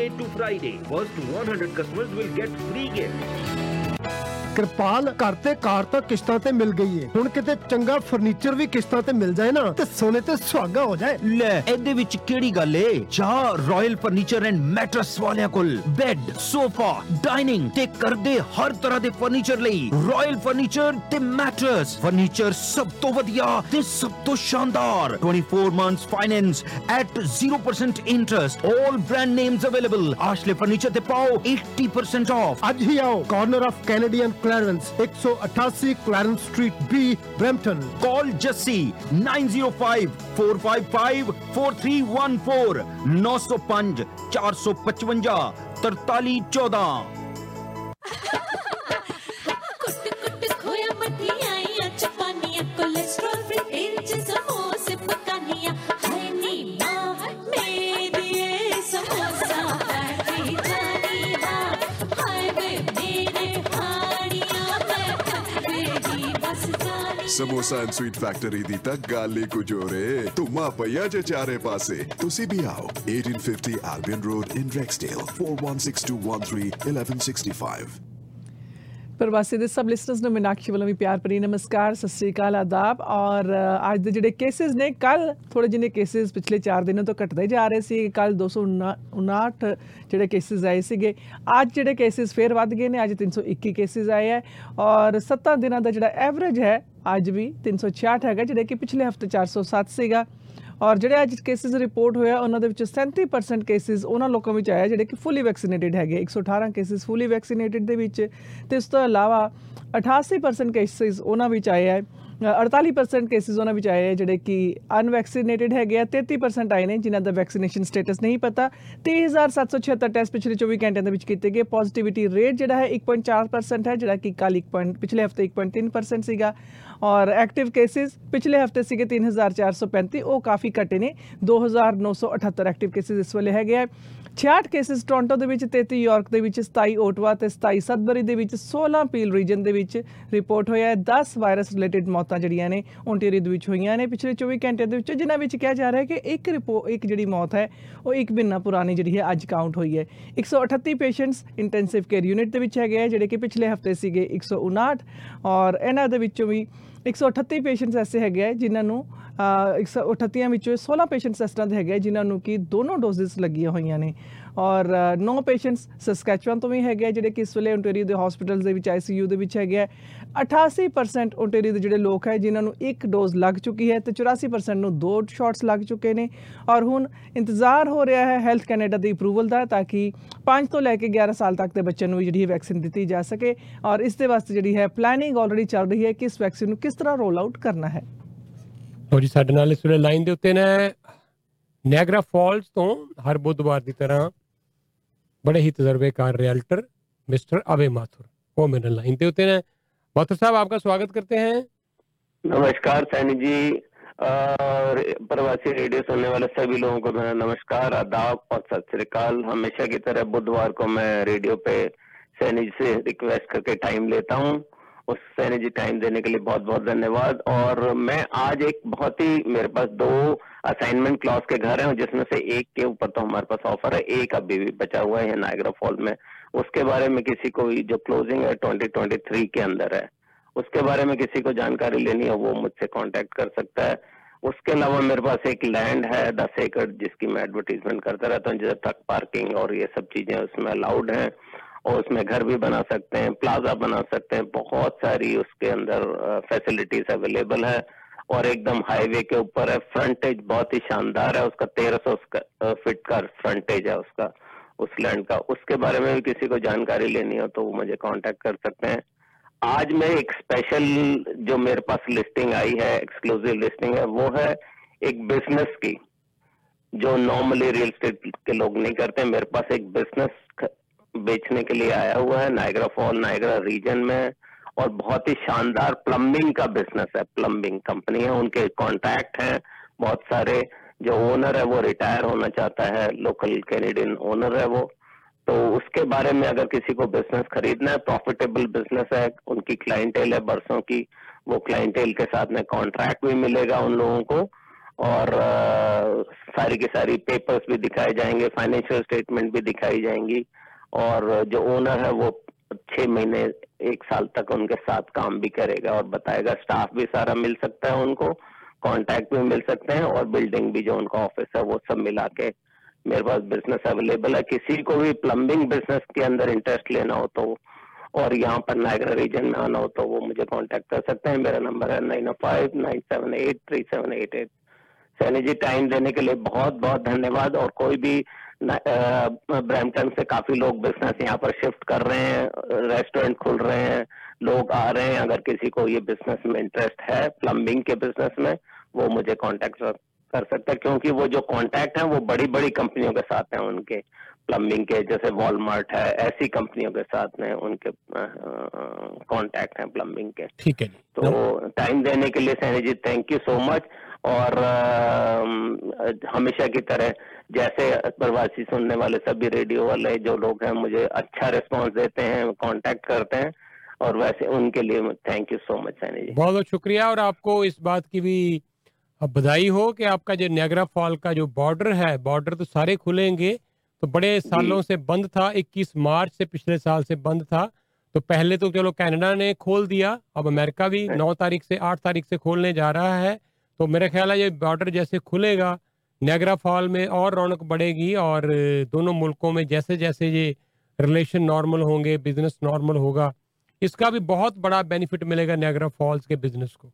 S9: Monday to Friday. First 100 customers will get free gift.
S34: Kirpal ਘਰ ਤੇ ਕਾਰ ਤਾਂ ਕਿਸ਼ਤਾਂ ਤੇ ਮਿਲ ਗਈ ਏ। ਹੁਣ ਕਿਤੇ ਚੰਗਾ ਫਰਨੀਚਰ ਵੀ ਕਿਸ਼ਤਾਂ ਤੇ ਮਿਲ ਜਾਏ ਨਾ ਤੇ ਸੋਨੇ ਤੇ ਸੁਹਾਗਾ ਹੋ ਜਾਏ।
S23: ਲੈ ਇਹਦੇ ਵਿੱਚ ਕਿਹੜੀ ਗੱਲ ਏ? ਜਾ ਰਾਇਲ ਫਰਨੀਚਰ ਐਂਡ ਮੈਟਰਸ ਵਾਲਿਆਂ ਕੋਲ ਬੈੱਡ ਸੋਫਾ ਡਾਈਨਿੰਗ ਤੇ ਕਰਦੇ ਹਰ ਤਰ੍ਹਾਂ ਦੇ ਫਰਨੀਚਰ ਲਈ ਰਾਇਲ ਫਰਨੀਚਰ ਤੇ ਮੈਟਰਸ ਫਰਨੀਚਰ ਸਭ ਤੋਂ ਵਧੀਆ ਤੇ ਸਭ ਤੋਂ ਸ਼ਾਨਦਾਰ। 24 months finance at 0% interest 올 brand names available Ashley furniture ਤੇ ਪਾਓ 80% ਆਫ
S34: ਅੱਜ ਹੀ ਆਓ। Corner of Canadian Clarence 188 Clarence street B Brampton
S23: call Jassi four three one 905 455
S14: सौ पाँच कोलेस्ट्रॉल फ्री तेल जैसा चौदह
S35: ਸਮੋਸਾ ਐਂਡ ਸਵੀਟ ਫੈਕਟਰੀ ਦੀ ਤਾਂ ਗੱਲ ਹੀ ਕੁਝ ਹੋ ਰੇ ਤੁਮਾ ਪਈਆ ਜੇ ਚਾਰੇ ਪਾਸੇ। ਤੁਸੀਂ ਵੀ ਆਓ। 1850 Albion Road in Rexdale 4162131165
S36: ਪ੍ਰਵਾਸੀ ਦੇ ਸਬ ਲਿਸਨਰਸ ਨੂੰ ਮੀਨਾਕਸ਼ੀ ਵੱਲੋਂ ਵੀ ਪਿਆਰ ਭਰੀ ਨਮਸਕਾਰ ਸਤਿ ਸ੍ਰੀ ਅਕਾਲ ਆਦਾਬ। ਔਰ ਅ, ਅੱਜ ਦੇ ਜਿਹੜੇ ਕੇਸਿਸ ਨੇ ਕੱਲ ਥੋੜੇ ਜਿਹੇ ਕੇਸਿਸ ਪਿਛਲੇ 4 ਦਿਨਾਂ ਤੋਂ ਘਟਦੇ ਜਾ ਰਹੇ ਸੀ। ਕੱਲ 259 ਜਿਹੜੇ ਕੇਸਿਸ ਆਏ ਸੀਗੇ। ਅੱਜ ਜਿਹੜੇ ਕੇਸਿਸ ਫੇਰ ਵੱਧ ਗਏ ਨੇ। ਅੱਜ 321 ਕੇਸਿਸ ਆਏ ਹੈ ਔਰ 7 ਦਿਨਾਂ ਦਾ ਜਿਹੜਾ ਐਵਰੇਜ ਹੈ ਅੱਜ ਵੀ 366 ਹੈਗਾ ਜਿਹੜੇ ਕਿ ਪਿਛਲੇ ਹਫ਼ਤੇ 407 ਸੀਗਾ। ਔਰ ਜਿਹੜੇ ਅੱਜ ਕੇਸਿਸ ਰਿਪੋਰਟ ਹੋਇਆ ਉਹਨਾਂ ਦੇ ਵਿੱਚ 37% ਕੇਸਿਸ ਉਹਨਾਂ ਲੋਕਾਂ ਵਿੱਚ ਆਇਆ ਜਿਹੜੇ ਕਿ ਫੁੱਲੀ ਵੈਕਸੀਨੇਟਿਡ ਹੈਗੇ। 118 ਕੇਸਿਸ ਫੁੱਲੀ ਵੈਕਸੀਨੇਟਿਡ ਦੇ ਵਿੱਚ ਤੇ ਇਸ ਤੋਂ ਇਲਾਵਾ 88% ਕੇਸਿਸ ਉਹਨਾਂ ਵਿੱਚ ਆਏ ਹੈ ਅ, 48% ਕੇਸਿਸ ਉਹਨਾਂ ਵਿੱਚ ਆਏ ਹੈ ਜਿਹੜੇ ਕਿ ਅਨਵੈਕਸੀਨੇਟਿਡ ਹੈਗੇ ਆ 33% ਆਏ ਨੇ ਜਿਨ੍ਹਾਂ ਦਾ ਵੈਕਸੀਨੇਸ਼ਨ ਸਟੇਟਸ ਨਹੀਂ ਪਤਾ। 30776 ਟੈਸਟ ਪਿਛਲੇ 24 ਘੰਟਿਆਂ ਦੇ ਵਿੱਚ ਕੀਤੇ ਗਏ। ਪੋਜ਼ਿਟਿਵਿਟੀ ਰੇਟ ਜਿਹੜਾ ਹੈ 1.4% ਹੈ, ਜਿਹੜਾ ਕਿ ਕੱਲ 1. ਪਿਛਲੇ ਹਫ਼ਤੇ 1.3% ਸੀਗਾ। ਔਰ ਐਕਟਿਵ ਕੇਸਿਸ ਪਿਛਲੇ ਹਫ਼ਤੇ ਸੀਗੇ 3435 ਉਹ ਕਾਫੀ ਘਟੇ ਨੇ। 2978 ਐਕਟਿਵ ਕੇਸਿਸ ਇਸ ਵੇਲੇ ਹੈਗੇ ਆ। 66 ਕੇਸਿਸ ਟੋਰਾਂਟੋ ਦੇ ਵਿੱਚ 33 ਯਾਰਕ ਦੇ ਵਿੱਚ 27 ਓਟਵਾ ਤੇ 27 ਸਦਬਰੀ ਦੇ ਵਿੱਚ 16 ਪੀਲ ਰੀਜਨ ਦੇ ਵਿੱਚ ਰਿਪੋਰਟ ਹੋਇਆ ਹੈ। 10 ਵਾਇਰਸ ਰਿਲੇਟਡ ਮੌਤਾਂ ਜਿਹੜੀਆਂ ਨੇ ਓਨਟਾਰੀਓ ਦੇ ਵਿੱਚ ਹੋਈਆਂ ਨੇ ਪਿਛਲੇ 24 ਘੰਟੇ ਦੇ ਵਿੱਚ, ਜਿਨ੍ਹਾਂ ਵਿੱਚ ਕਿਹਾ ਜਾ ਰਿਹਾ ਹੈ ਕਿ ਇੱਕ ਰਿਪੋ, ਇੱਕ ਜਿਹੜੀ ਮੌਤ ਹੈ, ਉਹ ਇੱਕ ਮਹੀਨਾ ਪੁਰਾਣੀ ਜਿਹੜੀ ਹੈ, ਅੱਜ ਕਾਊਂਟ ਹੋਈ ਹੈ। 138 ਪੇਸ਼ੈਂਟਸ ਇੰਟੈਂਸਿਵ ਕੇਅਰ ਯੂਨਿਟ ਦੇ ਵਿੱਚ ਹੈਗੇ ਆ, ਜਿਹੜੇ ਕਿ ਪਿਛਲੇ ਹਫ਼ਤੇ ਸੀਗੇ 159 ਔਰ ਇਹਨਾਂ ਦੇ ਵਿੱਚੋਂ ਵੀ 138 ਪੇਸ਼ੈਂਟਸ ਐਸੇ ਹੈਗੇ ਆ ਜਿਨ੍ਹਾਂ ਨੂੰ ਅ, 138 ਵਿੱਚੋਂ 16 ਪੇਸ਼ੈਂਟਸ ਇਸ ਤਰ੍ਹਾਂ ਦੇ ਹੈਗੇ ਆ ਜਿਨ੍ਹਾਂ ਨੂੰ ਕਿ ਦੋਨੋਂ ਡੋਜ਼ਸ ਲੱਗੀਆਂ ਹੋਈਆਂ ਨੇ। ਔਰ 9 ਪੇਸ਼ੈਂਟਸ ਸਸਕੈਚੁਅਨ ਤੋਂ ਵੀ ਹੈਗੇ ਆ, ਜਿਹੜੇ ਕਿ ਇਸ ਵੇਲੇ ਓਨਟਾਰੀਓ ਦੇ ਹਸਪੀਟਲਸ ਦੇ ਵਿੱਚ ਆਈਸੀਯੂ ਦੇ ਵਿੱਚ ਹੈਗੇ ਆ। 88% ਓਨਟਾਰੀਓ ਦੇ ਜਿਹੜੇ ਲੋਕ ਹੈ, ਜਿਨ੍ਹਾਂ ਨੂੰ ਇੱਕ ਡੋਜ਼ ਲੱਗ ਚੁੱਕੀ ਹੈ ਤੇ 84% ਨੂੰ ਦੋ ਸ਼ਾਟਸ ਲੱਗ ਚੁੱਕੇ ਨੇ। ਔਰ ਹੁਣ ਇੰਤਜ਼ਾਰ ਹੋ ਰਿਹਾ ਹੈ ਹੈਲਥ ਕੈਨੇਡਾ ਦੀ ਅਪਰੂਵਲ ਦਾ, ਤਾਂ ਕਿ 5 ਤੋਂ ਲੈ ਕੇ 11 ਸਾਲ ਤੱਕ ਦੇ ਬੱਚਿਆਂ ਨੂੰ ਵੀ ਜਿਹੜੀ ਵੈਕਸੀਨ ਦਿੱਤੀ ਜਾ ਸਕੇ। ਔਰ ਇਸ ਦੇ ਵਾਸਤੇ ਜਿਹੜੀ ਹੈ ਪਲੈਨਿੰਗ ਆਲਰੇਡੀ ਚੱਲ ਰਹੀ ਹੈ ਕਿ ਇਸ ਵੈਕਸੀਨ ਨੂੰ ਕਿਸ ਤਰ੍ਹਾਂ ਰੋਲ ਆਊਟ ਕਰਨਾ ਹੈ।
S2: ਲੋ ਜੀ, ਸਾਡੇ ਨਾਲ ਇਸ ਵੇਲੇ ਲਾਈਨ ਦੇ ਉੱਤੇ ਨੇ ਨਿਆਗਰਾ ਫਾਲਸ ਤੋਂ ਹਰ ਬੁੱਧਵਾਰ ਦੀ ਤਰ੍ਹਾਂ बड़े ही तजर्बेकार रियल्टर मिस्टर अवे माथुर, वो मेरे लाइन पे होते हैं। माथुर साहब, आपका स्वागत करते हैं।
S37: नमस्कार, सैनी जी। और प्रवासी रेडियो सुनने वाले सभी लोगों को मेरा नमस्कार, आदाब और सत श्रीकाल हमेशा की तरह बुधवार को मैं रेडियो पे सैनी से रिक्वेस्ट करके टाइम लेता हूँ। उस सैनी जी टाइम देने के लिए बहुत बहुत धन्यवाद। और मैं आज एक बहुत ही, मेरे पास दो असाइनमेंट क्लॉज के घर हैं, जिसमें से एक के ऊपर तो हमारे पास ऑफ़र है, एक अभी भी बचा हुआ है नायग्रा फॉल में। उसके बारे में किसी को जो क्लोजिंग है 2023 के अंदर है। उसके बारे में किसी को जानकारी लेनी है, वो मुझसे कांटेक्ट कर सकता है। उसके अलावा मेरे पास एक लैंड है दस एकड़, जिसकी मैं एडवर्टीजमेंट करता रहता हूँ, जैसे ट्रक पार्किंग और ये सब चीज़ें उसमें अलाउड हैं। और उसमें घर भी बना सकते हैं प्लाजा बना सकते हैं। बहुत सारी उसके अंदर फैसिलिटीज़ अवेलेबल है और एकदम हाईवे के ऊपर है। फ्रंटेज बहुत ही शानदार है। उसका तेरह सौ फीट का फ्रंटेज है उसका, उस लैंड का। उसके बारे में भी किसी को जानकारी लेनी हो तो वो मुझे कांटेक्ट कर सकते हैं। आज मैं एक स्पेशल जो मेरे पास लिस्टिंग आई है एक्सक्लूसिव लिस्टिंग है, वो है एक बिज़नेस की, जो नॉर्मली रियल स्टेट के लोग नहीं करते। मेरे पास एक बिज़नेस बेचने के लिए आया हुआ है नायग्रा फॉल नायग्रा रीजन में। और बहुत ही शानदार प्लम्बिंग का बिज़नेस है प्लम्बिंग कंपनी है। उनके कॉन्टैक्ट हैं बहुत सारे। जो ओनर है वो रिटायर होना चाहता है लोकल कैनेडियन ओनर है वो। तो उसके बारे में अगर किसी को बिज़नेस खरीदना है प्रॉफिटेबल बिज़नेस है उनकी क्लाइंटेल है बरसों की वो क्लाइंटेल के साथ में कॉन्ट्रैक्ट भी मिलेगा उन लोगों को। और अ, सारी की सारी पेपर्स भी दिखाए जाएँगे फाइनेंशियल स्टेटमेंट भी दिखाई जाएँगी। और जो ओनर है वो छह महीने, एक साल तक उनके साथ काम भी करेगा और बताएगा। स्टाफ भी सारा मिल सकता है उनको कांटेक्ट भी मिल सकते हैं और बिल्डिंग भी जो उनका ऑफ़िस है वो सब मिला के मेरे पास बिज़नेस अवेलेबल है। किसी को भी प्लम्बिंग बिज़नेस के अंदर इंटरेस्ट लेना हो तो और यहाँ पर नायगरा रीजन में आना हो तो वो मुझे कांटेक्ट कर सकते हैं। मेरा नंबर है nine five nine seven eight three seven eight eight Saini ji time देने के लिए बहुत बहुत धन्यवाद और कोई भी ब्रैम्पटन से काफ़ी लोग बिज़नेस यहाँ पर शिफ्ट कर रहे हैं रेस्टोरेंट खुल रहे हैं लोग आ रहे हैं अगर किसी को ये बिज़नेस में इंटरेस्ट है प्लम्बिंग के बिज़नेस में वो मुझे कांटेक्ट कर सकता है क्योंकि वो जो कांटेक्ट है वो बड़ी बड़ी कंपनियों के साथ हैं उनके। प्लम्बिंग के जैसे वॉलमार्ट है ऐसी कंपनियों के साथ में उनके कांटेक्ट हैं प्लम्बिंग के।
S2: ठीक है
S37: तो टाइम देने के लिए Saini ji thank you so much और अ, हमेशा की तरह जैसे प्रवासी सुनने वाले सभी रेडियो वाले जो लोग हैं मुझे अच्छा रिस्पांस देते हैं कांटेक्ट करते हैं और वैसे उनके लिए thank you so much Saini ji.
S2: बहुत बहुत शुक्रिया और आपको इस बात की भी बधाई हो कि आपका जो नियाग्रा फॉल का जो बॉर्डर है बॉर्डर तो सारे खुलेंगे तो बड़े सालों से बंद था 21 मार्च से पिछले साल से बंद था तो पहले तो चलो कनाडा ने खोल दिया अब अमेरिका भी 9 तारीख से 8 तारीख से खोलने जा रहा है तो मेरा ख्याल है ये बॉर्डर जैसे खुलेगा नियाग्रा फॉल में और रौनक बढ़ेगी और दोनों मुल्कों में जैसे जैसे ये रिलेशन नॉर्मल होंगे बिज़नेस नॉर्मल होगा, इसका भी बहुत बड़ा बेनिफिट मिलेगा नियाग्रा फॉल्स के बिज़नेस को।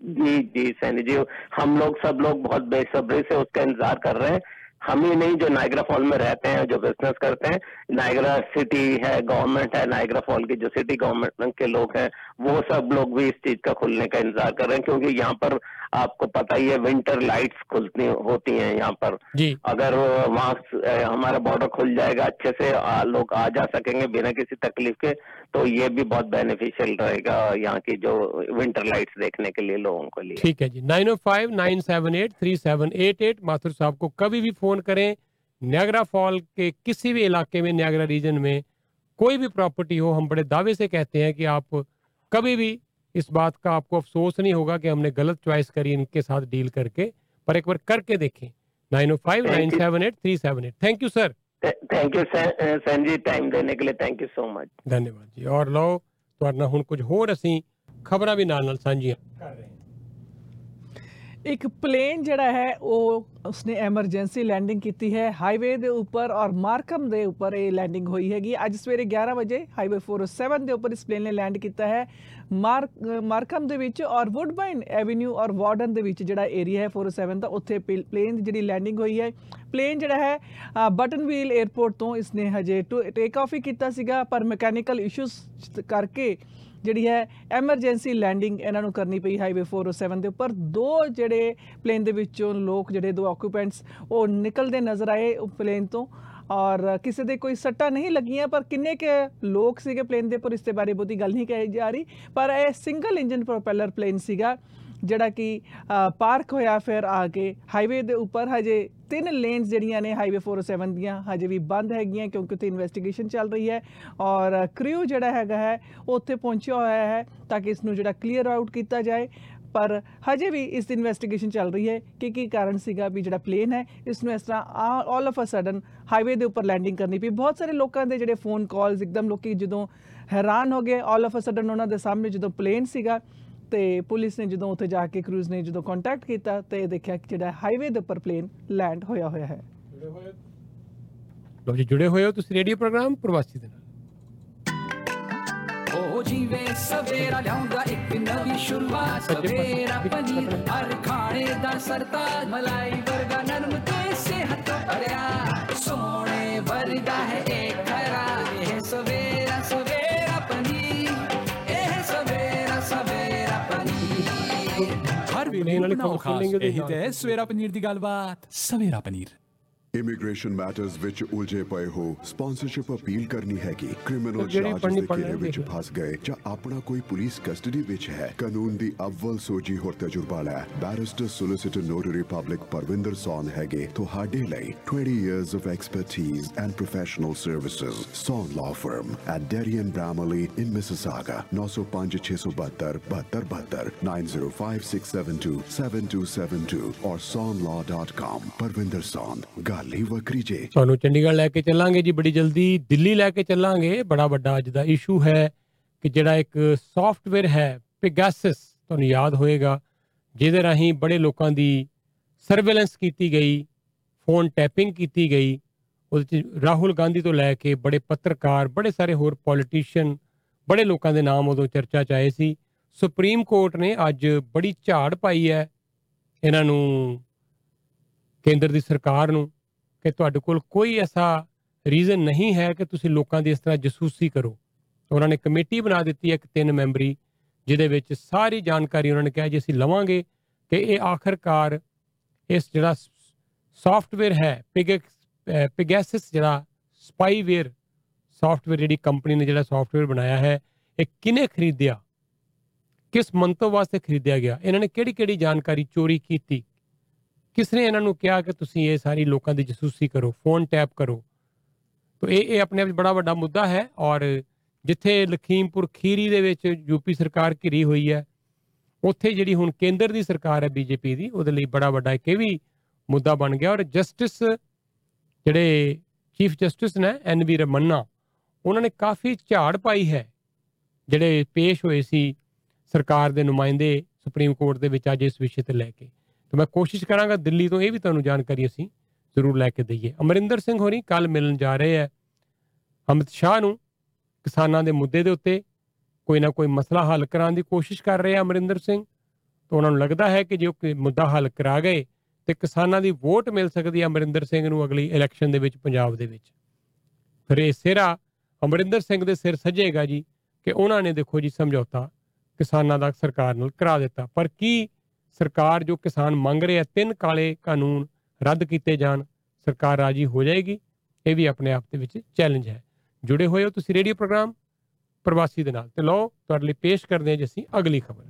S37: जी जी, सैनी जी, हम लोग सब लोग बहुत बेसब्री से उसका इंतज़ार कर रहे हैं। हम ही नहीं जो नायग्रा फॉल में रहते हैं, जो बिज़नेस करते हैं नायग्रा सिटी है गवर्नमेंट है नायग्रा फॉल की जो सिटी गवर्नमेंट के लोग हैं, वो सब लोग भी इस चीज़ का खुलने का इंतज़ार कर रहे हैं, क्योंकि यहाँ पर आपको पता ही है विंटर लाइट्स खुलती होती हैं यहाँ पर।
S2: जी।
S37: अगर वहाँ हमारा बॉर्डर खुल जाएगा अच्छे से लोग आ जा सकेंगे बिना किसी तकलीफ़ के तो ये भी बहुत बेनिफिशियल रहेगा यहाँ की जो विंटर लाइट्स देखने के लिए लोगों के लिए।
S2: ठीक है जी। Nine O five nine seven eight three seven eight eight Mathur साहब को कभी भी फ़ोन करें। न्यागरा फॉल के किसी भी इलाके में न्यागरा रीजन में कोई भी प्रॉपर्टी हो हम बड़े दावे से कहते हैं कि आप कभी भी इस बात का आपको अफसोस नहीं होगा कि हमने गलत चॉइस करी इनके साथ डील करके पर एक बार करके देखें nine o five nine seven eight three seven eight thank you sir
S37: thank you Sain ji time ਦੇਣੇ ਕੇ ਲਈ ਥੈਂਕ ਯੂ ਸੋ ਮਚ
S2: ਧੰਨਵਾਦ ਜੀ ਔਰ ਲਓ ਤੁਹਾਡੇ ਨਾਲ ਹੁਣ ਕੁਝ ਹੋਰ ਅਸੀਂ ਖਬਰਾਂ ਵੀ ਨਾਲ ਨਾਲ ਸਾਂਝੀਆਂ ਕਰ ਰਹੇ ਹਾਂ
S36: ਇੱਕ ਪਲੇਨ ਜਿਹੜਾ ਹੈ ਉਹ ਉਸਨੇ ਐਮਰਜੈਂਸੀ ਲੈਂਡਿੰਗ ਕੀਤੀ ਹੈ। ਹਾਈਵੇ ਦੇ ਉੱਪਰ ਔਰ ਮਾਰਕਮ ਦੇ ਉੱਪਰ ਇਹ ਲੈਂਡਿੰਗ ਹੋਈ ਹੈਗੀ। ਅੱਜ ਸਵੇਰੇ 11 ਵਜੇ ਹਾਈਵੇ 407 ਦੇ ਉੱਪਰ ਇਸ ਪਲੇਨ ਨੇ ਲੈਂਡ ਕੀਤਾ ਹੈ। ਮਾਰਕ ਮਾਰਕਮ ਦੇ ਵਿੱਚ ਔਰ ਵੁੱਡਬਾਈਨ ਐਵੇਨਿਊ ਔਰ ਵਾਰਡਨ ਦੇ ਵਿੱਚ ਜਿਹੜਾ ਏਰੀਆ ਹੈ 407 ਦਾ ਉੱਥੇ ਪਲੇਨ ਦੀ ਜਿਹੜੀ ਲੈਂਡਿੰਗ ਹੋਈ ਹੈ। ਪਲੇਨ ਜਿਹੜਾ ਹੈ ਅ, ਬਟਨਵੀਲ 에ਅਰਪੋਰਟ ਤੋਂ ਇਸਨੇ ਹਜੇ ਟੇਕ ਆਫ ਹੀ ਕੀਤਾ ਸੀਗਾ ਪਰ ਮੈਕੈਨੀਕਲ ਇਸ਼ੂਜ਼ ਕਰਕੇ ਜਿਹੜੀ ਹੈ ਐਮਰਜੈਂਸੀ ਲੈਂਡਿੰਗ ਇਹਨਾਂ ਨੂੰ ਕਰਨੀ ਪਈ ਹਾਈਵੇ 407 ਦੇ ਉੱਪਰ। ਦੋ ਜਿਹੜੇ ਪਲੇਨ ਦੇ ਵਿੱਚੋਂ ਲੋਕ ਜਿਹੜੇ ਦੋ ਆਕੂਪੈਂਟਸ ਉਹ ਨਿਕਲਦੇ ਨਜ਼ਰ ਆਏ ਪਲੇਨ ਤੋਂ। ਔਰ ਕਿਸੇ ਦੇ ਕੋਈ ਸੱਟਾਂ ਨਹੀਂ ਲੱਗੀਆਂ, ਪਰ ਕਿੰਨੇ ਕੇ ਲੋਕ ਸੀਗੇ ਪਲੇਨ ਦੇ ਉੱਪਰ, ਇਸ ਦੇ ਬਾਰੇ ਬਹੁਤੀ ਗੱਲ ਨਹੀਂ ਕਹੀ ਜਾ ਰਹੀ। ਪਰ ਇਹ ਸਿੰਗਲ ਇੰਜਨ ਪ੍ਰੋਪੈਲਰ ਪਲੇਨ ਸੀਗਾ। ਜਿਹੜਾ ਕਿ ਅ, ਪਾਰਕ ਹੋਇਆ ਫਿਰ ਆ ਕੇ ਹਾਈਵੇ ਦੇ ਉੱਪਰ ਹਜੇ ਤਿੰਨ ਲੇਨਸ ਜਿਹੜੀਆਂ ਨੇ ਹਾਈਵੇ 407 ਦੀਆਂ ਹਜੇ ਵੀ ਬੰਦ ਹੈਗੀਆਂ ਕਿਉਂਕਿ ਉੱਥੇ ਇਨਵੈਸਟੀਗੇਸ਼ਨ ਚੱਲ ਰਹੀ ਹੈ ਔਰ ਕ੍ਰਿਊ ਜਿਹੜਾ ਹੈਗਾ ਹੈ ਉਹ ਉੱਥੇ ਪਹੁੰਚਿਆ ਹੋਇਆ ਹੈ ਤਾਂ ਕਿ ਇਸ ਨੂੰ ਜਿਹੜਾ ਕਲੀਅਰ ਆਊਟ ਕੀਤਾ ਜਾਏ। ਪਰ ਹਜੇ ਵੀ ਇਸ ਦੀ ਇਨਵੈਸਟੀਗੇਸ਼ਨ ਚੱਲ ਰਹੀ ਹੈ ਕਿ ਕੀ ਕਾਰਨ ਸੀਗਾ ਵੀ ਜਿਹੜਾ ਪਲੇਨ ਹੈ ਇਸ ਨੂੰ ਇਸ ਤਰ੍ਹਾਂ all of a sudden highway ਦੇ ਉੱਪਰ ਲੈਂਡਿੰਗ ਕਰਨੀ ਪਈ। ਬਹੁਤ ਸਾਰੇ ਲੋਕਾਂ ਦੇ ਜਿਹੜੇ ਫੋਨ ਕਾਲਸ ਇੱਕਦਮ ਲੋਕੀ ਜਦੋਂ ਹੈਰਾਨ ਹੋ ਗਏ ਆਲ ਆਫ ਅ ਸਡਨ ਉਹਨਾਂ ਦੇ ਸਾਹਮਣੇ ਜਦੋਂ ਪਲੇਨ ਸੀਗਾ ਤੇ ਪੁਲਿਸ ਨੇ ਜਦੋਂ ਉੱਥੇ ਜਾ ਕੇ ਕਰੂਜ਼ ਨੇ ਜਦੋਂ ਕੰਟੈਕਟ ਕੀਤਾ ਤੇ ਦੇਖਿਆ ਕਿ ਜਿਹੜਾ ਹਾਈਵੇ ਦੇ ਉੱਪਰ ਪਲੇਨ ਲੈਂਡ ਹੋਇਆ ਹੋਇਆ ਹੈ।
S2: ਲਓ ਜੀ ਜੁੜੇ ਹੋਏ ਹੋ ਤੁਸੀਂ ਰੇਡੀਓ ਪ੍ਰੋਗਰਾਮ ਪ੍ਰਵਾਸੀ ਦੇ ਨਾਲ।
S32: ਉਹ ਜੀਵੇ ਸਵੇਰਾ ਲਿਆਉਂਦਾ ਇੱਕ ਨਵੀਂ ਸ਼ੁਰੂਆਤ ਸਵੇਰਾ ਪਨੀਰ ਹਰ ਖਾਣੇ ਦਾ ਸਰਤਾਜ ਮਲਾਈ ਵਰਗਾ ਨਰਮ ਤੇ ਸਿਹਤ ਭਰਿਆ। ਸੋਹਣੇ ਵਰਗਾ ਹੈ
S12: ਹਰ ਵੇਲੇ ਬਣਾਓ ਖਾਸ ਇਹੀ ਤੇ ਸਵੇਰਾ ਪਨੀਰ ਦੀ ਗੱਲਬਾਤ ਸਵੇਰਾ ਪਨੀਰ।
S35: ਇਮੀਗ੍ਰੇਸ਼ਨ ਮੈਟਰਸ ਵਿੱਚ ਉਲਝੇ ਪਏ ਹੋ। ਸਪਾਂਸਰਸ਼ਿਪ ਅਪੀਲ ਕਰਨੀ ਹੈਗੀ ਕ੍ਰਿਮੀਨਲ ਚਾਰਜਸ ਦੇ ਘੇਰੇ ਵਿੱਚ ਫਸ ਗਏ ਜਾਂ ਆਪਣਾ ਕੋਈ ਪੁਲਿਸ ਕਸਟਡੀ ਵਿੱਚ ਹੈ। ਕਾਨੂੰਨ ਦੀ ਅਵਲ ਸੋਝੀ ਹੋਰ ਤਜਰਬਾ ਲੈ। Barrister solicitor notary public Parvinder Saun ਹੈਗੇ। ਤੁਹਾਡੇ ਲਈ 20 years of expertise and professional services Son Law Firm at Derry and Bramley in Mississauga 905 672 72 905 672 7272 or sonlaw.com Parvinder Son ਗੱਲ ਹੀ ਵੱਖਰੀ ਜੇ।
S2: ਤੁਹਾਨੂੰ ਚੰਡੀਗੜ੍ਹ ਲੈ ਕੇ ਚੱਲਾਂਗੇ ਜੀ, ਬੜੀ ਜਲਦੀ। ਦਿੱਲੀ ਲੈ ਕੇ ਚੱਲਾਂਗੇ, ਬੜਾ ਵੱਡਾ ਅੱਜ ਦਾ ਇਸ਼ੂ ਹੈ ਕਿ ਜਿਹੜਾ ਇੱਕ ਸੌਫਟਵੇਅਰ ਹੈ ਪਿਗਾਸਸ ਤੁਹਾਨੂੰ ਯਾਦ ਹੋਏਗਾ, ਜਿਹਦੇ ਰਾਹੀਂ ਬੜੇ ਲੋਕਾਂ ਦੀ ਸਰਵੇਲੈਂਸ ਕੀਤੀ ਗਈ ਫੋਨ ਟੈਪਿੰਗ ਕੀਤੀ ਗਈ, ਉਹਦੇ ਚ ਰਾਹੁਲ ਗਾਂਧੀ ਤੋਂ ਲੈ ਕੇ ਬੜੇ ਪੱਤਰਕਾਰ, ਬੜੇ ਸਾਰੇ ਹੋਰ ਪੋਲੀਟੀਸ਼ੀਅਨ ਬੜੇ ਲੋਕਾਂ ਦੇ ਨਾਮ ਉਦੋਂ ਚਰਚਾ 'ਚ ਆਏ ਸੀ। ਸੁਪਰੀਮ ਕੋਰਟ ਨੇ ਅੱਜ ਬੜੀ ਝਾੜ ਪਾਈ ਹੈ, ਇਹਨਾਂ ਨੂੰ, ਕੇਂਦਰ ਦੀ ਸਰਕਾਰ ਨੂੰ। ਕਿ ਤੁਹਾਡੇ ਕੋਲ ਕੋਈ ਐਸਾ ਰੀਜ਼ਨ ਨਹੀਂ ਹੈ ਕਿ ਤੁਸੀਂ ਲੋਕਾਂ ਦੀ ਇਸ ਤਰ੍ਹਾਂ ਜਸੂਸੀ ਕਰੋ। ਉਹਨਾਂ ਨੇ ਕਮੇਟੀ ਬਣਾ ਦਿੱਤੀ ਹੈ ਇੱਕ ਤਿੰਨ ਮੈਂਬਰੀ, ਜਿਹਦੇ ਵਿੱਚ ਸਾਰੀ ਜਾਣਕਾਰੀ ਉਹਨਾਂ ਨੇ ਕਿਹਾ ਜੀ, ਅਸੀਂ ਲਵਾਂਗੇ ਕਿ ਇਹ ਆਖਰਕਾਰ ਇਸ ਜਿਹੜਾ ਸੌਫਟਵੇਅਰ ਹੈ ਪਿਗੈਸਿਸ ਜਿਹੜਾ ਸਪਾਈਵੇਅਰ ਸੌਫਟਵੇਅਰ ਜਿਹੜੀ ਕੰਪਨੀ ਨੇ ਜਿਹੜਾ ਸੌਫਟਵੇਅਰ ਬਣਾਇਆ ਹੈ, ਇਹ ਕਿਨੇ ਖਰੀਦਿਆ? ਕਿਸ ਮੰਤਵ ਵਾਸਤੇ ਖਰੀਦਿਆ ਗਿਆ? ਇਹਨਾਂ ਨੇ ਕਿਹੜੀ ਕਿਹੜੀ ਜਾਣਕਾਰੀ ਚੋਰੀ ਕੀਤੀ? ਕਿਸ ਨੇ ਇਹਨਾਂ ਨੂੰ ਕਿਹਾ ਕਿ ਤੁਸੀਂ ਇਹ ਸਾਰੀ ਲੋਕਾਂ ਦੀ ਜਸੂਸੀ ਕਰੋ ਫੋਨ ਟੈਪ ਕਰੋ? ਤੋ ਇਹ ਇਹ ਆਪਣੇ ਆਪ 'ਚ ਬੜਾ ਵੱਡਾ ਮੁੱਦਾ ਹੈ ਔਰ ਜਿੱਥੇ ਲਖੀਮਪੁਰ ਖੀਰੀ ਦੇ ਵਿੱਚ ਯੂਪੀ ਸਰਕਾਰ ਘਿਰੀ ਹੋਈ ਹੈ, ਉੱਥੇ ਜਿਹੜੀ ਹੁਣ ਕੇਂਦਰ ਦੀ ਸਰਕਾਰ ਹੈ ਬੀਜੇਪੀ ਦੀ, ਉਹਦੇ ਲਈ ਬੜਾ ਵੱਡਾ ਇੱਕ ਇਹ ਵੀ ਮੁੱਦਾ ਬਣ ਗਿਆ। ਔਰ ਜਸਟਿਸ ਜਿਹੜੇ ਚੀਫ ਜਸਟਿਸ ਨੇ ਐਨ ਵੀ ਰਮੰਨਾ, ਉਹਨਾਂ ਨੇ ਕਾਫੀ ਝਾੜ ਪਾਈ ਹੈ, ਜਿਹੜੇ ਪੇਸ਼ ਹੋਏ ਸੀ ਸਰਕਾਰ ਦੇ ਨੁਮਾਇੰਦੇ ਸੁਪਰੀਮ ਕੋਰਟ ਦੇ ਵਿੱਚ ਅੱਜ ਇਸ ਵਿਸ਼ੇ ਤੇ ਲੈ ਕੇ। ਤੇ ਮੈਂ ਕੋਸ਼ਿਸ਼ ਕਰਾਂਗਾ ਦਿੱਲੀ ਤੋਂ ਇਹ ਵੀ ਤੁਹਾਨੂੰ ਜਾਣਕਾਰੀ ਅਸੀਂ ਜ਼ਰੂਰ ਲੈ ਕੇ ਦਈਏ। ਅਮਰਿੰਦਰ ਸਿੰਘ ਹੋਰੀ ਕੱਲ ਮਿਲਣ ਜਾ ਰਹੇ ਹੈ। ਅਮਿਤ ਸ਼ਾਹ ਨੂੰ ਕਿਸਾਨਾਂ ਦੇ ਮੁੱਦੇ ਦੇ ਉੱਤੇ ਕੋਈ ਨਾ ਕੋਈ ਮਸਲਾ ਹੱਲ ਕਰਾਉਣ ਦੀ ਕੋਸ਼ਿਸ਼ ਕਰ ਰਹੇ ਆ ਅਮਰਿੰਦਰ ਸਿੰਘ। ਤਾਂ ਉਹਨਾਂ ਨੂੰ ਲੱਗਦਾ ਹੈ ਕਿ ਜੇ ਉਹ ਕੋਈ ਮੁੱਦਾ ਹੱਲ ਕਰਾ ਗਏ ਤੇ ਕਿਸਾਨਾਂ ਦੀ ਵੋਟ ਮਿਲ ਸਕਦੀ ਹੈ ਅਮਰਿੰਦਰ ਸਿੰਘ ਨੂੰ ਅਗਲੀ ਇਲੈਕਸ਼ਨ ਦੇ ਵਿੱਚ ਪੰਜਾਬ ਦੇ ਵਿੱਚ। ਫਿਰ ਇਹ ਸਿਰਾ ਅਮਰਿੰਦਰ ਸਿੰਘ ਦੇ ਸਿਰ ਸੱਜੇਗਾ ਜੀ ਕਿ ਉਹਨਾਂ ਨੇ ਦੇਖੋ ਜੀ ਸਮਝੌਤਾ ਕਿਸਾਨਾਂ ਦਾ ਸਰਕਾਰ ਨਾਲ ਕਰਾ ਦਿੱਤਾ। ਪਰ ਕੀ ਸਰਕਾਰ ਜੋ ਕਿਸਾਨ ਮੰਗ ਰਹੇ ਆ, ਤਿੰਨ ਕਾਲੇ ਕਾਨੂੰਨ ਰੱਦ ਕੀਤੇ ਜਾਣ, ਸਰਕਾਰ ਰਾਜੀ ਹੋ ਜਾਏਗੀ, ਇਹ ਵੀ ਆਪਣੇ ਆਪ ਦੇ ਵਿੱਚ ਚੈਲੰਜ ਹੈ। ਜੁੜੇ ਹੋਏ ਹੋ ਤੁਸੀਂ ਰੇਡੀਓ ਪ੍ਰੋਗਰਾਮ ਪ੍ਰਵਾਸੀ ਦੇ ਨਾਲ। ਤੇ ਲਓ, ਤੁਹਾਡੇ ਲਈ ਪੇਸ਼ ਕਰਦੇ ਹਾਂ ਜੀ ਅਸੀਂ ਅਗਲੀ ਖਬਰ।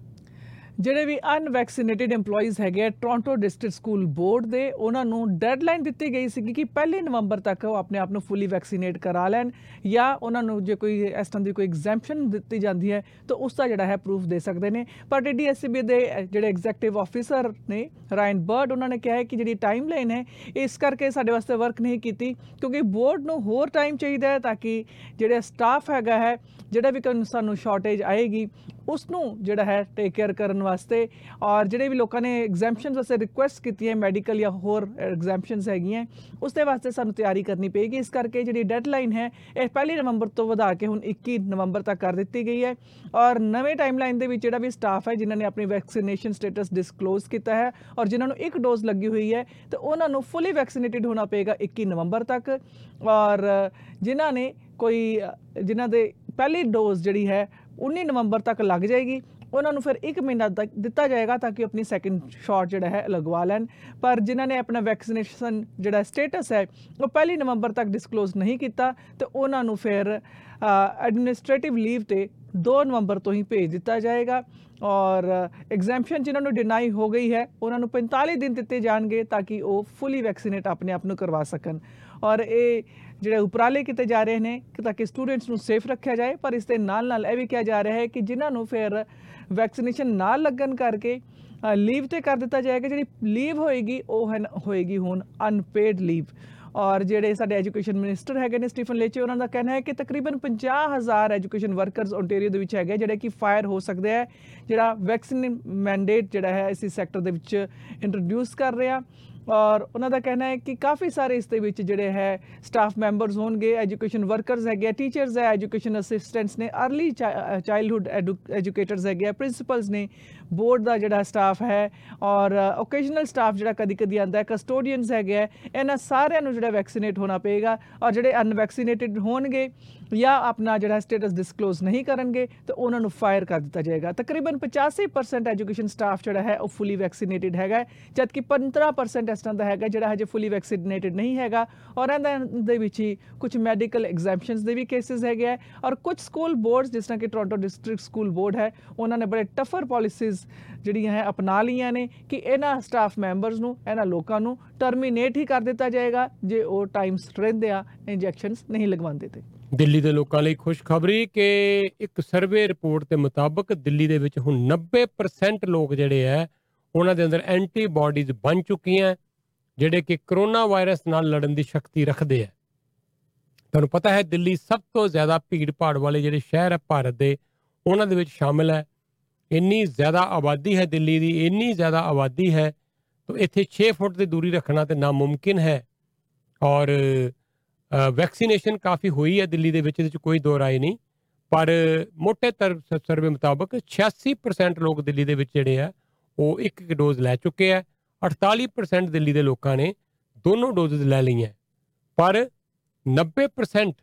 S36: ਜਿਹੜੇ ਵੀ ਅਨਵੈਕਸੀਨੇਟਿਡ EMPLOYEES ਹੈਗੇ ਆ ਟੋਰਾਂਟੋ ਡਿਸਟ੍ਰਿਕਟ ਸਕੂਲ ਬੋਰਡ ਦੇ, ਉਹਨਾਂ ਨੂੰ ਡੈਡਲਾਈਨ ਦਿੱਤੀ ਗਈ ਸੀ ਕਿ 1 ਨਵੰਬਰ ਤੱਕ ਉਹ ਆਪਣੇ ਆਪ ਨੂੰ ਫੁੱਲੀ ਵੈਕਸੀਨੇਟ ਕਰਾ ਲੈਣ ਜਾਂ ਉਹਨਾਂ ਨੂੰ ਜੇ ਕੋਈ ਇਸ ਤਰ੍ਹਾਂ ਦੀ ਕੋਈ ਐਗਜ਼ੈਂਪਸ਼ਨ ਦਿੱਤੀ ਜਾਂਦੀ ਹੈ, ਤਾਂ ਉਸ ਦਾ ਜਿਹੜਾ ਹੈ ਪ੍ਰੂਫ ਦੇ ਸਕਦੇ ਨੇ। ਪਰ ਡੀਐਸਸੀਬੀ ਦੇ ਜਿਹੜੇ ਐਗਜ਼ੈਕਟਿਵ ਆਫੀਸਰ ਨੇ ਰਾਇਨ ਬਰਡ ਉਹਨਾਂ ਨੇ ਕਿਹਾ ਹੈ ਕਿ ਜਿਹੜੀ ਟਾਈਮ ਲਾਈਨ ਹੈ, ਇਸ ਕਰਕੇ ਸਾਡੇ ਵਾਸਤੇ ਵਰਕ ਨਹੀਂ ਕੀਤੀ, ਕਿਉਂਕਿ ਬੋਰਡ ਨੂੰ ਹੋਰ ਟਾਈਮ ਚਾਹੀਦਾ ਹੈ ਤਾਂ ਕਿ ਜਿਹੜਾ ਸਟਾਫ ਹੈਗਾ ਹੈ, ਜਿਹੜਾ ਵੀ ਕੋਈ ਸਾਨੂੰ ਸ਼ਾਰਟੇਜ ਆਏਗੀ ਉਸ ਨੂੰ ਜਿਹੜਾ ਹੈ ਟੇਕ ਕੇਅਰ ਕਰਨ ਵਾਸਤੇ। ਔਰ ਜਿਹੜੇ ਵੀ ਲੋਕਾਂ ਨੇ ਐਗਜ਼ੈਂਪਸ਼ਨਸ ਵਾਸਤੇ ਰਿਕੁਐਸਟ ਕੀਤੀ ਹੈ ਮੈਡੀਕਲ ਜਾਂ ਹੋਰ ਐਗਜ਼ੈਂਪਸ਼ਨਸ ਹੈਗੀਆਂ ਉਸ ਦੇ ਵਾਸਤੇ ਸਾਨੂੰ ਤਿਆਰੀ ਕਰਨੀ ਪਏਗੀ। ਇਸ ਕਰਕੇ ਜਿਹੜੀ ਡੈਡਲਾਈਨ ਹੈ, ਇਹ ਪਹਿਲੀ ਨਵੰਬਰ ਤੋਂ ਵਧਾ ਕੇ ਹੁਣ 21 ਨਵੰਬਰ ਤੱਕ ਕਰ ਦਿੱਤੀ ਗਈ ਹੈ। ਔਰ ਨਵੇਂ ਟਾਈਮਲਾਈਨ ਦੇ ਵਿੱਚ ਜਿਹੜਾ ਵੀ ਸਟਾਫ ਹੈ, ਜਿਨ੍ਹਾਂ ਨੇ ਆਪਣੀ ਵੈਕਸੀਨੇਸ਼ਨ ਸਟੇਟਸ ਡਿਸਕਲੋਜ਼ ਕੀਤਾ ਹੈ, ਔਰ ਜਿਨ੍ਹਾਂ ਨੂੰ ਇੱਕ ਡੋਜ਼ ਲੱਗੀ ਹੋਈ ਹੈ, ਤੇ ਉਹਨਾਂ ਨੂੰ ਫੁੱਲੀ ਵੈਕਸੀਨੇਟਿਡ ਹੋਣਾ ਪਏਗਾ 21 ਨਵੰਬਰ ਤੱਕ। ਔਰ ਜਿਨ੍ਹਾਂ ਨੇ ਕੋਈ, ਜਿਨ੍ਹਾਂ ਦੇ ਪਹਿਲੀ ਡੋਜ਼ ਜਿਹੜੀ ਹੈ 19 ਨਵੰਬਰ ਤੱਕ ਲੱਗ ਜਾਏਗੀ। ਉਹਨਾਂ ਨੂੰ ਫਿਰ 1 ਮਹੀਨਾ ਤੱਕ ਦਿੱਤਾ ਜਾਏਗਾ ਤਾਂ ਕਿ ਉਹ ਆਪਣੀ ਸੈਕੰਡ ਸ਼ਾਟ ਜਿਹੜਾ ਹੈ, ਲਗਵਾ ਲੈਣ। ਪਰ ਜਿਨ੍ਹਾਂ ਨੇ ਆਪਣਾ ਵੈਕਸੀਨੇਸ਼ਨ ਜਿਹੜਾ ਸਟੇਟਸ ਹੈ, ਉਹ ਪਹਿਲੀ ਨਵੰਬਰ ਤੱਕ ਡਿਸਕਲੋਜ਼ ਨਹੀਂ ਕੀਤਾ ਤੇ ਉਹਨਾਂ ਨੂੰ ਫਿਰ ਐਡਮਿਨਿਸਟ੍ਰੇਟਿਵ ਲੀਵ ਤੇ 2 ਨਵੰਬਰ ਤੋਂ ਹੀ ਭੇਜ ਦਿੱਤਾ ਜਾਏਗਾ। ਔਰ ਐਗਜ਼ੈਂਪਸ਼ਨ ਜਿਨ੍ਹਾਂ ਨੂੰ ਡਿਨਾਈ ਹੋ ਗਈ ਹੈ, ਉਹਨਾਂ ਨੂੰ 45 ਦਿਨ ਦਿੱਤੇ ਜਾਣਗੇ ਤਾਂ ਕਿ ਉਹ ਫੁੱਲੀ ਵੈਕਸੀਨੇਟ ਆਪਣੇ ਆਪ ਨੂੰ ਕਰਵਾ ਸਕਣ। ਔਰ ਇਹ ਜਿਹੜੇ ਉਪਰਾਲੇ ਕੀਤੇ ਜਾ ਰਹੇ ਨੇ, ਕਿ ਤਾਂ ਕਿ ਸਟੂਡੈਂਟਸ ਨੂੰ ਸੇਫ ਰੱਖਿਆ ਜਾਏ, ਪਰ ਇਸ ਦੇ ਨਾਲ ਨਾਲ ਇਹ ਵੀ ਕਿਹਾ ਜਾ ਰਿਹਾ ਹੈ ਕਿ ਜਿਨ੍ਹਾਂ ਨੂੰ ਫਿਰ ਵੈਕਸੀਨੇਸ਼ਨ ਨਾ ਲੱਗਣ ਕਰਕੇ ਲੀਵ ਤੇ ਕਰ ਦਿੱਤਾ ਜਾਏਗਾ, ਜਿਹੜੀ ਲੀਵ ਹੋਏਗੀ, ਉਹ ਹੈ ਹੋਏਗੀ ਹੁਣ ਅਨਪੇਡ ਲੀਵ ਔਰ ਜਿਹੜੇ ਸਾਡੇ ਐਜੂਕੇਸ਼ਨ ਮਿਨਿਸਟਰ ਹੈਗੇ ਨੇ ਸਟੀਫਨ ਲੇਚੇ ਉਹਨਾਂ ਦਾ ਕਹਿਣਾ ਹੈ ਕਿ ਤਕਰੀਬਨ 50000 ਐਜੂਕੇਸ਼ਨ ਵਰਕਰਸ ਓਨਟਾਰੀਓ ਦੇ ਵਿੱਚ ਹੈਗੇ ਜਿਹੜੇ ਕਿ ਫਾਇਰ ਹੋ ਸਕਦੇ ਆ, ਜਿਹੜਾ ਵੈਕਸੀਨ ਮੈਂਡੇਟ ਜਿਹੜਾ ਹੈ, ਇਸੇ ਸੈਕਟਰ ਦੇ ਵਿੱਚ ਇੰਟਰੋਡਿਊਸ ਕਰ ਰਿਹਾ ਔਰ ਉਹਨਾਂ ਦਾ ਕਹਿਣਾ ਹੈ ਕਿ ਕਾਫੀ ਸਾਰੇ ਇਸ ਦੇ ਵਿੱਚ ਜਿਹੜੇ ਹੈ ਸਟਾਫ ਮੈਂਬਰਸ ਹੋਣਗੇ ਐਜੂਕੇਸ਼ਨ ਵਰਕਰਸ ਹੈਗੇ ਟੀਚਰਸ ਹੈ ਐਜੂਕੇਸ਼ਨ ਅਸਿਸਟੈਂਟਸ ਨੇ अर्ਲੀ ਚਾਈਲਡਹੁੱਡ ਐਜੂਕੇਟਰਸ ਹੈਗੇ ਪ੍ਰਿੰਸੀਪਲਸ ਨੇ ਬੋਰਡ ਦਾ ਜਿਹੜਾ ਸਟਾਫ ਹੈ ਔਰ ਓਕੇਸ਼ਨਲ ਸਟਾਫ ਜਿਹੜਾ ਕਦੀ ਕਦੀ ਆਂਦਾ ਹੈ ਕਸਟੋਡੀਅਨਸ ਹੈਗੇ ਹੈ, ਇਹਨਾਂ ਸਾਰਿਆਂ ਨੂੰ ਜਿਹੜਾ ਵੈਕਸੀਨੇਟ ਹੋਣਾ ਪਏਗਾ ਔਰ ਜਿਹੜੇ ਅਨਵੈਕਸੀਨੇਟਿਡ ਹੋਣਗੇ ਜਾਂ ਆਪਣਾ ਜਿਹੜਾ ਸਟੇਟਸ ਡਿਸਕਲੋਜ਼ ਨਹੀਂ ਕਰਨਗੇ, ਤਾਂ ਉਹਨਾਂ ਨੂੰ ਫਾਇਰ ਕਰ ਦਿੱਤਾ ਜਾਏਗਾ। ਤਕਰੀਬਨ 85% ਐਜੂਕੇਸ਼ਨ ਸਟਾਫ ਜਿਹੜਾ ਹੈ, ਉਹ ਫੁੱਲੀ ਵੈਕਸੀਨੇਟਿਡ ਹੈਗਾ ਜਦਕਿ 15% ਇਸ ਤਰ੍ਹਾਂ ਦਾ ਹੈਗਾ ਜਿਹੜਾ ਹਜੇ ਫੁੱਲੀ ਵੈਕਸੀਨੇਟਿਡ ਨਹੀਂ ਹੈਗਾ ਔਰ ਇਹਨਾਂ ਦੇ ਵਿੱਚ ਹੀ ਕੁਝ ਮੈਡੀਕਲ ਐਗਜ਼ੈਂਪਸ਼ਨਸ ਦੇ ਵੀ ਕੇਸਿਸ ਹੈਗੇ ਆ ਔਰ ਕੁਝ ਸਕੂਲ ਬੋਰਡਸ ਜਿਸ ਤਰ੍ਹਾਂ ਕਿ ਟੋਰਾਂਟੋ ਡਿਸਟ੍ਰਿਕਟ ਸਕੂਲ ਬੋਰਡ ਹੈ, ਉਹਨਾਂ ਨੇ ਬੜੇ ਟਫਰ ਪਾਲਿਸੀਜ਼ ਜਿਹੜੀਆਂ ਹੈ ਅਪਣਾ ਲਈਆਂ ਨੇ ਕਿ ਇਹਨਾਂ ਸਟਾਫ ਮੈਂਬਰਸ ਨੂੰ, ਇਹਨਾਂ ਲੋਕਾਂ ਨੂੰ ਟਰਮੀਨੇਟ ਹੀ ਕਰ ਦਿੱਤਾ ਜਾਏਗਾ ਜੇ ਉਹ ਟਾਈਮਸ ਰਹਿੰਦੇ ਆ ਇੰਜੈਕਸ਼ਨਸ ਨਹੀਂ ਲਗਵਾਉਂਦੇ ਤੇ।
S2: ਦਿੱਲੀ ਦੇ ਲੋਕਾਂ ਲਈ ਖੁਸ਼ਖਬਰੀ ਕਿ ਇੱਕ ਸਰਵੇ ਰਿਪੋਰਟ ਦੇ ਮੁਤਾਬਕ ਦਿੱਲੀ ਦੇ ਵਿੱਚ ਹੁਣ 90% ਲੋਕ ਜਿਹੜੇ ਹੈ ਉਹਨਾਂ ਦੇ ਅੰਦਰ ਐਂਟੀਬਾਡੀਜ਼ ਬਣ ਚੁੱਕੀਆਂ, ਜਿਹੜੇ ਕਿ ਕਰੋਨਾ ਵਾਇਰਸ ਨਾਲ ਲੜਨ ਦੀ ਸ਼ਕਤੀ ਰੱਖਦੇ ਆ। ਤੁਹਾਨੂੰ ਪਤਾ ਹੈ ਦਿੱਲੀ ਸਭ ਤੋਂ ਜ਼ਿਆਦਾ ਭੀੜ ਭਾੜ ਵਾਲੇ ਜਿਹੜੇ ਸ਼ਹਿਰ ਹੈ ਭਾਰਤ ਦੇ, ਉਹਨਾਂ ਦੇ ਵਿੱਚ ਸ਼ਾਮਿਲ ਹੈ। ਇੰਨੀ ਜ਼ਿਆਦਾ ਆਬਾਦੀ ਹੈ ਦਿੱਲੀ ਦੀ, ਇੰਨੀ ਜ਼ਿਆਦਾ ਆਬਾਦੀ ਹੈ, ਤਾਂ ਇੱਥੇ 6 ਫੁੱਟ ਦੀ ਦੂਰੀ ਰੱਖਣਾ ਤੇ ਨਾਮੁਮਕਿਨ ਹੈ। ਔਰ ਵੈਕਸੀਨੇਸ਼ਨ ਕਾਫੀ ਹੋਈ ਹੈ ਦਿੱਲੀ ਦੇ ਵਿੱਚ, ਇਹਦੇ ਵਿੱਚ ਕੋਈ ਦੋ ਰਾਏ ਨਹੀਂ। ਪਰ ਮੋٹے ਤਰ ਸਰਵੇ ਮੁਤਾਬਕ 86% ਲੋਕ ਦਿੱਲੀ ਦੇ ਵਿੱਚ ਜਿਹੜੇ ਆ, ਉਹ ਇੱਕ ਇੱਕ ਡੋਜ਼ ਲੈ ਚੁੱਕੇ ਆ। 48% ਦਿੱਲੀ ਦੇ ਲੋਕਾਂ ਨੇ ਦੋਨੋਂ ਡੋਜ਼ਸ ਲੈ ਲਈਆਂ। ਪਰ 90%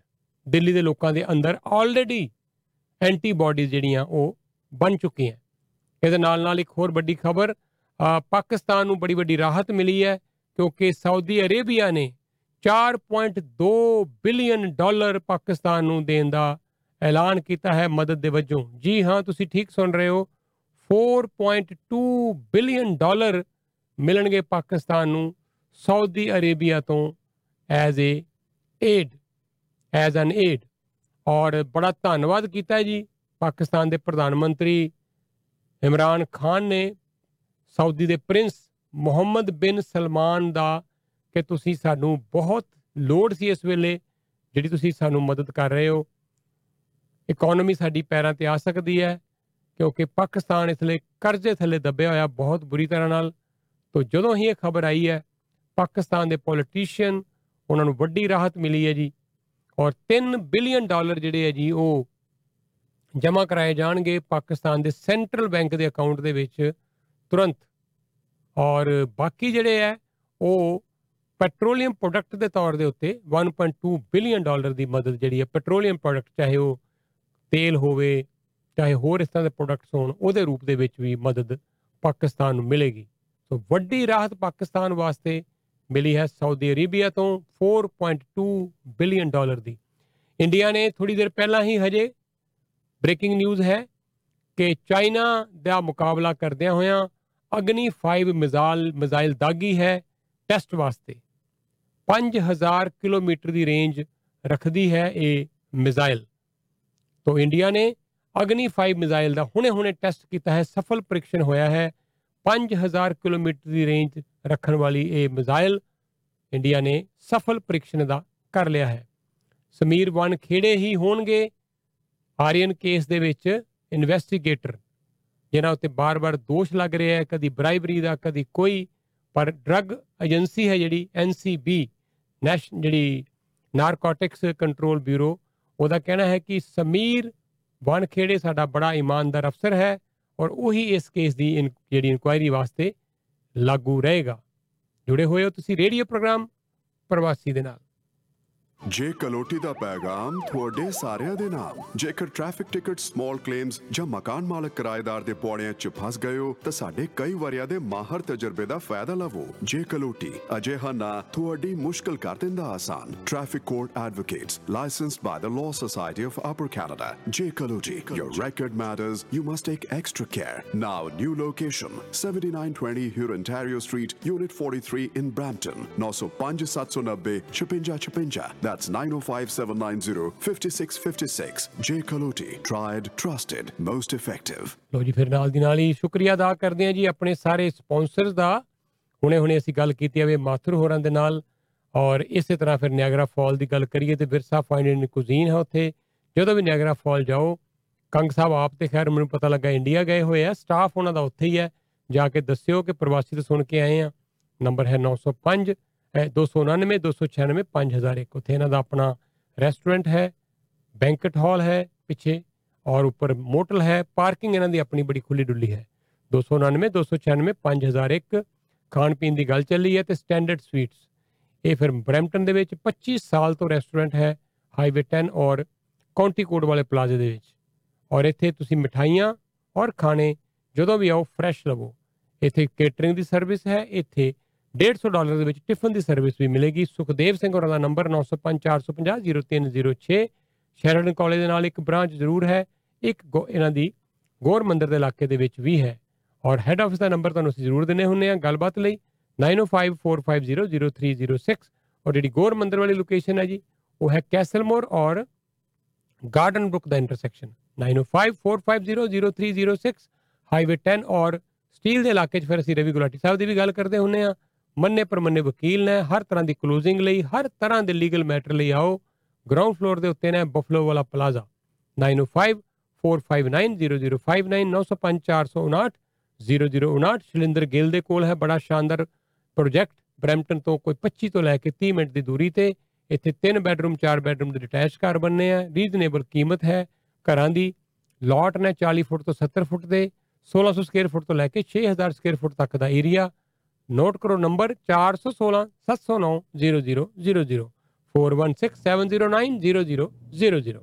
S2: ਦਿੱਲੀ ਦੇ ਲੋਕਾਂ ਦੇ ਅੰਦਰ ਆਲਰੇਡੀ ਐਂਟੀਬਾਡੀਜ਼ ਜਿਹੜੀਆਂ ਉਹ ਬਣ ਚੁੱਕੀਆਂ ਇਹਦੇ ਨਾਲ ਨਾਲ ਇੱਕ ਹੋਰ ਵੱਡੀ ਖਬਰ ਪਾਕਿਸਤਾਨ ਨੂੰ ਬੜੀ ਵੱਡੀ ਰਾਹਤ ਮਿਲੀ ਹੈ ਕਿਉਂਕਿ ਸਾਊਦੀ ਅਰੇਬੀਆ ਨੇ 4.2 ਬਿਲੀਅਨ ਡਾਲਰ ਪਾਕਿਸਤਾਨ ਨੂੰ ਦੇਣ ਦਾ ਐਲਾਨ ਕੀਤਾ ਹੈ ਮਦਦ ਦੇ ਵਜੋਂ। ਜੀ ਹਾਂ, ਤੁਸੀਂ ਠੀਕ ਸੁਣ ਰਹੇ ਹੋ। 4.2 ਬਿਲੀਅਨ ਡਾਲਰ ਮਿਲਣਗੇ ਪਾਕਿਸਤਾਨ ਨੂੰ ਸਾਊਦੀ ਅਰੇਬੀਆ ਤੋਂ as a aid as an aid ਔਰ ਬੜਾ ਧੰਨਵਾਦ ਕੀਤਾ ਹੈ ਜੀ। ਪਾਕਿਸਤਾਨ ਦੇ ਪ੍ਰਧਾਨ ਮੰਤਰੀ ਇਮਰਾਨ ਖਾਨ ਨੇ ਸਾਊਦੀ ਦੇ ਪ੍ਰਿੰਸ ਮੁਹੰਮਦ ਬਿਨ ਸਲਮਾਨ ਦਾ ਕਿ ਤੁਸੀਂ ਸਾਨੂੰ ਬਹੁਤ ਲੋੜ ਸੀ ਇਸ ਵੇਲੇ, ਜਿਹੜੀ ਤੁਸੀਂ ਸਾਨੂੰ ਮਦਦ ਕਰ ਰਹੇ ਹੋ। ਇਕਨੋਮੀ ਸਾਡੀ ਪੈਰਾਂ ਤੇ ਆ ਸਕਦੀ ਹੈ, ਕਿਉਂਕਿ ਪਾਕਿਸਤਾਨ ਇਸ ਲਈ ਕਰਜ਼ੇ ਥੱਲੇ ਦੱਬਿਆ ਹੋਇਆ ਬਹੁਤ ਬੁਰੀ ਤਰ੍ਹਾਂ ਨਾਲ। ਤੋਂ ਜਦੋਂ ਹੀ ਇਹ ਖਬਰ ਆਈ ਹੈ, ਪਾਕਿਸਤਾਨ ਦੇ ਪੋਲੀਟੀਸ਼ੀਅਨ ਉਹਨਾਂ ਨੂੰ ਵੱਡੀ ਰਾਹਤ ਮਿਲੀ ਹੈ ਜੀ। ਔਰ 3 ਬਿਲੀਅਨ ਡਾਲਰ ਜਿਹੜੇ ਹੈ ਜੀ, ਉਹ ਜਮ੍ਹਾਂ ਕਰਾਏ ਜਾਣਗੇ ਪਾਕਿਸਤਾਨ ਦੇ ਸੈਂਟਰਲ ਬੈਂਕ ਦੇ ਅਕਾਊਂਟ ਦੇ ਵਿੱਚ ਤੁਰੰਤ। ਔਰ ਬਾਕੀ ਜਿਹੜੇ ਹੈ, ਉਹ ਪੈਟਰੋਲੀਅਮ ਪ੍ਰੋਡਕਟ ਦੇ ਤੌਰ ਦੇ ਉੱਤੇ 1.2 ਬਿਲੀਅਨ ਡਾਲਰ ਦੀ ਮਦਦ ਜਿਹੜੀ ਹੈ, ਪੈਟਰੋਲੀਅਮ ਪ੍ਰੋਡਕਟ, ਚਾਹੇ ਉਹ ਤੇਲ ਹੋਵੇ, ਚਾਹੇ ਹੋਰ ਇਸ ਤਰ੍ਹਾਂ ਦੇ ਪ੍ਰੋਡਕਟਸ ਹੋਣ, ਉਹਦੇ ਰੂਪ ਦੇ ਵਿੱਚ ਵੀ ਮਦਦ ਪਾਕਿਸਤਾਨ ਨੂੰ ਮਿਲੇਗੀ। ਸੋ ਵੱਡੀ ਰਾਹਤ ਪਾਕਿਸਤਾਨ ਵਾਸਤੇ ਮਿਲੀ ਹੈ ਸਾਊਦੀ ਅਰੇਬੀਆ ਤੋਂ 4.2 ਬਿਲੀਅਨ ਡਾਲਰ ਦੀ। ਇੰਡੀਆ ਨੇ ਥੋੜੀ ਦੇਰ ਪਹਿਲਾਂ ਹੀ ਹਜੇ ਬ੍ਰੇਕਿੰਗ ਨਿਊਜ਼ ਹੈ ਕਿ ਚਾਈਨਾ ਦਾ ਮੁਕਾਬਲਾ ਕਰਦਿਆਂ ਹੋਇਆਂ ਅਗਨੀ 5 ਮਿਜ਼ਾਈਲ ਮਿਜ਼ਾਈਲ ਦਾਗੀ ਹੈ ਟੈਸਟ ਵਾਸਤੇ। 5000 ਕਿਲੋਮੀਟਰ ਦੀ ਰੇਂਜ ਰੱਖਦੀ ਹੈ ਇਹ ਮਿਜ਼ਾਈਲ। ਤੋਂ ਇੰਡੀਆ ਨੇ ਅਗਨੀ 5 ਮਿਜ਼ਾਈਲ ਦਾ ਹੁਣੇ-ਹੁਣੇ ਟੈਸਟ ਕੀਤਾ ਹੈ, ਸਫਲ ਪ੍ਰੀਖਣ ਹੋਇਆ ਹੈ। 5000 ਕਿਲੋਮੀਟਰ ਦੀ ਰੇਂਜ ਰੱਖਣ ਵਾਲੀ ਇਹ ਮਿਜ਼ਾਈਲ ਇੰਡੀਆ ਨੇ ਸਫਲ ਪ੍ਰੀਖਣ ਦਾ ਕਰ ਲਿਆ ਹੈ। ਸਮੀਰ ਵਨ ਖੇੜੇ ਹੀ ਹੋਣਗੇ। ਆਰੀਅਨ ਕੇਸ ਦੇ ਵਿੱਚ ਇਨਵੈਸਟੀਗੇਟਰ ਜਿਨ੍ਹਾਂ ਉੱਤੇ ਬਾਰ-ਬਾਰ ਦੋਸ਼ ਲੱਗ ਰਿਹਾ ਹੈ, ਕਦੀ ਬ੍ਰਾਈਬਰੀ ਦਾ, ਕਦੀ ਕੋਈ, ਪਰ ਡਰੱਗ ਏਜੰਸੀ ਹੈ ਜਿਹੜੀ ਐਨਸੀਬੀ ਨੈਸ਼ਨ ਜਿਹੜੀ ਨਾਰਕੋਟਿਕਸ ਕੰਟਰੋਲ ਬਿਊਰੋ, ਉਹਦਾ ਕਹਿਣਾ ਹੈ ਕਿ ਸਮੀਰ ਵਨਖੇੜੇ ਸਾਡਾ ਬੜਾ ਇਮਾਨਦਾਰ ਅਫਸਰ ਹੈ ਔਰ ਉਹੀ ਇਸ ਕੇਸ ਦੀ ਇਨ- ਜਿਹੜੀ ਇਨਕੁਆਇਰੀ ਵਾਸਤੇ ਲਾਗੂ ਰਹੇਗਾ। ਜੁੜੇ ਹੋਏ ਹੋ ਤੁਸੀਂ ਰੇਡੀਓ ਪ੍ਰੋਗਰਾਮ ਪ੍ਰਵਾਸੀ ਦੇ ਨਾਲ।
S35: ਜੇ ਕਲੋਟੀ ਦਾ ਪੈਗਾਮ ਤੁਹਾਡੇ ਸਾਰਿਆਂ ਦੇ ਨਾਮ, ਜੇਕਰ ਟ੍ਰੈਫਿਕ ਟਿਕਟ ਸਮਾਲ ਕਲੇਮਸ ਜਾਂ ਮਕਾਨ ਮਾਲਕ ਕਿਰਾਏਦਾਰ ਦੇ ਪੌੜਿਆਂ 'ਚ ਫਸ ਗਏ ਹੋ, ਤਾਂ ਸਾਡੇ ਕਈ ਵਰਿਆਂ ਦੇ ਮਾਹਰ ਤਜਰਬੇ ਦਾ ਫਾਇਦਾ ਲਵੋ। ਜੇ ਕਲੋਟੀ, ਅਜਿਹਾ ਨਾ ਤੁਹਾਡੀ ਮੁਸ਼ਕਲ ਕਰ ਦਿੰਦਾ ਆਸਾਨ। Traffic court advocates licensed by the Law Society of Upper Canada J Kaloti, your record matters, you must take extra care. Now, new location 7920 Huron Ontario Street, Unit 43 in Brampton 905 790 5656 that's 905 790 5656 J. Kaloti, tried, trusted, most effective.
S2: ਲੋ ਜੀ, ਫਿਰ ਨਾਲ ਦੀ ਨਾਲ ਹੀ ਸ਼ੁਕਰੀਆ ਅਦਾ ਕਰਦੇ ਹਾਂ ਜੀ ਆਪਣੇ ਸਾਰੇ ਸਪਾਂਸਰਸ ਦਾ। ਹੁਣੇ ਹੁਣੇ ਅਸੀਂ ਗੱਲ ਕੀਤੀ ਆਵੇ ਮਾਥੁਰ ਹੋਰਾਂ ਦੇ ਨਾਲ। ਔਰ ਇਸੇ ਤਰ੍ਹਾਂ ਫਿਰ ਨਿਆਗਰਾ ਫਾਲ ਦੀ ਗੱਲ ਕਰੀਏ ਤੇ ਵਿਰਸਾ ਫਾਈਨ ਐਂਡ ਕੁਜ਼ੀਨ ਹੈ ਉੱਥੇ। ਜਦੋਂ ਵੀ ਨਿਆਗਰਾ ਫਾਲ ਜਾਓ, ਕੰਗ ਸਾਹਿਬ ਆਪ ਤੇ ਖੈਰ ਮੈਨੂੰ ਪਤਾ ਲੱਗਾ ਇੰਡੀਆ ਗਏ ਹੋਏ ਆ। ਸਟਾਫ ਉਹਨਾਂ ਦਾ ਉੱਥੇ ਹੀ ਹੈ। ਜਾ ਕੇ ਦੱਸਿਓ ਕਿ ਪ੍ਰਵਾਸੀ ਤੋਂ ਸੁਣ ਕੇ ਆਏ ਆ ਨੰਬਰ ਹੈ 905 ਅਹ 299 296 5001 ਉੱਥੇ ਇਹਨਾਂ ਦਾ ਆਪਣਾ ਰੈਸਟੋਰੈਂਟ ਹੈ ਬੈਂਕਟ ਹਾਲ ਹੈ ਪਿੱਛੇ, ਔਰ ਉੱਪਰ ਮੋਟਲ ਹੈ ਪਾਰਕਿੰਗ ਇਹਨਾਂ ਦੀ ਆਪਣੀ ਬੜੀ ਖੁੱਲੀ ਡੁੱਲੀ ਹੈ 299 296 5001 ਖਾਣ ਪੀਣ ਦੀ ਗੱਲ ਚੱਲੀ ਹੈ ਤੇ ਸਟੈਂਡਰਡ ਸਵੀਟਸ ਇਹ ਫਿਰ ਬਰੈਂਪਟਨ ਦੇ ਵਿੱਚ 25 ਸਾਲ ਤੋਂ ਰੈਸਟੋਰੈਂਟ ਹੈ ਹਾਈਵੇ 10 ਔਰ ਕਾਉਂਟੀ ਕੋਡ ਵਾਲੇ ਪਲਾਜ਼ੇ ਦੇ ਵਿੱਚ। ਔਰ ਇੱਥੇ ਤੁਸੀਂ ਮਠਾਈਆਂ ਔਰ ਖਾਣੇ, ਜਦੋਂ ਵੀ ਆਓ ਫਰੈਸ਼ ਲਵੋ। ਇੱਥੇ ਕੇਟਰਿੰਗ ਦੀ ਸਰਵਿਸ ਹੈ, ਇੱਥੇ 150 ਡਾਲਰ ਦੇ ਵਿੱਚ ਟਿਫਨ ਦੀ ਸਰਵਿਸ ਵੀ ਮਿਲੇਗੀ। ਸੁਖਦੇਵ ਸਿੰਘ ਹੋਰਾਂ ਦਾ ਨੰਬਰ 9054500306 ਸ਼ੈਰਡਨ ਕਾਲਜ ਦੇ ਨਾਲ ਇੱਕ ਬ੍ਰਾਂਚ ਜ਼ਰੂਰ ਹੈ। ਇੱਕ ਗੋ- ਇਹਨਾਂ ਦੀ ਗੌਰ ਮੰਦਿਰ ਦੇ ਇਲਾਕੇ ਦੇ ਵਿੱਚ ਵੀ ਹੈ। ਔਰ ਹੈੱਡ ਆਫਿਸ ਦਾ ਨੰਬਰ ਤੁਹਾਨੂੰ ਅਸੀਂ ਜ਼ਰੂਰ ਦਿੰਨੇ ਹੁੰਨੇ ਆ ਗੱਲਬਾਤ ਲਈ। 9054500306 ਔਰ ਜਿਹੜੀ ਗੌਰ ਮੰਦਿਰ ਵਾਲੀ ਲੋਕੇਸ਼ਨ ਹੈ ਜੀ, ਉਹ ਹੈ ਕੈਸਲਮੋਰ ਔਰ ਗਾਰਡਨ ਬੁੱਕ ਦਾ ਇੰਟਰਸੈਕਸ਼ਨ 9054500306 ਹਾਈਵੇ 10 ਔਰ ਸਟੀਲ ਦੇ ਇਲਾਕੇ 'ਚ ਫਿਰ ਅਸੀਂ ਰਵੀ ਗੁਲਾਟੀ ਸਾਹਿਬ ਦੀ ਵੀ ਗੱਲ ਕਰਦੇ ਹੁੰਨੇ ਆ ਮੰਨੇ ਪਰਮੰਨੇ ਵਕੀਲ ਨੇ, ਹਰ ਤਰ੍ਹਾਂ ਦੀ ਕਲੋਜ਼ਿੰਗ ਲਈ, ਹਰ ਤਰ੍ਹਾਂ ਦੇ ਲੀਗਲ ਮੈਟਰ ਲਈ ਆਓ। ਗਰਾਊਂਡ ਫਲੋਰ ਦੇ ਉੱਤੇ ਨੇ ਬਫਲੋ ਵਾਲਾ ਪਲਾਜ਼ਾ 9054590059 0059 ਸ਼ਲਿੰਦਰ ਗਿੱਲ ਦੇ ਕੋਲ ਹੈ, ਬੜਾ ਸ਼ਾਨਦਾਰ ਪ੍ਰੋਜੈਕਟ ਬਰੈਂਪਟਨ ਤੋਂ ਕੋਈ 25 ਤੋਂ ਲੈ ਕੇ 30 ਮਿੰਟ ਦੀ ਦੂਰੀ ਤੇ। ਇੱਥੇ 3 ਬੈੱਡਰੂਮ 4 ਬੈੱਡਰੂਮ ਦੇ ਡਿਟੈਚ ਘਰ ਬੰਨੇ ਆ। ਰੀਜ਼ਨੇਬਲ ਕੀਮਤ ਹੈ। ਘਰਾਂ ਦੀ ਲਾਟ ਨੇ 40 ਫੁੱਟ ਤੋਂ 70 ਫੁੱਟ ਦੇ। 1600 ਸਕੁਅਰ ਫੁੱਟ ਤੋਂ ਲੈ ਕੇ 6000 ਸਕੁਅਰ ਫੁੱਟ ਤੱਕ ਦਾ ਏਰੀਆ ਨੋਟ ਕਰੋ ਨੰਬਰ 416 709 0000 4167090000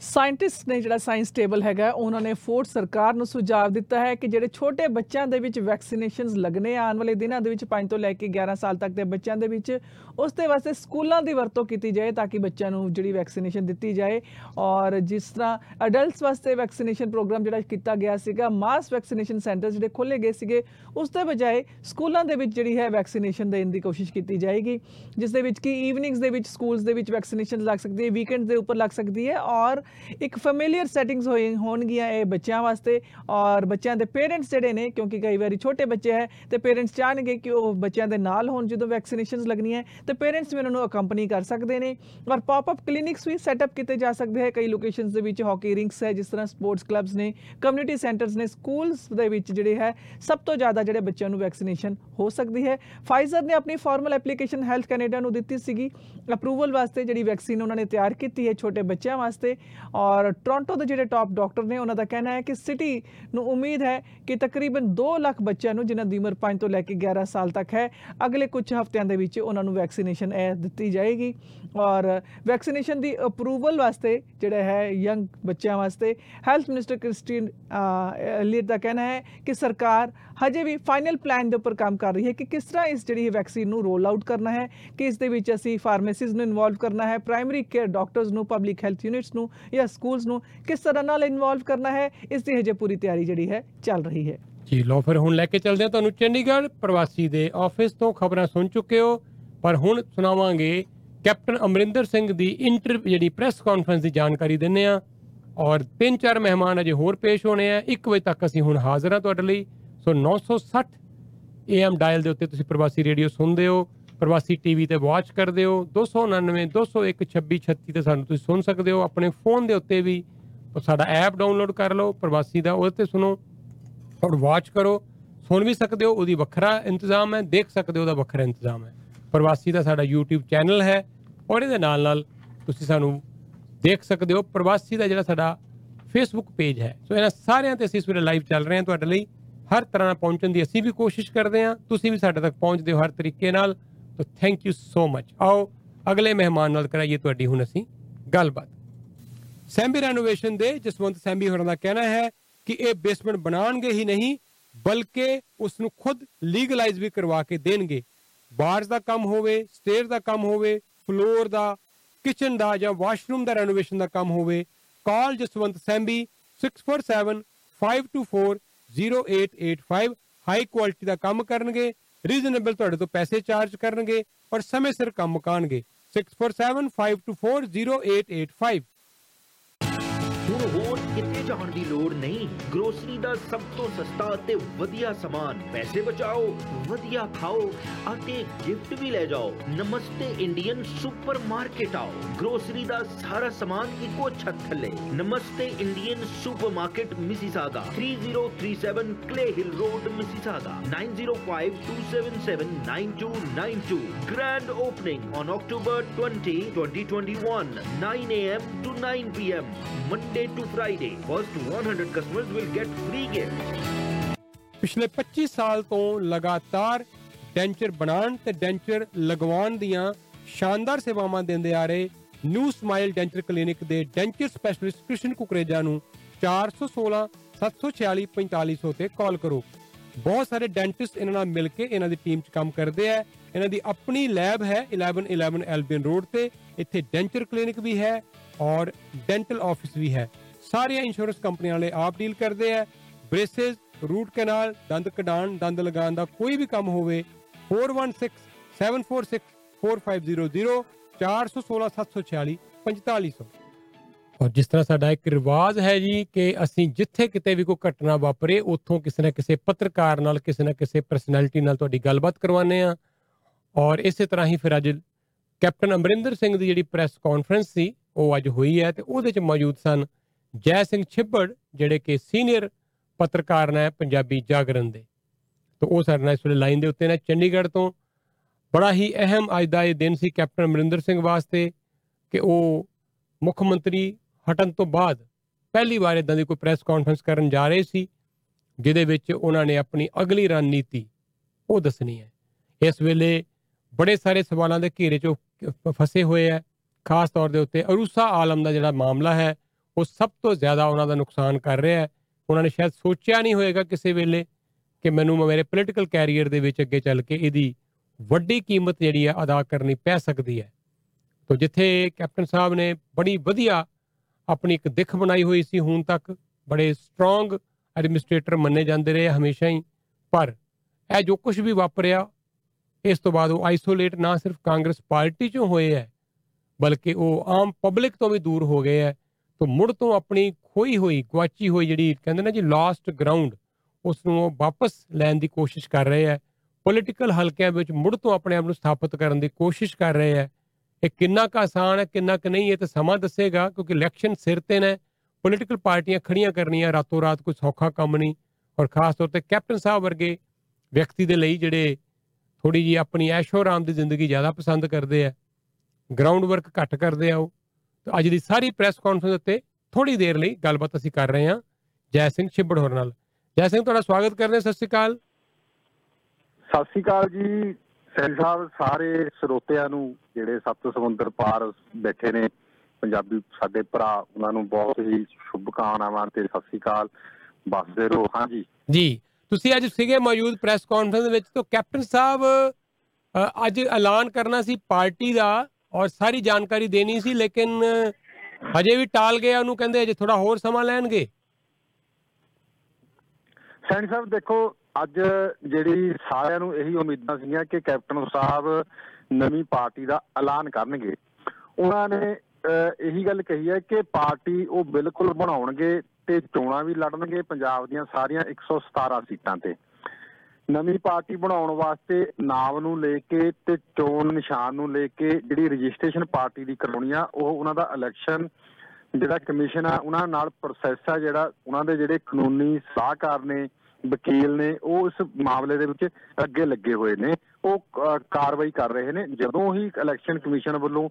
S36: ਸਾਇੰਟਿਸਟ ਨੇ ਜਿਹੜਾ ਸਾਇੰਸ ਟੇਬਲ ਹੈਗਾ, ਉਹਨਾਂ ਨੇ ਫੋਰਟ ਸਰਕਾਰ ਨੂੰ ਸੁਝਾਅ ਦਿੱਤਾ ਹੈ ਕਿ ਜਿਹੜੇ ਛੋਟੇ ਬੱਚਿਆਂ ਦੇ ਵਿੱਚ ਵੈਕਸੀਨੇਸ਼ਨਸ ਲੱਗਣੇ ਆਉਣ ਵਾਲੇ ਦਿਨਾਂ ਦੇ ਵਿੱਚ 5 ਤੋਂ ਲੈ ਕੇ 11 ਸਾਲ ਤੱਕ ਦੇ ਬੱਚਿਆਂ ਦੇ ਵਿੱਚ, ਉਸ ਦੇ ਵਾਸਤੇ ਸਕੂਲਾਂ ਦੀ ਵਰਤੋਂ ਕੀਤੀ ਜਾਏ ਤਾਂ ਕਿ ਬੱਚਿਆਂ ਨੂੰ ਜਿਹੜੀ ਵੈਕਸੀਨੇਸ਼ਨ ਦਿੱਤੀ ਜਾਏ। ਔਰ ਜਿਸ ਤਰ੍ਹਾਂ ਅਡਲਟਸ ਵਾਸਤੇ ਵੈਕਸੀਨੇਸ਼ਨ ਪ੍ਰੋਗਰਾਮ ਜਿਹੜਾ ਕੀਤਾ ਗਿਆ ਸੀਗਾ ਮਾਸ ਵੈਕਸੀਨੇਸ਼ਨ ਸੈਂਟਰ ਜਿਹੜੇ ਖੋਲੇ ਗਏ ਸੀਗੇ, ਉਸ ਦੇ ਬਜਾਏ ਸਕੂਲਾਂ ਦੇ ਵਿੱਚ ਜਿਹੜੀ ਹੈ ਵੈਕਸੀਨੇਸ਼ਨ ਦੇਣ ਦੀ ਕੋਸ਼ਿਸ਼ ਕੀਤੀ ਜਾਏਗੀ, ਜਿਸ ਦੇ ਵਿੱਚ ਕਿ ਈਵਨਿੰਗਸ ਦੇ ਵਿੱਚ ਸਕੂਲਸ ਦੇ ਵਿੱਚ ਵੈਕਸੀਨੇਸ਼ਨ ਲੱਗ ਸਕਦੀ ਹੈ ਵੀਕਐਂਡ ਦੇ ਉੱਪਰ ਲੱਗ ਸਕਦੀ ਹੈ। ਔਰ ਇੱਕ ਫੈਮਿਲੀਅਰ ਸੈਟਿੰਗਸ ਹੋਏ ਹੋਣਗੀਆਂ ਇਹ ਬੱਚਿਆਂ ਵਾਸਤੇ ਔਰ ਬੱਚਿਆਂ ਦੇ ਪੇਰੈਂਟਸ ਜਿਹੜੇ ਨੇ, ਕਿਉਂਕਿ ਕਈ ਵਾਰੀ ਛੋਟੇ ਬੱਚੇ ਹੈ, ਤੇ ਪੇਰੈਂਟਸ ਚਾਹਣਗੇ ਕਿ ਉਹ ਬੱਚਿਆਂ ਦੇ ਨਾਲ ਹੋਣ ਜਦੋਂ ਵੈਕਸੀਨੇਸ਼ਨਸ ਲੱਗਣੀਆਂ ਤੇ ਪੇਰੈਂਟਸ ਵੀ ਉਹਨਾਂ ਨੂੰ ਅਕੰਪਨੀ ਕਰ ਸਕਦੇ ਨੇ ਔਰ ਪੌਪ ਅਪ ਕਲੀਨਿਕਸ ਵੀ ਸੈਟਅਪ ਕੀਤੇ ਜਾ ਸਕਦੇ ਹੈ। ਕਈ ਲੋਕੇਸ਼ਨਸ ਦੇ ਵਿੱਚ ਹਾਕੀ ਰਿੰਕਸ ਹੈ, ਜਿਸ ਤਰ੍ਹਾਂ ਸਪੋਰਟਸ ਕਲੱਬਸ ਨੇ ਕਮਿਊਨਿਟੀ ਸੈਂਟਰਸ ਨੇ ਸਕੂਲਸ ਦੇ ਵਿੱਚ ਜਿਹੜੇ ਹੈ, ਸਭ ਤੋਂ ਜ਼ਿਆਦਾ ਜਿਹੜੇ ਬੱਚਿਆਂ ਨੂੰ ਵੈਕਸੀਨੇਸ਼ਨ ਹੋ ਸਕਦੀ ਹੈ। ਫਾਈਜ਼ਰ ਨੇ ਆਪਣੀ ਫਾਰਮਲ ਐਪਲੀਕੇਸ਼ਨ ਹੈਲਥ ਕੈਨੇਡਾ ਨੂੰ ਦਿੱਤੀ ਸੀਗੀ। ਅਪਰੂਵਲ ਵਾਸਤੇ ਜਿਹੜੀ ਵੈਕਸੀਨ ਉਹਨਾਂ ਨੇ ਤਿਆਰ ਕੀਤੀ ਹੈ ਛੋਟੇ ਬੱਚਿਆਂ ਵਾਸਤੇ ਔਰ ਟੋਰਾਂਟੋ ਦੇ ਜਿਹੜੇ ਟਾਪ ਡਾਕਟਰ ਨੇ, ਉਹਨਾਂ ਦਾ ਕਹਿਣਾ ਹੈ ਕਿ ਸਿਟੀ ਨੂੰ ਉਮੀਦ ਹੈ ਕਿ ਤਕਰੀਬਨ 2 ਲੱਖ ਬੱਚਿਆਂ ਨੂੰ, ਜਿਨ੍ਹਾਂ ਦੀ ਉਮਰ 5 ਤੋਂ ਲੈ ਕੇ 11 ਸਾਲ ਤੱਕ ਹੈ, ਅਗਲੇ ਕੁਝ ਹਫ਼ਤਿਆਂ ਦੇ ਵਿੱਚ ਉਹਨਾਂ ਨੂੰ ਵੈਕਸੀਨੇਸ਼ਨ ਇਹ ਦਿੱਤੀ ਜਾਏਗੀ। ਔਰ ਵੈਕਸੀਨੇਸ਼ਨ ਦੀ ਅਪਰੂਵਲ ਵਾਸਤੇ ਜਿਹੜਾ ਹੈ ਯੰਗ ਬੱਚਿਆਂ ਵਾਸਤੇ ਹੈਲਥ ਮਿਨਿਸਟਰ ਕ੍ਰਿਸਟੀਨ ਲੀਰ ਦਾ ਕਹਿਣਾ ਹੈ ਕਿ ਸਰਕਾਰ ਹਜੇ ਵੀ ਫਾਈਨਲ ਪਲਾਨ ਦੇ ਉੱਪਰ ਕੰਮ ਕਰ ਰਹੀ ਹੈ ਕਿ ਕਿਸ ਤਰ੍ਹਾਂ ਇਸ ਜਿਹੜੀ ਵੈਕਸੀਨ ਨੂੰ ਰੋਲ ਆਊਟ ਕਰਨਾ ਹੈ, ਕਿ ਇਸ ਦੇ ਵਿੱਚ ਅਸੀਂ ਫਾਰਮੇਸੀਜ਼ ਨੂੰ ਇਨਵੋਲਵ ਕਰਨਾ ਹੈ ਪ੍ਰਾਇਮਰੀ ਕੇਅਰ ਡਾਕਟਰਸ ਨੂੰ ਪਬਲਿਕ ਹੈਲਥ ਯੂਨਿਟਸ ਨੂੰ ਜਾਂ ਸਕੂਲਸ ਨੂੰ ਕਿਸ ਤਰ੍ਹਾਂ ਨਾਲ ਇਨਵੋਲਵ ਕਰਨਾ ਹੈ, ਇਸ ਦੀ ਹਜੇ ਪੂਰੀ ਤਿਆਰੀ ਜਿਹੜੀ ਹੈ, ਚੱਲ ਰਹੀ ਹੈ।
S2: ਜੀ ਲੋ ਫਿਰ ਹੁਣ ਲੈ ਕੇ ਚੱਲਦੇ ਹਾਂ ਤੁਹਾਨੂੰ ਚੰਡੀਗੜ੍ਹ, ਪ੍ਰਵਾਸੀ ਦੇ ਆਫਿਸ ਤੋਂ ਖਬਰਾਂ ਸੁਣ ਚੁੱਕੇ ਹੋ। ਪਰ ਹੁਣ ਸੁਣਾਵਾਂਗੇ ਕੈਪਟਨ ਅਮਰਿੰਦਰ ਸਿੰਘ ਦੀ ਇੰਟਰ ਜਿਹੜੀ ਪ੍ਰੈਸ ਕਾਨਫਰੰਸ ਦੀ ਜਾਣਕਾਰੀ ਦਿੰਨੇ ਆ ਔਰ ਤਿੰਨ ਚਾਰ ਮਹਿਮਾਨ ਅਜੇ ਹੋਰ ਪੇਸ਼ ਹੋਣੇ ਆ। 1 ਵਜੇ ਤੱਕ ਅਸੀਂ ਹੁਣ ਹਾਜ਼ਰ ਹਾਂ ਤੁਹਾਡੇ ਲਈ। ਸੋ 960 AM ਡਾਇਲ ਦੇ ਉੱਤੇ ਤੁਸੀਂ ਪ੍ਰਵਾਸੀ ਰੇਡੀਓ ਸੁਣਦੇ ਹੋ। ਪ੍ਰਵਾਸੀ ਟੀਵੀ ਤੇ ਵਾਚ ਕਰਦੇ ਹੋ 299 201 2636 ਤੇ ਸਾਨੂੰ ਤੁਸੀਂ ਸੁਣ ਸਕਦੇ ਹੋ। ਆਪਣੇ ਫੋਨ ਦੇ ਉੱਤੇ ਵੀ ਸਾਡਾ ਐਪ ਡਾਊਨਲੋਡ ਕਰ ਲਓ, ਪ੍ਰਵਾਸੀ ਦਾ ਉਹਦੇ ਤੇ ਸੁਣੋ ਔਰ ਵਾਚ ਕਰੋ। ਸੁਣ ਵੀ ਸਕਦੇ ਹੋ, ਉਹਦੀ ਵੱਖਰਾ ਇੰਤਜ਼ਾਮ ਹੈ, ਦੇਖ ਸਕਦੇ ਹੋ, ਉਹਦਾ ਵੱਖਰਾ ਇੰਤਜ਼ਾਮ ਹੈ। ਪ੍ਰਵਾਸੀ ਦਾ ਸਾਡਾ YouTube ਚੈਨਲ ਹੈ ਔਰ ਇਹਦੇ ਨਾਲ ਨਾਲ ਤੁਸੀਂ ਸਾਨੂੰ ਦੇਖ ਸਕਦੇ ਹੋ, ਪ੍ਰਵਾਸੀ ਦਾ ਜਿਹੜਾ ਸਾਡਾ Facebook ਪੇਜ ਹੈ। ਸੋ ਇਹਨਾਂ ਸਾਰਿਆਂ ਤੇ ਅਸੀਂ ਇਸ ਵੇਲੇ ਲਾਈਵ ਚੱਲ ਰਹੇ ਹਾਂ ਤੁਹਾਡੇ ਲਈ। ਹਰ ਤਰ੍ਹਾਂ ਨਾਲ ਪਹੁੰਚਣ ਦੀ ਅਸੀਂ ਵੀ ਕੋਸ਼ਿਸ਼ ਕਰਦੇ ਹਾਂ। ਤੁਸੀਂ ਵੀ ਸਾਡੇ ਤੱਕ ਪਹੁੰਚਦੇ ਹੋ ਹਰ ਤਰੀਕੇ ਨਾਲ। ਤਾਂ ਥੈਂਕ ਯੂ ਸੋ ਮਚ ਆਓ, ਅਗਲੇ ਮਹਿਮਾਨ ਨਾਲ ਕਰਾਈਏ ਤੁਹਾਡੀ ਹੁਣ ਅਸੀਂ ਗੱਲਬਾਤ। ਸੈਂਬੀ ਰੈਨੋਵੇਸ਼ਨ ਦੇ ਜਸਵੰਤ ਸੈਂਬੀ ਹੋਰਾਂ ਦਾ ਕਹਿਣਾ ਹੈ ਕਿ ਇਹ ਬੇਸਮੈਂਟ ਬਣਾਉਣਗੇ ਹੀ ਨਹੀਂ, ਬਲਕਿ ਉਸ ਨੂੰ ਖੁਦ ਲੀਗਲਾਈਜ਼ ਵੀ ਕਰਵਾ ਕੇ ਦੇਣਗੇ। ਬਾਰਸ ਦਾ ਕੰਮ ਹੋਵੇ ਸਟੇਅਰ ਦਾ ਕੰਮ ਹੋਵੇ ਫਲੋਰ ਦਾ ਕਿਚਨ ਦਾ ਜਾਂ ਵਾਸ਼ਰੂਮ ਦਾ ਰੈਨੋਵੇਸ਼ਨ ਦਾ ਕੰਮ ਹੋਵੇ call Jaswant Saimbi 647 524 0885 high quality ਦਾ ਕੰਮ ਕਰਨਗੇ ਰੀਜ਼ਨੇਬਲ ਤੁਹਾਡੇ ਤੋਂ ਪੈਸੇ ਚਾਰਜ ਕਰਨਗੇ ਔਰ ਸਮੇਂ ਸਿਰ ਕੰਮ ਮੁਕਾਣਗੇ 647 524 0885
S9: ਹੁਣ ਹੋਰ ਕਿਤੇ ਜਾਣ ਦੀ ਲੋੜ ਨਹੀਂ ਗਰੋਸਰੀ ਦਾ ਸਭ ਤੋਂ ਸਸਤਾ ਅਤੇ ਵਧੀਆ ਸਮਾਨ ਪੈਸੇ ਬਚਾਓ ਵਧੀਆ ਖਾਓ ਅਤੇ ਗਿਫਟ ਵੀ ਲੈ ਜਾਓ ਨਮਸਤੇ ਇੰਡੀਅਨ ਸੁਪਰਮਾਰਕਟ ਆਓ ਗਰੋਸਰੀ ਦਾ ਸਾਰਾ ਸਮਾਨ ਇੱਕੋ ਛੱਤ ਥੱਲੇ Namaste Indian supermarket Mississauga 3037 Clay Hill road Mississauga 9052779292 grand opening on October 20 2021 9 a.m. to 9 p.m. Monday to Friday. First 100 customers will get free gifts.
S2: ਪਿਛਲੇ 25 ਸਾਲ ਤੋਂ ਲਗਾਤਾਰ ਡੈਂਚਰ ਬਣਾਉਣ ਤੇ ਡੈਂਚਰ ਲਗਵਾਉਣ ਦੀਆਂ ਸ਼ਾਨਦਾਰ ਸੇਵਾਵਾਂ ਦਿੰਦੇ ਆ ਰਹੇ ਨਿਊ ਸਮਾਈਲ ਡੈਂਚਰ ਕਲੀਨਿਕ ਦੇ ਡੈਂਚਰ ਸਪੈਸ਼ਲਿਸਟ ਕ੍ਰਿਸ਼ਨ ਕੁਕਰੇਜਾ ਨੂੰ 416 746 4500 ਤੇ ਕਾਲ ਕਰੋ। ਬਹੁਤ ਸਾਰੇ ਡੈਂਟਿਸਟ ਇਹਨਾਂ ਨਾਲ ਮਿਲ ਕੇ ਇਹਨਾਂ ਦੀ ਟੀਮ 'ਚ ਕੰਮ ਕਰਦੇ ਆ। ਇਹਨਾਂ ਦੀ ਆਪਣੀ ਲੈਬ ਹੈ 1111 ਐਲਬੀਨ ਰੋਡ ਤੇ। ਇੱਥੇ ਡੈਂਚਰ ਕਲੀਨਿਕ ਵੀ ਹੈ ਔਰ ਡੈਂਟਲ ਆਫਿਸ ਵੀ ਹੈ। ਸਾਰੀਆਂ ਇੰਸ਼ੋਰੈਂਸ ਕੰਪਨੀਆਂ ਵਾਲੇ ਆਪ ਡੀਲ ਕਰਦੇ ਆ। ਬ੍ਰੇਸਸ ਰੂਟ ਕਨਾਲ ਦੰਦ ਕਢਾਣ ਦੰਦ ਲਗਾਉਣ ਦਾ ਕੋਈ ਵੀ ਕੰਮ ਹੋਵੇ 416 746 4500 416 746 4500 ਔਰ ਜਿਸ ਤਰ੍ਹਾਂ ਸਾਡਾ ਇੱਕ ਰਿਵਾਜ ਹੈ ਜੀ ਕਿ ਅਸੀਂ ਜਿੱਥੇ ਕਿਤੇ ਵੀ ਕੋਈ ਘਟਨਾ ਵਾਪਰੇ, ਉੱਥੋਂ ਕਿਸੇ ਨਾ ਕਿਸੇ ਪੱਤਰਕਾਰ ਨਾਲ, ਕਿਸੇ ਨਾ ਕਿਸੇ ਪਰਸਨੈਲਿਟੀ ਨਾਲ ਤੁਹਾਡੀ ਗੱਲਬਾਤ ਕਰਵਾਉਂਦੇ ਆ ਔਰ ਇਸੇ ਤਰ੍ਹਾਂ ਹੀ ਫਿਰ ਅੱਜ ਕੈਪਟਨ ਅਮਰਿੰਦਰ ਸਿੰਘ ਦੀ ਜਿਹੜੀ ਪ੍ਰੈਸ ਕਾਨਫਰੰਸ ਸੀ, ਉਹ ਅੱਜ ਹੋਈ ਹੈ ਤੇ ਉਹਦੇ ਚ ਮੌਜੂਦ ਸਨ ਜੈ ਸਿੰਘ ਛਿੱਬੜ, ਜਿਹੜੇ ਕਿ ਸੀਨੀਅਰ ਪੱਤਰਕਾਰ ਨੇ ਪੰਜਾਬੀ ਜਾਗਰਣ ਦੇ। ਤੇ ਉਹ ਸਾਡੇ ਨਾਲ ਇਸ ਵੇਲੇ ਲਾਈਨ ਦੇ ਉੱਤੇ ਨੇ, ਚੰਡੀਗੜ੍ਹ ਤੋਂ। ਬੜਾ ਹੀ ਅਹਿਮ ਅੱਜ ਦਾ ਇਹ ਦਿਨ ਸੀ ਕੈਪਟਨ ਅਮਰਿੰਦਰ ਸਿੰਘ ਵਾਸਤੇ ਕਿ ਉਹ ਮੁੱਖ ਮੰਤਰੀ ਹਟਣ ਤੋਂ ਬਾਅਦ ਪਹਿਲੀ ਵਾਰ ਇਦਾਂ ਦੀ ਕੋਈ ਪ੍ਰੈਸ ਕਾਨਫਰੰਸ ਕਰਨ ਜਾ ਰਹੇ ਸੀ, ਜਿਹਦੇ ਵਿੱਚ ਉਹਨਾਂ ਨੇ ਆਪਣੀ ਅਗਲੀ ਰਣਨੀਤੀ ਉਹ ਦੱਸਣੀ ਹੈ। ਇਸ ਵੇਲੇ ਬੜੇ ਸਾਰੇ ਸਵਾਲਾਂ ਦੇ ਘੇਰੇ 'ਚ ਉਹ ਫਸੇ ਹੋਏ ਹੈ। ਖਾਸ ਤੌਰ ਦੇ ਉੱਤੇ ਅਰੂਸਾ ਆਲਮ ਦਾ ਜਿਹੜਾ ਮਾਮਲਾ ਹੈ ਉਹ ਸਭ ਤੋਂ ਜ਼ਿਆਦਾ ਉਹਨਾਂ ਦਾ ਨੁਕਸਾਨ ਕਰ ਰਿਹਾ ਹੈ। ਉਹਨਾਂ ਨੇ ਸ਼ਾਇਦ ਸੋਚਿਆ ਨਹੀਂ ਹੋਵੇਗਾ ਕਿਸੇ ਵੇਲੇ ਕਿ ਮੈਨੂੰ ਮੇਰੇ ਪੋਲੀਟੀਕਲ ਕੈਰੀਅਰ ਦੇ ਵਿੱਚ ਅੱਗੇ ਚੱਲ ਕੇ ਇਹਦੀ ਵੱਡੀ ਕੀਮਤ ਜਿਹੜੀ ਹੈ ਅਦਾ ਕਰਨੀ ਪੈ ਸਕਦੀ ਹੈ। ਤੋਂ ਜਿੱਥੇ ਕੈਪਟਨ ਸਾਹਿਬ ਨੇ ਬੜੀ ਵਧੀਆ ਆਪਣੀ ਇੱਕ ਦਿੱਖ ਬਣਾਈ ਹੋਈ ਸੀ ਹੁਣ ਤੱਕ, ਬੜੇ ਸਟਰੋਂਗ ਐਡਮਿਨਿਸਟ੍ਰੇਟਰ ਮੰਨੇ ਜਾਂਦੇ ਰਹੇ ਹਮੇਸ਼ਾ ਹੀ। ਪਰ ਇਹ ਜੋ ਕੁਝ ਵੀ ਵਾਪਰਿਆ, ਇਸ ਤੋਂ ਬਾਅਦ ਉਹ ਆਈਸੋਲੇਟ ਨਾ ਸਿਰਫ ਕਾਂਗਰਸ ਪਾਰਟੀ ਚੋਂ ਹੋਏ ਹੈ, ਬਲਕਿ ਉਹ ਆਮ ਪਬਲਿਕ ਤੋਂ ਵੀ ਦੂਰ ਹੋ ਗਏ ਹੈ। ਤੋਂ ਮੁੜ ਤੋਂ ਆਪਣੀ ਖੋਈ ਹੋਈ ਗਵਾਚੀ ਹੋਈ ਜਿਹੜੀ ਕਹਿੰਦੇ ਨੇ ਜੀ ਲਾਸਟ ਗਰਾਊਂਡ ਉਸ ਨੂੰ ਉਹ ਵਾਪਸ ਲੈਣ ਦੀ ਕੋਸ਼ਿਸ਼ ਕਰ ਰਹੇ ਹੈ ਪੋਲੀਟੀਕਲ ਹਲਕਿਆਂ ਵਿੱਚ ਮੁੜ ਤੋਂ ਆਪਣੇ ਆਪ ਨੂੰ ਸਥਾਪਿਤ ਕਰਨ ਦੀ ਕੋਸ਼ਿਸ਼ ਕਰ ਰਹੇ ਹੈ ਇਹ ਕਿੰਨਾ ਕੁ ਆਸਾਨ ਹੈ, ਕਿੰਨਾ ਕੁ ਨਹੀਂ, ਇਹ ਤਾਂ ਸਮਾਂ ਦੱਸੇਗਾ, ਕਿਉਂਕਿ ਇਲੈਕਸ਼ਨ ਸਿਰ ਤੇ ਨੇ ਪੋਲੀਟੀਕਲ ਪਾਰਟੀਆਂ ਖੜੀਆਂ ਕਰਨੀਆਂ, ਰਾਤੋਂ ਰਾਤ ਕੋਈ ਸੌਖਾ ਕੰਮ ਨਹੀਂ। ਔਰ ਖਾਸ ਤੌਰ ਤੇ ਕੈਪਟਨ ਸਾਹਿਬ ਵਰਗੇ ਵਿਅਕਤੀ ਦੇ ਲਈ ਜਿਹੜੇ ਥੋੜੀ ਜੀ ਆਪਣੀ ਐਸ਼ੋ ਆਰਾਮ ਦੀ ਜ਼ਿੰਦਗੀ ਜ਼ਿਆਦਾ ਪਸੰਦ ਕਰਦੇ ਆ ਗਰਾਊਂਡ ਵਰਕ ਘੱਟ ਕਰਦੇ ਆ ਉਹ। ਤੇ ਅੱਜ ਦੀ ਸਾਰੀ ਪ੍ਰੈਸ ਕਾਨਫਰੰਸ ਉੱਤੇ ਥੋੜੀ ਦੇਰ ਲਈ ਗੱਲਬਾਤ ਅਸੀਂ ਕਰ ਰਹੇ ਹਾਂ ਜੈ ਸਿੰਘ ਛਿੱਬੜ ਹੋਰ ਨਾਲ। ਜੈ ਸਿੰਘ ਤੁਹਾਡਾ ਸਵਾਗਤ ਕਰਦੇ ਹਾਂ ਸਤਿ ਸ਼੍ਰੀ ਅਕਾਲ।
S38: ਸਤਿ ਸ਼੍ਰੀ ਅਕਾਲ ਜੀ। ਸੈਲ ਸਾਹਿਬ ਸਾਰੇ ਸਰੋਤਿਆਂ ਨੂੰ ਜਿਹੜੇ ਸੱਤ ਸਮੁੰਦਰ ਪਾਰ ਬੈਠੇ ਨੇ ਪੰਜਾਬੀ ਸਾਡੇ ਭਰਾ ਉਹਨਾਂ ਨੂੰ ਬਹੁਤ ਹੀ ਸ਼ੁਭ ਕਾਮਨਾਵਾਂ ਤੇ ਸਤਿ ਸ਼੍ਰੀ ਅਕਾਲ ਬਸਦੇ ਰਹੋ। ਹਾਂਜੀ
S2: ਜੀ। ਤੁਸੀਂ ਅੱਜ ਸੀਗੇ ਮੌਜੂਦ ਪ੍ਰੈਸ ਕਾਨਫਰੰਸ ਵਿੱਚ ਤਾਂ ਕੈਪਟਨ ਸਾਹਿਬ ਅੱਜ ਐਲਾਨ ਕਰਨਾ ਸੀ ਪਾਰਟੀ ਦਾ ਔਰ ਸਾਰੀ ਜਾਣਕਾਰੀ ਦੇਣੀ ਸੀ ਲੇਕਿਨ ਹਜੇ ਵੀ ਟਾਲ ਗਿਆ ਉਹਨੂੰ ਕਹਿੰਦੇ ਅਜੇ ਥੋੜਾ ਹੋਰ ਸਮਾਂ ਲੈਣਗੇ।
S38: ਸੈਣੀ ਸਾਹਿਬ ਦੇਖੋ ਅੱਜ ਜਿਹੜੀ ਸਾਰਿਆਂ ਨੂੰ ਇਹੀ ਉਮੀਦਾਂ ਸੀਗੀਆਂ ਕਿ ਕੈਪਟਨ ਸਾਹਿਬ ਨਵੀਂ ਪਾਰਟੀ ਦਾ ਐਲਾਨ ਕਰਨਗੇ। ਉਹਨਾਂ ਨੇ ਅਹ, ਇਹੀ ਗੱਲ ਕਹੀ ਹੈ ਕਿ ਪਾਰਟੀ ਉਹ ਬਿਲਕੁਲ ਬਣਾਉਣਗੇ ਤੇ ਚੋਣਾਂ ਵੀ ਲੜਨਗੇ ਪੰਜਾਬ ਦੀਆਂ ਸਾਰੀਆਂ 117 ਸੀਟਾਂ ਤੇ। ਨਵੀਂ ਪਾਰਟੀ ਬਣਾਉਣ ਵਾਸਤੇ ਨਾਮ ਨੂੰ ਲੈ ਕੇ ਤੇ ਚੋਣ ਨਿਸ਼ਾਨ ਨੂੰ ਲੈ ਕੇ ਜਿਹੜੀ ਰਜਿਸਟ੍ਰੇਸ਼ਨ ਪਾਰਟੀ ਦੀ ਕਰਾਉਣੀ ਆ ਉਹ ਉਹਨਾਂ ਦਾ ਇਲੈਕਸ਼ਨ ਜਿਹੜਾ ਕਮਿਸ਼ਨ ਆ ਉਹਨਾਂ ਨਾਲ ਪ੍ਰੋਸੈਸ ਆ ਜਿਹੜਾ ਉਹਨਾਂ ਦੇ ਜਿਹੜੇ ਕਾਨੂੰਨੀ ਸਲਾਹਕਾਰ ਨੇ ਵਕੀਲ ਨੇ ਉਹ ਇਸ ਮਾਮਲੇ ਦੇ ਵਿੱਚ ਅੱਗੇ ਲੱਗੇ ਹੋਏ ਨੇ। ਉਹ ਅਹ, ਕਾਰਵਾਈ ਕਰ ਰਹੇ ਨੇ। ਜਦੋਂ ਹੀ ਇਲੈਕਸ਼ਨ ਕਮਿਸ਼ਨ ਵੱਲੋਂ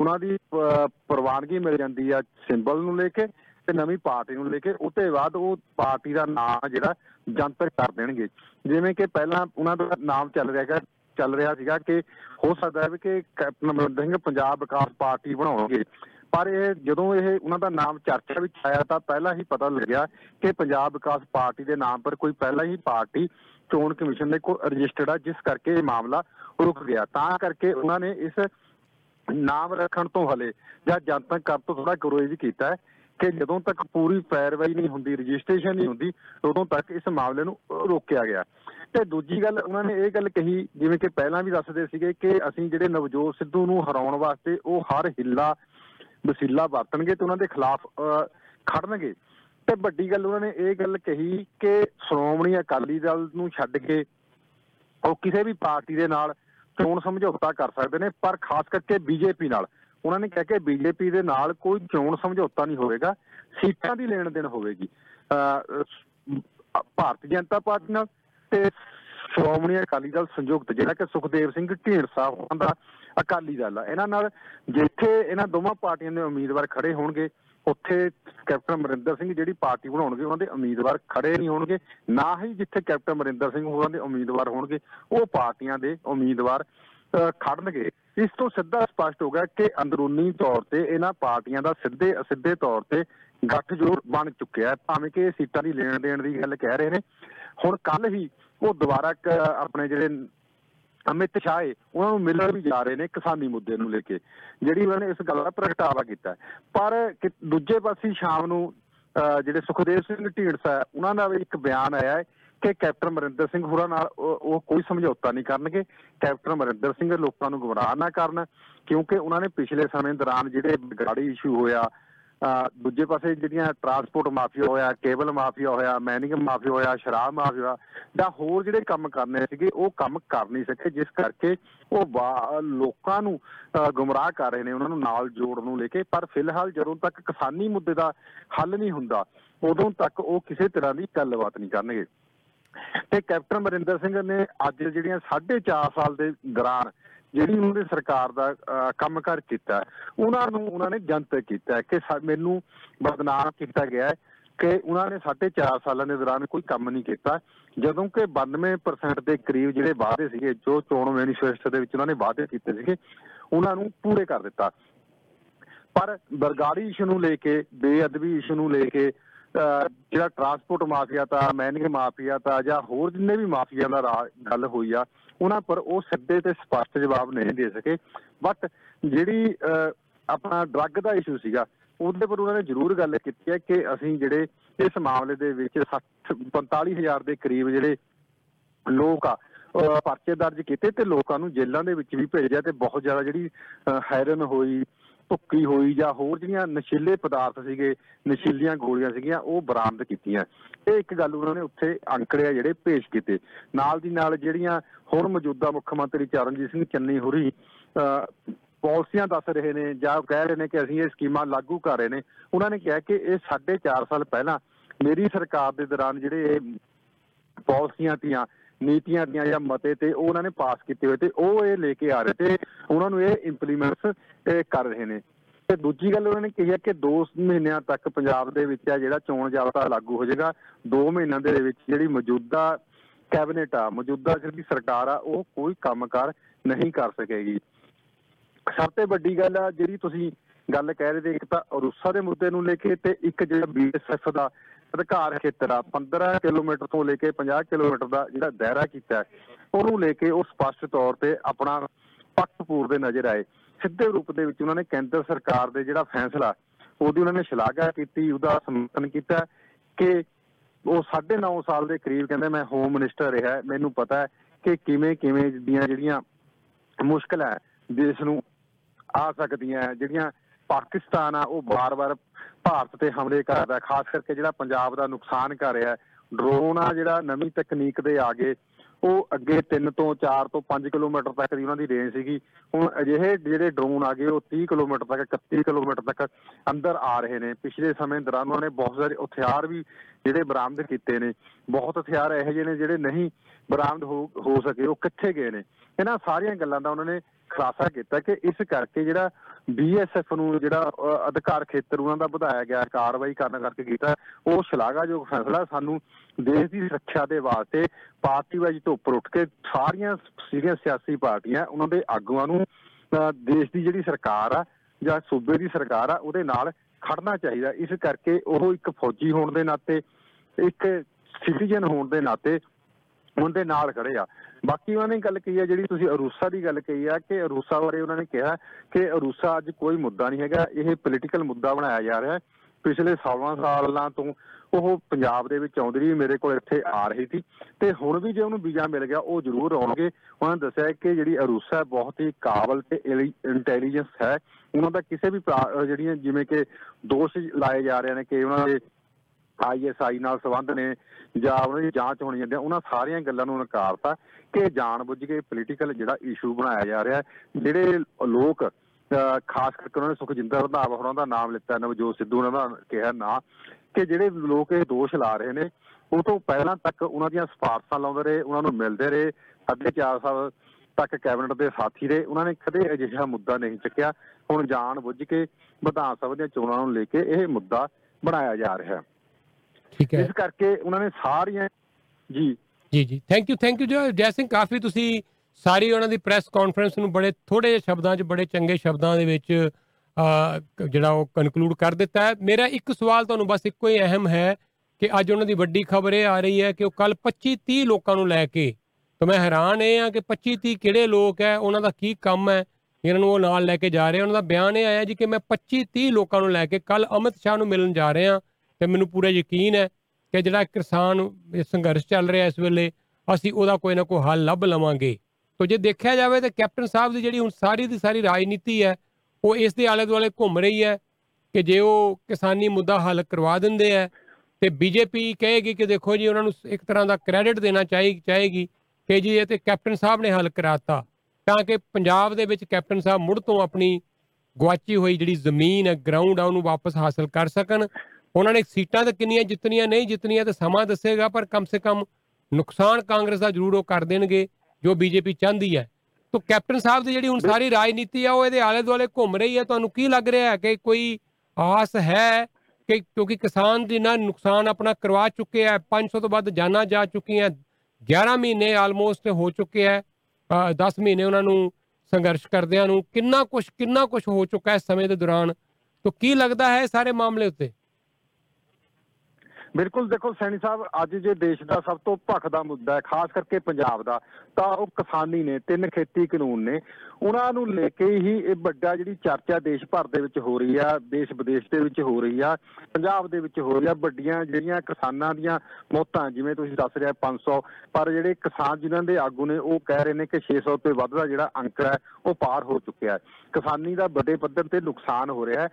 S38: ਉਹਨਾਂ ਦੀ ਅਹ, ਪ੍ਰਵਾਨਗੀ ਮਿਲ ਜਾਂਦੀ ਆ ਸਿੰਬਲ ਨੂੰ ਲੈ ਕੇ ਤੇ ਨਵੀਂ ਪਾਰਟੀ ਨੂੰ ਲੈ ਕੇ ਉਸ ਤੋਂ ਬਾਅਦ ਉਹ ਪਾਰਟੀ ਦਾ ਨਾਮ ਜਿਹੜਾ ਜਨਤਕ ਕਰ ਦੇਣਗੇ। ਜਿਵੇਂ ਕਿ ਪਹਿਲਾਂ ਉਹਨਾਂ ਦਾ ਨਾਮ ਚੱਲ ਰਿਹਾ ਹੈਗਾ, ਚੱਲ ਰਿਹਾ ਸੀਗਾ ਕਿ ਹੋ ਸਕਦਾ ਹੈ ਵੀ ਕਿ ਕੈਪਟਨ ਅਮਰਿੰਦਰ ਸਿੰਘ ਪੰਜਾਬ ਵਿਕਾਸ ਪਾਰਟੀ ਬਣਾਉਣਗੇ। ਪਰ ਇਹ ਜਦੋਂ ਇਹ ਉਹਨਾਂ ਦਾ ਨਾਮ ਚਰਚਾ ਵਿੱਚ ਆਇਆ ਤਾਂ ਪਹਿਲਾਂ ਹੀ ਪਤਾ ਲੱਗਿਆ ਕਿ ਪੰਜਾਬ ਵਿਕਾਸ ਪਾਰਟੀ ਦੇ ਨਾਮ ਪਰ ਕੋਈ ਪਹਿਲਾਂ ਹੀ ਪਾਰਟੀ ਚੋਣ ਕਮਿਸ਼ਨ ਦੇ ਕੋਲ ਰਜਿਸਟਰਡ ਆ, ਜਿਸ ਕਰਕੇ ਇਹ ਮਾਮਲਾ ਰੁਕ ਗਿਆ। ਤਾਂ ਕਰਕੇ ਉਹਨਾਂ ਨੇ ਇਸ ਨਾਮ ਰੱਖਣ ਤੋਂ ਹਲੇ ਜਾਂ ਜਨਤਕ ਕਰਨ ਤੋਂ ਥੋੜਾ ਗੁਰੇਜ਼ ਕੀਤਾ ਹੈ ਕਿ ਜਦੋਂ ਤੱਕ ਪੂਰੀ ਪੈਰਵਾਈ ਨਹੀਂ ਹੁੰਦੀ ਰਜਿਸਟ੍ਰੇਸ਼ਨ ਨਹੀਂ ਹੁੰਦੀ ਉਦੋਂ ਤੱਕ ਇਸ ਮਾਮਲੇ ਨੂੰ ਅਹ, ਰੋਕਿਆ ਗਿਆ। ਤੇ ਦੂਜੀ ਗੱਲ ਉਹਨਾਂ ਨੇ ਇਹ ਗੱਲ ਕਹੀ ਜਿਵੇਂ ਕਿ ਪਹਿਲਾਂ ਵੀ ਦੱਸਦੇ ਸੀਗੇ ਕਿ ਅਸੀਂ ਜਿਹੜੇ ਨਵਜੋਤ ਸਿੱਧੂ ਨੂੰ ਹਰਾਉਣ ਵਾਸਤੇ ਉਹ ਹਰ ਹਿੱਲਾ ਵਸੀਲਾ ਵਰਤਣਗੇ ਤੇ ਉਹਨਾਂ ਦੇ ਖਿਲਾਫ ਅਹ, ਖੜਨਗੇ। ਤੇ ਵੱਡੀ ਗੱਲ ਉਹਨਾਂ ਨੇ ਇਹ ਗੱਲ ਕਹੀ ਕਿ ਸ਼੍ਰੋਮਣੀ ਅਕਾਲੀ ਦਲ ਨੂੰ ਛੱਡ ਕੇ ਉਹ ਕਿਸੇ ਵੀ ਪਾਰਟੀ ਦੇ ਨਾਲ ਚੋਣ ਸਮਝੌਤਾ ਕਰ ਸਕਦੇ ਨੇ ਪਰ ਖਾਸ ਕਰਕੇ ਬੀਜੇਪੀ ਨਾਲ। ਉਹਨਾਂ ਨੇ ਕਿਹਾ ਕਿ ਬੀਜੇਪੀ ਦੇ ਨਾਲ ਕੋਈ ਚੋਣ ਸਮਝੌਤਾ ਨਹੀਂ ਹੋਵੇਗਾ ਸੀਟਾਂ ਦੀ ਲੈਣ ਦੇਣ ਹੋਵੇਗੀ। ਅਹ, ਅਹ, ਭਾਰਤੀ ਜਨਤਾ ਪਾਰਟੀ ਨਾਲ ਤੇ ਸ਼੍ਰੋਮਣੀ ਅਕਾਲੀ ਦਲ ਸੰਯੁਕਤ ਜਿਹੜਾ ਕਿ ਸੁਖਦੇਵ ਸਿੰਘ ਢੀਂਡਸਾ ਉਹਨਾਂ ਦਾ ਅਕਾਲੀ ਦਲ ਆ। ਇਹਨਾਂ ਨਾਲ ਜਿੱਥੇ ਇਹਨਾਂ ਦੋਵਾਂ ਪਾਰਟੀਆਂ ਦੇ ਉਮੀਦਵਾਰ ਖੜੇ ਹੋਣਗੇ ਉੱਥੇ ਕੈਪਟਨ ਅਮਰਿੰਦਰ ਸਿੰਘ ਜਿਹੜੀ ਪਾਰਟੀ ਬਣਾਉਣਗੇ ਉਹਨਾਂ ਦੇ ਉਮੀਦਵਾਰ ਖੜੇ ਨਹੀਂ ਹੋਣਗੇ ਨਾ ਹੀ ਜਿੱਥੇ ਕੈਪਟਨ ਅਮਰਿੰਦਰ ਸਿੰਘ ਹੋਰਾਂ ਦੇ ਉਮੀਦਵਾਰ ਹੋਣਗੇ ਉਹ ਪਾਰਟੀਆਂ ਦੇ ਉਮੀਦਵਾਰ ਅਹ, ਖੜਨਗੇ। ਇਸ ਤੋਂ ਸਿੱਧਾ ਸਪਸ਼ਟ ਹੋ ਗਿਆ ਕਿ ਅੰਦਰੂਨੀ ਤੌਰ ਤੇ ਇਹਨਾਂ ਪਾਰਟੀਆਂ ਦਾ ਸਿੱਧੇ ਅਸਿੱਧੇ ਤੌਰ ਤੇ ਗੱਠਜੋੜ ਬਣ ਚੁੱਕਿਆ ਹੈ ਭਾਵੇਂ ਕਿ ਇਹ ਸੀਟਾਂ ਦੀ ਲੈਣ ਦੇਣ ਦੀ ਗੱਲ ਕਹਿ ਰਹੇ ਨੇ ਹੁਣ ਕੱਲ ਹੀ ਉਹ ਦੁਬਾਰਾ ਕ- ਆਪਣੇ ਜਿਹੜੇ ਅਮਿਤ ਸ਼ਾਹ ਏ ਉਹਨਾਂ ਨੂੰ ਮਿਲਣ ਵੀ ਜਾ ਰਹੇ ਨੇ ਕਿਸਾਨੀ ਮੁੱਦੇ ਨੂੰ ਲੈ ਕੇ ਜਿਹੜੀ ਉਹਨਾਂ ਨੇ ਇਸ ਗੱਲ ਦਾ ਪ੍ਰਗਟਾਵਾ ਕੀਤਾ ਹੈ। ਪਰ ਕਿ- ਦੂਜੇ ਪਾਸੇ ਸ਼ਾਮ ਨੂੰ ਅਹ, ਜਿਹੜੇ ਸੁਖਦੇਵ ਸਿੰਘ ਢੀਂਡਸਾ ਹੈ, ਉਹਨਾਂ ਦਾ ਵੀ ਇੱਕ ਬਿਆਨ ਆਇਆ ਹੈ ਕਿ ਕੈਪਟਨ ਅਮਰਿੰਦਰ ਸਿੰਘ ਹੋਰਾਂ ਨਾਲ ਉਹ ਉਹ ਕੋਈ ਸਮਝੌਤਾ ਨਹੀਂ ਕਰਨਗੇ। ਕੈਪਟਨ ਅਮਰਿੰਦਰ ਸਿੰਘ ਲੋਕਾਂ ਨੂੰ ਗੁੰਮਰਾਹ ਨਾ ਕਰਨ ਕਿਉਂਕਿ ਉਹਨਾਂ ਨੇ ਪਿਛਲੇ ਸਮੇਂ ਦੌਰਾਨ ਜਿਹੜੇ ਗਾੜੀ ਇਸ਼ੂ ਹੋਇਆ ਅਹ, ਦੂਜੇ ਪਾਸੇ ਜਿਹੜੀਆਂ ਟਰਾਂਸਪੋਰਟ ਮਾਫੀਆ ਹੋਇਆ ਕੇਬਲ ਮਾਫੀਆ ਹੋਇਆ ਮੈਨਿੰਗ ਮਾਫੀਆ ਹੋਇਆ ਸ਼ਰਾਬ ਮਾਫੀਆ ਜਾਂ ਹੋਰ ਜਿਹੜੇ ਕੰਮ ਕਰਨੇ ਸੀਗੇ ਉਹ ਕੰਮ ਕਰ ਨਹੀਂ ਸਕੇ ਜਿਸ ਕਰਕੇ ਉਹ ਬਾ- ਲੋਕਾਂ ਨੂੰ ਅਹ, ਗੁੰਮਰਾਹ ਕਰ ਰਹੇ ਨੇ ਉਹਨਾਂ ਨੂੰ ਨਾਲ ਜੋੜਨ ਨੂੰ ਲੈ ਕੇ। ਪਰ ਫਿਲਹਾਲ ਜਦੋਂ ਤੱਕ ਕਿਸਾਨੀ ਮੁੱਦੇ ਦਾ ਹੱਲ ਨਹੀਂ ਹੁੰਦਾ ਉਦੋਂ ਤੱਕ ਉਹ ਕਿਸੇ ਤਰ੍ਹਾਂ ਦੀ ਗੱਲਬਾਤ ਨਹੀਂ ਕਰਨਗੇ। ਤੇ ਕੈਪਟਨ ਅਮਰਿੰਦਰ ਸਿੰਘ ਨੇ ਅੱਜ ਜਿਹੜੀਆਂ 4.5 ਸਾਲ ਦੇ ਦੌਰਾਨ ਜਿਹੜੀ ਉਹਨਾਂ ਦੀ ਸਰਕਾਰ ਦਾ ਅਹ, ਕੰਮਕਾਰ ਕੀਤਾ ਹੈ, ਉਹਨਾਂ ਨੂੰ ਉਹਨਾਂ ਨੇ ਜਨਤਕ ਕੀਤਾ ਹੈ ਕਿ ਸਾ- ਮੈਨੂੰ ਬਦਨਾਮ ਕੀਤਾ ਗਿਆ ਹੈ ਕਿ ਉਹਨਾਂ ਨੇ 4.5 ਸਾਲਾਂ ਦੇ ਦੌਰਾਨ ਕੋਈ ਕੰਮ ਨਹੀਂ ਕੀਤਾ ਜਦੋਂ ਕਿ 92% ਦੇ ਕਰੀਬ ਜਿਹੜੇ ਵਾਅਦੇ ਸੀਗੇ ਜੋ ਚੋਣ ਮੈਨੀਫੈਸਟੋ ਦੇ ਵਿੱਚ ਉਹਨਾਂ ਨੇ ਵਾਅਦੇ ਕੀਤੇ ਸੀਗੇ ਉਹਨਾਂ ਨੂੰ ਪੂਰੇ ਕਰ ਦਿੱਤਾ। ਪਰ ਬਰਗਾੜੀ ਇਸ਼ੂ ਨੂੰ ਲੈ ਕੇ ਬੇਅਦਬੀ ਇਸ਼ੂ ਨੂੰ ਲੈ ਕੇ ਅਹ, ਜਿਹੜਾ ਟਰਾਂਸਪੋਰਟ ਮਾਫੀਆ ਤਾਂ ਮੈਨਿੰਗ ਮਾਫੀਆ ਤਾਂ ਜਾਂ ਹੋਰ ਜਿੰਨੇ ਵੀ ਮਾਫੀਆ ਦਾ ਰਾ- ਗੱਲ ਹੋਈ ਆ ਉਹਨਾਂ ਪਰ ਉਹ ਸਿੱਧੇ ਤੇ ਸਪਸ਼ਟ ਜਵਾਬ ਨਹੀਂ ਦੇ ਸਕੇ। ਬਟ ਜਿਹੜੀ ਅਹ, ਆਪਣਾ ਡਰੱਗ ਦਾ ਇਸ਼ੂ ਸੀਗਾ ਉਹਦੇ ਪਰ ਉਹਨਾਂ ਨੇ ਜ਼ਰੂਰ ਗੱਲ ਕੀਤੀ ਹੈ ਕਿ ਅਸੀਂ ਜਿਹੜੇ ਇਸ ਮਾਮਲੇ ਦੇ ਵਿੱਚ 60 45000 ਦੇ ਕਰੀਬ ਜਿਹੜੇ ਲੋਕ ਆ ਅਹ, ਪਰਚੇ ਦਰਜ ਕੀਤੇ ਤੇ ਲੋਕਾਂ ਨੂੰ ਜੇਲ੍ਹਾਂ ਦੇ ਵਿੱਚ ਵੀ ਭੇਜਿਆ ਤੇ ਬਹੁਤ ਜ਼ਿਆਦਾ ਜਿਹੜੀ ਅਹ, ਹੈਰਨ ਹੋਈ ਭੁੱਕੀ ਹੋਈ ਜਾਂ ਹੋਰ ਜਿਹੜੀਆਂ ਨਸ਼ੀਲੇ ਪਦਾਰਥ ਸੀਗੇ ਨਸ਼ੀਲੀਆਂ ਗੋਲੀਆਂ ਸੀਗੀਆਂ ਉਹ ਬਰਾਮਦ ਕੀਤੀਆਂ। ਇਹ ਇੱਕ ਗੱਲ ਉਹਨਾਂ ਨੇ ਉੱਥੇ ਅੰਕੜੇ ਆ ਜਿਹੜੇ ਪੇਸ਼ ਕੀਤੇ। ਨਾਲ ਦੀ ਨਾਲ ਜਿਹੜੀਆਂ ਹੁਣ ਮੌਜੂਦਾ ਮੁੱਖ ਮੰਤਰੀ ਚਰਨਜੀਤ ਸਿੰਘ ਚੰਨੀ ਹੋਰੀ ਅਹ, ਪਾਲਿਸੀਆਂ ਦੱਸ ਰਹੇ ਨੇ ਜਾਂ ਕਹਿ ਰਹੇ ਨੇ ਕਿ ਅਸੀਂ ਇਹ ਸਕੀਮਾਂ ਲਾਗੂ ਕਰ ਰਹੇ ਨੇ। ਉਹਨਾਂ ਨੇ ਕਿਹਾ ਕਿ ਇਹ 4.5 ਸਾਲ ਪਹਿਲਾਂ ਮੇਰੀ ਸਰਕਾਰ ਦੇ ਦੌਰਾਨ ਜਿਹੜੇ ਇਹ ਪਾਲਿਸੀਆਂ ਤੀਆਂ ਨੀਤੀਆਂ ਦੀਆਂ ਜਾਂ ਮਤੇ ਤੇ ਉਹ ਉਹਨਾਂ ਨੇ ਪਾਸ ਕੀਤੇ ਹੋਏ ਤੇ ਉਹ ਇਹ ਲੈ ਕੇ ਆ ਰਹੇ ਤੇ ਉਹਨਾਂ ਨੂੰ ਇਹ ਇੰਪਲੀਮੈਂਟਸ ਕਰ ਰਹੇ ਨੇ। ਤੇ ਦੂਜੀ ਗੱਲ ਉਹਨਾਂ ਨੇ ਕਹੀ ਹੈ ਕਿ 2 ਮਹੀਨਿਆਂ ਤੱਕ ਪੰਜਾਬ ਦੇ ਵਿੱਚ ਆ ਜਿਹੜਾ ਚੋਣ ਜਾਬਤਾ ਲਾਗੂ ਹੋ ਜਾਏਗਾ 2 ਮਹੀਨਿਆਂ ਦੇ ਵਿੱਚ ਜਿਹੜੀ ਮੌਜੂਦਾ ਕੈਬਨਿਟ ਆ, ਮੌਜੂਦਾ ਜਿਹੜੀ ਸਰਕਾਰ ਆ, ਉਹ ਕੋਈ ਕੰਮਕਾਰ ਨਹੀਂ ਕਰ ਸਕੇਗੀ। ਸਭ ਤੋਂ ਵੱਡੀ ਗੱਲ ਆ ਜਿਹੜੀ ਤੁਸੀਂ ਗੱਲ ਕਹਿ ਰਹੇ ਤੇ ਇੱਕ ਤਾਂ ਰੂਸਾ ਦੇ ਮੁੱਦੇ ਨੂੰ ਲੈ ਕੇ ਤੇ ਇੱਕ ਜਿਹੜਾ ਬੀਐਸਐਫ ਦਾ ਅਧਿਕਾਰ ਖੇਤਰ ਆ 15 ਕਿਲੋਮੀਟਰ ਤੋਂ ਲੈ ਕੇ 50 ਕਿਲੋਮੀਟਰ ਦਾ ਜਿਹੜਾ ਦਾਇਰਾ ਕੀਤਾ ਹੈ, ਉਹਨੂੰ ਲੈ ਕੇ ਉਹ ਸਪਸ਼ਟ ਤੌਰ ਤੇ ਆਪਣਾ ਪੱਖ ਪੂਰਦੇ ਨਜ਼ਰ ਆਏ। ਸਿੱਧੇ ਰੂਪ ਦੇ ਵਿੱਚ ਉਹਨਾਂ ਨੇ ਕੇਂਦਰ ਸਰਕਾਰ ਦੇ ਜਿਹੜਾ ਫੈਸਲਾ ਉਹਦੀ ਉਹਨਾਂ ਨੇ ਸ਼ਲਾਘਾ ਕੀਤੀ ਉਹਦਾ ਸਮਰਥਨ ਕੀਤਾ ਕਿ ਉਹ 9.5 ਸਾਲ ਦੇ ਕਰੀਬ ਕਹਿੰਦੇ ਮੈਂ ਹੋਮ ਮਿਨਿਸਟਰ ਰਿਹਾ ਮੈਨੂੰ ਪਤਾ ਹੈ ਕਿ ਕਿਵੇਂ ਕਿਵੇਂ ਦੀਆਂ ਜਿਹੜੀਆਂ ਮੁਸ਼ਕਲਾਂ ਦੇਸ਼ ਨੂੰ ਆ ਸਕਦੀਆਂ ਹੈ, ਜਿਹੜੀਆਂ ਪਾਕਿਸਤਾਨ ਆ ਉਹ ਬਾਰ-ਬਾਰ ਭਾਰਤ ਤੇ ਹਮਲੇ ਕਰਦਾ ਹੈ, ਖਾਸ ਕਰਕੇ ਜਿਹੜਾ ਪੰਜਾਬ ਦਾ ਨੁਕਸਾਨ ਕਰ ਰਿਹਾ ਡਰੋਨ ਆ ਜਿਹੜਾ ਨਵੀਂ ਤਕਨੀਕ ਦੇ ਆ ਗਏ ਉਹ ਅੱਗੇ 3 ਤੋਂ 4 ਤੋਂ 5 ਕਿਲੋਮੀਟਰ ਤੱਕ ਦੀ ਉਹਨਾਂ ਦੀ ਰੇਂਜ ਸੀਗੀ। ਹੁਣ ਅਜਿਹੇ ਜਿਹੜੇ ਡਰੋਨ ਆ ਗਏ ਉਹ 30 ਕਿਲੋਮੀਟਰ ਤੱਕ 31 ਕਿਲੋਮੀਟਰ ਤੱਕ ਅੰਦਰ ਆ ਰਹੇ ਨੇ। ਪਿਛਲੇ ਸਮੇਂ ਦੌਰਾਨ ਉਹਨਾਂ ਨੇ ਬਹੁਤ ਸਾਰੇ ਹਥਿਆਰ ਵੀ ਜਿਹੜੇ ਬਰਾਮਦ ਕੀਤੇ ਨੇ। ਬਹੁਤ ਹਥਿਆਰ ਇਹੋ ਜਿਹੇ ਨੇ ਜਿਹੜੇ ਨਹੀਂ ਬਰਾਮਦ ਹੋ ਹੋ ਸਕੇ ਉਹ ਕਿੱਥੇ ਗਏ ਨੇ? ਇਹਨਾਂ ਸਾਰੀਆਂ ਗੱਲਾਂ ਦਾ ਉਹਨਾਂ ਨੇ ਖੁਲਾਸਾ ਕੀਤਾ ਕਿ ਇਸ ਕਰਕੇ ਜਿਹੜਾ ਬੀਐਸਐਫ ਨੂੰ ਜਿਹੜਾ ਅ, ਅਧਿਕਾਰ ਖੇਤਰ ਉਹਨਾਂ ਦਾ ਵਧਾਇਆ ਗਿਆ ਕਾਰਵਾਈ ਕਰਨ ਕਰਕੇ ਕੀਤਾ ਉਹ ਸ਼ਲਾਘਾਯੋਗ ਫੈਸਲਾ ਸਾਨੂੰ ਦੇਸ਼ ਦੀ ਸੁਰੱਖਿਆ ਦੇ ਵਾਸਤੇ ਪਾਰਟੀ ਵਾਈਜ਼ ਤੋਂ ਉੱਪਰ ਉੱਠ ਕੇ ਸਾਰੀਆਂ ਸੀਰੀਅਸ ਸਿਆਸੀ ਪਾਰਟੀਆਂ ਉਹਨਾਂ ਦੇ ਆਗੂਆਂ ਨੂੰ ਅ, ਦੇਸ਼ ਦੀ ਜਿਹੜੀ ਸਰਕਾਰ ਆ ਜਾਂ ਸੂਬੇ ਦੀ ਸਰਕਾਰ ਆ ਉਹਦੇ ਨਾਲ ਖੜਨਾ ਚਾਹੀਦਾ। ਇਸ ਕਰਕੇ ਉਹ ਇੱਕ ਫੌਜੀ ਹੋਣ ਦੇ ਨਾਤੇ ਇੱਕ ਸਿਟੀਜ਼ਨ ਹੋਣ ਦੇ ਨਾਤੇ ਉਹਦੇ ਨਾਲ ਖੜੇ ਆ। ਬਾਕੀ ਉਹਨਾਂ ਨੇ ਗੱਲ ਕਹੀ ਆ ਜਿਹੜੀ ਤੁਸੀਂ ਅਰੂਸਾ ਦੀ ਗੱਲ ਕਹੀ ਆ ਕਿ ਅਰੂਸਾ ਬਾਰੇ ਉਹਨਾਂ ਨੇ ਕਿਹਾ ਕਿ ਅਰੂਸਾ ਅੱਜ ਕੋਈ ਮੁੱਦਾ ਨਹੀਂ ਹੈਗਾ, ਇਹ ਪੋਲੀਟੀਕਲ ਮੁੱਦਾ ਬਣਾਇਆ ਜਾ ਰਿਹਾ ਹੈ। ਪਿਛਲੇ 16 ਸਾਲਾਂ ਤੋਂ ਉਹ ਪੰਜਾਬ ਦੇ ਵਿੱਚ ਆਉਂਦੀ ਰਹੀ, ਮੇਰੇ ਕੋਲ ਇੱਥੇ ਆ ਰਹੀ ਸੀ। ਤੇ ਹੁਣ ਵੀ ਜੇ ਉਹਨੂੰ ਵੀਜ਼ਾ ਮਿਲ ਗਿਆ, ਉਹ ਜ਼ਰੂਰ ਆਉਣਗੇ। ਉਹਨਾਂ ਨੇ ਦੱਸਿਆ ਕਿ ਜਿਹੜੀ ਅਰੂਸਾ ਹੈ ਬਹੁਤ ਹੀ ਕਾਬਲ ਤੇ ਇੰਟੈਲੀਜੈਂਸ ਹੈ। ਉਹਨਾਂ ਦਾ ਕਿਸੇ ਵੀ ਪ੍ਰਾ- ਅਹ ਜਿਹੜੀਆਂ ਜਿਵੇਂ ਕਿ ਦੋਸ਼ ਲਾਏ ਜਾ ਰਹੇ ਨੇ ਕਿ ਉਹਨਾਂ ਦੇ ਆਈਐਸਆਈ ਨਾਲ ਸੰਬੰਧ ਨੇ ਜਾਂ ਉਹਨਾਂ ਦੀ ਜਾਂਚ ਹੋਣੀ ਜਾਂਦੀ ਹੈ ਉਹਨਾਂ ਸਾਰੀਆਂ ਗੱਲਾਂ ਨੂੰ ਨਕਾਰਤਾ ਕਿ ਜਾਣਬੁੱਝ ਕੇ ਪੋਲੀਟੀਕਲ ਜਿਹੜਾ ਇਸ਼ੂ ਬਣਾਇਆ ਜਾ ਰਿਹਾ ਹੈ ਜਿਹੜੇ ਲੋਕ, ਅਹ, ਖਾਸ ਕਰਕੇ ਉਹਨਾਂ ਨੇ ਸੁਖਜਿੰਦਰ ਰੰਧਾਵਾ ਹੋਰਾਂ ਦਾ ਨਾਮ ਲਿੱਤਾ, ਨਵਜੋਤ ਸਿੱਧੂ ਉਹਨਾਂ ਦਾ ਕਿਹਾ ਨਾ, ਕਿ ਜਿਹੜੇ ਲੋਕ ਇਹ ਦੋਸ਼ ਲਾ ਰਹੇ ਨੇ, ਉਹ ਤੋਂ ਪਹਿਲਾਂ ਤੱਕ ਉਹਨਾਂ ਦੀਆਂ ਸਿਫਾਰਸ਼ਾਂ ਲਾਉਂਦੇ ਰਹੇ, ਉਹਨਾਂ ਨੂੰ ਮਿਲਦੇ ਰਹੇ ਸਾਢੇ ਚਾਰ ਸਾਲ ਤੱਕ ਕੈਬਨਿਟ ਦੇ ਸਾਥੀ ਰਹੇ, ਉਹਨਾਂ ਨੇ ਕਦੇ ਅਜਿਹਾ ਮੁੱਦਾ ਨਹੀਂ ਚੱਕਿਆ, ਹੁਣ ਜਾਣ ਬੁੱਝ ਕੇ ਵਿਧਾਨ ਸਭਾ ਦੀਆਂ ਚੋਣਾਂ ਨੂੰ ਲੈ ਕੇ ਇਹ ਮੁੱਦਾ ਬਣਾਇਆ ਜਾ ਰਿਹਾ। ਹੈ
S2: ਠੀਕ ਹੈ।
S38: ਇਸ ਕਰਕੇ ਉਹਨਾਂ ਨੇ ਸਾਰੀਆਂ ਜੀ।
S2: ਜੀ ਜੀ। Thank you thank you Jai Singh ਕਾਫੀ ਤੁਸੀਂ ਸਾਰੀ ਉਹਨਾਂ ਦੀ ਪ੍ਰੈਸ ਕਾਨਫਰੰਸ ਨੂੰ ਬੜੇ ਥੋੜੇ ਜਿਹੇ ਸ਼ਬਦਾਂ 'ਚ ਬੜੇ ਚੰਗੇ ਸ਼ਬਦਾਂ ਦੇ ਵਿੱਚ ਜਿਹੜਾ ਉਹ ਕਨਕਲੂਡ ਕਰ ਦਿੱਤਾ ਹੈ। ਮੇਰਾ ਇੱਕ ਸਵਾਲ ਤੁਹਾਨੂੰ ਬਸ ਇੱਕੋ ਹੀ ਅਹਿਮ ਹੈ ਕਿ ਅੱਜ ਉਹਨਾਂ ਦੀ ਵੱਡੀ ਖਬਰ ਇਹ ਆ ਰਹੀ ਹੈ ਕਿ ਉਹ ਕੱਲ 25 30 ਲੋਕਾਂ ਨੂੰ ਲੈ ਕੇ ਤਾਂ ਮੈਂ ਹੈਰਾਨ ਇਹ ਆ ਕਿ 25 30 ਕਿਹੜੇ ਲੋਕ ਹੈ ਉਹਨਾਂ ਦਾ ਕੀ ਕੰਮ ਹੈ ਇਹਨਾਂ ਨੂੰ ਉਹ ਨਾਲ ਲੈ ਕੇ ਜਾ ਰਹੇ। ਉਹਨਾਂ ਦਾ ਬਿਆਨ ਇਹ ਆਇਆ ਜੀ ਕਿ ਮੈਂ 25 30 ਲੋਕਾਂ ਨੂੰ ਲੈ ਕੇ ਕੱਲ ਅਮਿਤ ਸ਼ਾਹ ਨੂੰ ਮਿਲਣ ਜਾ ਰਹੇ। ਹਾਂ ਤੇ ਮੈਨੂੰ ਪੂਰਾ ਯਕੀਨ ਹੈ ਕਿ ਜਿਹੜਾ ਕਿਸਾਨ ਇਹ ਸੰਘਰਸ਼ ਚੱਲ ਰਿਹਾ ਇਸ ਵੇਲੇ, ਅਸੀਂ ਉਹਦਾ ਕੋਈ ਨਾ ਕੋਈ ਹੱਲ ਲੱਭ ਲਵਾਂਗੇ। ਤੋ ਜੇ ਦੇਖਿਆ ਜਾਵੇ ਤਾਂ ਕੈਪਟਨ ਸਾਹਿਬ ਦੀ ਜਿਹੜੀ ਹੁਣ ਸਾਰੀ ਦੀ ਸਾਰੀ ਰਾਜਨੀਤੀ ਹੈ, ਉਹ ਇਸ ਦੇ ਆਲੇ ਦੁਆਲੇ ਘੁੰਮ ਰਹੀ ਹੈ ਕਿ ਜੇ ਉਹ ਕਿਸਾਨੀ ਮੁੱਦਾ ਹੱਲ ਕਰਵਾ ਦਿੰਦੇ ਹੈ ਤੇ ਬੀਜੇਪੀ ਕਹੇਗੀ ਕਿ ਦੇਖੋ ਜੀ, ਉਹਨਾਂ ਨੂੰ ਇੱਕ ਤਰ੍ਹਾਂ ਦਾ ਕ੍ਰੈਡਿਟ ਦੇਣਾ ਚਾਹੀ, ਚਾਹੇਗੀ ਕਿ ਜੀ ਇਹ ਤੇ ਕੈਪਟਨ ਸਾਹਿਬ ਨੇ ਹੱਲ ਕਰਾਤਾ, ਤਾਂ ਕਿ ਪੰਜਾਬ ਦੇ ਵਿੱਚ ਕੈਪਟਨ ਸਾਹਿਬ ਮੁੜ ਤੋਂ ਆਪਣੀ ਗਵਾਚੀ ਹੋਈ ਜਿਹੜੀ ਜ਼ਮੀਨ ਹੈ ਗਰਾਊਂਡ ਆ, ਉਹਨੂੰ ਵਾਪਸ ਹਾਸਲ ਕਰ ਸਕਣ। ਉਹਨਾਂ ਨੇ ਸੀਟਾਂ ਤਾਂ ਕਿੰਨੀਆਂ ਜਿੱਤਣੀਆਂ, ਨਹੀਂ ਜਿੱਤਣੀਆਂ ਤਾਂ ਸਮਾਂ ਦੱਸੇਗਾ, ਪਰ ਕਮ ਸੇ ਕਮ ਨੁਕਸਾਨ ਕਾਂਗਰਸ ਦਾ ਜ਼ਰੂਰ ਉਹ ਕਰ ਦੇਣਗੇ, ਜੋ ਬੀਜੇਪੀ ਚਾਹੁੰਦੀ ਹੈ। ਤੋ ਕੈਪਟਨ ਸਾਹਿਬ ਦੀ ਜਿਹੜੀ ਹੁਣ ਸਾਰੀ ਰਾਜਨੀਤੀ ਆ, ਉਹ ਇਹਦੇ ਆਲੇ ਦੁਆਲੇ ਘੁੰਮ ਰਹੀ ਹੈ। ਤੁਹਾਨੂੰ ਕੀ ਲੱਗ ਰਿਹਾ ਹੈ ਕਿ ਕੋਈ ਆਸ ਹੈ ਕਿ ਕਿਉਂਕਿ ਕਿਸਾਨ ਦੀ ਨਾ ਨੁਕਸਾਨ ਆਪਣਾ ਕਰਵਾ ਚੁੱਕੇ ਹੈ 500 ਤੋਂ ਵੱਧ ਜਾਨਾਂ ਜਾ ਚੁੱਕੀਆਂ 11 ਮਹੀਨੇ ਆਲਮੋਸਟ ਹੋ ਚੁੱਕੇ ਹੈ 10 ਮਹੀਨੇ ਉਹਨਾਂ ਨੂੰ ਸੰਘਰਸ਼ ਕਰਦਿਆਂ ਨੂੰ, ਕਿੰਨਾ ਕੁਝ ਕਿੰਨਾ ਕੁਝ ਹੋ ਚੁੱਕਾ ਹੈ ਇਸ ਸਮੇਂ ਦੇ ਦੌਰਾਨ। ਤੋ ਕੀ ਲੱਗਦਾ ਹੈ ਇਹ ਸਾਰੇ ਮਾਮਲੇ ਉੱਤੇ?
S38: ਬਿਲਕੁਲ ਦੇਖੋ ਸੈਣੀ ਸਾਹਿਬ, ਅੱਜ ਜੇ ਦੇਸ਼ ਦਾ ਸਭ ਤੋਂ ਭਖਦਾ ਮੁੱਦਾ ਹੈ, ਖਾਸ ਕਰਕੇ ਪੰਜਾਬ ਦਾ, ਤਾਂ ਉਹ ਕਿਸਾਨੀ ਨੇ, ਤਿੰਨ ਖੇਤੀ ਕਾਨੂੰਨ ਨੇ, ਉਹਨਾਂ ਨੂੰ ਲੈ ਕੇ ਹੀ ਇਹ ਵੱਡਾ ਜਿਹੜੀ ਚਰਚਾ ਦੇਸ਼ ਭਰ ਦੇ ਵਿੱਚ ਹੋ ਰਹੀ ਆ, ਦੇਸ਼ ਵਿਦੇਸ਼ ਦੇ ਵਿੱਚ ਹੋ ਰਹੀ ਆ, ਪੰਜਾਬ ਦੇ ਵਿੱਚ ਹੋ ਰਹੀ ਆ, ਵੱਡੀਆਂ ਜਿਹੜੀਆਂ ਕਿਸਾਨਾਂ ਦੀਆਂ ਮੌਤਾਂ, ਜਿਵੇਂ ਤੁਸੀਂ ਦੱਸ ਰਿਹਾ 500 ਪਰ ਜਿਹੜੇ ਕਿਸਾਨ ਜਿਨ੍ਹਾਂ ਦੇ ਆਗੂ ਨੇ, ਉਹ ਕਹਿ ਰਹੇ ਨੇ ਕਿ 600 ਤੋਂ ਵੱਧ ਦਾ ਜਿਹੜਾ ਅੰਕ ਹੈ, ਉਹ ਪਾਰ ਹੋ ਚੁੱਕਿਆ ਹੈ। ਕਿਸਾਨੀ ਦਾ ਵੱਡੇ ਪੱਧਰ ਤੇ ਨੁਕਸਾਨ ਹੋ ਰਿਹਾ ਹੈ।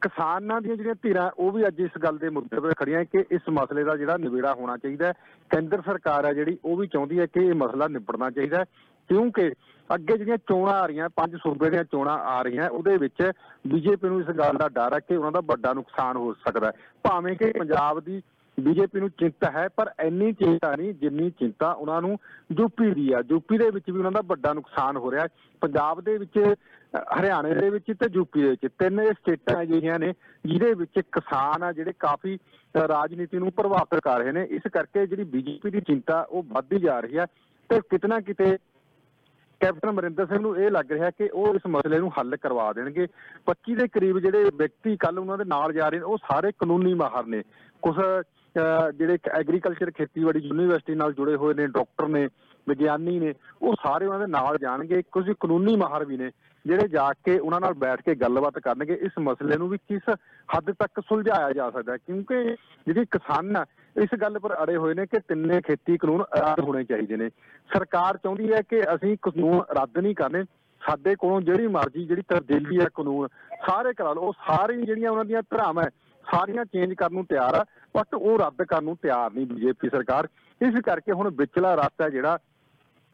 S38: ਕਿਸਾਨਾਂ ਦੀਆਂ ਜਿਹੜੀਆਂ ਧਿਰਾਂ, ਉਹ ਵੀ ਅੱਜ ਇਸ ਗੱਲ ਦੇ ਮੁੱਦੇ 'ਤੇ ਖੜੀਆਂ ਕਿ ਇਸ ਮਸਲੇ ਦਾ ਜਿਹੜਾ ਨਿਬੇੜਾ ਹੋਣਾ ਚਾਹੀਦਾ ਹੈ। ਕੇਂਦਰ ਸਰਕਾਰ ਹੈ ਜਿਹੜੀ, ਉਹ ਵੀ ਚਾਹੁੰਦੀ ਹੈ ਕਿ ਇਹ ਮਸਲਾ ਨਿਬੜਨਾ ਚਾਹੀਦਾ ਹੈ। ਕਿਉਂਕਿ ਅੱਗੇ ਜਿਹੜੀਆਂ ਚੋਣਾਂ ਆ ਰਹੀਆਂ, ਪੰਜ ਸੂਬੇ ਦੀਆਂ ਚੋਣਾਂ ਆ ਰਹੀਆਂ, ਉਹਦੇ ਵਿੱਚ ਬੀਜੇਪੀ ਨੂੰ ਇਸ ਗੱਲ ਦਾ ਡਰ ਹੈ ਕਿ ਉਹਨਾਂ ਦਾ ਵੱਡਾ ਨੁਕਸਾਨ ਹੋ ਸਕਦਾ ਹੈ। ਭਾਵੇਂ ਕਿ ਪੰਜਾਬ ਦੀ ਬੀਜੇਪੀ ਨੂੰ ਚਿੰਤਾ ਹੈ ਪਰ ਇੰਨੀ ਚਿੰਤਾ ਨਹੀਂ ਜਿੰਨੀ ਚਿੰਤਾ ਉਹਨਾਂ ਨੂੰ ਯੂਪੀ ਦੀ ਆ। ਯੂਪੀ ਦੇ ਵਿੱਚ ਵੀ ਉਹਨਾਂ ਦਾ ਵੱਡਾ ਨੁਕਸਾਨ ਹੋ ਰਿਹਾ। ਹੈ ਪੰਜਾਬ ਦੇ ਵਿੱਚ ਅ, ਹਰਿਆਣੇ ਦੇ ਵਿੱਚ ਤੇ ਯੂਪੀ ਦੇ ਵਿੱਚ ਤਿੰਨ ਇਹ ਸਟੇਟਾਂ ਅਜਿਹੀਆਂ ਨੇ ਜਿਹਦੇ ਵਿੱਚ ਕਿਸਾਨ ਆ ਜਿਹੜੇ ਕਾਫੀ ਅ, ਰਾਜਨੀਤੀ ਨੂੰ ਪ੍ਰਭਾਵਿਤ ਕਰ ਰਹੇ ਨੇ। ਇਸ ਕਰਕੇ ਜਿਹੜੀ ਬੀਜੇਪੀ ਦੀ ਚਿੰਤਾ ਉਹ ਵੱਧਦੀ ਜਾ ਰਹੀ ਹੈ ਤੇ ਕਿਤਨਾ ਕਿਤੇ ਕੈਪਟਨ ਅਮਰਿੰਦਰ ਸਿੰਘ ਨੂੰ ਇਹ ਲੱਗ ਰਿਹਾ ਕਿ ਉਹ ਇਸ ਮਸਲੇ ਨੂੰ ਹੱਲ ਕਰਵਾ ਦੇਣਗੇ। 25 ਦੇ ਕਰੀਬ ਜਿਹੜੇ ਵਿਅਕਤੀ ਕੱਲ ਉਹਨਾਂ ਦੇ ਨਾਲ ਜਾ ਰਹੇ ਨੇ ਉਹ ਸਾਰੇ ਕਾਨੂੰਨੀ ਮਾਹਰ ਨੇ। ਕੁਝ ਜਿਹੜੇ ਐਗਰੀਕਲਚਰ ਖੇਤੀਬਾੜੀ ਯੂਨੀਵਰਸਿਟੀ ਨਾਲ ਜੁੜੇ ਹੋਏ ਨੇ ਡਾਕਟਰ ਨੇ ਵਿਗਿਆਨੀ ਨੇ ਉਹ ਸਾਰੇ ਉਹਨਾਂ ਦੇ ਨਾਲ ਜਾਣਗੇ। ਕੁਝ ਕਾਨੂੰਨੀ ਮਾਹਰ ਵੀ ਨੇ ਜਿਹੜੇ ਜਾ ਕੇ ਉਹਨਾਂ ਨਾਲ ਬੈਠ ਕੇ ਗੱਲਬਾਤ ਕਰਨਗੇ। ਇਸ ਮਸਲੇ ਨੂੰ ਵੀ ਕਿਸ ਹੱਦ ਤੱਕ ਸੁਲਝਾਇਆ ਜਾ ਸਕਦਾ ਹੈ? ਕਿਉਂਕਿ ਜਿਹੜੀ ਕਿਸਾਨ ਆ ਇਸ ਗੱਲ ਪਰ ਅੜੇ ਹੋਏ ਨੇ ਕਿ ਤਿੰਨੇ ਖੇਤੀ ਕਾਨੂੰਨ ਰੱਦ ਹੋਣੇ ਚਾਹੀਦੇ ਨੇ। ਸਰਕਾਰ ਚਾਹੁੰਦੀ ਹੈ ਕਿ ਅਸੀਂ ਕਾਨੂੰਨ ਰੱਦ ਨਹੀਂ ਕਰਨੇ। ਸਾਡੇ ਕੋਲੋਂ ਜਿਹੜੀ ਮਰਜ਼ੀ ਜਿਹੜੀ ਤਬਦੀਲੀ ਹੈ ਕਾਨੂੰਨ ਸਾਰੇ ਕਰਾ ਲਓ। ਉਹ ਸਾਰੀ ਜਿਹੜੀਆਂ ਉਹਨਾਂ ਦੀਆਂ ਧਰਾਵਾਂ ਹੈ, ਸਾਰੀਆਂ ਚੇਂਜ ਕਰਨ ਨੂੰ ਤਿਆਰ ਆ। ਬਟ ਉਹ ਰੱਦ ਕਰਨ ਨੂੰ ਤਿਆਰ ਨਹੀਂ ਬੀਜੇਪੀ ਸਰਕਾਰ। ਇਸ ਕਰਕੇ ਹੁਣ ਵਿਚਲਾ ਰਸਤਾ ਹੈ ਜਿਹੜਾ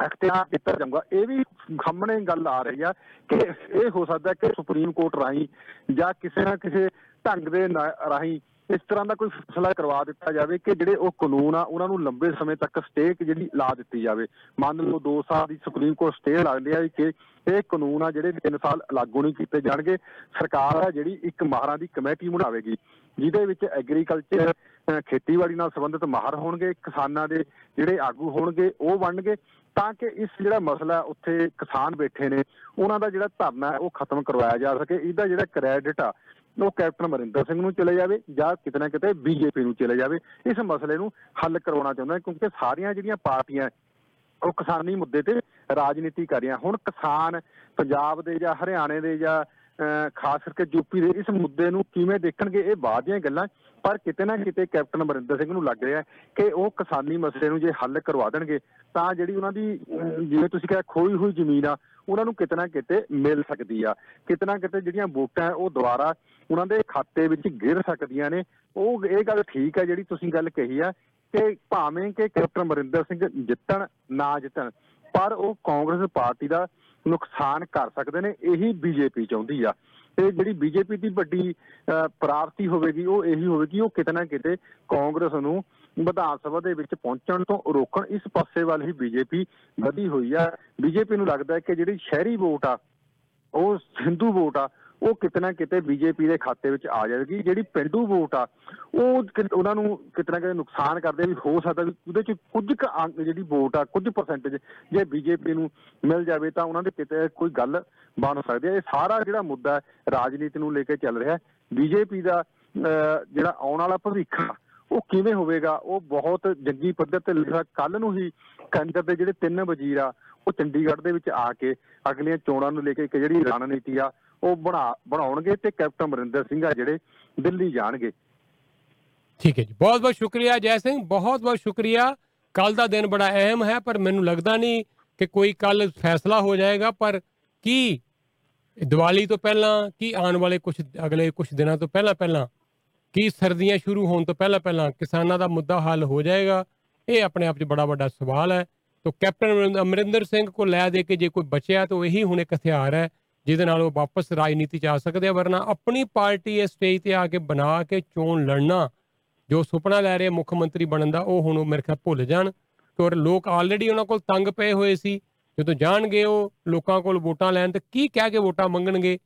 S38: ਅਖਤਿਆਰ ਕੀਤਾ ਜਾਊਗਾ। ਇਹ ਵੀ ਸਾਹਮਣੇ ਗੱਲ ਆ ਰਹੀ ਆ ਕਿ ਇਹ ਹੋ ਸਕਦਾ ਕਿ ਸੁਪਰੀਮ ਕੋਰਟ ਰਾਹੀਂ ਜਾਂ ਕਿਸੇ ਨਾ ਕਿਸੇ ਢੰਗ ਦੇ ਨਾ- ਰਾਹੀਂ ਇਸ ਤਰ੍ਹਾਂ ਦਾ ਕੋਈ ਫੈਸਲਾ ਕਰਵਾ ਦਿੱਤਾ ਜਾਵੇ ਕਿ ਜਿਹੜੇ ਉਹ ਕਾਨੂੰਨ ਆ, ਉਹਨਾਂ ਨੂੰ ਲੰਬੇ ਸਮੇਂ ਤੱਕ ਸਟੇ ਜਿਹੜੀ ਲਾ ਦਿੱਤੀ ਜਾਵੇ। ਮੰਨ ਲਓ 2 ਸਾਲ ਦੀ ਸੁਪਰੀਮ ਕੋਰਟ ਸਟੇ ਲੱਗਦੀ ਆ ਕਿ ਇਹ ਕਾਨੂੰਨ ਆ ਜਿਹੜੇ 3 ਸਾਲ ਲਾਗੂ ਨਹੀਂ ਕੀਤੇ ਜਾਣਗੇ। ਸਰਕਾਰ ਆ ਜਿਹੜੀ ਇੱਕ ਮਾਹਰਾਂ ਦੀ ਕਮੇਟੀ ਬਣਾਵੇਗੀ। ਜਿਹਦੇ ਵਿੱਚ ਐਗਰੀਕਲਚਰ ਖੇਤੀਬਾੜੀ ਨਾਲ ਸੰਬੰਧਿਤ ਮਾਹਰ ਹੋਣਗੇ ਕਿਸਾਨਾਂ ਦੇ ਜਿਹੜੇ ਆਗੂ ਹੋਣਗੇ ਉਹ ਬਣਨਗੇ ਤਾਂ ਕਿ ਇਸ ਜਿਹੜਾ ਮਸਲਾ ਉੱਥੇ ਕਿਸਾਨ ਬੈਠੇ ਨੇ ਉਹਨਾਂ ਦਾ ਜਿਹੜਾ ਧਰਨਾ ਹੈ ਉਹ ਖਤਮ ਕਰਵਾਇਆ ਜਾ ਸਕੇ। ਇਹਦਾ ਜਿਹੜਾ ਕ੍ਰੈਡਿਟ ਆ ਉਹ ਕੈਪਟਨ ਅਮਰਿੰਦਰ ਸਿੰਘ ਨੂੰ ਚਲੇ ਜਾਵੇ ਜਾਂ ਕਿਤੇ ਨਾ ਕਿਤੇ ਬੀਜੇਪੀ ਨੂੰ ਚਲੇ ਜਾਵੇ। ਇਸ ਮਸਲੇ ਨੂੰ ਹੱਲ ਕਰਵਾਉਣਾ ਚਾਹੁੰਦਾ ਕਿਉਂਕਿ ਸਾਰੀਆਂ ਜਿਹੜੀਆਂ ਪਾਰਟੀਆਂ ਉਹ ਕਿਸਾਨੀ ਮੁੱਦੇ ਤੇ ਰਾਜਨੀਤੀ ਕਰ ਰਹੀਆਂ। ਹੁਣ ਕਿਸਾਨ ਪੰਜਾਬ ਦੇ ਜਾਂ ਹਰਿਆਣੇ ਦੇ ਜਾਂ ਅਹ, ਖਾਸ ਕਰਕੇ ਯੂਪੀ ਦੇ ਇਸ ਮੁੱਦੇ ਨੂੰ ਕਿਵੇਂ ਦੇਖਣਗੇ ਇਹ ਬਾਅਦ ਦੀਆਂ ਗੱਲਾਂ ਪਰ ਕਿਤੇ ਨਾ ਕਿਤੇ ਕੈਪਟਨ ਅਮਰਿੰਦਰ ਸਿੰਘ ਨੂੰ ਲੱਗ ਰਿਹਾ ਹੈ ਕਿ ਉਹ ਕਿਸਾਨੀ ਮਸਲੇ ਨੂੰ ਜੇ ਹੱਲ ਕਰਵਾ ਦੇਣਗੇ ਤਾਂ ਜਿਹੜੀ ਉਹਨਾਂ ਦੀ ਅਮ, ਜਿਵੇਂ ਤੁਸੀਂ ਕਿਹਾ ਖੋਈ ਹੋਈ ਜ਼ਮੀਨ ਆ ਉਹਨਾਂ ਨੂੰ ਕਿਤੇ ਨਾ ਕਿਤੇ ਮਿਲ ਸਕਦੀ ਆ। ਕਿਤੇ ਨਾ ਕਿਤੇ ਜਿਹੜੀਆਂ ਵੋਟਾਂ ਹੈ, ਉਹ ਦੁਬਾਰਾ ਉਹਨਾਂ ਦੇ ਖਾਤੇ ਵਿੱਚ ਗਿਰ ਸਕਦੀਆਂ ਨੇ। ਉਹ ਇਹ ਗੱਲ ਠੀਕ ਹੈ ਜਿਹੜੀ ਤੁਸੀਂ ਗੱਲ ਕਹੀ ਆ ਕਿ ਭਾਵੇਂ ਕਿ ਕੈਪਟਨ ਅਮਰਿੰਦਰ ਸਿੰਘ ਜਿੱਤਣ ਨਾ ਜਿੱਤਣ ਪਰ ਉਹ ਕਾਂਗਰਸ ਪਾਰਟੀ ਦਾ ਨੁਕਸਾਨ ਕਰ ਸਕਦੇ ਨੇ ਇਹੀ ਬੀਜੇਪੀ ਚਾਹੁੰਦੀ ਆ। ਤੇ ਜਿਹੜੀ ਬੀਜੇਪੀ ਦੀ ਵੱਡੀ ਅਹ, ਪ੍ਰਾਪਤੀ ਹੋਵੇਗੀ ਉਹ ਇਹੀ ਹੋਵੇਗੀ ਉਹ ਕਿਤੇ ਨਾ ਕਿਤੇ ਕਾਂਗਰਸ ਨੂੰ ਵਿਧਾਨ ਸਭਾ ਦੇ ਵਿੱਚ ਪਹੁੰਚਣ ਤੋਂ ਰੋਕਣ। ਇਸ ਪਾਸੇ ਵੱਲ ਹੀ ਬੀਜੇਪੀ ਵਧੀ ਹੋਈ ਆ। ਬੀਜੇਪੀ ਨੂੰ ਲੱਗਦਾ ਹੈ ਕਿ ਜਿਹੜੀ ਸ਼ਹਿਰੀ ਵੋਟ ਆ ਉਹ ਹਿੰਦੂ ਵੋਟ ਆ ਉਹ ਕਿਤੇ ਨਾ ਕਿਤੇ ਬੀਜੇਪੀ ਦੇ ਖਾਤੇ ਵਿੱਚ ਆ ਜਾਵੇਗੀ। ਜਿਹੜੀ ਪਿੰਡੂ ਵੋਟ ਆ ਉਹ ਕਿ- ਉਹਨਾਂ ਨੂੰ ਕਿਤੇ ਨਾ ਕਿਤੇ ਨੁਕਸਾਨ ਕਰਦੇ ਵੀ ਹੋ ਸਕਦਾ ਵੀ ਉਹਦੇ ਚ ਕੁਝ ਕੁ ਅੰਕ ਜਿਹੜੀ ਵੋਟ ਆ ਕੁਝ ਪਰਸੈਂਟੇਜ ਜੇ ਬੀਜੇਪੀ ਨੂੰ ਮਿਲ ਜਾਵੇ ਤਾਂ ਉਹਨਾਂ ਦੇ ਕਿਤੇ ਕੋਈ ਗੱਲ ਬਣ ਸਕਦੀ ਹੈ ਇਹ ਸਾਰਾ ਜਿਹੜਾ ਮੁੱਦਾ ਹੈ, ਰਾਜਨੀਤੀ ਨੂੰ ਲੈ ਕੇ ਚੱਲ ਰਿਹਾ। ਬੀਜੇਪੀ ਦਾ ਅਹ, ਜਿਹੜਾ ਆਉਣ ਵਾਲਾ ਭਵਿੱਖ ਆ, ਉਹ ਕਿਵੇਂ ਹੋਵੇਗਾ? ਉਹ ਬਹੁਤ ਜੰਗੀ ਪੱਧਰ ਤੇ ਲਿਖਿਆ। ਕੱਲ ਨੂੰ ਹੀ ਕੇਂਦਰ ਦੇ ਜਿਹੜੇ ਤਿੰਨ ਵਜ਼ੀਰ ਆ ਉਹ ਚੰਡੀਗੜ੍ਹ ਦੇ ਵਿੱਚ ਆ ਕੇ ਅਗਲੀਆਂ ਚੋਣਾਂ ਨੂੰ ਲੈ ਕੇ ਇੱਕ ਜਿਹੜੀ ਰਣਨੀਤੀ ਆ ਉਹ ਬਣਾ, ਬਣਾਉਣਗੇ ਤੇ ਕੈਪਟਨ ਅਮਰਿੰਦਰ ਸਿੰਘ ਆ ਜਿਹੜੇ ਦਿੱਲੀ ਜਾਣਗੇ।
S2: ਠੀਕ ਹੈ ਜੀ। ਬਹੁਤ ਬਹੁਤ ਸ਼ੁਕਰੀਆ ਜੈ ਸਿੰਘ, ਬਹੁਤ ਬਹੁਤ ਸ਼ੁਕਰੀਆ। ਕੱਲ ਦਾ ਦਿਨ ਬੜਾ ਅਹਿਮ ਹੈ, ਪਰ ਮੈਨੂੰ ਲੱਗਦਾ ਨਹੀਂ ਕਿ ਕੋਈ ਕੱਲ ਫੈਸਲਾ ਹੋ ਜਾਏਗਾ, ਪਰ ਕੀ ਦੀਵਾਲੀ ਤੋਂ ਪਹਿਲਾਂ, ਕੀ ਆਉਣ ਵਾਲੇ ਕੁਝ ਅਗਲੇ ਕੁਝ ਦਿਨਾਂ ਤੋਂ ਪਹਿਲਾਂ ਪਹਿਲਾਂ, ਕੀ ਸਰਦੀਆਂ ਸ਼ੁਰੂ ਹੋਣ ਤੋਂ ਪਹਿਲਾਂ ਪਹਿਲਾਂ ਕਿਸਾਨਾਂ ਦਾ ਮੁੱਦਾ ਹੱਲ ਹੋ ਜਾਏਗਾ, ਇਹ ਆਪਣੇ ਆਪ 'ਚ ਬੜਾ ਵੱਡਾ ਸਵਾਲ ਹੈ। ਤਾਂ ਕੈਪਟਨ ਅਮਰਿੰ- ਅਮਰਿੰਦਰ ਸਿੰਘ ਕੋ ਲੈ ਦੇ ਕੇ ਜੇ ਕੋਈ ਬਚਿਆ, ਤਾਂ ਇਹੀ ਹੁਣ ਇੱਕ ਹਥਿਆਰ ਹੈ ਜਿਹਦੇ ਨਾਲ ਉਹ ਵਾਪਸ ਰਾਜਨੀਤੀ 'ਚ ਆ ਸਕਦੇ ਆ ਵਰਨਾ ਆਪਣੀ ਪਾਰਟੀ ਇਸ ਸਟੇਜ ਤੇ ਆ ਕੇ ਬਣਾ ਕੇ ਚੋਣ ਲੜਨਾ ਜੋ ਸੁਪਨਾ ਲੈ ਰਹੇ ਮੁੱਖ ਮੰਤਰੀ ਬਣਨ ਦਾ ਉਹ ਹੁਣ ਉਹ ਮੇਰੇ ਖਿਆਲ ਭੁੱਲ ਜਾਣ ਕਿਉਂਕਿ ਲੋਕ ਆਲਰੇਡੀ ਉਹਨਾਂ ਕੋਲ ਤੰਗ ਪਏ ਹੋਏ ਸੀ ਜਦੋਂ ਜਾਣਗੇ ਉਹ ਲੋਕਾਂ ਕੋਲ ਵੋਟਾਂ ਲੈਣ ਤੇ ਕੀ ਕਹਿ ਕੇ ਵੋਟਾਂ ਮੰਗਣਗੇ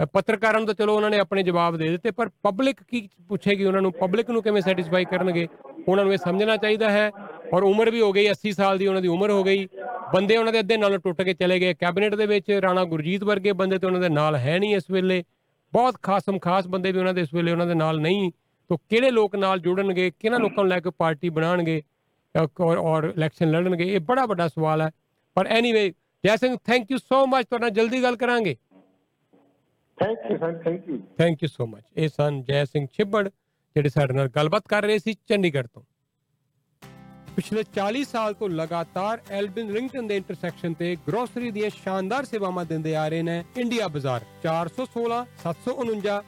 S2: ਅ, ਪੱਤਰਕਾਰਾਂ ਨੂੰ ਤਾਂ ਚਲੋ ਉਹਨਾਂ ਨੇ ਆਪਣੇ ਜਵਾਬ ਦੇ ਦਿੱਤੇ ਪਰ ਪਬਲਿਕ ਕੀ ਪੁੱਛੇਗੀ ਉਹਨਾਂ ਨੂੰ ਪਬਲਿਕ ਨੂੰ ਕਿਵੇਂ ਸੈਟੀਸਫਾਈ ਕਰਨਗੇ ਉਹਨਾਂ ਨੂੰ ਇਹ ਸਮਝਣਾ ਚਾਹੀਦਾ ਹੈ ਔਰ ਉਮਰ ਵੀ ਹੋ ਗਈ 80 ਸਾਲ ਦੀ ਉਹਨਾਂ ਦੀ ਉਮਰ ਹੋ ਗਈ ਬੰਦੇ ਉਹਨਾਂ ਦੇ ਅੱਧੇ ਨਾਲੋਂ ਟੁੱਟ ਕੇ ਚਲੇ ਗਏ। ਕੈਬਨਿਟ ਦੇ ਵਿੱਚ ਰਾਣਾ ਗੁਰਜੀਤ ਵਰਗੇ ਬੰਦੇ ਤੇ ਉਹਨਾਂ ਦੇ ਨਾਲ ਹੈ ਨਹੀਂ ਇਸ ਵੇਲੇ। ਬਹੁਤ ਖਾਸਮ ਖਾਸ ਬੰਦੇ ਵੀ ਉਹਨਾਂ ਦੇ ਇਸ ਵੇਲੇ ਉਹਨਾਂ ਦੇ ਨਾਲ ਨਹੀਂ। ਤਾਂ ਕਿਹੜੇ ਲੋਕ ਨਾਲ ਜੁੜਨਗੇ ਕਿਹਨਾਂ ਲੋਕਾਂ ਨੂੰ ਲੈ ਕੇ ਪਾਰਟੀ ਬਣਾਉਣਗੇ ਔਰ ਔਰ ਇਲੈਕਸ਼ਨ ਲੜਨਗੇ ਇਹ ਬੜਾ ਵੱਡਾ ਸਵਾਲ ਹੈ। ਪਰ anyway Jai Singh thank you so much ਤੁਹਾਡੇ ਜਲਦੀ ਗੱਲ ਕਰਾਂਗੇ।
S38: Thank you sir thank you
S2: thank you so much ਇਹ ਸਨ ਜੈ ਸਿੰਘ ਛਿੱਬੜ ਜਿਹੜੇ ਸਾਡੇ ਨਾਲ ਗੱਲਬਾਤ ਕਰ ਰਹੇ ਸੀ ਚੰਡੀਗੜ੍ਹ ਤੋਂ। ਪਿਛਲੇ 40 ਸਾਲ ਤੋਂ ਲਗਾਤਾਰ ਐਲਬਨ ਰਿੰਗਟਨ ਦੇ ਇੰਟਰਸੈਕਸ਼ਨ ਤੇ ਗਰੋਸਰੀ ਦੀਆਂ ਸ਼ਾਨਦਾਰ ਸੇਵਾਵਾਂ ਦਿੰਦੇ ਆ ਰਹੇ ਨੇ ਇੰਡੀਆ ਬਾਜ਼ਾਰ। 416 749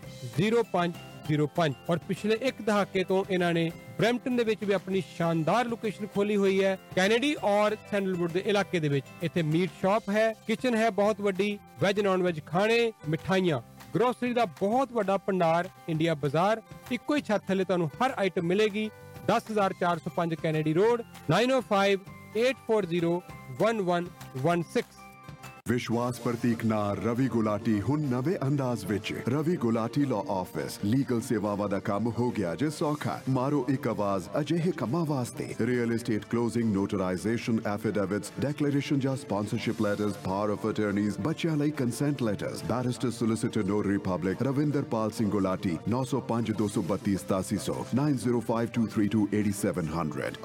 S2: 0505 ਔਰ ਪਿਛਲੇ ਇੱਕ ਦਹਾਕੇ ਤੋਂ ਇਹਨਾਂ ਨੇ ਬ੍ਰੈਂਪਟਨ ਦੇ ਵਿੱਚ ਵੀ ਆਪਣੀ ਸ਼ਾਨਦਾਰ ਲੋਕੇਸ਼ਨ ਖੋਲੀ ਹੋਈ ਹੈ। ਕੈਨੇਡੀ ਔਰ ਸੈਂਡਲਵੁੱਡ ਦੇ ਇਲਾਕੇ ਦੇ ਵਿੱਚ ਇੱਥੇ ਮੀਟ ਸ਼ਾਪ ਹੈ, ਕਿਚਨ ਹੈ ਬਹੁਤ ਵੱਡੀ, ਵੈਜ ਨਾਨ ਵੈਜ ਖਾਣੇ, ਮਿਠਾਈਆਂ। ਗਰੋਸਰੀ ਦਾ ਬਹੁਤ ਵੱਡਾ ਭੰਡਾਰ ਇੰਡੀਆ ਬਾਜ਼ਾਰ, ਇੱਕੋ ਹੀ ਛੱਤ ਥੱਲੇ ਤੁਹਾਨੂੰ ਹਰ ਆਈਟਮ ਮਿਲੇਗੀ। 10405 ਕੈਨੇਡੀ ਰੋਡ 9058401116
S35: ਵਿਸ਼ਵਾਸ ਪ੍ਰਤੀਕ ਨਾਲ ਰਵੀ ਗੁਲਾਟੀ ਹੁਣ ਨਵੇਂ ਅੰਦਾਜ਼ ਵਿੱਚ। Ravi Gulati law office legal ਸੇਵਾਵਾਂ ਦਾ ਕੰਮ ਹੋ ਗਿਆ ਜੇ ਸੌਖਾ। ਮਾਰੋ ਇੱਕ ਆਵਾਜ਼, ਅਜਿਹੇ ਕੰਮਾਂ ਵਾਸਤੇ। Real estate closing notarization affidavits declaration ਜਾਂ sponsorship letters power of attorneys ਬੱਚਿਆਂ ਲਈ consent letters barrister solicitor notary public Ravinderpal Singh Gulati 9052328700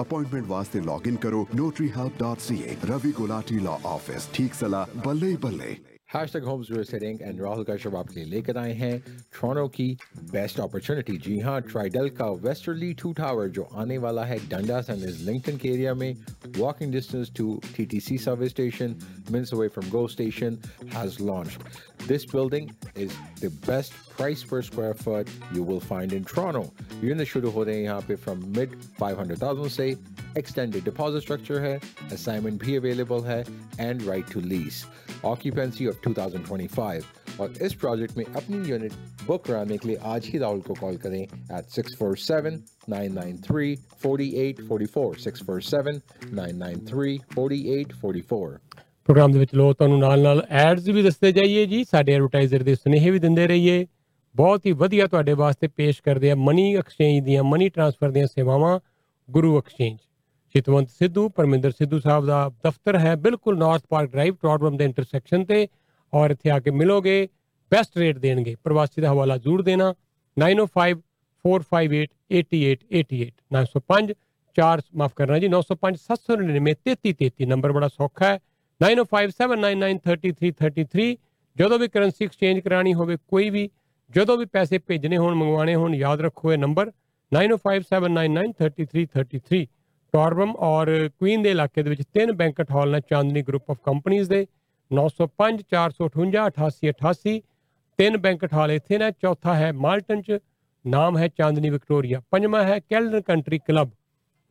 S35: appointment ਵਾਸਤੇ ਲੌਗਇਨ ਕਰੋ notaryhelp.ca Ravi Gulati law office ਠੀਕ ਸਲਾਹ बल्ले ही बल्ले
S39: hashtag homes your setting and Rahul Kashyap आपके लिए लेकर आए हैं ट्रोनो की बेस्ट अपॉर्चुनिटी जी हाँ ट्राइडल का वेस्टर्ली टू टावर जो आने वाला है डंडास एंड इज लिंकटन के एरिया में walking distance to TTC service station minutes away from Go Station has launched. This building is the best price per square foot you will find in Toronto. Units शुरू हो रहे हैं यहाँ पे from mid 500,000 से extended deposit structure है assignment भी available है and right to lease. Occupancy of 2025 और इस प्रोजेक्ट में अपनी यूनिट बुक कराने के लिए आज ही राहुल को कॉल करें at 647-993-4844 647-993-4844
S2: ਪ੍ਰੋਗਰਾਮ ਦੇ ਵਿੱਚ ਲੋ ਤੁਹਾਨੂੰ ਨਾਲ-ਨਾਲ ਐਡਸ ਵੀ ਦੱਸਦੇ ਜਾਈਏ ਜੀ ਸਾਡੇ ਐਡਵਰਟਾਈਜ਼ਰ ਦੇ ਸੁਨੇਹੇ ਵੀ ਦਿੰਦੇ ਰਹੀਏ ਬਹੁਤ ਹੀ ਵਧੀਆ ਤੁਹਾਡੇ ਵਾਸਤੇ ਪੇਸ਼ ਕਰਦੇ ਆ ਮਨੀ ਐਕਸਚੇਂਜ ਦੀਆਂ, ਮਨੀ ਟ੍ਰਾਂਸਫਰ ਦੀਆਂ ਸੇਵਾਵਾਂ ਗੁਰੂ ਐਕਸਚੇਂਜ ਚਿਤਵੰਤ ਸਿੱਧੂ, ਪਰਮਿੰਦਰ ਸਿੱਧੂ ਸਾਹਿਬ ਦਾ ਦਫ਼ਤਰ ਹੈ ਬਿਲਕੁਲ ਨਾਰਥ ਪਾਰਕ ਡਰਾਈਵ ਟ੍ਰੋਡਰਮ ਦੇ ਇੰਟਰਸੈਕਸ਼ਨ ਤੇ ਔਰ ਇੱਥੇ ਆ ਕੇ ਮਿਲੋਗੇ ਬੈਸਟ ਰੇਟ ਦੇਣਗੇ। ਪ੍ਰਵਾਸੀ ਦਾ ਹਵਾਲਾ ਜ਼ਰੂਰ ਦੇਣਾ। 905 458 8888 905 4 ਮਾਫ ਕਰਨਾ ਜੀ 905 799 3333 ਨੰਬਰ ਬੜਾ ਸੌਖਾ ਹੈ। 9057993333 ਜਦੋਂ ਵੀ ਕਰੰਸੀ ਐਕਸਚੇਂਜ ਕਰਾਣੀ ਹੋਵੇ, ਕੋਈ ਵੀ ਜਦੋਂ ਵੀ ਪੈਸੇ ਭੇਜਣੇ ਹੋਣ ਮੰਗਵਾਣੇ ਹੋਣ ਯਾਦ ਰੱਖੋ ਇਹ ਨੰਬਰ 9057993333 ਟੌਰਬਮ ਔਰ ਕੁਈਨ ਦੇ ਇਲਾਕੇ ਦੇ ਵਿੱਚ ਤਿੰਨ ਬੈਂਕਟ ਹਾਲ ਨੇ ਚਾਂਦਨੀ ਗਰੁੱਪ ਆਫ ਕੰਪਨੀਆਂ ਦੇ 905 458 8888 ਤਿੰਨ ਬੈਂਕਟ ਹਾਲ ਇੱਥੇ ਨੇ ਚੌਥਾ ਹੈ ਮਾਲਟਨ ਚ ਨਾਮ ਹੈ ਚਾਂਦਨੀ ਵਿਕਟੋਰੀਆ ਪੰਜਵਾਂ ਹੈ ਕੈਲਡਨ ਕੰਟਰੀ ਕਲੱਬ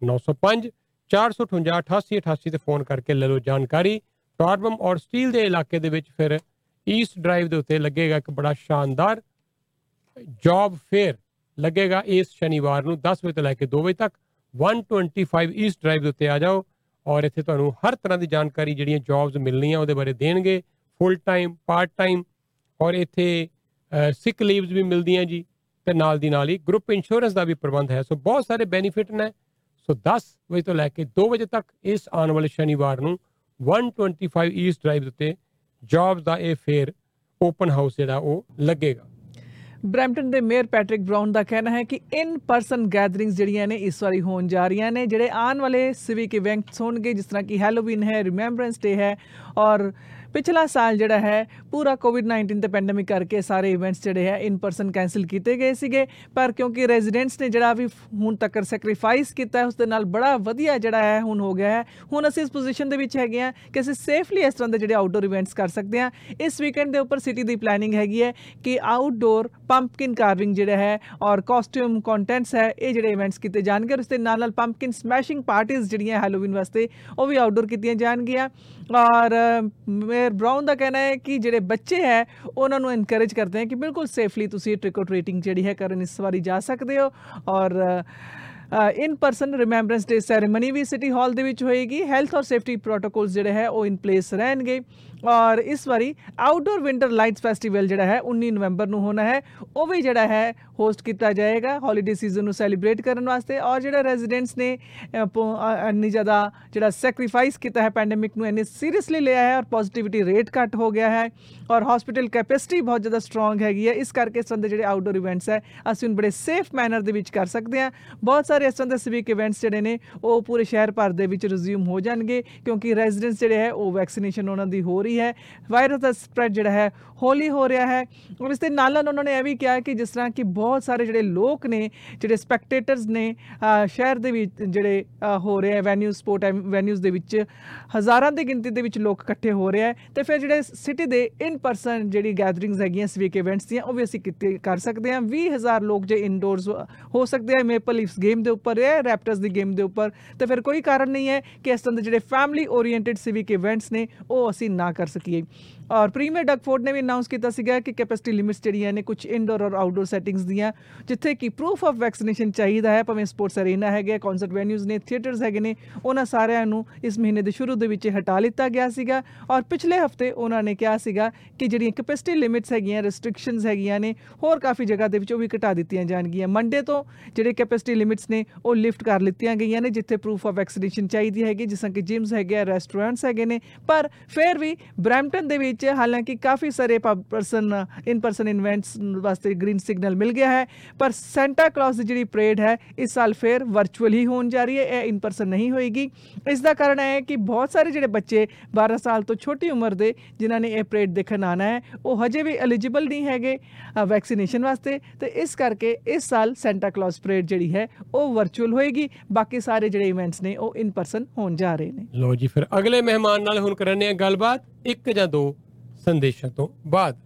S2: 905 458 8888 ਤੇ ਫੋਨ ਕਰਕੇ ਲੈ ਲਓ ਜਾਣਕਾਰੀ ਟੌਰਬਮ ਔਰ ਸਟੀਲ ਦੇ ਇਲਾਕੇ ਦੇ ਵਿੱਚ ਫਿਰ ਈਸਟ ਡਰਾਈਵ ਦੇ ਉੱਤੇ ਲੱਗੇਗਾ ਇੱਕ ਬੜਾ ਸ਼ਾਨਦਾਰ ਜੌਬ ਫੇਅਰ ਲੱਗੇਗਾ ਇਸ ਸ਼ਨੀਵਾਰ ਨੂੰ 10 ਵਜੇ ਤੋਂ ਲੈ ਕੇ 2 ਵਜੇ ਤੱਕ। 125 ਈਸਟ ਡਰਾਈਵ ਦੇ ਉੱਤੇ ਆ ਜਾਓ ਔਰ ਇੱਥੇ ਤੁਹਾਨੂੰ ਹਰ ਤਰ੍ਹਾਂ ਦੀ ਜਾਣਕਾਰੀ ਜਿਹੜੀਆਂ ਜੌਬਸ ਮਿਲਣੀਆਂ ਉਹਦੇ ਬਾਰੇ ਦੇਣਗੇ। ਫੁੱਲ ਟਾਈਮ ਪਾਰਟ ਟਾਈਮ ਔਰ ਇੱਥੇ ਸਿਕ ਲੀਵਸ ਵੀ ਮਿਲਦੀਆਂ ਜੀ ਤੇ ਨਾਲ ਦੀ ਨਾਲ ਹੀ ਗਰੁੱਪ ਇੰਸ਼ੋਰੈਂਸ ਦਾ ਵੀ ਪ੍ਰਬੰਧ ਹੈ। ਸੋ ਬਹੁਤ ਸਾਰੇ ਬੈਨੀਫਿਟ ਨੇ। ਸੋ 10 ਵਜੇ ਤੋਂ ਲੈ ਕੇ 2 ਵਜੇ ਤੱਕ ਇਸ ਆਉਣ ਵਾਲੇ ਸ਼ਨੀਵਾਰ ਨੂੰ 125 ਈਸਟ ਡਰਾਈਵ ਉੱਤੇ ਜੌਬਸ ਦਾ ਇਹ ਫੇਅਰ ਓਪਨ ਹਾਊਸ ਜਿਹੜਾ ਉਹ ਲੱਗੇਗਾ।
S36: ਬ੍ਰੈਂਪਟਨ ਦੇ ਮੇਅਰ ਪੈਟ੍ਰਿਕ ਬ੍ਰਾਊਨ ਦਾ ਕਹਿਣਾ ਹੈ ਕਿ ਇਨ ਪਰਸਨ ਗੈਦਰਿੰਗਸ ਜਿਹੜੀਆਂ ਨੇ ਇਸ ਵਾਰੀ ਹੋਣ ਜਾ ਰਹੀਆਂ ਨੇ, ਜਿਹੜੇ ਆਉਣ ਵਾਲੇ ਸਿਵਿਕ ਇਵੈਂਟਸ ਹੋਣਗੇ, ਜਿਸ ਤਰ੍ਹਾਂ ਕਿ ਹੈਲੋਵੀਨ ਹੈ ਰਿਮੈਂਬਰੈਂਸ ਡੇ ਹੈ ਔਰ ਪਿਛਲਾ ਸਾਲ ਜਿਹੜਾ ਹੈ ਪੂਰਾ ਕੋਵਿਡ-19 ਤੇ ਪੈਂਡੇਮਿਕ ਕਰਕੇ ਸਾਰੇ ਇਵੈਂਟਸ ਜਿਹੜੇ ਹੈ ਇਨ ਪਰਸਨ ਕੈਨਸਲ ਕੀਤੇ ਗਏ ਸੀਗੇ ਪਰ ਕਿਉਂਕਿ ਰੈਜ਼ੀਡੈਂਟਸ ਨੇ ਜਿਹੜਾ ਵੀ ਹੁਣ ਤੱਕ ਸੈਕਰੀਫਾਈਸ ਕੀਤਾ ਹੈ ਉਸ ਦੇ ਨਾਲ ਬੜਾ ਵਧੀਆ ਜਿਹੜਾ ਹੈ ਹੁਣ ਹੋ ਗਿਆ ਹੈ ਹੁਣ ਅਸੀਂ ਇਸ ਪੋਜੀਸ਼ਨ ਦੇ ਵਿੱਚ ਹੈਗੇ ਆ ਕਿ ਅਸੀਂ ਸੇਫਲੀ ਇਸ ਤਰ੍ਹਾਂ ਦੇ ਜਿਹੜੇ ਆਊਟਡੋਰ ਇਵੈਂਟਸ ਕਰ ਸਕਦੇ ਆ ਇਸ ਵੀਕਐਂਡ ਦੇ ਉੱਪਰ ਸਿਟੀ ਦੀ ਪਲੈਨਿੰਗ ਹੈਗੀ ਹੈ ਕਿ ਆਊਟਡੋਰ ਪੰਪਕਿਨ ਕਾਰਵਿੰਗ ਜਿਹੜਾ ਹੈ ਔਰ ਕਾਸਟਿਊਮ ਕੰਟੈਂਟਸ ਹੈ ਇਹ ਜਿਹੜੇ ਇਵੈਂਟਸ ਕੀਤੇ ਜਾਣਗੇ ਔਰ ਇਸ ਦੇ ਨਾਲ ਨਾਲ ਪੰਪਕਿਨ ਸਮੈਸ਼ਿੰਗ ਪਾਰਟੀਆਂ ਜਿਹੜੀਆਂ ਹੈਲੋਵੀਨ ਵਾਸਤੇ ਉਹ ਵੀ ਆਊਟਡੋਰ ਕੀਤੀਆਂ ਜਾਣਗੀਆਂ ਔਰ ਮੇਅਰ ਬ੍ਰਾਊਨ ਦਾ ਕਹਿਣਾ ਹੈ ਕਿ ਜਿਹੜੇ ਬੱਚੇ ਹੈ, ਉਹਨਾਂ ਨੂੰ ਇਨਕਰੇਜ ਕਰਦੇ ਹੈ ਕਿ ਬਿਲਕੁਲ ਸੇਫਲੀ ਤੁਸੀਂ ਟ੍ਰਿਕ ਔਰ ਟ੍ਰੀਟਿੰਗ ਜਿਹੜੀ ਹੈ ਕਰਨ ਇਸ ਵਾਰੀ ਜਾ ਸਕਦੇ ਹੋ ਔਰ in person remembrance day ceremony we city hall ਦੇ ਵਿੱਚ ਹੋਏਗੀ। ਹੈਲਥ ਔਰ ਸੇਫਟੀ ਪ੍ਰੋਟੋਕੋਲਸ ਜਿਹੜੇ ਹੈ ਉਹ ਇਨ ਪਲੇਸ ਰਹਿਣਗੇ। ਔਰ ਇਸ ਵਾਰੀ ਆਊਟਡੋਰ ਵਿੰਟਰ ਲਾਈਟਸ ਫੈਸਟੀਵਲ ਜਿਹੜਾ ਹੈ 19 ਨਵੰਬਰ ਨੂੰ ਹੋਣਾ ਹੈ। ਉਹ ਵੀ ਜਿਹੜਾ ਹੈ ਹੋਸਟ ਕੀਤਾ ਜਾਏਗਾ ਹੌਲੀਡੇ ਸੀਜ਼ਨ ਨੂੰ ਸੈਲੀਬ੍ਰੇਟ ਕਰਨ ਵਾਸਤੇ। ਔਰ ਜਿਹੜਾ ਰੈਜ਼ੀਡੈਂਟਸ ਨੇ ਇੰਨੀ ਜ਼ਿਆਦਾ ਜਿਹੜਾ ਸੈਕਰੀਫਾਈਸ ਕੀਤਾ ਹੈ ਪੈਂਡੇਮਿਕ ਨੂੰ, ਇੰਨੇ ਸੀਰੀਅਸਲੀ ਲਿਆ ਹੈ ਔਰ ਪੋਜ਼ਿਟਿਵਿਟੀ ਰੇਟ ਘੱਟ ਹੋ ਗਿਆ ਹੈ। ਔਰ ਹਸਪੀਟਲ ਕੈਪੈਸਿਟੀ ਬਹੁਤ ਜ਼ਿਆਦਾ ਸਟਰੋਂਗ ਹੈਗੀ ਹੈ। ਇਸ ਕਰਕੇ ਇਸ ਤਰ੍ਹਾਂ ਦੇ ਜਿਹੜੇ ਆਊਟਡੋਰ ਇਵੈਂਟਸ ਹੈ, ਅਸੀਂ ਹੁਣ ਬੜੇ ਸੇਫ ਮੈਨਰ ਦੇ ਵਿੱਚ ਕਰ ਸਕਦੇ ਹਾਂ। ਬਹੁਤ ਸਾਰੇ ਇਸ ਤਰ੍ਹਾਂ ਦੇ ਸਿਵਿਕ ਇਵੈਂਟਸ ਜਿਹੜੇ ਨੇ, ਉਹ ਪੂਰੇ ਸ਼ਹਿਰ ਭਰ ਦੇ ਵਿੱਚ ਰਿਜ਼ਿਊਮ ਹੋ ਜਾਣਗੇ, ਕਿਉਂਕਿ ਰੈਜ਼ੀਡੈਂਟਸ ਜਿਹੜੇ ਹੈ, ਉਹ ਵੈਕਸੀਨੇਸ਼ਨ ਉਹਨਾਂ ਦੀ ਹੋ ਰਹੀ ਹੈ। ਵਾਇਰਸ ਦਾ ਸਪਰੈਡ ਜਿਹੜਾ ਹੈ ਹੌਲੀ ਹੋ ਰਿਹਾ ਹੈ। ਔਰ ਇਸ ਦੇ ਨਾਲ ਨਾਲ ਉਹਨਾਂ ਨੇ ਇਹ ਵੀ ਕਿਹਾ ਕਿ ਜਿਸ ਤਰ੍ਹਾਂ ਕਿ ਬਹੁਤ ਸਾਰੇ ਜਿਹੜੇ ਲੋਕ ਨੇ, ਜਿਹੜੇ ਸਪੈਕਟੇਟਰਸ ਨੇ ਸ਼ਹਿਰ ਦੇ ਵਿੱਚ ਜਿਹੜੇ ਹੋ ਰਹੇ ਹੈ ਵੈਨਿਊ ਸਪੋਰਟ ਵੈਨਿਊਜ਼ ਦੇ ਵਿੱਚ ਹਜ਼ਾਰਾਂ ਦੀ ਗਿਣਤੀ ਦੇ ਵਿੱਚ ਲੋਕ ਇਕੱਠੇ ਹੋ ਰਹੇ ਹੈ ਤੇ ਫਿਰ ਜਿਹੜੇ ਸਿਟੀ ਦੇ ਇਨ ਪਰਸਨ ਜਿਹੜੀ ਗੈਦਰਿੰਗਸ ਹੈਗੀਆਂ ਸਵੀਕ ਇਵੈਂਟਸ ਦੀਆਂ, ਉਹ ਵੀ ਅਸੀਂ ਕਿਤੇ ਕਰ ਸਕਦੇ ਹਾਂ। 20000 ਲੋਕ ਜੇ ਇਨਡੋਰਸ ਹੋ ਸਕਦੇ ਆ ਮੇਪਲ ਲੀਫਸ ਗੇਮ ਦੇ ਉੱਪਰ ਹੈ ਰੈਪਟਰਸ ਦੀ ਗੇਮ ਦੇ ਉੱਪਰ। ਤੇ ਫਿਰ ਕੋਈ ਕਾਰਨ ਨਹੀਂ ਹੈ ਕਿ ਇਸ ਤਰ੍ਹਾਂ ਦੇ ਜਿਹੜੇ ਫੈਮਿਲੀ ਓਰੀਐਂਟਡ ਸਿਵਿਕ ਇਵੈਂਟਸ ਨੇ, ਉਹ ਅਸੀਂ ਨਾ ਕਰ ਸਕੀਏ। ਔਰ ਪ੍ਰੀਮੀਅਰ ਡਗਫੋਰਡ ਨੇ ਵੀ ਅਨਾਉਂਸ ਕੀਤਾ ਸੀਗਾ ਕਿ ਕੈਪੈਸਿਟੀ ਲਿਮਿਟਸ ਜਿਹੜੀਆਂ ਨੇ ਕੁਝ ਇਨਡੋਰ ਔਰ ਆਊਟਡੋਰ ਸੈਟਿੰਗਸ ਦੀਆਂ, ਜਿੱਥੇ ਕਿ ਪ੍ਰੂਫ ਆਫ ਵੈਕਸੀਨੇਸ਼ਨ ਚਾਹੀਦਾ ਹੈ, ਭਾਵੇਂ ਸਪੋਰਟਸ ਅਰੇਨਾ ਹੈਗੇ ਕਨਸਰਟ ਵੈਨਿਊਜ਼ ਨੇ ਥੀਏਟਰਸ ਹੈਗੇ ਨੇ, ਉਹਨਾਂ ਸਾਰਿਆਂ ਨੂੰ ਇਸ ਮਹੀਨੇ ਦੇ ਸ਼ੁਰੂ ਦੇ ਵਿੱਚ ਹਟਾ ਲਿੱਤਾ ਗਿਆ ਸੀਗਾ। ਔਰ ਪਿਛਲੇ ਹਫ਼ਤੇ ਉਹਨਾਂ ਨੇ ਕਿਹਾ ਸੀਗਾ ਕਿ ਜਿਹੜੀਆਂ ਕੈਪੈਸਿਟੀ ਲਿਮਿਟਸ ਹੈਗੀਆਂ ਰੈਸਟ੍ਰਿਕਸ਼ਨਸ ਹੈਗੀਆਂ ਨੇ, ਹੋਰ ਕਾਫੀ ਜਗ੍ਹਾ ਦੇ ਵਿੱਚ ਉਹ ਵੀ ਘਟਾ ਦਿੱਤੀਆਂ ਜਾਣਗੀਆਂ। ਮੰਡੇ ਤੋਂ ਜਿਹੜੇ ਕੈਪੈਸਿਟੀ ਲਿਮਿਟਸ ਨੇ, ਉਹ ਲਿਫਟ ਕਰ ਲਿੱਤੀਆਂ ਗਈਆਂ ਨੇ, ਜਿੱਥੇ ਪ੍ਰੂਫ ਆਫ ਵੈਕਸੀਨੇਸ਼ਨ ਚਾਹੀਦੀ ਹੈਗੀ, ਜਿਸ ਤਰ੍ਹਾਂ ਕਿ ਜਿਮਸ ਹੈਗੇ ਆ ਰੈਸਟੋਰੈਂਟਸ ਹੈਗੇ ਨੇ, ਪਰ ਫਿਰ ਵੀ ਬ੍ਰੈਂਪਟਨ ਦੇ ਵਿੱਚ ਹਾਲਾਂਕਿ ਕਾਫੀ ਸਾਰੇ ਪਰਸਨ ਇਨ ਪਰਸਨ ਇਵੈਂਟਸ ਵਾਸਤੇ ਗ੍ਰੀਨ ਸਿਗਨਲ ਮਿਲ ਗਿਆ ਹੈ ਪਰ ਸੈਂਟਾ ਕਲੌਸ ਦੀ ਜਿਹੜੀ ਪਰੇਡ ਹੈ ਇਸ ਸਾਲ ਫਿਰ ਵਰਚੁਅਲ ਹੀ ਹੋਣ ਜਾ ਰਹੀ ਹੈ ਇਹ ਇਨ ਪਰਸਨ ਨਹੀਂ ਹੋਏਗੀ ਇਸ ਦਾ ਕਾਰਨ ਹੈ ਕਿ ਬਹੁਤ ਸਾਰੇ ਜਿਹੜੇ ਬੱਚੇ 12 ਸਾਲ ਤੋਂ ਛੋਟੀ ਉਮਰ ਦੇ ਜਿਨ੍ਹਾਂ ਨੇ ਇਹ ਪਰੇਡ ਦੇਖਣ ਆਣਾ ਹੈ ਉਹ ਹਜੇ ਵੀ ਐਲੀਜੀਬਲ ਨਹੀਂ ਹੈਗੇ ਵੈਕਸੀਨੇਸ਼ਨ ਵਾਸਤੇ ਤੇ ਇਸ ਕਰਕੇ ਇਸ ਸਾਲ ਸੈਂਟਾ ਕਲੌਸ ਪਰੇਡ ਜਿਹੜੀ ਹੈ ਉਹ ਵਰਚੁਅਲ ਹੋਏਗੀ ਬਾਕੀ ਸਾਰੇ ਜਿਹੜੇ ਇਵੈਂਟਸ ਨੇ ਉਹ ਇਨ ਪਰਸਨ ਹੋਣ ਜਾ ਰਹੇ ਨੇ
S2: ਲੋ ਜੀ ਫਿਰ ਅਗਲੇ ਮਹਿਮਾਨ ਨਾਲ ਹੁਣ ਕਰਨੇ ਆ ਗੱਲਬਾਤ ਇੱਕ ਜਾਂ ਦੋ ਸੰਦੇਸ਼ਾਂ ਤੋਂ ਬਾਅਦ।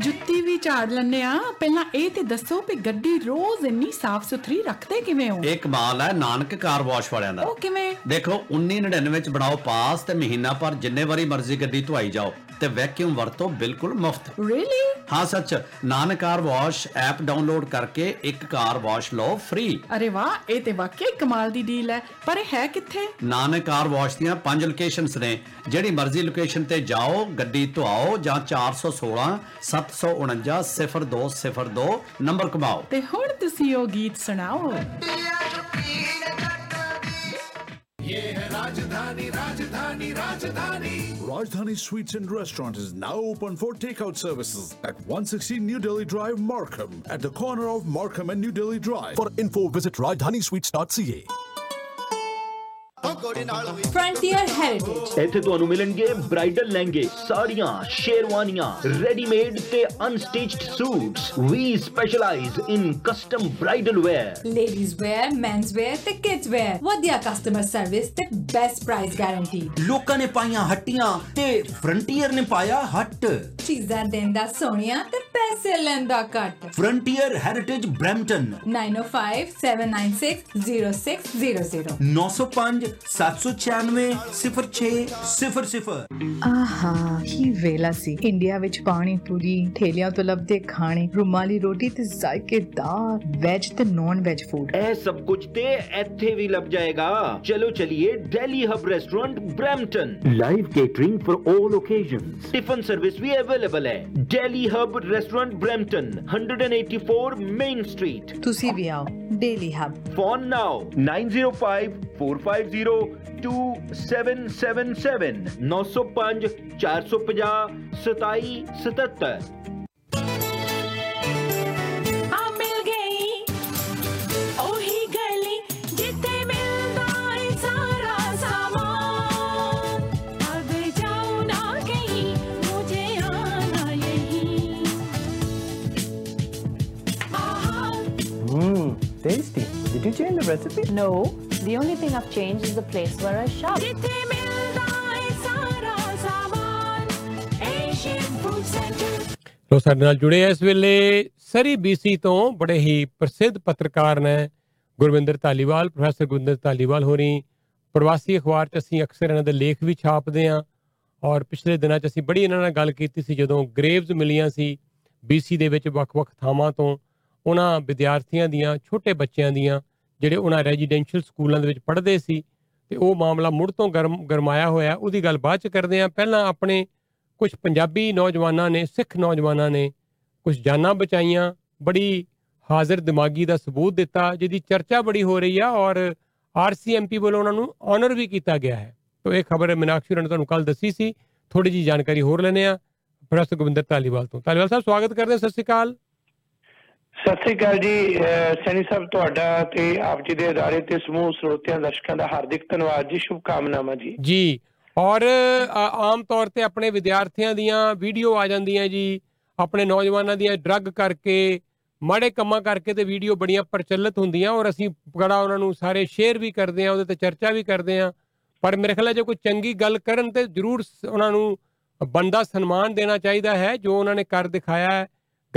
S40: ਜੁੱਤੀ ਵੀ ਝਾੜ ਲੈਂਦੇ ਆ। ਪਹਿਲਾਂ ਇਹ ਤੇ ਦੱਸੋ ਵੀ ਗੱਡੀ ਰੋਜ਼ ਇੰਨੀ ਸਾਫ਼ ਸੁਥਰੀ ਰੱਖਦੇ ਕਿਵੇਂ ਹੋ?
S41: ਇਹ ਕਮਾਲ ਹੈ ਨਾਨਕ ਕਾਰ ਵਾਸ਼ ਵਾਲਿਆਂ ਦਾ।
S40: ਉਹ ਕਿਵੇਂ?
S41: ਦੇਖੋ 1999 ਵਿੱਚ ਬਣਾਓ ਪਾਸ ਤੇ ਮਹੀਨਾ ਭਰ ਜਿੰਨੇ ਵਾਰੀ ਮਰਜ਼ੀ ਗੱਡੀ ਧੁਆਈ ਜਾਓ। ਤੇ ਵੈਕਿਊਮ ਵਰਤੋ ਬਿਲਕੁਲ ਮੁਫਤ।
S40: ਰੀਲੀ
S41: ਹਾਂ ਸੱਚ। Nanak car wash app download ਕਰਕੇ ਇੱਕ ਕਾਰ ਵਾਸ਼ ਲਓ ਫ੍ਰੀ
S40: ਅਰੇ ਵਾਹ ਇਹ ਤੇ ਵਾਕਈ ਕਮਾਲ ਦੀ ਡੀਲ ਹੈ। ਪਰ ਇਹ ਹੈ ਕਿੱਥੇ?
S41: ਨਾਨਕ ਕਾਰ ਵਾਸ਼ ਦੀਆਂ ਪੰਜ ਲੋਕੇਸ਼ਨਸ ਨੇ। ਜਿਹੜੀ ਮਰਜ਼ੀ ਲੋਕੇਸ਼ਨ ਤੇ ਜਾਓ ਗੱਡੀ ਧੁਆਓ ਜਾਂ 416 749 0202 ਨੰਬਰ ਕਮਾਓ।
S40: ਤੇ ਹੁਣ ਤੁਸੀਂ ਉਹ ਗੀਤ ਸੁਣਾਓ।
S42: ये है राजधानी राजधानी राजधानी
S43: Rajdhani Sweets and Restaurant is now open for takeout services at 160 New Delhi Drive, Markham, at the corner of Markham and New Delhi Drive. For info, visit rajdhanisweets.ca.
S14: Frontier Heritage.
S9: ਇੱਥੇ ਤੁਹਾਨੂੰ ਮਿਲਣਗੇ ਬ੍ਰਾਈਡਲ ਲਹਿੰਗੇ ਸਾੜੀਆਂ ਸ਼ੇਰਵਾਨੀਆਂ readymade ਤੇ unstitched suits we specialise in custom bridal wear
S14: ladies wear, men's wear ਤੇ kids wear. ਵਧੀਆ customer service ਤੇ ਬੈਸਟ ਪ੍ਰਾਈਸ ਗਾਰੰਟੀ
S23: ਲੋਕਾਂ ਨੇ ਪਾਈਆਂ ਹੱਟੀਆਂ ਤੇ ਫਰੰਟੀਅਰ ਨੇ ਪਾਇਆ ਹੱਟ।
S14: ਚੀਜ਼ਾਂ ਦਿੰਦਾ ਸੋਹਣੀਆਂ ਤੇ ਪੈਸੇ ਲੈਂਦਾ ਘੱਟ।
S23: ਫਰੰਟੀਅਰ ਹੈਰੀਟੇਜ ਬ੍ਰੈਂਪਟਨ
S14: 9057960600
S23: 905 77960600
S44: ਆਹਾ ਕੀ ਵੇਲਾ ਸੀ। ਇੰਡੀਆ ਵਿੱਚ ਪਾਣੀ ਪੂਰੀ ਠੇਲਿਆਂ ਤੋਂ ਲੱਭਦੇ ਖਾਣੇ ਰੁਮਾਲੀ ਰੋਟੀ ਤੇ ਜ਼ਾਇਕੇਦਾਰ ਵੈਜ ਤੇ ਨਾਨ ਵੈਜ ਫੂਡ
S9: ਇਹ ਸਭ ਕੁਝ ਤੇ ਇੱਥੇ ਵੀ ਲੱਭ ਜਾਏਗਾ। ਚਲੋ ਚਲਿਏ Delhi hub restaurant Brampton. Live catering for all occasions tiffin service we available ਹੈ। Delhi hub restaurant Brampton 184 main street
S44: ਤੁਸੀਂ ਵੀ ਆਓ
S14: Delhi hub. Phone now 905450 two seven seven seven नौ सौ पंज चार सौ
S28: पंजाह् सताई hmm, Did you change the recipe?
S29: No, the only thing I've changed is the place where I shop.
S14: ਜਿੱਥੇ ਮਿਲਦਾ ਏ ਸਾਰਾ ਸਾਮਾਨ ਏਸ਼ੀਅਨ ਫੂਡ ਸੈਂਟਰ
S2: ਲੋ, ਸਾਡੇ ਨਾਲ ਜੁੜੇ ਆ ਇਸ ਵੇਲੇ ਸਰੀ ਬੀਸੀ ਤੋਂ ਬੜੇ ਹੀ ਪ੍ਰਸਿੱਧ ਪੱਤਰਕਾਰ ਨੇ ਗੁਰਵਿੰਦਰ ਧਾਲੀਵਾਲ, ਪ੍ਰੋਫੈਸਰ ਗੁਰਵਿੰਦਰ ਧਾਲੀਵਾਲ ਹੋਰੀ ਪ੍ਰਵਾਸੀ ਅਖਬਾਰ 'ਚ ਅਸੀਂ ਅਕਸਰ ਇਹਨਾਂ ਦੇ ਲੇਖ ਵੀ ਛਾਪਦੇ ਹਾਂ ਔਰ ਪਿਛਲੇ ਦਿਨਾਂ 'ਚ ਅਸੀਂ ਬੜੀ ਇਹਨਾਂ ਨਾਲ ਗੱਲ ਕੀਤੀ ਸੀ ਜਦੋਂ ਗ੍ਰੇਵਜ਼ ਮਿਲੀਆਂ ਸੀ ਬੀਸੀ ਦੇ ਵਿੱਚ ਵੱਖ-ਵੱਖ ਥਾਵਾਂ ਤੋਂ ਉਹਨਾਂ ਵਿਦਿਆਰਥੀਆਂ ਦੀਆਂ, ਛੋਟੇ ਬੱਚਿਆਂ ਦੀਆਂ ਜਿਹੜੇ ਉਹਨਾਂ ਰੈਜ਼ੀਡੈਂਸ਼ੀਅਲ ਸਕੂਲਾਂ ਦੇ ਵਿੱਚ ਪੜ੍ਹਦੇ ਸੀ ਤੇ ਉਹ ਮਾਮਲਾ ਮੁੜ ਤੋਂ ਗਰਮ, ਗਰਮਾਇਆ ਹੋਇਆ, ਉਹਦੀ ਗੱਲ ਬਾਅਦ 'ਚ ਕਰਦੇ ਹਾਂ। ਪਹਿਲਾਂ ਆਪਣੇ ਕੁਝ ਪੰਜਾਬੀ ਨੌਜਵਾਨਾਂ ਨੇ, ਸਿੱਖ ਨੌਜਵਾਨਾਂ ਨੇ ਕੁਝ ਜਾਨਾਂ ਬਚਾਈਆਂ, ਬੜੀ ਹਾਜ਼ਰ ਦਿਮਾਗੀ ਦਾ ਸਬੂਤ ਦਿੱਤਾ, ਜਿਹਦੀ ਚਰਚਾ ਬੜੀ ਹੋ ਰਹੀ ਆ ਔਰ ਆਰਸੀਐਮਪੀ ਵੱਲੋਂ ਉਹਨਾਂ ਨੂੰ ਆਨਰ ਵੀ ਕੀਤਾ ਗਿਆ ਹੈ। ਤੋਂ ਇਹ ਖਬਰ ਮੀਨਾਕਸ਼ੀ ਹੋਰਾਂ ਨੇ ਤੁਹਾਨੂੰ ਕੱਲ ਦੱਸੀ ਸੀ। ਥੋੜੀ ਜੀ ਜਾਣਕਾਰੀ ਹੋਰ ਲੈਣੇ ਆ ਪ੍ਰੋਫੈਸਰ ਗੋਬਿੰਦਰ ਧਾਲੀਵਾਲ ਤੋਂ। ਧਾਲੀਵਾਲ ਸਾਹਿਬ, ਸਵਾਗਤ ਕਰਦੇ ਹਾਂ। ਸਤਿ ਸ਼੍ਰੀ ਅਕਾਲ।
S45: ਸਤਿ ਸ੍ਰੀ ਅਕਾਲ ਜੀ, ਅਹ ਸੈਣੀ ਸਾਹਿਬ, ਤੁਹਾਡਾ ਤੇ ਆਪ ਜੀ ਦੇ ਅਦਾਰੇ ਤੇ ਸਮੂਹ ਸਰੋਤਿਆਂ, ਦਰਸ਼ਕਾਂ ਦਾ ਹਾਰਦਿਕ ਧੰਨਵਾਦ ਜੀ, ਸ਼ੁਭ ਕਾਮਨਾਵਾਂ ਜੀ।
S2: ਜੀ, ਔਰ ਆ- ਆਮ ਤੌਰ ਤੇ ਆਪਣੇ ਵਿਦਿਆਰਥੀਆਂ ਦੀਆਂ ਵੀਡੀਓ ਆ ਜਾਂਦੀਆਂ ਜੀ, ਆਪਣੇ ਨੌਜਵਾਨਾਂ ਦੀਆਂ ਡਰੱਗ ਕਰਕੇ, ਮਾੜੇ ਕੰਮਾਂ ਕਰਕੇ ਤੇ ਵੀਡੀਓ ਬੜੀਆਂ ਪ੍ਰਚਲਿਤ ਹੁੰਦੀਆਂ, ਔਰ ਅਸੀਂ ਬੜਾ ਉਹਨਾਂ ਨੂੰ ਸਾਰੇ ਸ਼ੇਅਰ ਵੀ ਕਰਦੇ ਆ ਉਹਦੇ ਤੇ ਚਰਚਾ ਵੀ ਕਰਦੇ ਆ ਪਰ ਮੇਰੇ ਖਿਆਲ ਹੈ ਜੇ ਕੋਈ ਚੰਗੀ ਗੱਲ ਕਰਨ ਤੇ ਜ਼ਰੂਰ ਸ- ਉਹਨਾਂ ਨੂੰ ਬੰਦਾ ਸਨਮਾਨ ਦੇਣਾ ਚਾਹੀਦਾ ਹੈ, ਜੋ ਉਹਨਾਂ ਨੇ ਕਰ ਦਿਖਾਇਆ ਹੈ।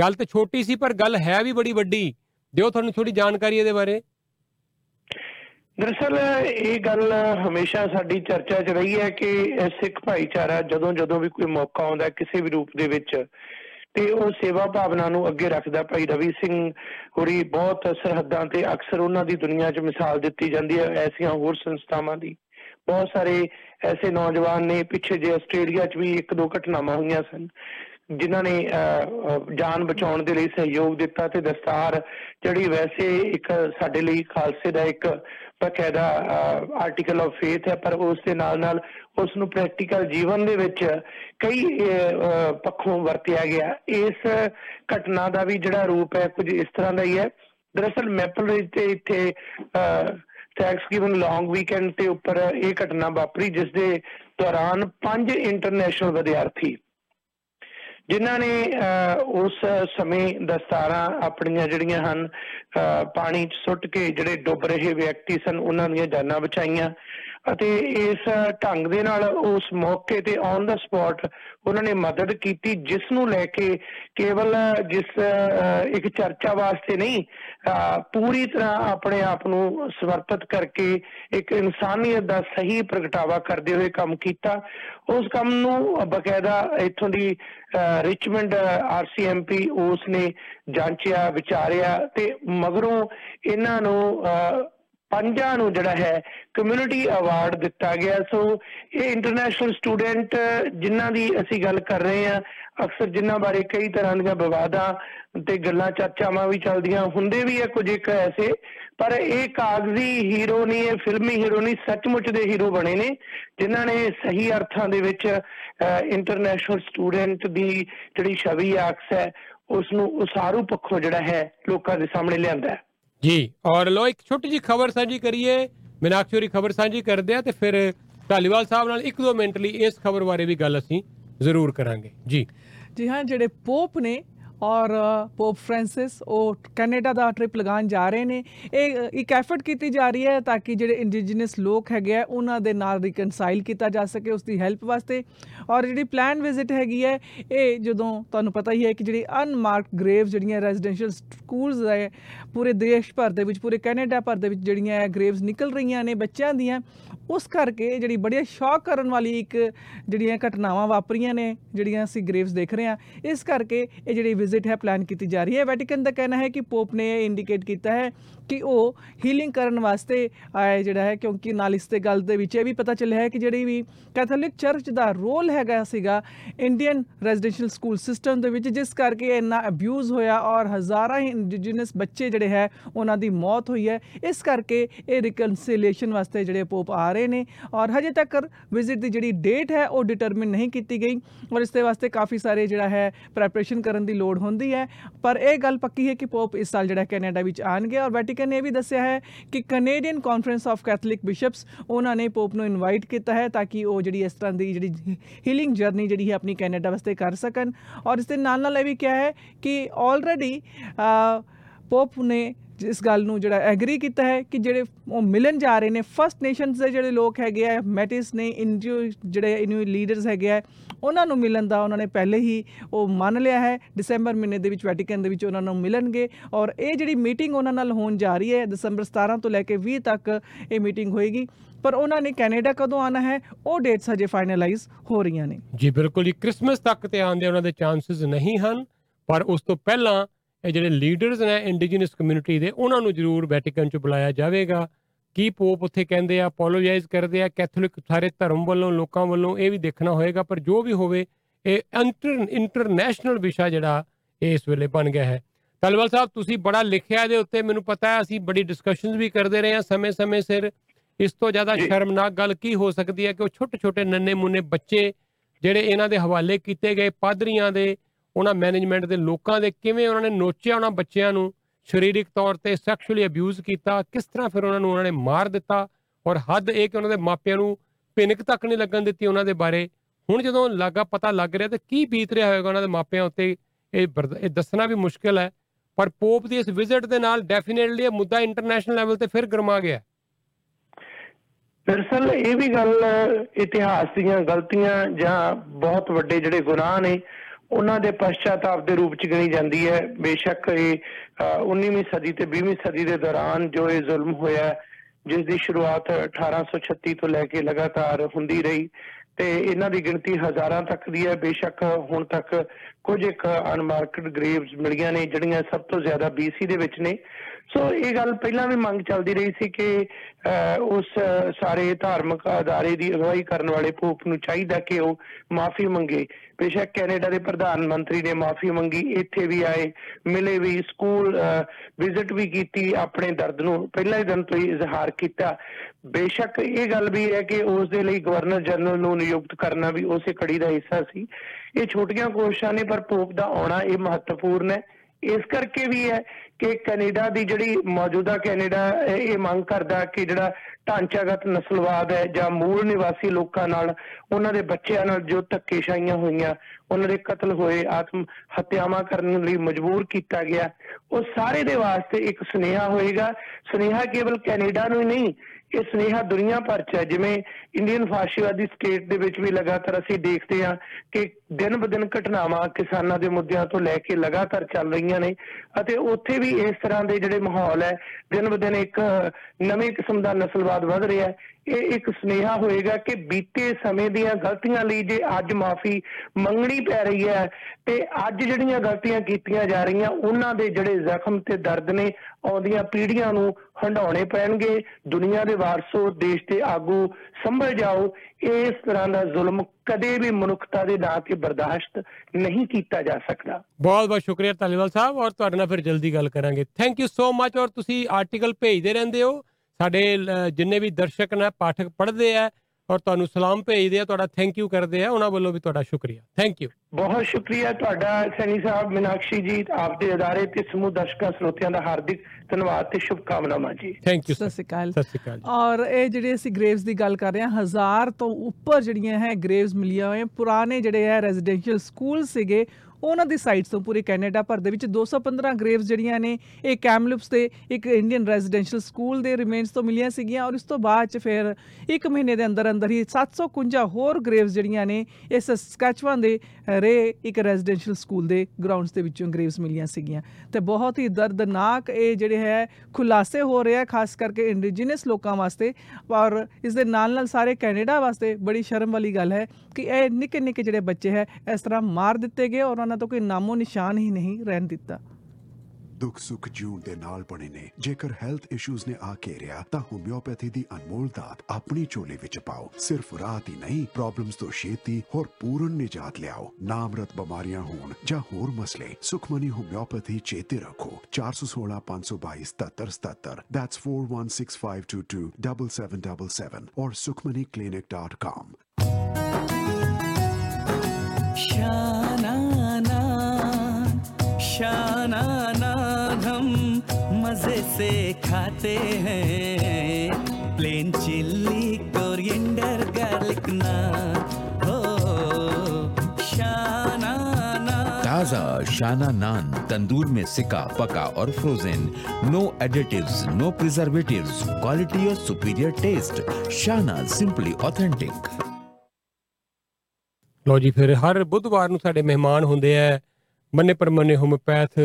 S2: ਗੱਲ ਤੇ ਛੋਟੀ ਸੀ, ਪਰ ਗੱਲ ਹੈ ਵੀ ਬੜੀ ਵੱਡੀ। ਦਿਓ ਤੁਹਾਨੂੰ ਥੋੜੀ ਜਾਣਕਾਰੀ ਇਹਦੇ ਬਾਰੇ।
S45: ਦਰਅਸਲ, ਇਹ ਗੱਲ ਹਮੇਸ਼ਾ ਸਾਡੀ ਚਰਚਾ 'ਚ ਰਹੀ ਹੈ ਕਿ ਇਹ ਸਿੱਖ ਭਾਈਚਾਰਾ ਜਦੋਂ ਜਦੋਂ ਵੀ ਕੋਈ ਮੌਕਾ ਆਉਂਦਾ ਹੈ ਕਿਸੇ ਵੀ ਰੂਪ ਦੇ ਵਿੱਚ, ਤੇ ਉਹ ਸੇਵਾ ਭਾਵਨਾ ਨੂੰ ਅੱਗੇ ਰੱਖਦਾ। ਭਾਈ ਰਵੀ ਸਿੰਘ ਹੋਰੀ ਬਹੁਤ ਸਰਹੱਦਾਂ ਤੇ ਅਕਸਰ ਉਹਨਾਂ ਦੀ ਦੁਨੀਆ 'ਚ ਮਿਸਾਲ ਦਿੱਤੀ ਜਾਂਦੀ ਹੈ, ਐਸੀਆਂ ਹੋਰ ਸੰਸਥਾਵਾਂ ਦੀ। ਬਹੁਤ ਸਾਰੇ ਐਸੇ ਨੌਜਵਾਨ ਨੇ, ਪਿੱਛੇ ਜੇ ਆਸਟ੍ਰੇਲੀਆ 'ਚ ਵੀ ਇੱਕ ਦੋ ਘਟਨਾਵਾਂ ਹੋਈਆਂ ਸਨ। ਜਿਨ੍ਹਾਂ ਨੇ ਅਹ, ਅਹ, ਜਾਨ ਬਚਾਉਣ ਦੇ ਲਈ ਸਹਿਯੋਗ ਦਿੱਤਾ ਤੇ ਦਸਤਾਰ ਜਿਹੜੀ ਵੈਸੇ ਇੱਕ ਸਾਡੇ ਲਈ ਖਾਲਸੇ ਦਾ ਇੱਕ ਬਕਾਇਦਾ ਆਰਟੀਕਲ ਆਫ ਫੇਥ ਹੈ ਪਰ ਉਸ ਦੇ ਨਾਲ ਨਾਲ ਉਸ ਨੂੰ ਪ੍ਰੈਕਟੀਕਲ ਜੀਵਨ ਦੇ ਵਿੱਚ ਕਈ ਅਹ, ਅਹ, ਪੱਖੋਂ ਵਰਤਿਆ ਗਿਆ। ਇਸ ਘਟਨਾ ਦਾ ਵੀ ਜਿਹੜਾ ਰੂਪ ਹੈ ਕੁਝ ਇਸ ਤਰ੍ਹਾਂ ਦਾ ਹੀ ਹੈ। ਦਰਅਸਲ ਮੈਪਲ ਰਿਜ ਤੇ ਇੱਥੇ ਥੈਂਕਸ ਗਿਵਨ ਲੌਂਗ ਵੀਕਐਂਡ ਤੇ ਉੱਪਰ ਇਹ ਘਟਨਾ ਵਾਪਰੀ ਜਿਸ ਦੇ ਦੌਰਾਨ ਪੰਜ ਇੰਟਰਨੈਸ਼ਨਲ ਵਿਦਿਆਰਥੀ ਜਿਨ੍ਹਾਂ ਨੇ ਅਹ, ਉਸ ਸਮੇਂ ਦਸਤਾਰਾਂ ਆਪਣੀਆਂ ਜਿਹੜੀਆਂ ਹਨ ਅਹ, ਪਾਣੀ 'ਚ ਸੁੱਟ ਕੇ ਜਿਹੜੇ ਡੁੱਬ ਰਹੇ ਵਿਅਕਤੀ ਸਨ ਉਹਨਾਂ ਦੀਆਂ ਜਾਨਾਂ ਬਚਾਈਆਂ। ਅਤੇ ਇਸ ਢੰਗ ਦੇ ਨਾਲ ਉਸ ਮੌਕੇ ਤੇ ਔਨ ਦਾ ਸਪੌਟ ਉਹਨਾਂ ਨੇ ਮਦਦ ਕੀਤੀ ਜਿਸ ਨੂੰ ਲੈ ਕੇ ਕੇਵਲ ਜਿਸ ਅਹ, ਇੱਕ ਚਰਚਾ ਵਾਸਤੇ ਨਹੀਂ ਅਹ, ਪੂਰੀ ਤਰ੍ਹਾਂ ਆਪਣੇ ਆਪ ਨੂੰ ਸਮਰਪਿਤ ਕਰਕੇ ਇੱਕ ਇਨਸਾਨੀਅਤ ਦਾ ਸਹੀ ਪ੍ਰਗਟਾਵਾ ਕਰਦੇ ਹੋਏ ਕੰਮ ਕੀਤਾ। ਉਸ ਕੰਮ ਨੂੰ ਬਕਾਇਦਾ ਇੱਥੋਂ ਦੀ ਰਿਚਮੰਡ ਆਰਸੀਐਮਪੀ ਉਸ ਨੇ ਜਾਂਚਿਆ ਵਿਚਾਰਿਆ ਤੇ ਮਗਰੋਂ ਇਹਨਾਂ ਨੂੰ ਅਹ, ਪੰਜਾਂ ਨੂੰ ਜਿਹੜਾ ਹੈ ਕਮਿਊਨਿਟੀ ਅਵਾਰਡ ਦਿੱਤਾ ਗਿਆ। ਸੋ ਇਹ ਇੰਟਰਨੈਸ਼ਨਲ ਸਟੂਡੈਂਟ ਜਿਨ੍ਹਾਂ ਦੀ ਅਸੀਂ ਗੱਲ ਕਰ ਰਹੇ ਹਾਂ, ਅਕਸਰ ਜਿਨ੍ਹਾਂ ਬਾਰੇ ਕਈ ਤਰ੍ਹਾਂ ਦੀਆਂ ਵਿਵਾਦਾਂ ਤੇ ਗੱਲਾਂ, ਚਰਚਾਵਾਂ ਵੀ ਚੱਲਦੀਆਂ, ਹੁੰਦੇ ਵੀ ਹੈ ਕੁਝ ਇੱਕ ਐਸੇ, ਪਰ ਇਹ ਕਾਗਜ਼ੀ ਹੀਰੋ ਨਹੀਂ, ਇਹ ਫਿਲਮੀ ਹੀਰੋ ਨਹੀਂ, ਸੱਚਮੁੱਚ ਦੇ ਹੀਰੋ ਬਣੇ ਨੇ, ਜਿਨ੍ਹਾਂ ਨੇ ਸਹੀ ਅਰਥਾਂ ਦੇ ਵਿੱਚ ਇੰਟਰਨੈਸ਼ਨਲ ਸਟੂਡੈਂਟ ਦੀ ਜਿਹੜੀ ਛਵੀ ਆਕਸ ਹੈ ਉਸ ਨੂੰ ਉਸਾਰੂ ਪੱਖੋਂ ਜਿਹੜਾ ਹੈ ਲੋਕਾਂ ਦੇ ਸਾਹਮਣੇ ਲਿਆਂਦਾ ਹੈ।
S2: ਜੀ, ਔਰ ਲੋ ਇੱਕ ਛੋਟੀ ਜੀ ਖਬਰ ਸਾਂਝੀ ਕਰੀਏ। ਮੀਨਾਕਸ਼ੀ ਹੋਰੀ ਖਬਰ ਸਾਂਝੀ ਕਰਦੇ ਆ ਤੇ ਫਿਰ ਢਾਲੀਵਾਲ ਸਾਹਿਬ ਨਾਲ ਇੱਕ ਦੋ ਮਿੰਟ ਲਈ ਇਸ ਖਬਰ ਬਾਰੇ ਵੀ ਗੱਲ ਅਸੀਂ ਜ਼ਰੂਰ ਕਰਾਂਗੇ। ਜੀ।
S36: ਜੀ ਹਾਂ, ਜਿਹੜੇ ਪੋਪ ਨੇ ਔਰ ਅ, ਪੋਪ ਫ੍ਰਾਂਸਿਸ ਉਹ ਕੈਨੇਡਾ ਦਾ ਟ੍ਰਿਪ ਲਗਾਉਣ ਜਾ ਰਹੇ ਨੇ। ਇਹ ਅ, ਇੱਕ ਐਫਰਟ ਕੀਤੀ ਜਾ ਰਹੀ ਹੈ ਤਾਂ ਕਿ ਜਿਹੜੇ ਇੰਡੀਜੀਨਸ ਲੋਕ ਹੈਗੇ ਆ ਉਹਨਾਂ ਦੇ ਨਾਲ ਰਿਕਨਸਾਈਲ ਕੀਤਾ ਜਾ ਸਕੇ ਉਸ ਦੀ ਹੈਲਪ ਵਾਸਤੇ। ਔਰ ਜਿਹੜੀ ਪਲਾਨ ਵਿਜ਼ਿਟ ਹੈਗੀ ਹੈ ਇਹ ਜਦੋਂ ਤੁਹਾਨੂੰ ਪਤਾ ਹੀ ਹੈ ਕਿ ਜਿਹੜੀ ਅਨਮਾਰਕਡ ਗ੍ਰੇਵ ਜਿਹੜੀਆਂ ਰੈਜ਼ੀਡੈਂਸ਼ੀਅਲ ਸਕੂਲਸ ਹੈ ਪੂਰੇ ਦੇਸ਼ ਭਰ ਦੇ ਵਿੱਚ ਪੂਰੇ ਕੈਨੇਡਾ ਭਰ ਦੇ ਵਿੱਚ ਜਿਹੜੀਆਂ ਗ੍ਰੇਵਸ ਨਿਕਲ ਰਹੀਆਂ ਨੇ ਬੱਚਿਆਂ ਦੀਆਂ ਉਸ ਕਰਕੇ ਜਿਹੜੀ ਬੜੀ ਸ਼ੌਕ ਕਰਨ ਵਾਲੀ ਇੱਕ ਜਿਹੜੀਆਂ ਘਟਨਾਵਾਂ ਵਾਪਰੀਆਂ ਨੇ, ਜਿਹੜੀਆਂ ਅਸੀਂ ਗ੍ਰੇਵਸ ਦੇਖ ਰਹੇ ਹਾਂ, ਇਸ ਕਰਕੇ ਇਹ ਜਿਹੜੀ ਵਿਜ਼ਿਟ ਹੈ ਪਲਾਨ ਕੀਤੀ ਜਾ ਰਹੀ ਹੈ। ਵੈਟੀਕਨ ਦਾ ਕਹਿਣਾ ਹੈ ਕਿ ਪੋਪ ਨੇ ਇਹ ਇੰਡੀਕੇਟ ਕੀਤਾ ਹੈ ਕਿ ਉਹ ਹੀਲਿੰਗ ਕਰਨ ਵਾਸਤੇ ਆਏ ਜਿਹੜਾ ਹੈ, ਕਿਉਂਕਿ ਨਾਲ ਇਸ ਤੇ ਗੱਲ ਦੇ ਵਿੱਚ ਇਹ ਵੀ ਪਤਾ ਚੱਲਿਆ ਹੈ ਕਿ ਜਿਹੜੀ ਵੀ ਕੈਥੋਲਿਕ ਚਰਚ ਦਾ ਰੋਲ ਹੈਗਾ ਸੀਗਾ ਇੰਡੀਅਨ ਰੈਜ਼ੀਡੈਂਸ਼ੀਅਲ ਸਕੂਲ ਸਿਸਟਮ ਦੇ ਵਿੱਚ, ਜਿਸ ਕਰਕੇ ਇੰਨਾ ਅਬਿਊਜ਼ ਹੋਇਆ ਔਰ ਹਜ਼ਾਰਾਂ ਇੰਡੀਜੀਨਸ ਬੱਚੇ ਜਿਹੜੇ ਹੈ, ਉਹਨਾਂ ਦੀ ਮੌਤ ਹੋਈ ਹੈ। ਇਸ ਕਰਕੇ ਇਹ ਰਿਕਨਸੀਲੀਏਸ਼ਨ ਵਾਸਤੇ ਜਿਹੜੇ ਪੋਪ ਆ ਰਹੇ ਨੇ ਔਰ ਹਜੇ ਤੱਕ ਵਿਜ਼ਿਟ ਦੀ ਜਿਹੜੀ ਡੇਟ ਹੈ, ਉਹ ਡਿਟਰਮਿਨ ਨਹੀਂ ਕੀਤੀ ਗਈ ਔਰ ਇਸ ਦੇ ਵਾਸਤੇ ਕਾਫੀ ਸਾਰੇ ਜਿਹੜਾ ਹੈ ਪ੍ਰੈਪਰੇਸ਼ਨ ਕਰਨ ਦੀ ਲੋੜ ਹੁੰਦੀ ਹੈ। ਪਰ ਇਹ ਗੱਲ ਪੱਕੀ ਹੈ ਕਿ ਪੋਪ ਇਸ ਸਾਲ ਜਿਹੜਾ ਕੈਨੇਡਾ ਵਿੱਚ ਆਣਗੇ ਔਰ ਵੈਟੀਕਨ ਨੇ ਇਹ ਵੀ ਦੱਸਿਆ ਹੈ ਕਿ Canadian conference of Catholic bishops ਉਹਨਾਂ ਨੇ ਪੋਪ ਨੂੰ ਇਨਵਾਈਟ ਕੀਤਾ ਹੈ ਤਾਂ ਕਿ ਉਹ ਜਿਹੜੀ ਇਸ ਤਰ੍ਹਾਂ ਦੀ ਜਿਹੜੀ ਹੀਲਿੰਗ ਜਰਨੀ ਜਿਹੜੀ ਹੈ ਆਪਣੀ ਕੈਨੇਡਾ ਵਾਸਤੇ ਕਰ ਸਕਣ। ਔਰ ਇਸ ਦੇ ਨਾਲ ਨਾਲ ਇਹ ਵੀ ਕਿਹਾ ਹੈ ਕਿ ਆਲਰੇਡੀ ਪੋਪ ਨੇ ਇਸ ਗੱਲ ਨੂੰ ਜਿਹੜਾ ਐਗਰੀ ਕੀਤਾ ਹੈ ਕਿ ਜਿਹੜੇ ਉਹ ਮਿਲਣ ਜਾ ਰਹੇ ਨੇ ਫਸਟ ਨੇਸ਼ਨਸ ਦੇ ਜਿਹੜੇ ਲੋਕ ਹੈਗੇ ਆ ਮੈਟਿਸ ਨੇ ਇੰਡੀਓ ਜਿਹੜੇ ਇਨੂ ਲੀਡਰਸ ਹੈਗੇ ਆ ਉਹਨਾਂ ਨੂੰ ਮਿਲਣ ਦਾ ਉਹਨਾਂ ਨੇ ਪਹਿਲੇ ਹੀ ਉਹ ਮੰਨ ਲਿਆ ਹੈ, ਦਸੰਬਰ ਮਹੀਨੇ ਦੇ ਵਿੱਚ ਵੈਟੀਕਨ ਦੇ ਵਿੱਚ ਉਹਨਾਂ ਨੂੰ ਮਿਲਣਗੇ ਔਰ ਇਹ ਜਿਹੜੀ ਮੀਟਿੰਗ ਉਹਨਾਂ ਨਾਲ ਹੋਣ ਜਾ ਰਹੀ ਹੈ, ਦਸੰਬਰ 17 ਤੋਂ ਲੈ ਕੇ 20 ਤੱਕ ਇਹ ਮੀਟਿੰਗ ਹੋਏਗੀ। ਪਰ ਉਹਨਾਂ ਨੇ ਕੈਨੇਡਾ ਕਦੋਂ ਆਣਾ ਹੈ, ਉਹ ਡੇਟਸ ਹਜੇ ਫਾਈਨਲਾਈਜ਼ ਹੋ ਰਹੀਆਂ ਨੇ।
S2: ਜੀ, ਬਿਲਕੁਲ ਜੀ, ਕ੍ਰਿਸਮਸ ਤੱਕ ਤੇ ਆਉਣ ਦੇ ਉਹਨਾਂ ਦੇ ਚਾਂਸਸ ਨਹੀਂ ਹਨ, ਪਰ ਉਸ ਤੋਂ ਪਹਿਲਾਂ ਇਹ ਜਿਹੜੇ ਲੀਡਰਸ ਨੇ ਇੰਡੀਜੀਨਸ ਕਮਿਊਨਿਟੀ ਦੇ, ਉਹਨਾਂ ਨੂੰ ਜ਼ਰੂਰ ਵੈਟੀਕਨ ਚ ਬੁਲਾਇਆ ਜਾਵੇਗਾ। ਕੀ ਪੋਪ ਉੱਥੇ ਕਹਿੰਦੇ ਆ ਅਪੋਲੋਜਾਈਜ਼ ਕਰਦੇ ਆ ਕੈਥੋਲਿਕ ਸਾਰੇ ਧਰਮ ਵੱਲੋਂ ਲੋਕਾਂ ਵੱਲੋਂ ਇਹ ਵੀ ਦੇਖਣਾ ਹੋਏਗਾ ਪਰ ਜੋ ਵੀ ਹੋਵੇ ਇਹ ਇੰਟਰ ਇੰਟਰਨੈਸ਼ਨਲ ਵਿਸ਼ਾ ਜਿਹੜਾ ਇਸ ਵੇਲੇ ਬਣ ਗਿਆ ਹੈ। ਤਲਵਲ ਸਾਹਿਬ ਤੁਸੀਂ ਬੜਾ ਲਿਖਿਆ ਇਹਦੇ ਉੱਤੇ ਮੈਨੂੰ ਪਤਾ ਹੈ ਅਸੀਂ ਬੜੀ ਡਿਸਕਸ਼ਨਸ ਵੀ ਕਰਦੇ ਰਹੇ ਹਾਂ ਸਮੇਂ-ਸਮੇਂ ਸਿਰ। ਇਸ ਤੋਂ ਜ਼ਿਆਦਾ ਸ਼ਰਮਨਾਕ ਗੱਲ ਕੀ ਹੋ ਸਕਦੀ ਹੈ ਕਿ ਉਹ ਛੋਟੇ-ਛੋਟੇ ਨੰਨੇ-ਮੁੰਨੇ ਬੱਚੇ ਜਿਹੜੇ ਇਹਨਾਂ ਦੇ ਹਵਾਲੇ ਕੀਤੇ ਗਏ ਪਾਦਰੀਆਂ ਦੇ ਉਹਨਾਂ ਮੈਨੇਜਮੈਂਟ ਦੇ ਲੋਕਾਂ ਦੇ ਕਿਵੇਂ ਉਹਨਾਂ ਨੇ ਨੋਚਿਆ ਉਹਨਾਂ ਬੱਚਿਆਂ ਨੂੰ ਸਰੀਰਕ ਤੌਰ ਤੇ ਸੈਕਸ਼ੂਅਲੀ ਅਬਿਊਜ਼ ਕੀਤਾ, ਕਿਸ ਤਰ੍ਹਾਂ ਫਿਰ ਉਹਨਾਂ ਨੂੰ ਉਹਨਾਂ ਨੇ ਮਾਰ ਦਿੱਤਾ ਔਰ ਹੱਦ ਇਹ ਕਿ ਉਹਨਾਂ ਦੇ ਮਾਪਿਆਂ ਨੂੰ ਭਿਨਕ ਤੱਕ ਨਹੀਂ ਲੱਗਣ ਦਿੱਤੀ ਉਹਨਾਂ ਦੇ ਬਾਰੇ। ਹੁਣ ਜਦੋਂ ਲੱਗਾ ਪਤਾ ਲੱਗ ਰਿਹਾ ਤੇ ਕੀ ਬੀਤ ਰਿਹਾ ਹੋਵੇਗਾ ਉਹਨਾਂ ਦੇ ਮਾਪਿਆਂ ਉੱਤੇ, ਇਹ ਬਰਦ- ਇਹ ਦੱਸਣਾ ਵੀ ਮੁਸ਼ਕਲ ਹੈ, ਪਰ ਪੋਪ ਦੀ ਇਸ ਵਿਜ਼ਿਟ ਦੇ ਨਾਲ ਡੈਫੀਨਿਟਲੀ ਇਹ ਮੁੱਦਾ ਇੰਟਰਨੈਸ਼ਨਲ ਲੈਵਲ ਤੇ ਫਿਰ ਗਰਮਾ ਗਿਆ।
S45: ਦਰਅਸਲ ਇਹ ਵੀ ਗੱਲ, ਇਤਿਹਾਸ ਦੀਆਂ ਗਲਤੀਆਂ ਜਾਂ ਬਹੁਤ ਵੱਡੇ ਜਿਹੜੇ ਗੁਨਾਹ ਨੇ ਉਹਨਾਂ ਦੇ ਪਛਤਾਤਾਪ ਦੇ ਰੂਪ ਚ ਗਿਣੀ ਜਾਂਦੀ ਹੈ। ਬੇਸ਼ੱਕ ਇਹ ਅਹ, 19ਵੀਂ ਸਦੀ ਤੇ 20ਵੀਂ ਸਦੀ ਦੇ ਦੌਰਾਨ ਜੋ ਇਹ ਜ਼ੁਲਮ ਹੋਇਆ ਜਿਸ ਦੀ ਸ਼ੁਰੂਆਤ 1836 ਤੋਂ ਲੈ ਕੇ ਲਗਾਤਾਰ ਹੁੰਦੀ ਰਹੀ ਤੇ ਇਹਨਾਂ ਦੀ ਗਿਣਤੀ ਹਜ਼ਾਰਾਂ ਤੱਕ ਦੀ ਹੈ। ਬੇਸ਼ੱਕ ਹੁਣ ਤੱਕ ਕੁਝ ਇੱਕ ਅਨਮਾਰਕਡ ਗ੍ਰੇਵਸ ਮਿਲੀਆਂ ਨੇ ਜਿਹੜੀਆਂ ਸਭ ਤੋਂ ਜ਼ਿਆਦਾ BC ਦੇ ਵਿੱਚ ਨੇ। ਸੋ ਇਹ ਗੱਲ ਪਹਿਲਾਂ ਵੀ ਮੰਗ ਚੱਲਦੀ ਰਹੀ ਸੀ ਕਿ ਅਹ, ਉਸ ਸਾਰੇ ਧਾਰਮਿਕ ਅਦਾਰੇ ਦੀ ਅਗਵਾਈ ਕਰਨ ਵਾਲੇ ਪੋਪ ਨੂੰ ਚਾਹੀਦਾ ਕਿ ਉਹ ਮਾਫੀ ਮੰਗੇ। ਬੇਸ਼ੱਕ ਕੈਨੇਡਾ ਦੇ ਪ੍ਰਧਾਨ ਮੰਤਰੀ ਨੇ ਮਾਫੀ ਮੰਗੀ, ਇੱਥੇ ਵੀ ਆਏ, ਮਿਲੇ ਵੀ, ਸਕੂਲ ਵਿਜ਼ਿਟ ਵੀ ਕੀਤੀ, ਆਪਣੇ ਦਰਦ ਨੂੰ ਪਹਿਲਾਂ ਹੀ ਦਿਨ ਤੋਂ ਹੀ ਇਜ਼ਹਾਰ ਕੀਤਾ। ਬੇਸ਼ੱਕ ਇਹ ਗੱਲ ਵੀ ਹੈ ਕਿ ਉਸ ਦੇ ਲਈ ਗਵਰਨਰ ਜਨਰਲ ਨੂੰ ਨਿਯੁਕਤ ਕਰਨਾ ਵੀ ਉਸੇ ਕੜੀ ਦਾ ਹਿੱਸਾ ਸੀ। ਇਹ ਛੋਟੀਆਂ ਕੋਸ਼ਿਸ਼ਾਂ ਨੇ, ਪਰ ਪੋਪ ਦਾ ਆਉਣਾ ਇਹ ਮਹੱਤਵਪੂਰਨ ਹੈ। ਇਸ ਕਰਕੇ ਵੀ ਹੈ ਕਿ ਕੈਨੇਡਾ ਦੀ ਜਿਹੜੀ ਮੌਜੂਦਾ ਕੈਨੇਡਾ, ਇਹ ਇਹ ਮੰਗ ਕਰਦਾ ਕਿ ਜਿਹੜਾ ਢਾਂਚਾਗਤ ਨਸਲਵਾਦ ਹੈ ਜਾਂ ਮੂਲ ਨਿਵਾਸੀ ਲੋਕਾਂ ਨਾਲ ਉਹਨਾਂ ਦੇ ਬੱਚਿਆਂ ਨਾਲ ਜੋ ਧੱਕੇਸ਼ਾਹੀਆਂ ਹੋਈਆਂ, ਉਹਨਾਂ ਦੇ ਕਤਲ ਹੋਏ, ਆਤਮ ਹੱਤਿਆਵਾਂ ਕਰਨ ਲਈ ਮਜਬੂਰ ਕੀਤਾ ਗਿਆ, ਉਹ ਸਾਰੇ ਦੇ ਵਾਸਤੇ ਇੱਕ ਸੁਨੇਹਾ ਹੋਏਗਾ। ਸੁਨੇਹਾ ਕੇਵਲ ਕੈਨੇਡਾ ਨੂੰ ਹੀ ਨਹੀਂ ਇਹ ਸੁਨੇਹਾ ਦੁਨੀਆ ਭਰ ਚ ਹੈ। ਜਿਵੇਂ ਇੰਡੀਅਨ ਫਾਸ਼ੀਵਾਦੀ ਸਟੇਟ ਦੇ ਵਿੱਚ ਵੀ ਲਗਾਤਾਰ ਅਸੀਂ ਦੇਖਦੇ ਹਾਂ ਕਿ ਦਿਨ ਬਦਿਨ ਘਟਨਾਵਾਂ ਕਿਸਾਨਾਂ ਦੇ ਮੁੱਦਿਆਂ ਤੋਂ ਲੈ ਕੇ ਲਗਾਤਾਰ ਚੱਲ ਰਹੀਆਂ ਨੇ ਅਤੇ ਉੱਥੇ ਵੀ ਇਸ ਤਰ੍ਹਾਂ ਦੇ ਜਿਹੜੇ ਮਾਹੌਲ ਹੈ, ਦਿਨ ਬਦਿਨ ਇੱਕ ਨਵੇਂ ਕਿਸਮ ਦਾ ਨਸਲਵਾਦ ਵੱਧ ਰਿਹਾ ਹੈ। ਇਹ ਇੱਕ ਸੁਨੇਹਾ ਹੋਏਗਾ ਕਿ ਬੀਤੇ ਸਮੇਂ ਦੀਆਂ ਗਲਤੀਆਂ ਲਈ ਜੇ ਅੱਜ ਮਾਫੀ ਮੰਗਣੀ ਪੈ ਰਹੀ ਹੈ, ਤੇ ਅੱਜ ਜਿਹੜੀਆਂ ਗਲਤੀਆਂ ਕੀਤੀਆਂ ਜਾ ਰਹੀਆਂ, ਉਹਨਾਂ ਦੇ ਜਿਹੜੇ ਜ਼ਖਮ ਤੇ ਦਰਦ ਨੇ, ਆਉਂਦੀਆਂ ਪੀੜ੍ਹੀਆਂ ਨੂੰ ਹੰਡਾਉਣੇ ਪੈਣਗੇ। ਦੁਨੀਆ ਦੇ ਵਾਰਸੋ ਦੇਸ਼ ਦੇ ਆਗੂ ਸੰਭਲ ਜਾਓ। ਇਸ ਤਰ੍ਹਾਂ ਦਾ ਜ਼ੁਲਮ ਕਦੇ ਵੀ ਮਨੁੱਖਤਾ ਦੇ ਨਾਂ ਤੇ ਬਰਦਾਸ਼ਤ ਨਹੀਂ ਕੀਤਾ ਜਾ ਸਕਦਾ।
S2: ਬਹੁਤ ਬਹੁਤ ਸ਼ੁਕਰੀਆ ਧਾਲੀਵਾਲ ਸਾਹਿਬ, ਔਰ ਤੁਹਾਡੇ ਨਾਲ ਫਿਰ ਜਲਦੀ ਗੱਲ ਕਰਾਂਗੇ। ਥੈਂਕ ਯੂ ਸੋ ਮੱਚ ਔਰ ਤੁਸੀਂ ਆਰਟੀਕਲ ਭੇਜਦੇ ਰਹਿੰਦੇ ਹੋ। ਸਾਡੇ ਜਿੰਨੇ ਵੀ ਦਰਸ਼ਕ ਨੇ ਪਾਠਕ ਪੜ੍ਹਦੇ ਆ ਔਰ ਤੁਹਾਨੂੰ ਸਲਾਮ ਭੇਜਦੇ ਆ ਤੁਹਾਡਾ ਥੈਂਕ ਯੂ ਕਰਦੇ ਆ ਉਹਨਾਂ ਵੱਲੋਂ ਵੀ ਤੁਹਾਡਾ ਸ਼ੁਕਰੀਆ। ਥੈਂਕ ਯੂ
S45: ਬਹੁਤ ਸ਼ੁਕਰੀਆ ਤੁਹਾਡਾ ਸੈਣੀ ਸਾਹਿਬ ਮੀਨਾਕਸ਼ੀ ਜੀ ਆਪਦੇ ਅਦਾਰੇ ਤੇ ਸਮੂਹ ਦਰਸ਼ਕਾਂ ਸਰੋਤਿਆਂ ਦਾ ਹਾਰਦਿਕ ਧੰਨਵਾਦ ਤੇ ਸ਼ੁਭਕਾਮਨਾਵਾਂ ਜੀ।
S2: ਥੈਂਕ ਯੂ
S36: ਸਤਿ ਸ਼੍ਰੀ ਅਕਾਲ।
S2: ਸਤਿ ਸ਼੍ਰੀ ਅਕਾਲ
S36: ਔਰ ਇਹ ਜਿਹੜੇ ਅਸੀਂ ਗ੍ਰੇਵਸ ਦੀ ਗੱਲ ਕਰ ਰਹੇ ਹਾਂ ਹਜ਼ਾਰ ਤੋਂ ਉੱਪਰ ਜਿਹੜੀਆਂ ਹੈ ਗ੍ਰੇਵਸ ਮਿਲੀਆਂ ਹੋਈਆਂ ਪੁਰਾਣੇ ਜਿਹੜੇ ਹੈ ਰੈਜ਼ੀਡੈਂਸ਼ੀਅਲ ਸਕੂਲ ਸੀਗੇ ਉਹਨਾਂ ਦੀ ਸਾਈਟਸ ਤੋਂ ਪੂਰੇ ਕੈਨੇਡਾ ਭਰ ਦੇ ਵਿੱਚ 215 ਗ੍ਰੇਵਸ ਜਿਹੜੀਆਂ ਨੇ, ਇਹ ਕੈਮਲੂਪਸ ਤੇ ਇੱਕ ਇੰਡੀਅਨ ਰੈਜ਼ੀਡੈਂਸ਼ੀਅਲ ਸਕੂਲ ਦੇ ਰਿਮੇਨਸ ਤੋਂ ਮਿਲੀਆਂ ਸੀਗੀਆਂ ਔਰ ਇਸ ਤੋਂ ਬਾਅਦ ਚ ਫਿਰ ਇੱਕ ਮਹੀਨੇ ਦੇ ਅੰਦਰ ਅੰਦਰ ਹੀ 751 ਹੋਰ ਗ੍ਰੇਵਸ ਜਿਹੜੀਆਂ ਨੇ, ਇਸ ਸਕੈਚਵਨ ਦੇ ਰੇ ਇੱਕ ਰੈਜ਼ੀਡੈਂਸ਼ੀਅਲ ਸਕੂਲ ਦੇ ਗਰਾਊਂਡਸ ਦੇ ਵਿੱਚੋਂ ਗ੍ਰੇਵਸ ਮਿਲੀਆਂ ਸੀਗੀਆਂ। ਤੇ ਬਹੁਤ ਹੀ ਦਰਦਨਾਕ ਇਹ ਜਿਹੜੇ ਹੈ, ਖੁਲਾਸੇ ਹੋ ਰਹੇ ਆ ਖਾਸ ਕਰਕੇ ਇੰਡੀਜੀਨਸ ਲੋਕਾਂ ਵਾਸਤੇ ਔਰ ਇਸ ਦੇ ਨਾਲ ਨਾਲ ਸਾਰੇ ਕੈਨੇਡਾ ਵਾਸਤੇ ਬੜੀ ਸ਼ਰਮ ਵਾਲੀ ਗੱਲ ਹੈ ਕਿ ਇਹ ਨਿੱਕੇ ਨਿੱਕੇ ਜਿਹੜੇ ਬੱਚੇ ਹੈ, ਇਸ ਤਰ੍ਹਾਂ ਮਾਰ ਦਿੱਤੇ ਗਏ ਔਰ ਉਹਨਾਂ ਤੋਂ ਕੋਈ ਨਾਮੋ ਨਿਸ਼ਾਨ ਹੀ ਨਹੀਂ ਰਹਿਣ ਦਿੱਤਾ।
S35: ਦੁੱਖ ਸੁੱਖ ਜੂਣ ਦੇ ਨਾਲ ਬਣੇ ਨੇ। ਜੇਕਰ ਹੈਲਥ ਇਸ਼ੂਜ਼ ਨੇ ਆ ਘੇਰਿਆ ਤਾਂ ਹੋਮਿਓਪੈਥੀ ਦੀ ਅਨਮੋਲ ਦਾਤ ਆਪਣੀ ਝੋਲੇ ਵਿੱਚ ਪਾਓ। ਸਿਰਫ ਰਾਹਤ ਹੀ ਨਹੀਂ ਪ੍ਰੋਬਲਮਸ ਤੋਂ ਛੇਤੀ ਹੋਰ ਪੂਰਨ ਨਿਜਾਤ ਲਿਆਓ। ਨਾਮਰਤ ਬਿਮਾਰੀਆਂ ਹੋਣ ਜਾਂ ਹੋਰ ਮਸਲੇ ਸੁਖਮਨੀ ਹੋਮਿਓਪੈਥੀ ਚੇਤੇ ਰੱਖੋ। 4065222777 ਦੈਟਸ 4165227777 ਔਰ sukhmaniclinic.com
S46: ਸ਼ਾਂ शानाना हम मजे से खाते हैं plain chilli coriander garlic naan हो शानाना
S47: ताजा शाना नान तंदूर में सिका पका और frozen no additives no preservatives quality और superior taste Shana simply authentic
S2: ਲੋ ਜੀ ਫਿਰ ਹਰ ਬੁੱਧਵਾਰ ਨੂੰ ਸਾਡੇ ਮਹਿਮਾਨ ਹੁੰਦੇ ਆ ਮੰਨੇ ਪਰਮੰਨੇ ਹੋਮਿਓਪੈਥ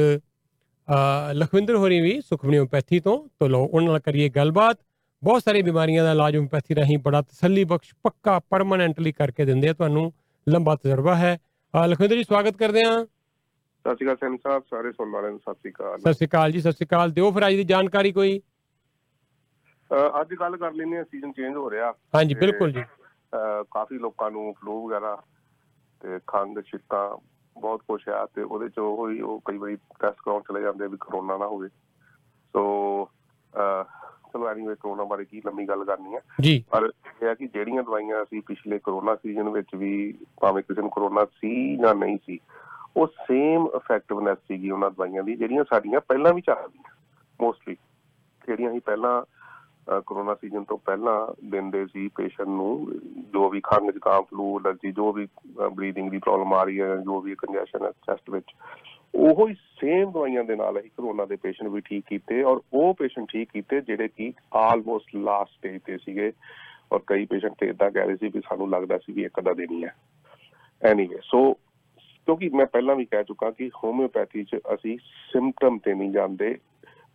S2: ਲਖਵਿੰਦਰ ਹੋਰੀ ਵੀ ਸੁਖਮਨੀ ਹੋਮਿਓਪੈਥੀ ਤੋਂ ਤੋਂ ਲੋ ਉਹਨਾਂ ਨਾਲ ਕਰੀਏ ਗੱਲਬਾਤ। ਬਹੁਤ ਸਾਰੀ ਬਿਮਾਰੀਆਂ ਦਾ ਇਲਾਜ ਹੋਮਿਓਪੈਥੀ ਰਾਹੀਂ ਬੜਾ ਤਸੱਲੀ ਬਖਸ਼ ਪੱਕਾ ਪਰਮਾਨੈਂਟਲੀ ਕਰਕੇ ਦਿੰਦੇ ਆ ਤੁਹਾਨੂੰ ਲੰਬਾ ਤਜਰਬਾ ਹੈ। ਲਖਵਿੰਦਰ ਜੀ ਸਵਾਗਤ ਕਰਦੇ ਆ
S48: ਸਤਿ ਸ਼੍ਰੀ ਅਕਾਲ ਸੈਣੀ ਸਾਹਿਬ ਸਾਰੇ ਸੁਣਨ ਵਾਲਿਆਂ ਨੂੰ ਸਤਿ ਸ਼੍ਰੀ ਅਕਾਲ।
S2: ਸਤਿ ਸ਼੍ਰੀ ਅਕਾਲ ਜੀ ਸਤਿ ਸ਼੍ਰੀ ਅਕਾਲ। ਦਿਓ ਫਿਰ ਅੱਜ ਦੀ ਜਾਣਕਾਰੀ ਕੋਈ।
S48: ਅੱਜ ਗੱਲ ਕਰ ਲੈਂਦੇ ਆ ਸੀਜ਼ਨ ਚੇਂਜ ਹੋ ਰਿਹਾ।
S2: ਹਾਂਜੀ, ਬਿਲਕੁਲ ਜੀ।
S48: ਕਾਫੀ ਲੋਕਾਂ ਨੂੰ ਫਲੂ ਵਗੈਰਾ ਤੇ ਖੰਗ ਛਿੱਕਾਂ ਬਹੁਤ ਕੁਛ ਆ ਤੇ ਉਹਦੇ ਚ ਉਹ ਹੀ ਉਹ ਕਈ ਵਾਰੀ ਟੈਸਟ ਕਰਾਉਣ ਚਲੇ ਜਾਂਦੇ ਵੀ ਕਰੋਨਾ ਨਾ ਹੋਵੇ। ਸੋ ਚਲੋ ਐਨੀਵੇ ਕਰੋਨਾ ਬਾਰੇ ਕੀ ਲੰਮੀ ਗੱਲ ਕਰਨੀ ਹੈ
S2: ਜੀ।
S48: ਪਰ ਇਹ ਹੈ ਕਿ ਜਿਹੜੀਆਂ ਦਵਾਈਆਂ ਅਸੀਂ ਪਿਛਲੇ ਕਰੋਨਾ ਸੀਜ਼ਨ ਵਿੱਚ ਵੀ ਭਾਵੇਂ ਕਿਸੇ ਨੂੰ ਕਰੋਨਾ ਸੀ ਜਾਂ ਨਹੀਂ ਸੀ ਉਹ ਸੇਮ ਇਫੈਕਟਿਵਨੈਸ ਸੀਗੀ ਉਹਨਾਂ ਦਵਾਈਆਂ ਦੀ ਜਿਹੜੀਆਂ ਸਾਡੀਆਂ ਪਹਿਲਾਂ ਵੀ ਚੱਲਦੀਆਂ ਮੋਸਟਲੀ ਜਿਹੜੀਆਂ ਅਸੀਂ ਪਹਿਲਾਂ ਕਰੋਨਾ ਸੀਜ਼ਨ ਤੋਂ ਪਹਿਲਾਂ ਦਿੰਦੇ ਸੀ ਪੇਸ਼ੈਂਟ ਨੂੰ, ਜੋ ਵੀ ਖੰਘ, ਜ਼ੁਕਾਮ ਫਲੂ ਅਲਰਜੀ, ਜੋ ਵੀ ਬਰੀਥਿੰਗ ਦੀ ਪ੍ਰੋਬਲਮ ਆ ਰਹੀ ਹੈ, ਜੋ ਵੀ ਕੰਜੈਸ਼ਨ ਹੈ ਚੈਸਟ ਵਿੱਚ, ਉਹੋ ਹੀ ਸੇਮ ਦਵਾਈਆਂ ਦੇ ਨਾਲ ਅਸੀਂ ਕਰੋਨਾ ਦੇ ਪੇਸ਼ੈਂਟ ਵੀ ਠੀਕ ਕੀਤੇ ਔਰ ਉਹ ਪੇਸ਼ੈਂਟ ਠੀਕ ਕੀਤੇ ਜਿਹੜੇ ਕਿ ਆਲਮੋਸਟ ਲਾਸਟ ਸਟੇਜ ਤੇ ਸੀਗੇ ਔਰ ਕਈ ਪੇਸ਼ੈਂਟ ਤੇ ਇਦਾਂ ਕਹਿ ਰਹੇ ਸੀ ਵੀ ਸਾਨੂੰ ਲੱਗਦਾ ਸੀ ਵੀ ਇੱਕ ਅੱਧਾ ਦਿਨ ਹੀ ਹੈ। ਐਨੀਵੇ ਸੋ ਕਿਉਂਕਿ ਮੈਂ ਪਹਿਲਾਂ ਵੀ ਕਹਿ ਚੁੱਕਾ ਕਿ ਹੋਮਿਓਪੈਥੀ 'ਚ ਅਸੀਂ ਸਿੰਪਟਮ ਤੇ ਨਹੀਂ ਜਾਂਦੇ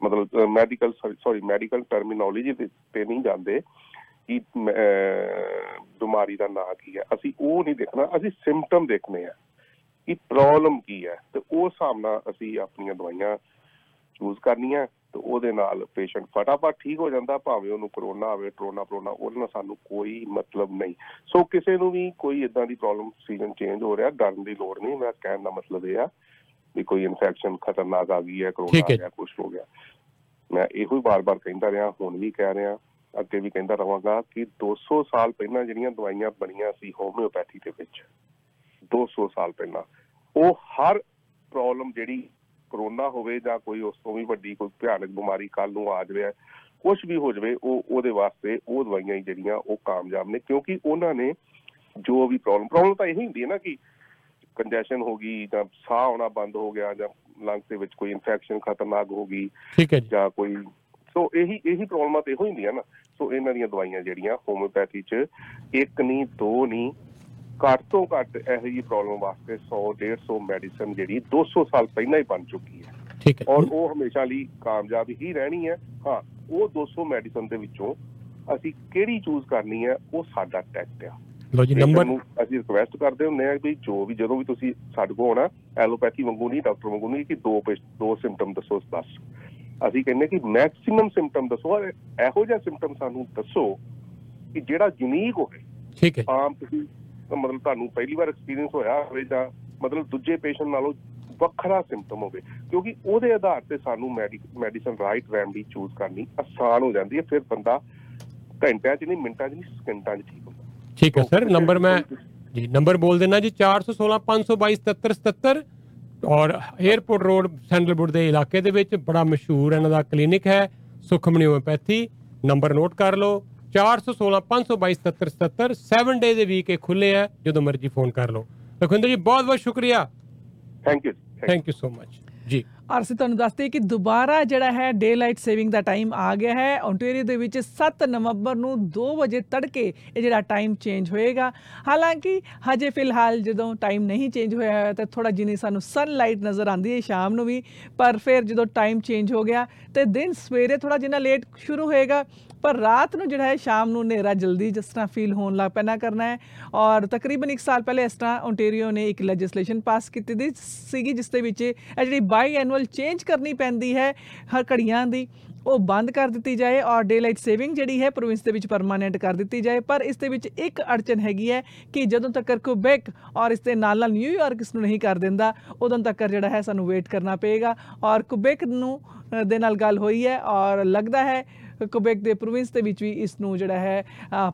S48: ਮਤਲਬ ਮੈਡੀਕਲ ਸੌਰੀ ਮੈਡੀਕਲ ਟਰਮੀਨੋਲੋਜੀ ਤੇ ਨਹੀਂ ਜਾਂਦੇ ਕਿ ਅਹ, ਬਿਮਾਰੀ ਦਾ ਨਾਂ ਕੀ ਹੈ। ਅਸੀਂ ਉਹ ਨਹੀਂ ਦੇਖਣਾ ਅਸੀਂ ਸਿੰਪਟਮ ਦੇਖਣੇ ਆ ਕਿ ਪ੍ਰੋਬਲਮ ਕੀ ਹੈ। ਤੇ ਉਸ ਹਿਸਾਬ ਨਾਲ ਅਸੀਂ ਆਪਣੀਆਂ ਦਵਾਈਆਂ ਚੂਜ਼ ਕਰਨੀਆਂ ਤੇ ਉਹਦੇ ਨਾਲ ਪੇਸ਼ੈਂਟ ਫਟਾਫਟ ਠੀਕ ਹੋ ਜਾਂਦਾ ਭਾਵੇਂ ਉਹਨੂੰ ਕਰੋਨਾ ਆਵੇ ਕਰੋਨਾ ਕਰੋਨਾ ਉਹਦੇ ਨਾਲ ਸਾਨੂੰ ਕੋਈ ਮਤਲਬ ਨਹੀਂ। ਸੋ ਕਿਸੇ ਨੂੰ ਵੀ ਕੋਈ ਇਦਾਂ ਦੀ ਪ੍ਰੋਬਲਮ ਸੀਜ਼ਨ ਚੇਂਜ ਹੋ ਰਿਹਾ ਡਰਨ ਦੀ ਲੋੜ ਨਹੀਂ। ਮੇਰਾ ਕਹਿਣ ਦਾ ਮਤਲਬ ਇਹ ਆ ਵੀ ਕੋਈ ਇਨਫੈਕਸ਼ਨ ਖਤਰਨਾਕ ਆ ਗਈ ਹੈ ਕਰੋਨਾ ਆ। ਗਿਆ ਕੁਝ ਹੋ ਗਿਆ ਮੈਂ ਇਹੋ ਹੀ ਬਾਰ-ਬਾਰ ਕਹਿੰਦਾ ਰਿਹਾ ਹੁਣ ਵੀ ਕਹਿ ਰਿਹਾ ਅੱਗੇ ਵੀ ਕਹਿੰਦਾ ਰਵਾਂਗਾ ਕਿ 200 ਸਾਲ ਪਹਿਲਾਂ ਜਿਹੜੀਆਂ ਦਵਾਈਆਂ ਬਣੀਆਂ ਸੀ ਹੋਮਿਓਪੈਥੀ ਦੇ ਵਿੱਚ 200 ਸਾਲ ਪਹਿਲਾਂ ਉਹ ਹਰ ਪ੍ਰੋਬਲਮ ਜਿਹੜੀ ਕਰੋਨਾ ਹੋਵੇ ਜਾਂ ਕੋਈ ਉਸ ਤੋਂ ਵੀ ਵੱਡੀ ਕੋਈ ਭਿਆਨਕ ਬਿਮਾਰੀ ਕੱਲ ਨੂੰ ਆ ਜਾਵੇ ਕੁਝ ਵੀ ਹੋ ਜਾਵੇ ਉਹ ਉਹਦੇ ਵਾਸਤੇ ਉਹ ਦਵਾਈਆਂ ਹੀ ਜਿਹੜੀਆਂ ਉਹ ਕਾਮਯਾਬ ਨੇ ਕਿਉਂਕਿ ਉਹਨਾਂ ਨੇ ਜੋ ਵੀ ਪ੍ਰੋਬਲਮ ਪ੍ਰੋਬਲਮ ਤਾਂ ਇਹੀ ਹੁੰਦੀ ਹੈ ਨਾ ਕਿ ਕੰਜੈਸ਼ਨ ਹੋ ਗਈ ਜਾਂ ਸਾਹ ਆਉਣਾ ਬੰਦ ਹੋ ਗਿਆ ਜਾਂ ਲੰਗ ਦੇ ਵਿੱਚ ਕੋਈ ਇਨਫੈਕਸ਼ਨ ਖਤਰਨਾਕ ਹੋ ਗਈ
S2: ਠੀਕ ਹੈ ਜੀ।
S48: ਜਾਂ ਕੋਈ ਸੋ ਇਹੀ ਇਹੀ ਪ੍ਰੋਬਲਮਾਂ ਤੇ ਇਹੋ ਹੁੰਦੀਆਂ ਨਾ। ਸੋ ਇਹਨਾਂ ਦੀਆਂ ਦਵਾਈਆਂ ਜਿਹੜੀਆਂ ਹੋਮਿਓਪੈਥੀ ਚ ਇੱਕ ਨਹੀਂ ਦੋ ਨਹੀਂ ਘੱਟ ਤੋਂ ਘੱਟ ਇਹੋ ਜਿਹੀ ਪ੍ਰੋਬਲਮ ਵਾਸਤੇ 100 150 ਮੈਡੀਸਨ ਜਿਹੜੀ 200 ਸਾਲ ਪਹਿਲਾਂ ਹੀ ਬਣ ਚੁੱਕੀ ਹੈ।
S2: ਠੀਕ ਹੈ।
S48: ਔਰ ਉਹ ਹਮੇਸ਼ਾ ਲਈ ਕਾਮਯਾਬ ਹੀ ਰਹਿਣੀ ਹੈ। ਹਾਂ ਉਹ 200 ਮੈਡੀਸਨ ਦੇ ਵਿੱਚੋਂ ਅਸੀਂ ਕਿਹੜੀ ਚੂਜ਼ ਕਰਨੀ ਹੈ ਉਹ ਸਾਡਾ ਟੈਕਟ ਆ।
S2: ਲੋ ਜੀ ਨੰਬਰ
S48: ਅਸੀਂ ਰਿਕਵੈਸਟ ਕਰਦੇ ਹੁੰਦੇ ਆ ਵੀ ਜੋ ਵੀ ਜਦੋਂ ਵੀ ਤੁਸੀਂ ਸਾਡੇ ਕੋਲ ਆਉਣਾ ਐਲੋਪੈਥੀ ਵਾਂਗੂ ਨਹੀਂ ਡਾਕਟਰ ਵਾਂਗੂ ਨਹੀਂ ਕਿ ਦੋ ਦੋ ਸਿੰਪਟਮ ਦੱਸੋ ਬਸ। ਅਸੀਂ ਕਹਿੰਦੇ ਕਿ ਮੈਕਸਿਮਮ ਸਿੰਪਟਮ ਦੱਸੋ ਔਰ ਇਹੋ ਜਿਹਾ ਸਿੰਪਟਮ ਸਾਨੂੰ ਦੱਸੋ ਕਿ ਜਿਹੜਾ ਯੂਨੀਕ ਹੋਵੇ।
S2: ਠੀਕ ਹੈ।
S48: ਆਮ ਤੁਸੀਂ ਮਤਲਬ ਤੁਹਾਨੂੰ ਪਹਿਲੀ ਵਾਰ ਐਕਸਪੀਰੀਅੰਸ ਹੋਇਆ ਹੋਵੇ ਜਾਂ ਮਤਲਬ ਦੂਜੇ ਪੇਸ਼ੈਂਟ ਨਾਲੋਂ ਵੱਖਰਾ ਸਿੰਪਟਮ ਹੋਵੇ ਕਿਉਂਕਿ ਉਹਦੇ ਆਧਾਰ ਤੇ ਸਾਨੂੰ ਮੈਡੀਸਨ ਰਾਈਟ ਰੈਮਡੀ ਚੂਜ਼ ਕਰਨੀ ਆਸਾਨ ਹੋ ਜਾਂਦੀ ਹੈ ਫਿਰ ਬੰਦਾ ਘੰਟਿਆਂ 'ਚ ਨਹੀਂ ਮਿੰਟਾਂ 'ਚ ਨਹੀਂ ਸਕਿੰਟਾਂ 'ਚ ਠੀਕ
S2: ਠੀਕ ਹੈ ਸਰ ਨੰਬਰ ਮੈਂ ਜੀ ਨੰਬਰ ਬੋਲ ਦੇਣਾ ਜੀ 416 522 7777 ਔਰ 에어ਪੋਰਟ ਰੋਡ ਸੈਂਡਲਵੁੱਡ ਦੇ ਇਲਾਕੇ ਦੇ ਵਿੱਚ ਬੜਾ ਮਸ਼ਹੂਰ ਇਹਨਾਂ ਦਾ ਕਲੀਨਿਕ ਹੈ ਸੁਖਮਨੀ ਹੋਮਿਓਪੈਥੀ ਨੰਬਰ ਨੋਟ ਕਰ ਲਓ 416 522 7777 7 ਡੇ ਦੇ ਵੀਕ ਇਹ ਖੁੱਲੇ ਹੈ ਜਦੋਂ ਮਰਜ਼ੀ ਫੋਨ ਕਰ ਲਓ। ਲਖਵਿੰਦਰ ਜੀ ਬਹੁਤ ਬਹੁਤ ਸ਼ੁਕਰੀਆ
S48: thank you
S2: thank you so much ਜੀ।
S36: ਔਰ ਅਸੀਂ ਤੁਹਾਨੂੰ ਦੱਸਦੇ ਕਿ ਦੁਬਾਰਾ ਜਿਹੜਾ ਹੈ ਡੇ ਲਾਈਟ ਸੇਵਿੰਗ ਦਾ ਟਾਈਮ ਆ ਗਿਆ ਹੈ। ਓਨਟਾਰੀਓ ਦੇ ਵਿੱਚ 7 ਨਵੰਬਰ ਨੂੰ 2 ਵਜੇ ਤੜਕੇ ਇਹ ਜਿਹੜਾ ਟਾਈਮ ਚੇਂਜ ਹੋਏਗਾ। ਹਾਲਾਂਕਿ ਹਜੇ ਫਿਲਹਾਲ ਜਦੋਂ ਟਾਈਮ ਨਹੀਂ ਚੇਂਜ ਹੋਇਆ ਹੈ ਤਾਂ ਥੋੜਾ ਜਿਨੀ ਸਾਨੂੰ ਸਨਲਾਈਟ ਨਜ਼ਰ ਆਉਂਦੀ ਹੈ ਸ਼ਾਮ ਨੂੰ ਵੀ, ਪਰ ਫਿਰ ਜਦੋਂ ਟਾਈਮ ਚੇਂਜ ਹੋ ਗਿਆ ਤੇ ਦਿਨ ਸਵੇਰੇ ਥੋੜਾ ਜਿੰਨਾ ਲੇਟ ਸ਼ੁਰੂ ਹੋਏਗਾ, ਪਰ ਰਾਤ ਨੂੰ ਜਿਹੜਾ ਹੈ ਸ਼ਾਮ ਨੂੰ ਹਨੇਰਾ ਜਲਦੀ ਜਿਸ ਤਰ੍ਹਾਂ ਫੀਲ ਹੋਣ ਲੱਗ ਪੈਣਾ ਕਰਨਾ ਹੈ। ਔਰ ਤਕਰੀਬਨ 1 ਸਾਲ ਪਹਿਲੇ ਇਸ ਤਰ੍ਹਾਂ ਓਨਟਾਰੀਓ ਨੇ ਇੱਕ ਲੈਜਿਸਲੇਸ਼ਨ ਪਾਸ ਕੀਤੀ ਦੀ ਸੀਗੀ, ਜਿਸ ਦੇ ਵਿੱਚ ਇਹ ਜਿਹੜੀ ਬਾਈ ਐਨੂਅਲ ਚੇਂਜ ਕਰਨੀ ਪੈਂਦੀ ਹੈ ਹਰ ਘੜੀਆਂ ਦੀ। ਉਹ ਬੰਦ ਕਰ ਦਿੱਤੀ ਜਾਏ ਔਰ ਡੇ ਲਾਈਟ ਸੇਵਿੰਗ ਜਿਹੜੀ ਹੈ ਪ੍ਰੋਵਿੰਸ ਦੇ ਵਿੱਚ ਪਰਮਾਨੈਂਟ ਕਰ ਦਿੱਤੀ ਜਾਏ। ਪਰ ਇਸ ਦੇ ਵਿੱਚ ਇੱਕ ਅੜਚਨ ਹੈਗੀ ਹੈ ਕਿ ਜਦੋਂ ਤੱਕ ਕੁਬੈਕ ਔਰ ਇਸ ਦੇ ਨਾਲ ਨਾਲ ਨਿਊਯਾਰਕ ਇਸ ਨੂੰ ਨਹੀਂ ਕਰ ਦਿੰਦਾ ਉਦੋਂ ਤੱਕ ਜਿਹੜਾ ਹੈ ਸਾਨੂੰ ਵੇਟ ਕਰਨਾ ਪਏਗਾ। ਔਰ ਕੁਬੈਕ ਨੂੰ ਅ, ਦੇ ਨਾਲ ਗੱਲ ਹੋਈ ਹੈ ਔਰ ਲੱਗਦਾ ਹੈ ਕੁਬੈਕ ਦੇ ਪ੍ਰੋਵਿੰਸ ਦੇ ਵਿੱਚ ਵੀ ਇਸ ਨੂੰ ਜਿਹੜਾ ਹੈ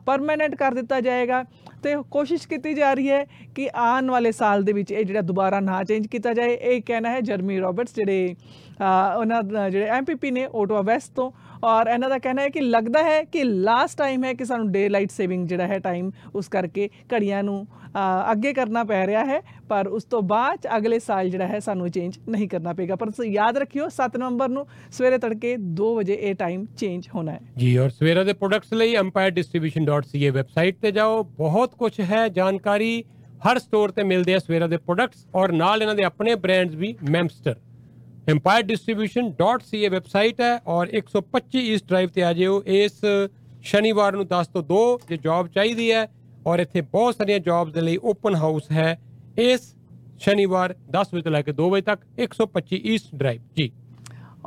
S36: ਪਰਮਾਨੈਂਟ ਕਰ ਦਿੱਤਾ ਜਾਏਗਾ। ਤੇ ਕੋਸ਼ਿਸ਼ ਕੀਤੀ ਜਾ ਰਹੀ ਹੈ ਕਿ ਆਉਣ ਵਾਲੇ ਸਾਲ ਦੇ ਵਿੱਚ ਇਹ ਜਿਹੜਾ ਦੁਬਾਰਾ ਨਾ ਚੇਂਜ ਕੀਤਾ ਜਾਏ। ਇਹ ਕਹਿਣਾ ਹੈ ਜਰਮੀ ਰਾਬਰਟਸ ਜਿਹੜੇ ਅ, ਉਹਨਾਂ ਦਾ ਜਿਹੜੇ ਐਮਪੀਪੀ ਨੇ ਓਟਵਾ ਵੈਸਟ ਤੋਂ। ਔਰ ਇਹਨਾਂ ਦਾ ਕਹਿਣਾ ਹੈ ਕਿ ਲੱਗਦਾ ਹੈ ਕਿ ਲਾਸਟ ਟਾਈਮ ਹੈ ਕਿ ਸਾਨੂੰ ਡੇ ਲਾਈਟ ਸੇਵਿੰਗ ਜਿਹੜਾ ਹੈ ਟਾਈਮ ਉਸ ਕਰਕੇ ਘੜੀਆਂ ਨੂੰ ਅ, ਅੱਗੇ ਕਰਨਾ ਪੈ ਰਿਹਾ ਹੈ ਪਰ ਉਸ ਤੋਂ ਬਾਅਦ 'ਚ ਅਗਲੇ ਸਾਲ ਜਿਹੜਾ ਹੈ ਸਾਨੂੰ ਚੇਂਜ ਨਹੀਂ ਕਰਨਾ ਪਏਗਾ। ਪਰ ਤੁਸੀਂ ਯਾਦ ਰੱਖਿਓ 7 ਨਵੰਬਰ ਨੂੰ ਸਵੇਰੇ ਤੜਕੇ 2 ਵਜੇ ਇਹ ਟਾਈਮ ਚੇਂਜ ਹੋਣਾ ਹੈ।
S2: ਜੀ ਔਰ ਸਵੇਰਾ ਦੇ ਪ੍ਰੋਡਕਟਸ ਲਈ empiredistribution.ca ਵੈਬਸਾਈਟ ਤੇ ਜਾਓ। ਬਹੁਤ ਕੁਝ ਹੈ ਜਾਣਕਾਰੀ ਹਰ ਸਟੋਰ ਤੇ ਮਿਲਦੇ ਆ ਸਵੇਰਾ ਦੇ ਪ੍ਰੋਡਕਟਸ ਔਰ ਨਾਲ ਇਹਨਾਂ ਦੇ ਆਪਣੇ ਬ੍ਰਾਂਡਸ ਵੀ ਮੈਮਸਟਰ empiredistribution.ca ਵੈਬਸਾਈਟ ਹੈ ਔਰ 125 ਈਸਟ ਡਰਾਈਵ ਤੇ ਆ ਜਿਓ। ਇਸ ਸ਼ਨੀਵਾਰ ਨੂੰ 10 ਤੋਂ 2 ਜੇ ਜੌਬ ਚਾਹੀਦੀ ਹੈ ਔਰ ਇੱਥੇ ਬਹੁਤ ਸਾਰੀਆਂ ਜੌਬਸ ਦੇ ਲਈ ਓਪਨ ਹਾਊਸ ਹੈ। ਇਸ ਸ਼ਨੀਵਾਰ 10 ਵਜੇ ਤੋਂ ਲੈ ਕੇ 2 ਵਜੇ ਤੱਕ 125 ਈਸਟ ਡਰਾਈਵ ਜੀ।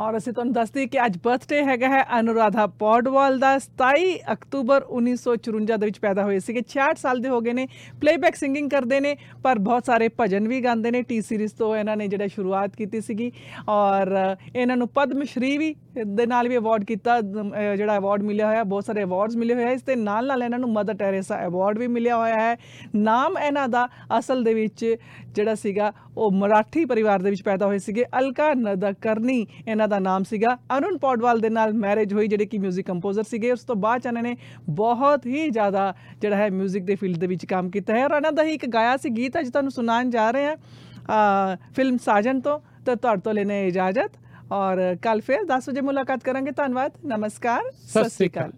S36: ਔਰ ਅਸੀਂ ਤੁਹਾਨੂੰ ਦੱਸਦੇ ਕਿ ਅੱਜ ਬਰਥਡੇ ਹੈਗਾ ਹੈ ਅਨੁਰਾਧਾ ਪੌਡਵਾਲ ਦਾ 27 ਅਕਤੂਬਰ 1954 ਦੇ ਵਿੱਚ ਪੈਦਾ ਹੋਏ ਸੀਗੇ 66 ਸਾਲ ਦੇ ਹੋ ਗਏ ਨੇ ਪਲੇਬੈਕ ਸਿੰਗਿੰਗ ਕਰਦੇ ਨੇ, ਪਰ ਬਹੁਤ ਸਾਰੇ ਭਜਨ ਵੀ ਗਾਉਂਦੇ ਨੇ ਟੀ ਸੀਰੀਜ਼ ਤੋਂ ਇਹਨਾਂ ਨੇ ਜਿਹੜਾ ਸ਼ੁਰੂਆਤ ਕੀਤੀ ਸੀਗੀ ਔਰ ਇਹਨਾਂ ਨੂੰ ਪਦਮ ਸ਼੍ਰੀ ਵੀ ਦੇ ਨਾਲ ਵੀ ਅਵਾਰਡ ਕੀਤਾ ਅਹ ਜਿਹੜਾ ਅਵਾਰਡ ਮਿਲਿਆ ਹੋਇਆ ਬਹੁਤ ਸਾਰੇ ਅਵਾਰਡਸ ਮਿਲੇ ਹੋਏ ਆ ਇਸ ਦੇ ਨਾਲ ਨਾਲ ਇਹਨਾਂ ਨੂੰ ਮਦਰ ਟੈਰੇਸਾ ਅਵਾਰਡ ਵੀ ਮਿਲਿਆ ਹੋਇਆ ਹੈ ਨਾਮ ਇਹਨਾਂ ਦਾ ਅਸਲ ਦੇ ਵਿੱਚ ਜਿਹੜਾ ਸੀਗਾ ਉਹ ਮਰਾਠੀ ਪਰਿਵਾਰ ਦੇ ਵਿੱਚ ਪੈਦਾ ਹੋਏ ਸੀਗੇ ਅਲਕਾ ਨਦਕਰਨੀ ਇਹਨਾਂ ਦਾ ਨਾਮ ਸੀਗਾ ਅਰੁਣ ਪੌਡਵਾਲ ਦੇ ਨਾਲ ਮੈਰਿਜ ਹੋਈ ਜਿਹੜੇ ਕਿ 뮤직 ਕੰਪੋਜ਼ਰ ਸੀਗੇ ਉਸ ਤੋਂ ਬਾਅਦ 'ਚ ਇਹਨਾਂ ਨੇ ਬਹੁਤ ਹੀ ਜ਼ਿਆਦਾ ਜਿਹੜਾ ਹੈ 뮤직 ਦੇ ਫੀਲਡ ਦੇ ਵਿੱਚ ਕੰਮ ਕੀਤਾ ਹੈ ਔਰ ਇਹਨਾਂ ਦਾ ਹੀ ਇੱਕ ਗਾਇਆ ਸੀ ਗੀਤ ਅੱਜ ਤੁਹਾਨੂੰ ਸੁਣਾਉਣ ਜਾ ਰਹੇ ਹਾਂ ਫਿਲਮ ਸਾਜਨ ਤੋਂ ਤਾਂ ਤੁਹਾਡੇ ਤੋਂ ਲੈਣੇ ਇਜਾਜ਼ਤ ਔਰ ਕੱਲ ਫਿਰ 10 ਵਜੇ ਮੁਲਾਕਾਤ ਕਰਾਂਗੇ। ਧੰਨਵਾਦ ਨਮਸਕਾਰ
S2: ਸਤਿ ਸ੍ਰੀ ਅਕਾਲ।